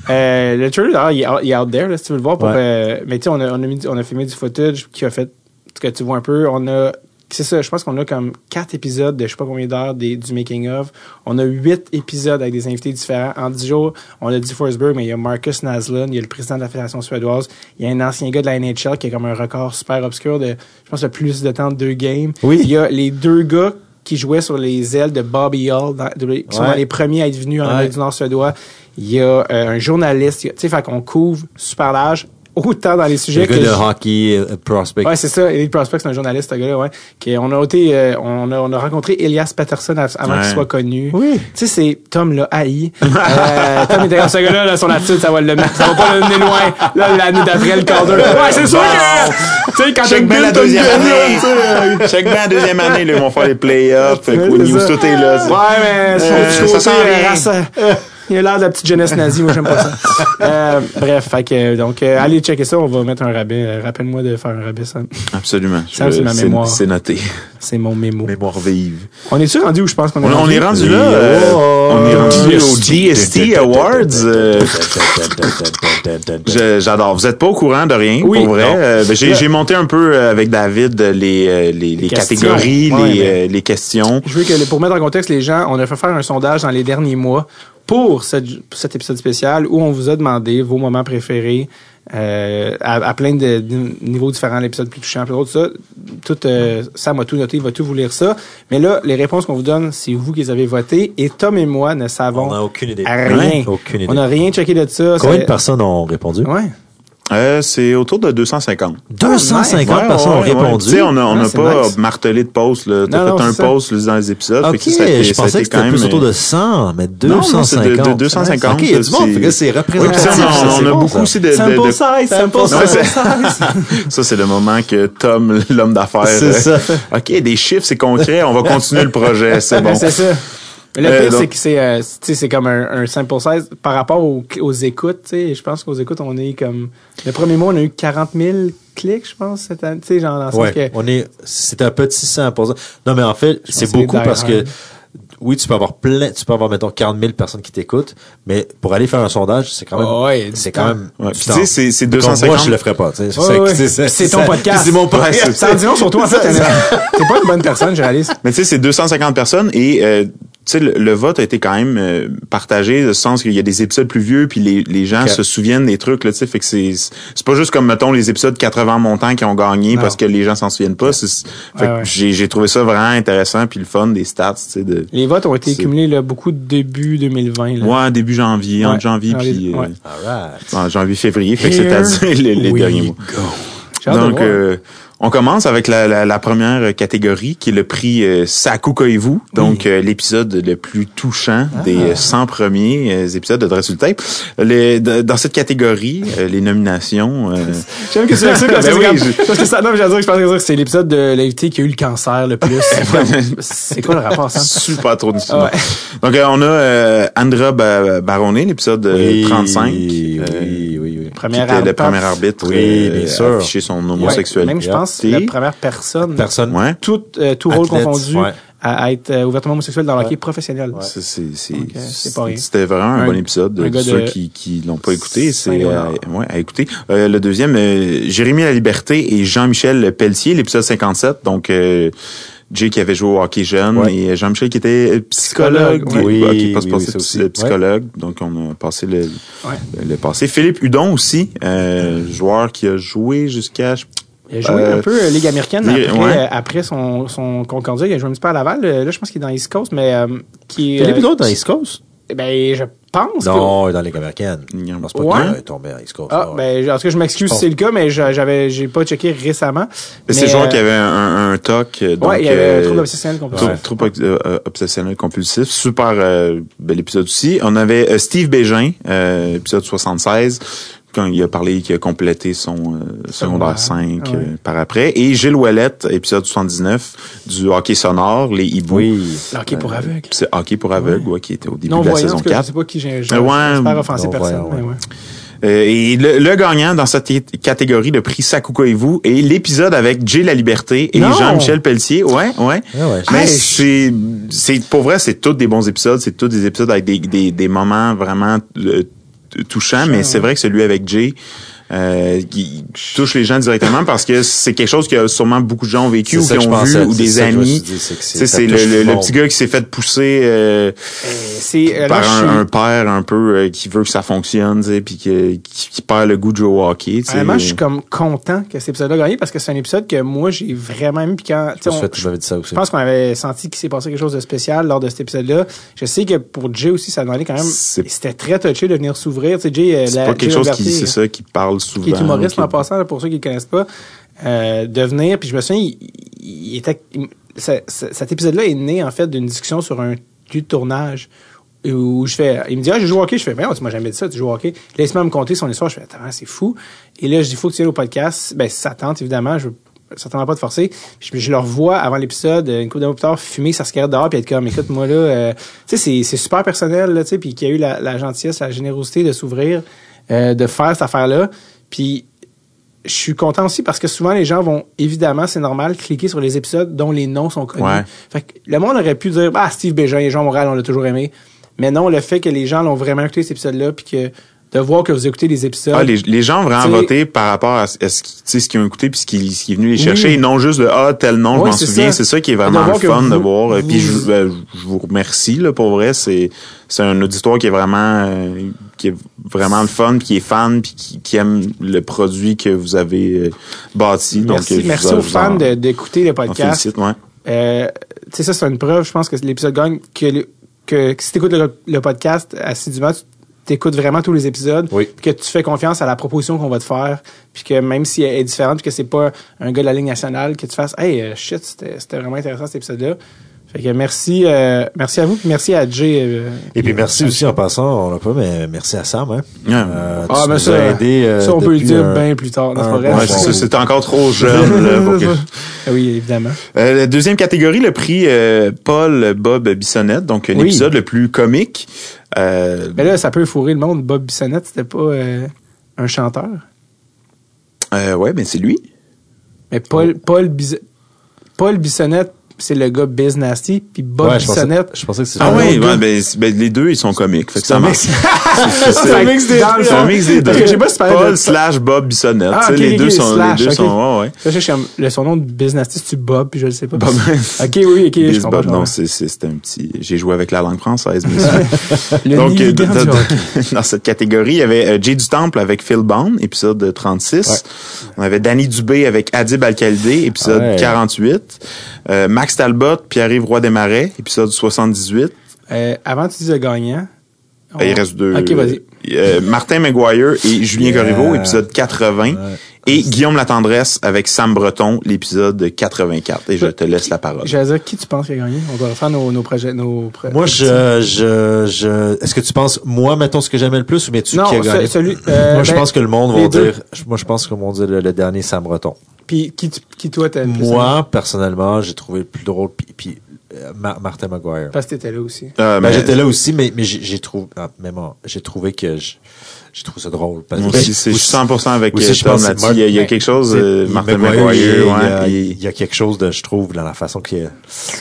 Speaker 1: Euh, le trailer, d'ailleurs, il est out, il est out there, là, si tu veux le voir. Pour,
Speaker 4: Ouais.
Speaker 1: euh, mais tu sais, on a, on, a mis, on a filmé du footage qui a fait ce que tu vois un peu. On a, c'est ça, je pense qu'on a comme quatre épisodes de je sais pas combien d'heures des- du making of. On a huit épisodes avec des invités différents. En dix jours, on a dit Forsberg, mais il y a Marcus Naslund, il y a le président de la Fédération suédoise, il y a un ancien gars de la NHL qui a comme un record super obscur de, je pense, le plus de temps de deux games.
Speaker 4: Oui.
Speaker 1: Il y a les deux gars qui jouaient sur les ailes de Bobby Hall, dans- de- qui sont dans les premiers à être venus en
Speaker 4: Ouais.
Speaker 1: Amérique du Nord suédois. Il y a euh, un journaliste, tu sais, fait qu'on couvre super large, autant dans les
Speaker 4: Le
Speaker 1: sujets
Speaker 4: gars
Speaker 1: que
Speaker 4: de
Speaker 1: je-
Speaker 4: hockey euh, prospect.
Speaker 1: Ouais, c'est ça. Elite Prospect, c'est un journaliste, ce gars-là, ouais. Qui, on a été, euh, on a, on a rencontré Elias Patterson av- avant
Speaker 3: Ouais.
Speaker 1: qu'il soit connu.
Speaker 4: Oui.
Speaker 1: Tu sais, c'est Tom, là, haï. Euh, Tom était comme ce gars-là, là, son attitude, ça va le mettre. Ça va pas le mener loin. Là, l'année d'après, le Calder. Ouais, c'est sûr que, tu sais, quand t'as
Speaker 3: Check bien la deuxième année.
Speaker 1: tu sais, euh,
Speaker 3: Check bien la deuxième année, là, ils vont faire les playoffs. News,
Speaker 1: ça.
Speaker 3: tout est là.
Speaker 1: Ouais, mais
Speaker 3: Euh, ça sent
Speaker 1: euh, euh, il a l'air de la petite jeunesse nazie, moi j'aime pas ça. Euh, bref, fait que, donc, euh, allez checker ça, on va mettre un rabais. Euh, Rappelle-moi de faire un rabais, ça.
Speaker 3: Absolument.
Speaker 1: Ça, c'est ma mémoire.
Speaker 3: C'est noté.
Speaker 1: C'est mon mémo.
Speaker 3: Mémoire vive.
Speaker 1: On est-tu rendu où je pense qu'on est
Speaker 3: On, on
Speaker 1: rendu?
Speaker 3: est rendu là. euh,
Speaker 4: Oh,
Speaker 3: on est rendu au.
Speaker 4: DST
Speaker 3: Awards. J'adore. Vous êtes pas au courant de rien,
Speaker 1: Oui.
Speaker 3: pour vrai. Euh, ben, j'ai monté un peu avec David les, les, catégories,
Speaker 1: Ouais,
Speaker 3: les, euh, les questions.
Speaker 1: Je veux que, pour mettre en contexte les gens, on a fait faire un sondage dans les derniers mois pour cette- cet épisode spécial où on vous a demandé vos moments préférés euh, à, à plein de, de niveaux différents, l'épisode plus touchant, plus d'autres, ça. Tout, euh, Sam a tout noté, il va tout vous lire ça. Mais là, les réponses qu'on vous donne, c'est vous qui les avez votées et Tom et moi ne savons
Speaker 4: On n'a aucune idée.
Speaker 1: rien.
Speaker 4: Aucune idée.
Speaker 1: On n'a rien checké de ça.
Speaker 4: Combien de personnes ont répondu?
Speaker 1: Ouais.
Speaker 3: Euh, c'est autour de 250.
Speaker 4: 250
Speaker 1: Ouais,
Speaker 4: personnes ont
Speaker 3: Ouais, ouais.
Speaker 4: répondu.
Speaker 3: Tu sais, on n'a on
Speaker 1: Ouais,
Speaker 3: a
Speaker 1: c'est
Speaker 3: pas
Speaker 1: nice.
Speaker 3: martelé de posts. là. T'as
Speaker 1: Non, non,
Speaker 3: fait un
Speaker 1: ça.
Speaker 3: post dans les épisodes.
Speaker 4: Ok,
Speaker 3: fait que ça
Speaker 4: je
Speaker 3: ça
Speaker 4: pensais que c'était plus autour de 100, mais
Speaker 3: Non, non, c'est
Speaker 4: 250.
Speaker 3: de- de 250,
Speaker 4: Ok, il y a du monde,
Speaker 3: c'est-
Speaker 4: fait que c'est
Speaker 3: Oui, puis
Speaker 4: représentatif.
Speaker 3: ça, on, on a
Speaker 4: bon,
Speaker 3: beaucoup
Speaker 4: ça.
Speaker 3: aussi de, de-
Speaker 1: Sample
Speaker 3: de-
Speaker 1: size, sample
Speaker 3: Ouais,
Speaker 1: size.
Speaker 3: c'est- ça, c'est le moment que Tom, l'homme d'affaires,
Speaker 4: C'est
Speaker 3: euh,
Speaker 4: ça.
Speaker 3: OK, des chiffres, c'est concret, on va continuer le projet, c'est bon.
Speaker 1: C'est ça. Le
Speaker 3: Euh,
Speaker 1: pire,
Speaker 3: donc-
Speaker 1: c'est que c'est, euh, tu sais, c'est comme un, un sample size par rapport aux, aux écoutes. tu sais. Je pense qu'aux écoutes, on est comme. Le premier mois, on a eu 40 000 clics, je pense, cette année. Tu sais, genre, dans le sens
Speaker 4: Ouais,
Speaker 1: que.
Speaker 4: on est, c'est un petit 100%. Non, mais en fait, c'est beaucoup parce que, oui, tu peux avoir plein, tu peux avoir, mettons, 40 000 personnes qui t'écoutent, mais pour aller faire un sondage, c'est quand même,
Speaker 1: Oh, ouais,
Speaker 4: c'est quand même,
Speaker 3: Ouais, tu sais, c'est- c'est
Speaker 4: Comme
Speaker 3: 250.
Speaker 4: Moi, je le ferais pas, tu sais.
Speaker 1: Ouais.
Speaker 4: c'est-
Speaker 1: C'est ton podcast.
Speaker 4: C'est mon podcast.
Speaker 3: c'est
Speaker 1: Ça en dit long sur toi, en fait. T'es pas une bonne personne, je réalise.
Speaker 3: Mais tu sais, c'est 250 personnes et euh, sais, le, le vote a été quand même euh, partagé, dans le sens qu'il y a des épisodes plus vieux, puis les, les gens se souviennent des trucs, là, tu sais, fait que c'est c'est pas juste comme, mettons, les épisodes 80 montants qui ont gagné
Speaker 1: Non.
Speaker 3: parce que les gens s'en souviennent pas. c'est- Fait
Speaker 1: Ouais,
Speaker 3: que
Speaker 1: ouais.
Speaker 3: j'ai j'ai trouvé ça vraiment intéressant, puis le fun des stats, tu sais, de...
Speaker 1: Les votes ont été cumulés là, beaucoup début 2020. Là.
Speaker 3: Ouais, début janvier,
Speaker 1: Ouais.
Speaker 3: entre janvier
Speaker 1: Janvier,
Speaker 3: puis euh, en janvier-février, fait que c'est-à-dire les, derniers mois.
Speaker 1: go.
Speaker 3: Donc, euh, on commence avec la, la, la première catégorie qui est le prix euh, Sakukoivu, donc euh, l'épisode le plus touchant
Speaker 1: Ah.
Speaker 3: des euh, 100 premiers euh, épisodes de Dress sur le Tape. Les- de- dans cette catégorie, euh, les nominations... euh,
Speaker 1: J'aime que c'est ça, parce,
Speaker 3: Ben oui, je-
Speaker 1: parce que ça, non, mais j'allais dire je pensais que c'est l'épisode de l'invité qui a eu le cancer le plus. C'est quoi le rapport, ça?
Speaker 3: super trop
Speaker 1: Ah ouais.
Speaker 3: Donc, euh, on a euh, Andra Ba- Barone, l'épisode euh,
Speaker 4: Oui,
Speaker 3: 35.
Speaker 4: Oui,
Speaker 1: Première
Speaker 3: était le
Speaker 1: arbitre.
Speaker 3: premier arbitre
Speaker 4: Oui,
Speaker 3: euh,
Speaker 4: bien sûr.
Speaker 3: à afficher son homosexualité.
Speaker 1: Même, je pense, la première personne,
Speaker 4: Personne.
Speaker 3: Ouais.
Speaker 1: tout, euh, tout rôle confondu,
Speaker 4: ouais.
Speaker 1: à, à être euh, ouvertement homosexuel dans le hockey professionnel.
Speaker 3: C'est, c'est, c'est,
Speaker 1: euh, c'est rien.
Speaker 3: C'était vraiment un,
Speaker 1: Un-
Speaker 3: bon épisode.
Speaker 1: un
Speaker 3: de ceux
Speaker 1: de
Speaker 3: qui, qui l'ont pas écouté, c'est euh, ouais, à écouter. Euh, le deuxième, euh, Jérémy La Liberté et Jean-Michel Pelletier, l'épisode 57. Donc, euh, Jay qui avait joué au hockey jeune
Speaker 4: Ouais.
Speaker 3: et Jean-Michel qui était euh, psychologue.
Speaker 4: Ouais. Oui,
Speaker 3: pas se
Speaker 4: oui, aussi.
Speaker 3: le psychologue. Donc, on a passé le,
Speaker 1: Ouais.
Speaker 3: le, le passé. Philippe Hudon aussi, euh, joueur qui a joué jusqu'à... je-
Speaker 1: Il a joué
Speaker 3: Euh,
Speaker 1: un peu euh, Ligue américaine
Speaker 3: Ligue-
Speaker 1: après,
Speaker 3: ouais.
Speaker 1: euh, après son, son Concordia. Il a joué un petit peu à Laval. Euh, Là, je pense qu'il est dans East Coast, mais euh, qui est...
Speaker 4: Philippe
Speaker 1: euh,
Speaker 4: Hudon dans East Coast?
Speaker 1: Ben, je pense que...
Speaker 4: Non, dans Ligue américaine.
Speaker 3: Non.
Speaker 4: Je pense pas
Speaker 1: Ouais.
Speaker 4: qu'il est tombé à East Coast.
Speaker 1: Ah, ben, en tout cas, je m'excuse si c'est le cas, mais j'a- j'avais, j'ai pas checké récemment.
Speaker 3: C'est
Speaker 1: Mais,
Speaker 3: le joueur
Speaker 1: euh,
Speaker 3: qui avait un, un, un TOC. euh, Donc,
Speaker 1: ouais, il y avait
Speaker 3: euh,
Speaker 1: un trouble obsessionnel compulsif.
Speaker 3: Euh, euh, obsessionnel compulsif. Super euh, bel épisode aussi. On avait euh, Steve Bégin, euh, épisode 76, quand il a parlé qu'il a complété son euh, secondaire 5
Speaker 1: Ah ouais.
Speaker 3: euh, par après. Et Gilles Ouellette, épisode 79, du hockey sonore, les hiboux.
Speaker 4: Oui.
Speaker 1: Le hockey pour
Speaker 3: Euh,
Speaker 1: aveugles.
Speaker 3: C'est hockey pour aveugles, ouais, qui était au début
Speaker 1: Non
Speaker 3: de la saison
Speaker 1: tout cas, je
Speaker 3: 4.
Speaker 1: sais pas qui j'ai, j'ai
Speaker 3: Euh, ouais,
Speaker 1: j'espère offenser personne,
Speaker 4: voyant,
Speaker 1: mais
Speaker 4: ouais.
Speaker 1: ouais.
Speaker 3: Euh, et le, le gagnant dans cette catégorie, le prix Sakukoivu, est l'épisode avec Jay La Liberté et! Jean-Michel Pelletier. Ouais, ouais.
Speaker 4: Ah ouais,
Speaker 3: Mais
Speaker 1: Hey,
Speaker 3: c'est, c'est, pour vrai, c'est tous des bons épisodes. C'est tous des épisodes avec des, des, des moments vraiment euh, t- touchants. Mais c'est vrai que celui avec Jay, euh, qui touche les gens directement parce que c'est quelque chose que sûrement beaucoup de gens ont vécu
Speaker 4: C'est
Speaker 3: ou qui ont vu ou des amis.
Speaker 4: c'est
Speaker 3: le, petit gars qui s'est fait pousser euh,
Speaker 1: Euh, c'est, euh, là,
Speaker 3: par
Speaker 1: je
Speaker 3: un,
Speaker 1: suis-
Speaker 3: un père un peu euh, qui veut que ça fonctionne, puis que- qui, qui perd le goût de jouer au hockey.
Speaker 1: Honnêtement, je suis comme content que cet épisode-là a gagné parce que c'est un épisode que moi, j'ai vraiment aimé. Puis quand, tu sais,
Speaker 4: Je
Speaker 1: on-
Speaker 4: ça aussi.
Speaker 1: Je pense qu'on avait senti qu'il s'est passé quelque chose de spécial lors de cet épisode-là. Je sais que pour Jay aussi, ça a donné quand même. C'était très touché de venir s'ouvrir. Tu sais, Jay,
Speaker 3: c'est pas quelque
Speaker 1: Jay
Speaker 3: chose qui, c'est ça, qui parle souvent.
Speaker 1: qui est humoriste
Speaker 3: qui-
Speaker 1: en passant, là, pour ceux qui ne connaissent pas, euh, de venir. Puis je me souviens, il, il était, il- ça- ça- cet épisode-là est né en fait d'une discussion sur un lieu de tournage où je fais, il me dit ah je joue au hockey, je fais ben tu m'as jamais dit ça, tu joues au hockey. Laisse-moi me conter son histoire, je fais attends c'est fou. Et là je dis faut que tu ailles au podcast, ben ça tente évidemment, je veux certainement pas te forcer. Je, je le revois avant l'épisode, une couple de mois plus tard, fumer sa cigarette dehors puis être comme écoute moi là, euh, tu sais c'est c'est super personnel là, tu sais puis qu'il y a eu la, la gentillesse, la générosité de s'ouvrir, euh, de faire cette affaire là, puis je suis content aussi parce que souvent les gens vont évidemment, c'est normal, cliquer sur les épisodes dont les noms sont connus.
Speaker 3: Ouais.
Speaker 1: Fait que le monde aurait pu dire ah Steve Bégin, les gens à Montréal, on l'a toujours aimé. Mais non, le fait que les gens l'ont vraiment écouté cet épisode-là puis que de voir que vous écoutez les épisodes.
Speaker 3: Ah, les, les gens ont vraiment voté par rapport à, ce- ce, qu'ils ont écouté puis ce qui, ce qui est venu les chercher
Speaker 1: Oui.
Speaker 3: et non juste de ah tel nom je m'en souviens. c'est ça qui est vraiment le fun de voir. Puis je,
Speaker 1: vous-
Speaker 3: ben, je vous remercie là pour vrai. C'est c'est un auditoire qui est vraiment euh, qui est vraiment le fun puis qui est fan puis qui, qui aime le produit que vous avez euh, bâti.
Speaker 1: Merci. merci
Speaker 3: vous
Speaker 1: aux fans d'écouter le podcast.
Speaker 3: félicite ouais.
Speaker 1: Euh, tu sais, ça, c'est une preuve, je pense que l'épisode gagne, que, le- que, que si tu écoutes le, le podcast assidûment, tu- t'écoutes vraiment tous les épisodes,
Speaker 4: Oui.
Speaker 1: puis que tu fais confiance à la proposition qu'on va te faire, puis que même si elle est différente, puis que c'est pas un gars de la Ligue nationale, que tu fasses, hey, euh, shit, c'était vraiment intéressant cet épisode-là. Fait que merci, euh, merci à vous, puis merci à Jay. euh,
Speaker 4: Et puis merci aussi en passant, on l'a pas, mais merci à Sam. Hein. Euh,
Speaker 1: Ah, mais
Speaker 4: nous
Speaker 1: ça,
Speaker 4: as aidé, euh,
Speaker 1: ça, on peut le dire
Speaker 4: un-
Speaker 1: bien plus tard.
Speaker 3: Ouais,
Speaker 4: bon.
Speaker 3: c'est encore trop jeune. là, pour que-
Speaker 1: oui, évidemment.
Speaker 3: Euh, la deuxième catégorie, le prix euh, Paul Bob Bissonnette, donc un
Speaker 1: Oui.
Speaker 3: épisode le plus comique. Euh,
Speaker 1: Mais là, ça peut fourrer le monde. Bob Bissonnette, c'était pas euh, un chanteur?
Speaker 3: euh, ouais, ben c'est lui.
Speaker 1: Mais Paul, Paul, Bis- Paul Bissonnette, c'est le gars Biz Nasty, puis Bob
Speaker 4: Ouais, je pensais,
Speaker 1: Bissonnette.
Speaker 4: je pensais que c'était
Speaker 3: Ah
Speaker 1: un
Speaker 3: ouais, ben, c'est- ben, les deux ils sont comiques. Fait que
Speaker 4: C'est
Speaker 3: ça
Speaker 4: un
Speaker 3: marche.
Speaker 4: mix.
Speaker 1: C'est un mix des deux.
Speaker 3: fond, un mix des deux.
Speaker 1: Parce que je sais pas si tu
Speaker 3: Paul
Speaker 1: de-
Speaker 3: slash Bob Bissonnette.
Speaker 1: Ah,
Speaker 3: tu sais,
Speaker 1: ok,
Speaker 3: les
Speaker 1: ok,
Speaker 3: deux sont,
Speaker 1: slash,
Speaker 3: les deux
Speaker 1: ok.
Speaker 3: sont, ouais, ouais.
Speaker 1: Je sais, le son nom de Biz Nasty, c'est-tu Bob, puis je le sais pas.
Speaker 3: Bob.
Speaker 1: ok, oui, ok, je
Speaker 3: Biz
Speaker 1: comprends.
Speaker 3: Bob,
Speaker 1: je
Speaker 3: non, c'est, c'est, c'est un petit, j'ai joué avec la langue française.
Speaker 1: Le
Speaker 3: Donc, euh, dans, cette catégorie, il y avait euh, Jay du Temple avec Phil Bond, épisode 36. On avait Danny Dubé avec Adib Al-Khalidé, épisode
Speaker 4: Ouais.
Speaker 3: 48. Euh, Max Talbot, Pierre-Yves Roy-Desmarais, épisode 78.
Speaker 1: Euh, avant tu le gagnant. on-
Speaker 3: Ben, il reste deux.
Speaker 1: Ok, vas-y.
Speaker 3: Euh, Martin Maguire et Julien
Speaker 4: Yeah.
Speaker 3: Corriveau, épisode 80. Et Guillaume Latendresse avec Sam Breton, l'épisode 84. Et je te laisse la parole.
Speaker 1: J'allais dire, qui tu penses qui a gagné? On va refaire nos, nos projets, nos pro-
Speaker 4: Moi, je, je, je, est-ce que tu penses, moi, mettons ce que j'aimais le plus ou mais tu
Speaker 1: Non,
Speaker 4: qui a
Speaker 1: ce-
Speaker 4: gagné?
Speaker 1: celui- euh,
Speaker 4: moi, je
Speaker 1: ben,
Speaker 4: pense que le monde va dire, moi, je pense que vont dire le, le dernier Sam Breton.
Speaker 1: Puis, qui, qui toi, t'as?
Speaker 4: Moi, personnellement, j'ai trouvé le plus drôle, puis, puis euh, Ma- Martin Maguire.
Speaker 1: Parce que t'étais là aussi.
Speaker 3: Euh,
Speaker 4: Ben,
Speaker 3: mais-
Speaker 4: j'étais là aussi, mais, mais j'ai trouvé, ah, même, ah, j'ai trouvé que je- j'ai trouvé ça drôle. Parce que-
Speaker 3: aussi, c'est je suis 100% avec
Speaker 4: aussi,
Speaker 3: euh,
Speaker 4: je
Speaker 3: Tom
Speaker 4: que
Speaker 3: là-dessus. Il y a, il y a
Speaker 1: Mark-
Speaker 3: quelque chose, euh,
Speaker 4: il-
Speaker 3: Martin
Speaker 4: il,
Speaker 3: ouais,
Speaker 4: y a,
Speaker 3: il-
Speaker 4: il y a quelque chose de, je trouve, dans la façon qu'il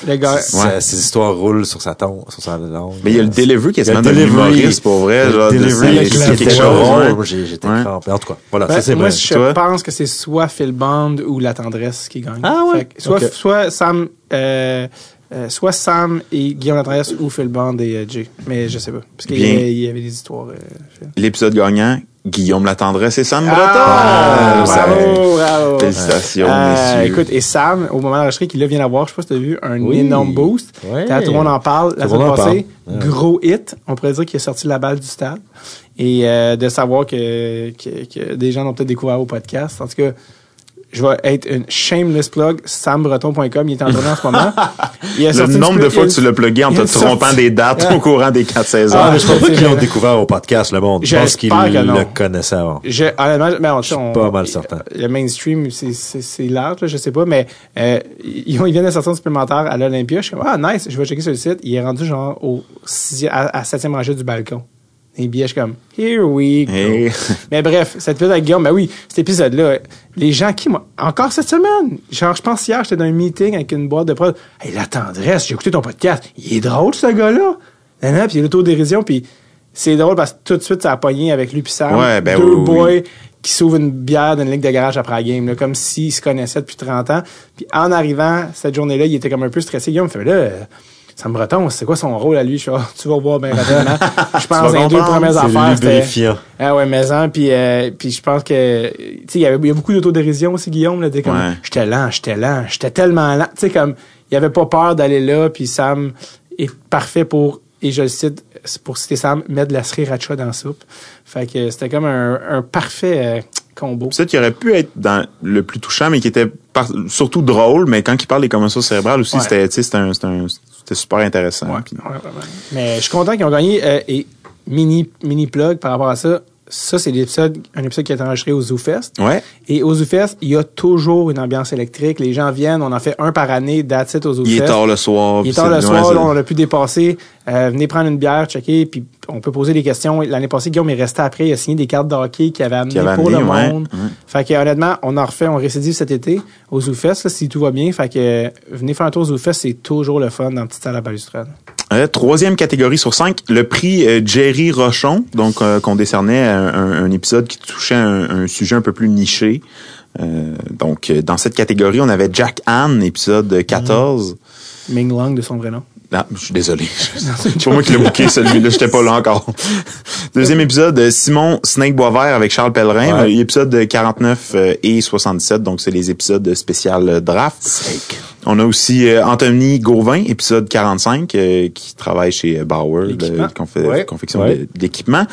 Speaker 1: Le gars,
Speaker 4: sa- ses histoires roulent sur sa tongue, sur sa langue.
Speaker 3: Mais il y a le delivery
Speaker 4: le
Speaker 3: d'un
Speaker 4: delivery.
Speaker 3: humoriste, pour vrai.
Speaker 4: Le
Speaker 3: genre, de-
Speaker 4: delivery,
Speaker 3: c'est-
Speaker 4: qui
Speaker 3: quelque chose. ouais.
Speaker 4: J'étais
Speaker 3: Ouais.
Speaker 4: crampé. En tout cas, voilà,
Speaker 1: Ben,
Speaker 4: ça c'est
Speaker 1: moi,
Speaker 4: vrai.
Speaker 1: je
Speaker 3: Toi?
Speaker 1: pense que c'est soit Phil Bond ou La Tendresse qui gagne.
Speaker 4: Ah ouais?
Speaker 1: Que soit, soit Sam, euh, euh, soit Sam et Guillaume La Tendresse ou Phil Bond et euh, Jay. Mais je sais pas. Parce qu'il y,
Speaker 3: Bien.
Speaker 1: avait- il y avait des histoires. euh.
Speaker 3: L'épisode gagnant, Guillaume Latendresse et Sam Breton.
Speaker 1: Ah,
Speaker 3: Ça-
Speaker 1: bravo, bravo.
Speaker 3: Félicitations,
Speaker 1: Euh,
Speaker 3: messieurs.
Speaker 1: écoute, et Sam, au moment d'enregistrer, qu'il là vient d'avoir, je sais pas si t'as vu, un
Speaker 4: Oui.
Speaker 1: énorme boost. Quand tout le monde en parle, la semaine passée, gros hit. On pourrait dire qu'il a sorti la balle du stade. Et euh, de savoir que, que, que des gens l'ont peut-être découvert au podcast. En tout cas, je vais être une shameless plug, sambreton.com, il est en tournée en ce moment. Il a
Speaker 3: Le nombre de fois que tu l'as plugué en te trompant des dates au courant des quatre saisons.
Speaker 4: Ah, mais je pense pas qu'ils l'ont découvert au podcast, le monde. Je pense qu'ils le connaissaient avant.
Speaker 1: Je, honnêtement,
Speaker 4: Je suis
Speaker 1: on-
Speaker 4: pas mal certain.
Speaker 1: Le mainstream, c'est, c'est, c'est large, là, je sais pas, mais euh, ils, ont- ils viennent de sortir un supplémentaire à l'Olympia. Je suis comme, ah, nice, je vais checker sur le site. Il est rendu genre au sixième, à, à septième rangée du balcon. Les billets, je suis comme, here we go.
Speaker 3: Hey.
Speaker 1: Mais bref, cet épisode avec Guillaume, ben oui, cet épisode-là, les gens qui, moi, encore cette semaine, genre, je pense hier, j'étais dans un meeting avec une boîte de prod. Hey, la tendresse, j'ai écouté ton podcast. Il est drôle, ce gars-là. Nan, nan, Puis il y a l'autodérision, puis c'est drôle parce que tout de suite, ça a pogné avec lui puis Sam.
Speaker 3: Ouais, ben
Speaker 1: deux
Speaker 3: oui, oui,
Speaker 1: boys qui s'ouvrent une bière d'une ligue de garage après la game, là, comme s'ils se connaissaient depuis 30 ans. Puis en arrivant, cette journée-là, il était comme un peu stressé. Guillaume me fait, là, euh, Sam Breton, c'est quoi son rôle à lui? Je fais, Ah, tu vas voir bien rapidement. Je pense les deux premières affaires, c'était... Ah ouais, mais hein, puis euh, puis je pense que tu sais il y avait il y a beaucoup d'autodérision aussi Guillaume là, comme
Speaker 3: Ouais.
Speaker 1: j'étais lent, j'étais lent, j'étais tellement lent, tu sais comme il avait pas peur d'aller là puis Sam est parfait pour et je le cite pour citer Sam mettre de la sriracha dans la soupe. Fait que c'était comme un, un parfait euh, combo.
Speaker 3: Ça qui aurait pu être dans le plus touchant, mais qui était par- surtout drôle, mais quand il parle des commotions cérébrales aussi,
Speaker 1: Ouais.
Speaker 3: c'était, tu sais, c'était un- c'était un- c'était super intéressant.
Speaker 1: Ouais,
Speaker 3: Puis-
Speaker 1: ouais. Mais je suis content qu'ils ont gagné euh, et mini mini plug par rapport à ça. Ça c'est l'épisode un épisode qui a été enregistré au ZooFest.
Speaker 3: Ouais.
Speaker 1: Et au ZooFest, il y a toujours une ambiance électrique. Les gens viennent, on en fait un par année, that's it au ZooFest.
Speaker 3: Il est tard le soir.
Speaker 1: Il est tard le soir, là, on a pu dépasser. Euh, venez prendre une bière, checker, puis on peut poser des questions. L'année passée, Guillaume est resté après, il a signé des cartes de hockey qu'il avait amenées pour
Speaker 3: amené,
Speaker 1: le
Speaker 3: ouais,
Speaker 1: monde.
Speaker 3: ouais.
Speaker 1: Fait que honnêtement, on en refait, on récidive cet été au ZooFest, là, si tout va bien. Fait que euh, venez faire un tour au ZooFest, c'est toujours le fun dans la petite salle à balustrade.
Speaker 3: Euh, troisième catégorie sur cinq, le prix euh, Jerry Rochon, donc euh, qu'on décernait à un, épisode qui touchait un, un sujet un peu plus niché. Donc, dans cette catégorie, on avait Jack Ann, épisode 14.
Speaker 1: Ming Long de son vrai nom.
Speaker 3: Je suis désolé. C'est pas moi qui l'ai booké, celui-là. J'étais pas là encore. Deuxième épisode, euh, Simon Snake Boisvert avec Charles Pellerin.
Speaker 4: Ouais.
Speaker 3: Euh, Épisode 49 euh, et 67. Donc, c'est les épisodes spécial draft. On a aussi Anthony Gauvin, épisode 45, euh, qui travaille chez Bauer, de conf-
Speaker 4: Ouais.
Speaker 3: confection
Speaker 4: Ouais.
Speaker 3: d'équipement.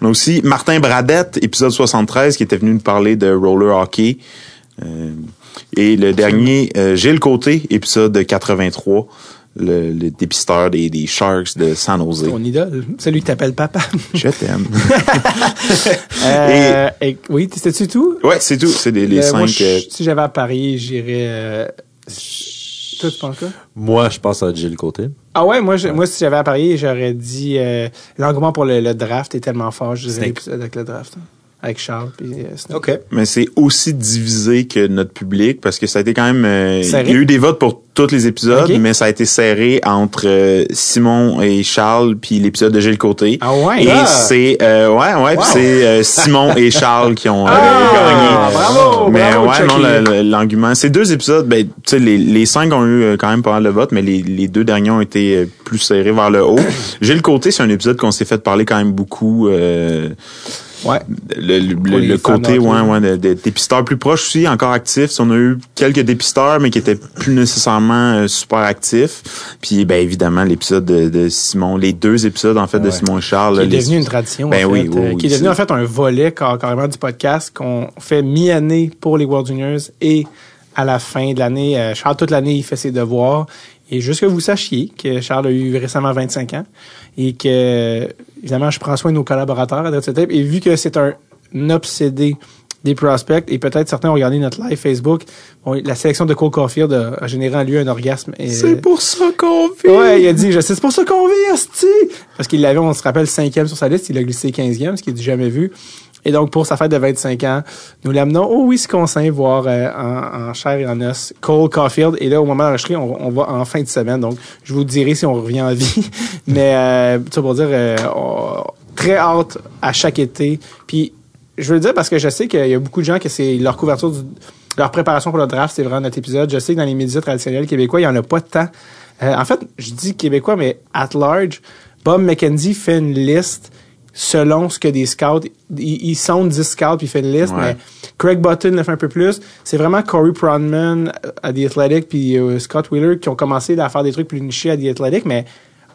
Speaker 3: On a aussi Martin Bradette, épisode 73, qui était venu nous parler de roller hockey. Et le dernier, Gilles Côté, épisode 83, le, le dépisteur des, des Sharks de San Jose.
Speaker 1: Ton idole. Celui qui t'appelle papa.
Speaker 3: Je t'aime.
Speaker 1: Euh, et- oui, c'était-tu tout?
Speaker 3: ouais, c'est tout. C'est les, les
Speaker 1: Euh, moi,
Speaker 3: cinq.
Speaker 1: je-
Speaker 3: euh,
Speaker 1: si j'avais à Paris, j'irais... Euh, toi, tu penses quoi?
Speaker 4: Moi, je pense à Gilles Côté.
Speaker 1: Ah ouais, moi, je- moi si j'avais à Paris, j'aurais dit... Euh, L'engouement pour le, le draft est tellement fort, je dirais l'épisode avec le draft. hein. Avec Charles puis euh, Snake.
Speaker 3: mais c'est aussi divisé que notre public parce que ça a été quand même euh, il y a eu des votes pour tous les épisodes
Speaker 1: Ok.
Speaker 3: mais ça a été serré entre euh, Simon et Charles puis l'épisode de Gilles Côté
Speaker 1: Ah ouais?
Speaker 3: et
Speaker 1: Ah!
Speaker 3: c'est euh, ouais ouais
Speaker 1: Wow.
Speaker 3: c'est euh, Simon et Charles qui ont
Speaker 1: Ah,
Speaker 3: gagné
Speaker 1: bravo,
Speaker 3: mais
Speaker 1: bravo,
Speaker 3: ouais l'argument c'est deux épisodes ben tu sais les, les cinq ont eu quand même pas mal de votes mais les, les deux derniers ont été plus serrés vers le haut Gilles Côté c'est un épisode qu'on s'est fait parler quand même beaucoup euh,
Speaker 1: Ouais.
Speaker 3: le, le, le- côté ouais, ouais, de, de dépisteurs plus proches aussi, encore actifs. On a eu quelques dépisteurs, mais qui étaient plus nécessairement euh, super actifs. Puis ben évidemment, l'épisode de, de Simon, les deux épisodes en fait de. Simon et Charles.
Speaker 1: Qui est
Speaker 3: les-
Speaker 1: devenu une tradition,
Speaker 3: Ben
Speaker 1: en
Speaker 3: oui,
Speaker 1: fait,
Speaker 3: oui, oui,
Speaker 1: qui est devenu en fait un volet car- carrément du podcast qu'on fait mi-année pour les World Juniors et à la fin de l'année, euh, Charles toute l'année il fait ses devoirs et juste que vous sachiez que Charles a eu récemment 25 ans et que évidemment je prends soin de nos collaborateurs à Dread Sur Tape et vu que c'est un obsédé des prospects et peut-être certains ont regardé notre live Facebook, bon, la sélection de Cole Caulfield a, a généré en lui un orgasme. Et,
Speaker 3: C'est pour ça qu'on vit.
Speaker 1: Ouais, il a dit, je sais, c'est pour ça qu'on vit, asti! Parce qu'il l'avait, on se rappelle, cinquième sur sa liste, il a glissé 15e, ce qui est du jamais vu. Et donc, pour sa fête de 25 ans, nous l'amenons au Wisconsin voir euh, en, en chair et en os Cole Caulfield. Et là, au moment d'enregistrer, on, on va en fin de semaine. Donc, je vous dirai si on revient en vie. Mais, euh, ça pour dire, euh, très hâte à chaque été. Puis, je veux le dire parce que je sais qu'il y a beaucoup de gens que c'est leur couverture, du- leur préparation pour le draft, c'est vraiment notre épisode. Je sais que dans les médias traditionnels québécois, il y en a pas tant. Euh, en fait, je dis québécois, mais at large, Bob McKenzie fait une liste selon ce que des scouts, il, il sonde 10 scouts puis il fait une liste,
Speaker 3: Ouais.
Speaker 1: mais Craig Button le fait un peu plus. C'est vraiment Corey Pronman à The Athletic puis euh, Scott Wheeler qui ont commencé à faire des trucs plus nichés à The Athletic, mais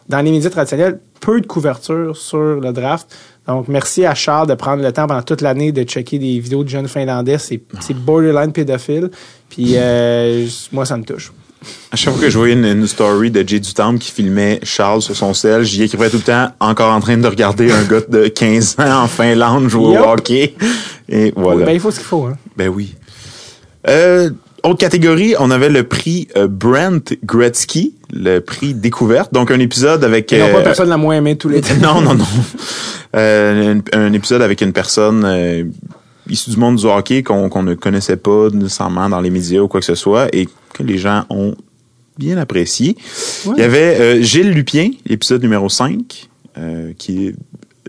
Speaker 1: dans les médias traditionnels, peu de couverture sur le draft. Donc, merci à Charles de prendre le temps pendant toute l'année de checker des vidéos de jeunes Finlandais. C'est, c'est borderline pédophile. Puis, euh, moi, ça me touche.
Speaker 3: À chaque fois que je voyais une, une story de Jay Dutemps qui filmait Charles sur son sel, j'y écrivais tout le temps encore en train de regarder un gars de 15 ans en Finlande jouer au hockey. Et voilà.
Speaker 1: Ben, il faut ce qu'il faut. Hein.
Speaker 3: Ben oui. Euh, autre catégorie, on avait le prix euh, Brent Gretzky, le prix découverte. Donc un épisode avec.
Speaker 1: Non
Speaker 3: euh,
Speaker 1: pas personne l'a moins aimé tous les temps.
Speaker 3: non, non, non. Euh, un, un épisode avec une personne issue du monde du hockey qu'on ne connaissait pas nécessairement dans les médias ou quoi que ce soit et que les gens ont bien apprécié.
Speaker 1: Ouais.
Speaker 3: Il y avait euh, Gilles Lupien, épisode numéro 5, euh, qui est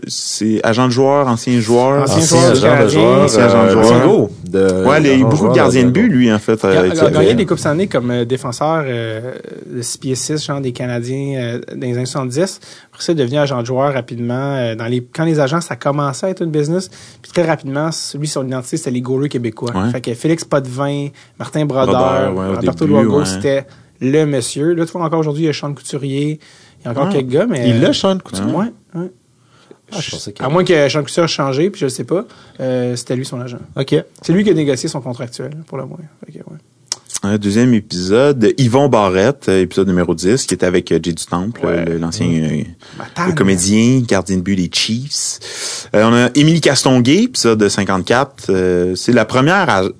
Speaker 3: c'est agent de joueur, ancien joueur.
Speaker 1: Ancien
Speaker 4: Ancien
Speaker 1: joueur
Speaker 4: agent de joueur.
Speaker 3: ancien agent de
Speaker 4: euh,
Speaker 3: joueur.
Speaker 4: De-
Speaker 3: Ouais, il y a eu beaucoup de gardiens de but, lui, en fait.
Speaker 1: Il a, a gagné des Coupes Stanley comme euh, défenseur euh, de 6 pieds 6, genre des Canadiens euh, dans les années 70. Après ça, il est devenu agent de joueur rapidement. euh, dans les, quand les agents, ça commençait à être une business. Puis très rapidement, lui, son identité, c'était les goalers québécois.
Speaker 3: Ouais.
Speaker 1: Fait que Félix Potvin, Martin Brodeur,
Speaker 3: ouais,
Speaker 1: Roberto
Speaker 3: ouais.
Speaker 1: c'était le monsieur. Là, tu vois, encore aujourd'hui, il y a Sean Couturier. Il y a encore
Speaker 3: Ouais.
Speaker 1: quelques gars, mais...
Speaker 4: Il l'a, Sean Couturier?
Speaker 1: Ouais, ouais.
Speaker 4: Ah, je pensais
Speaker 1: À moins que Sean Couturier a changé, puis je le sais pas. euh, c'était lui son agent.
Speaker 4: OK.
Speaker 1: C'est lui qui a négocié son contrat actuel, pour le moins. Que, ouais.
Speaker 3: Un deuxième épisode, Yvon Barrette, euh, épisode numéro 10, qui était avec euh, Jay du Temple,
Speaker 1: Ouais.
Speaker 3: l'ancien euh,
Speaker 1: Bataille.
Speaker 3: le comédien, gardien de but des Chiefs. Euh, on a Émilie Castonguay, épisode 54. euh, c'est la première ag-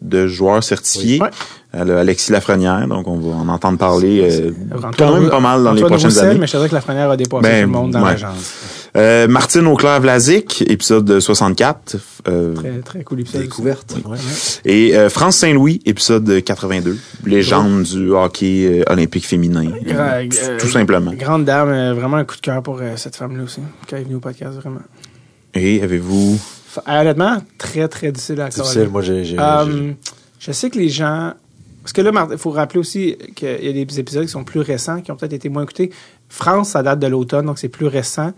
Speaker 3: de joueurs certifiés.
Speaker 1: Ouais.
Speaker 3: Elle a Alexis Lafrenière, donc on va en entendre parler euh, quand même pas mal dans les prochaines
Speaker 1: Roussel,
Speaker 3: années.
Speaker 1: mais je dirais que la première a dépassé
Speaker 3: Ben,
Speaker 1: tout le monde dans
Speaker 3: ouais.
Speaker 1: l'agence.
Speaker 3: Euh, Martine Auclair-Vlasic, épisode 64. euh,
Speaker 1: Très, très cool épisode.
Speaker 4: Découverte. Ouais.
Speaker 3: et euh, France Saint-Louis, épisode 82. Légende du hockey euh, olympique féminin.
Speaker 1: Gra-
Speaker 3: Euh,
Speaker 1: euh,
Speaker 3: tout simplement.
Speaker 1: Grande dame, euh, vraiment un coup de cœur pour euh, cette femme-là aussi, quand elle est venue au podcast, vraiment.
Speaker 3: Et avez-vous...
Speaker 1: Honnêtement, très, très difficile à accorder.
Speaker 4: Difficile, moi, j'ai... j'ai-
Speaker 1: Euh, je sais que les gens Parce que là, il faut rappeler aussi qu'il y a des épisodes qui sont plus récents, qui ont peut-être été moins écoutés. France, ça date de l'automne, donc c'est plus récent.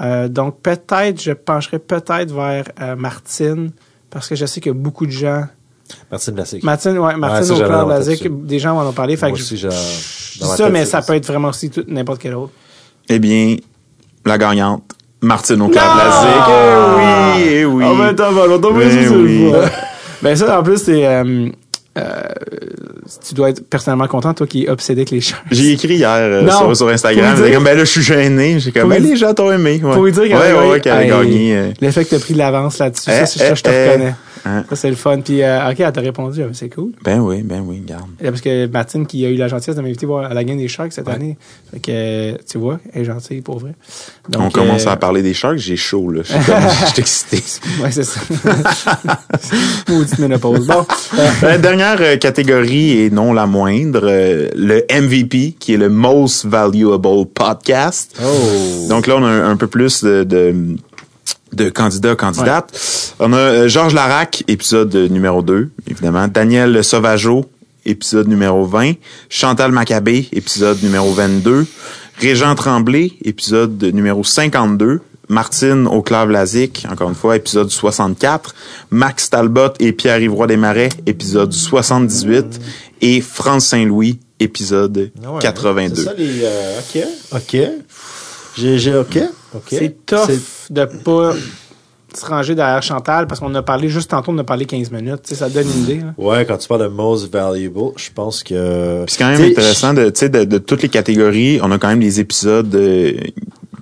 Speaker 1: Euh, donc peut-être, je pencherais peut-être vers euh, Martine, parce que je sais que beaucoup de gens...
Speaker 4: Martine Blassic.
Speaker 1: Martine, ouais, Martine
Speaker 4: ça,
Speaker 1: au
Speaker 4: dessus.
Speaker 1: des gens m'en ont parlé. Fait
Speaker 4: Moi
Speaker 1: que
Speaker 4: aussi,
Speaker 1: je, dis ça, mais ça
Speaker 4: ça.
Speaker 1: peut être vraiment aussi tout- n'importe quel autre.
Speaker 3: Eh bien, la gagnante, Martine! Blazic. Eh oui, eh oui.
Speaker 1: Ah ben, t'as mal, on vu, c'est
Speaker 3: oui.
Speaker 1: Ben ça, en plus, c'est... euh, euh, tu dois être personnellement content, toi qui es obsédé avec les chats.
Speaker 3: J'ai écrit hier euh,
Speaker 1: Non.
Speaker 3: sur, sur Instagram.
Speaker 1: Dire-
Speaker 3: comme, ben là, je suis gêné. J'ai comme, ben les gens t'ont aimé. Ouais.
Speaker 1: Faut lui dire qu'elle
Speaker 3: ouais, ouais, ouais,
Speaker 1: Hey,
Speaker 3: gagné. euh.
Speaker 1: Le fait que t'as pris de l'avance là-dessus,
Speaker 3: Eh,
Speaker 1: ça, c'est- ça, je te
Speaker 3: eh, eh.
Speaker 1: reconnais.
Speaker 3: Hein?
Speaker 1: Ça, c'est le fun. Puis, euh, OK, elle t'a répondu, ah, c'est cool.
Speaker 3: Ben oui, ben oui, garde.
Speaker 1: Parce que Martine, qui a eu la gentillesse de m'inviter à la game des Sharks cette
Speaker 3: Ouais.
Speaker 1: année. Fait que, tu vois, elle est gentille pour vrai. Donc,
Speaker 3: On commence
Speaker 1: euh,
Speaker 3: à parler des sharks, j'ai chaud, là. Je suis excité.
Speaker 1: Ouais, c'est ça. Maudite ménopause. Bon.
Speaker 3: La dernière euh, catégorie et non la moindre, le MVP, qui est le Most Valuable Podcast.
Speaker 4: Oh.
Speaker 3: Donc là, on a un, un peu plus de, de, de candidats, candidates. On a euh, Georges Larac, épisode numéro 2, évidemment. Daniel Sauvageau, épisode numéro 20. Chantal Maccabé, épisode numéro 22. Régent Tremblay, épisode numéro 52. Martine Auclair-Vlasic, encore une fois, épisode 64. Max Talbot et Pierre-Yves Roy Desmarais, épisode 78. Et France Saint-Louis, épisode
Speaker 4: Ah ouais,
Speaker 3: 82.
Speaker 4: C'est ça, les... euh, OK. OK. J'ai... j'ai- OK. OK.
Speaker 1: C'est tough de pas se ranger derrière Chantal parce qu'on a parlé juste tantôt, on a parlé 15 minutes. Tu sais, ça donne une idée. là.
Speaker 4: Ouais, quand tu parles de most valuable, je pense que...
Speaker 3: Puis c'est quand même
Speaker 4: T'sais,
Speaker 3: intéressant de, tu sais, de, de toutes les catégories, on a quand même des épisodes euh, tu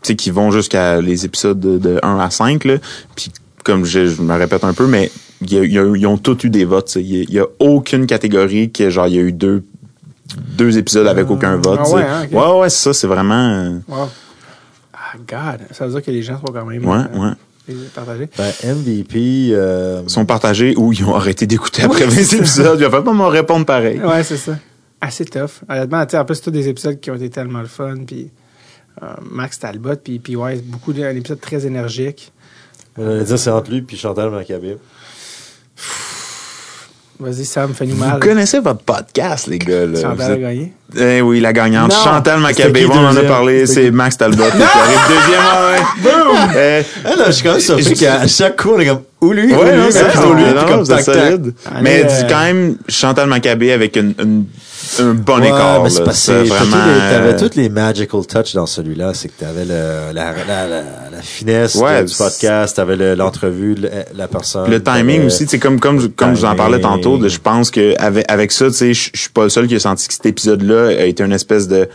Speaker 3: sais, qui vont jusqu'à les épisodes de, de 1 à 5. Là. Puis comme je, je me répète un peu, mais il y a- il y a- ils ont tous eu des votes. Il y, a- aucune catégorie que genre il y a eu deux deux épisodes avec aucun vote.
Speaker 1: ah ouais, hein,
Speaker 3: ouais, ouais, c'est ça, c'est vraiment euh,
Speaker 1: Wow. God. Ça veut dire que les gens sont quand même
Speaker 3: ouais,
Speaker 1: euh,
Speaker 3: ouais.
Speaker 1: partagés.
Speaker 4: Ben, MVP... euh,
Speaker 3: sont partagés ou ils ont arrêté d'écouter après 20 épisodes. Ils ont fait pas m'en répondre pareil.
Speaker 1: Ouais, c'est ça. Assez tough. Honnêtement, tu sais, en plus, c'est tous des épisodes qui ont été tellement le fun. Puis euh, Max Talbot, puis, puis ouais, beaucoup d'un épisode très énergique.
Speaker 4: J'allais dire, c'est entre lui puis Chantal Maccabé.
Speaker 1: Vas-y, Sam, fais-nous
Speaker 3: Vous
Speaker 1: mal.
Speaker 3: connaissez votre podcast, les gars. Là?
Speaker 1: Chantal
Speaker 3: Vous
Speaker 1: a
Speaker 3: êtes-
Speaker 1: gagné.
Speaker 3: Eh oui, la gagnante.
Speaker 1: Non.
Speaker 3: Chantal Maccabé. On en a parlé. C'est? Max Talbot qui arrive deuxième. ouais. Euh,
Speaker 4: Ah non, je suis quand même surpris qu'à chaque coup, on est comme, ou lui, ou
Speaker 3: Ouais,
Speaker 4: lui,
Speaker 3: non,
Speaker 4: mais
Speaker 3: c'est
Speaker 4: plutôt lui, comme
Speaker 3: vous êtes
Speaker 4: tac, tac.
Speaker 3: Mais
Speaker 1: euh,
Speaker 3: dis quand même Chantal Maccabé avec une, une- un bon
Speaker 4: Ouais,
Speaker 3: écart.
Speaker 4: mais c'est
Speaker 3: C'est
Speaker 4: les- t'avais
Speaker 3: euh,
Speaker 4: toutes les magical touch dans celui-là. C'est que t'avais le, la, la, la, la finesse
Speaker 3: Ouais,
Speaker 4: du
Speaker 3: c'est-
Speaker 4: podcast, t'avais le- l'entrevue, le- la personne.
Speaker 3: Le timing aussi, sais, comme, comme, comme je vous en parlais tantôt, je pense que avec, avec ça, tu sais, je suis pas le seul qui a senti que cet épisode-là a été une espèce de,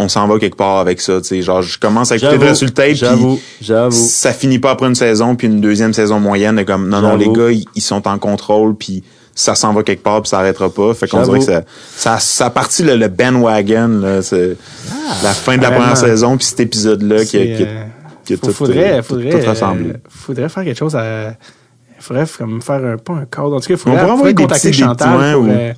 Speaker 3: on s'en va quelque part avec ça, tu sais, genre, je commence à écouter le sur le tape,
Speaker 4: J'avoue,
Speaker 3: puis
Speaker 4: j'avoue.
Speaker 3: ça finit pas après une saison, puis une deuxième saison moyenne, comme, non, non, les gars, ils, ils sont en contrôle, puis ça s'en va quelque part, puis ça arrêtera pas. Fait qu'on dirait que ça, ça, ça a parti le, le bandwagon, là, c'est la fin de la
Speaker 1: vraiment.
Speaker 3: première saison, puis cet épisode-là qui,
Speaker 1: C'est,
Speaker 3: qui,
Speaker 1: euh,
Speaker 3: qui a
Speaker 1: faut-
Speaker 3: tout,
Speaker 1: faudrait,
Speaker 3: euh,
Speaker 1: faudrait,
Speaker 3: tout, tout rassemblé.
Speaker 1: euh, faudrait faire quelque chose à. Faudrait comme faire un, pas un code. En tout cas,
Speaker 3: On
Speaker 1: faudrait,
Speaker 3: pourrait
Speaker 1: faudrait
Speaker 3: envoyer des
Speaker 1: contacter
Speaker 3: petits- des
Speaker 1: Chantal pour, euh,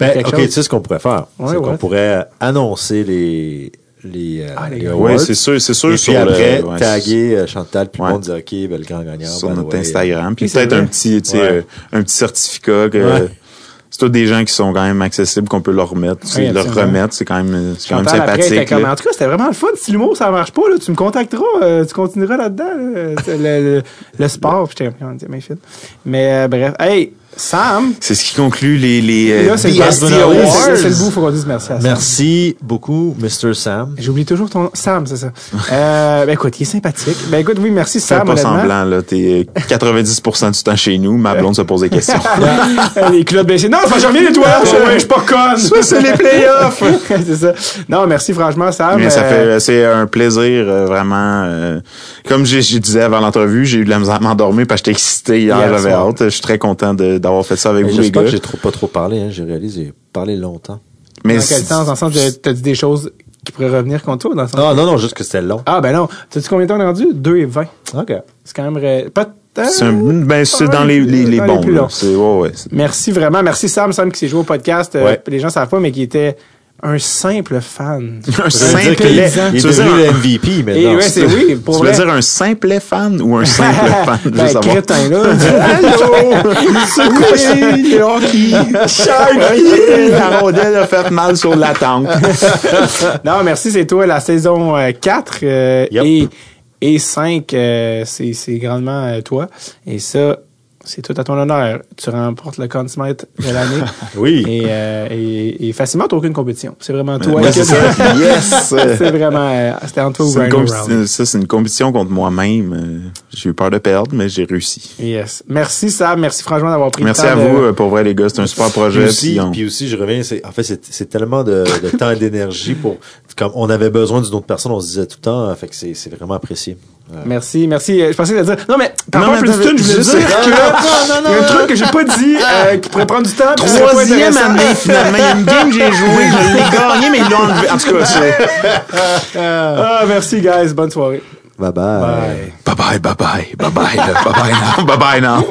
Speaker 4: Ben, ok,
Speaker 1: chose.
Speaker 4: tu sais ce qu'on pourrait faire?
Speaker 1: Ouais,
Speaker 4: c'est qu'on pourrait annoncer les, les, euh,
Speaker 1: Ah, les
Speaker 4: les
Speaker 1: gars.
Speaker 3: Ouais,
Speaker 4: awards.
Speaker 3: c'est sûr, c'est sûr
Speaker 4: Et
Speaker 3: sur
Speaker 4: puis
Speaker 3: le-
Speaker 4: après,
Speaker 3: ouais,
Speaker 4: taguer euh, Chantal, puis
Speaker 3: Ouais.
Speaker 4: le monde dit, OK, ben, le grand gagnant.
Speaker 3: sur notre Instagram. Puis
Speaker 1: Oui, c'est
Speaker 3: peut-être un petit, tu sais,
Speaker 4: Ouais.
Speaker 3: euh, un petit certificat que
Speaker 4: Ouais.
Speaker 3: c'est tous des gens qui sont quand même accessibles qu'on peut leur remettre,
Speaker 1: Oui,
Speaker 3: leur remettre, c'est quand même, c'est quand même sympathique.
Speaker 1: comme,
Speaker 3: là.
Speaker 1: en tout cas, c'était vraiment le fun. Si l'humour, ça marche pas, là, tu me contacteras, euh, tu continueras là-dedans, là, le, le, le sport. Puis j'étais fit. Mais euh, bref, hey, Sam,
Speaker 3: C'est ce qui conclut les, les, euh,
Speaker 1: là, c'est le, bout, faut qu'on dise merci à Sam.
Speaker 4: Merci beaucoup, Mr. Sam.
Speaker 1: J'oublie toujours ton. Sam, c'est ça. euh, ben écoute, il est sympathique. Ben écoute, oui, merci
Speaker 3: Fais
Speaker 1: Sam,
Speaker 3: pas
Speaker 1: honnêtement.
Speaker 3: semblant, là. T'es 90% du temps chez nous. Ma blonde se pose des questions.
Speaker 1: Les culottes baissées. Non, pas jamais les toilettes. je, je suis pas conne.
Speaker 3: Ça, c'est les playoffs!
Speaker 1: c'est ça. Non, merci franchement, Sam.
Speaker 3: Mais ça
Speaker 1: Euh,
Speaker 3: fait, c'est un plaisir, euh, vraiment. euh, comme je, je disais avant l'entrevue, j'ai eu de la misère à m'endormir parce que j'étais excité hier, j'avais hâte. Je suis très content de- d'avoir fait ça avec
Speaker 4: Mais
Speaker 3: vous, les gars.
Speaker 4: j'ai trop, pas trop parlé, hein. J'ai réalisé, j'ai parlé longtemps.
Speaker 3: Mais
Speaker 1: Dans quel sens? Dans le sens de, t'as dit des choses qui pourraient revenir contre toi, dans le sens.
Speaker 4: Ah, non, non, juste que c'était long.
Speaker 1: Ah, ben non. T'as-tu combien de temps on est rendu? 2 et 20.
Speaker 4: OK.
Speaker 1: C'est quand même, ré- pas
Speaker 3: c'est un- ben, c'est dans les, les, les
Speaker 1: Dans les
Speaker 3: bons.
Speaker 1: plus
Speaker 3: là.
Speaker 1: longs.
Speaker 3: C'est, ouais, ouais,
Speaker 1: Merci vraiment. Merci Sam, Sam qui s'est joué au podcast. Euh. Les gens savent pas, mais qui était un simple fan.
Speaker 3: Un simple,
Speaker 1: paysan.
Speaker 4: il est
Speaker 3: Tu veux
Speaker 4: devenu
Speaker 3: dire
Speaker 4: le MVP maintenant.
Speaker 1: ouais, c'est oui, pour
Speaker 3: tu veux
Speaker 1: vrai.
Speaker 3: dire un simple fan ou un simple fan? Je veux
Speaker 1: Ben,
Speaker 3: savoir.
Speaker 1: crétin, là. Allô!
Speaker 3: Le hockey. Sharky! La rondelle a fait mal sur la tente.
Speaker 1: non, merci, c'est toi. La saison euh, 4 euh,
Speaker 4: Yep.
Speaker 1: et, et 5, euh, c'est c'est grandement euh, toi. Et ça, c'est tout à ton honneur. Tu remportes le Conn Smythe de l'année.
Speaker 4: Oui.
Speaker 1: et, euh, et, et facilement, t'as aucune compétition. C'est vraiment toi. Qui-
Speaker 3: c'est ça. Yes!
Speaker 1: c'est vraiment... euh, C'était entre toi ou Ryan
Speaker 3: ça, c'est une compétition contre moi-même. Euh, J'ai eu peur de perdre, mais j'ai réussi.
Speaker 1: Yes. Merci, Sam. Merci franchement d'avoir pris
Speaker 3: Merci
Speaker 1: le temps
Speaker 3: à vous,
Speaker 1: de-
Speaker 3: euh, pour vrai, les gars. C'est un super
Speaker 4: Puis
Speaker 3: projet.
Speaker 4: aussi,
Speaker 3: puis on-
Speaker 4: puis aussi, je reviens, c'est, en fait, c'est, c'est tellement de, de temps et d'énergie pour, comme on avait besoin d'une autre personne, on se disait tout le temps, fait que c'est, c'est vraiment apprécié.
Speaker 1: Merci, merci. Euh, Je pensais te dire. Non, mais par
Speaker 3: Non,
Speaker 1: rapport à
Speaker 3: mais
Speaker 1: Princeton, je voulais dire que
Speaker 3: Non,
Speaker 1: il y a un truc que j'ai pas dit euh, qui pourrait prendre du temps.
Speaker 3: Troisième année, finalement. Il y a une game que j'ai joué, je l'ai gagné, mais ils l'ont enlevé. En tout cas, c'est...
Speaker 1: Ah, merci, guys. Bonne soirée.
Speaker 4: Bye bye.
Speaker 1: Bye.
Speaker 3: Bye bye, bye bye, bye bye bye now, bye bye now.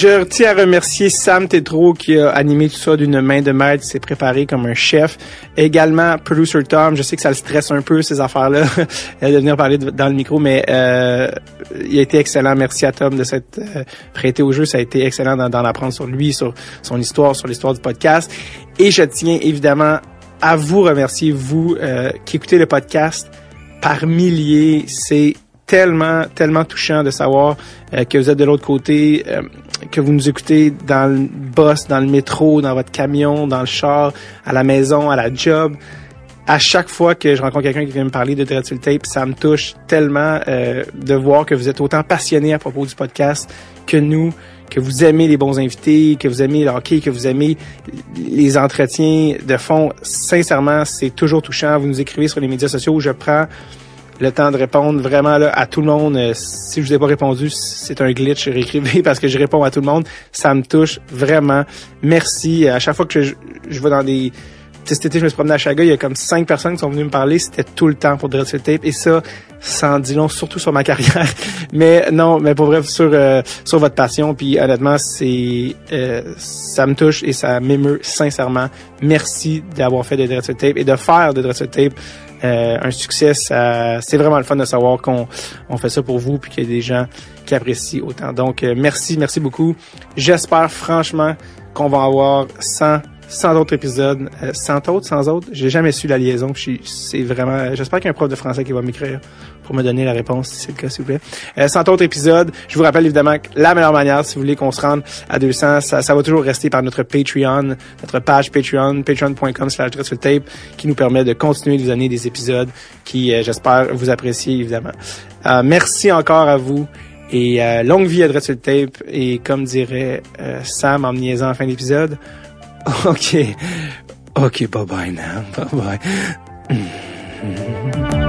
Speaker 1: Je tiens à remercier Sam Tétro qui a animé tout ça d'une main de maître, s'est préparé comme un chef. Également, Producer Tom, je sais que ça le stresse un peu, ces affaires-là, de venir parler dans le micro, mais euh, il a été excellent. Merci à Tom de s'être euh, prêté au jeu. Ça a été excellent d'en apprendre sur lui, sur son histoire, sur l'histoire du podcast. Et je tiens évidemment à vous remercier, vous euh, qui écoutez le podcast par milliers. C'est tellement, tellement touchant de savoir euh, que vous êtes de l'autre côté, euh, que vous nous écoutez dans le bus, dans le métro, dans votre camion, dans le char, à la maison, à la job. À chaque fois que je rencontre quelqu'un qui vient me parler de Dread sur le Tape, ça me touche tellement euh, de voir que vous êtes autant passionné à propos du podcast que nous, que vous aimez les bons invités, que vous aimez le hockey, que vous aimez les entretiens de fond. Sincèrement, c'est toujours touchant. Vous nous écrivez sur les médias sociaux. Je prends le temps de répondre vraiment là, à tout le monde. Euh, si je vous ai pas répondu, c'est un glitch. Réécrivez parce que je réponds à tout le monde. Ça me touche vraiment. Merci. À chaque fois que je, je vais dans des... Cet été, je me suis promené à Chaga, il y a comme cinq personnes qui sont venues me parler. C'était tout le temps pour Dread sur le Tape. Et ça, ça en long, surtout sur ma carrière. Mais non, mais pour vrai, sur, euh, sur votre passion. Puis honnêtement, c'est euh, ça me touche et ça m'émeut sincèrement. Merci d'avoir fait de Dread sur le Tape et de faire de Dread sur le Tape euh, un succès. C'est vraiment le fun de savoir qu'on on fait ça pour vous puis qu'il y a des gens qui apprécient autant. Donc, euh, merci, merci beaucoup. J'espère franchement qu'on va avoir 100 100 autres épisodes, euh, 100 autres, sans autres? J'ai jamais su la liaison. C'est vraiment. J'espère qu'il y a un prof de français qui va m'écrire pour me donner la réponse, si c'est le cas, s'il vous plaît. Euh, 100 autres épisodes. Je vous rappelle évidemment que la meilleure manière, si vous voulez qu'on se rende à 200, ça, ça va toujours rester par notre Patreon, notre page Patreon, patreon.com slash tape, qui nous permet de continuer de vous donner des épisodes qui, euh, j'espère, vous appréciez évidemment. Euh, merci encore à vous. Et euh, longue vie à Dread sur le tape. Et comme dirait euh, Sam en me niaisant en fin d'épisode, OK. OK, bye bye now. Bye bye.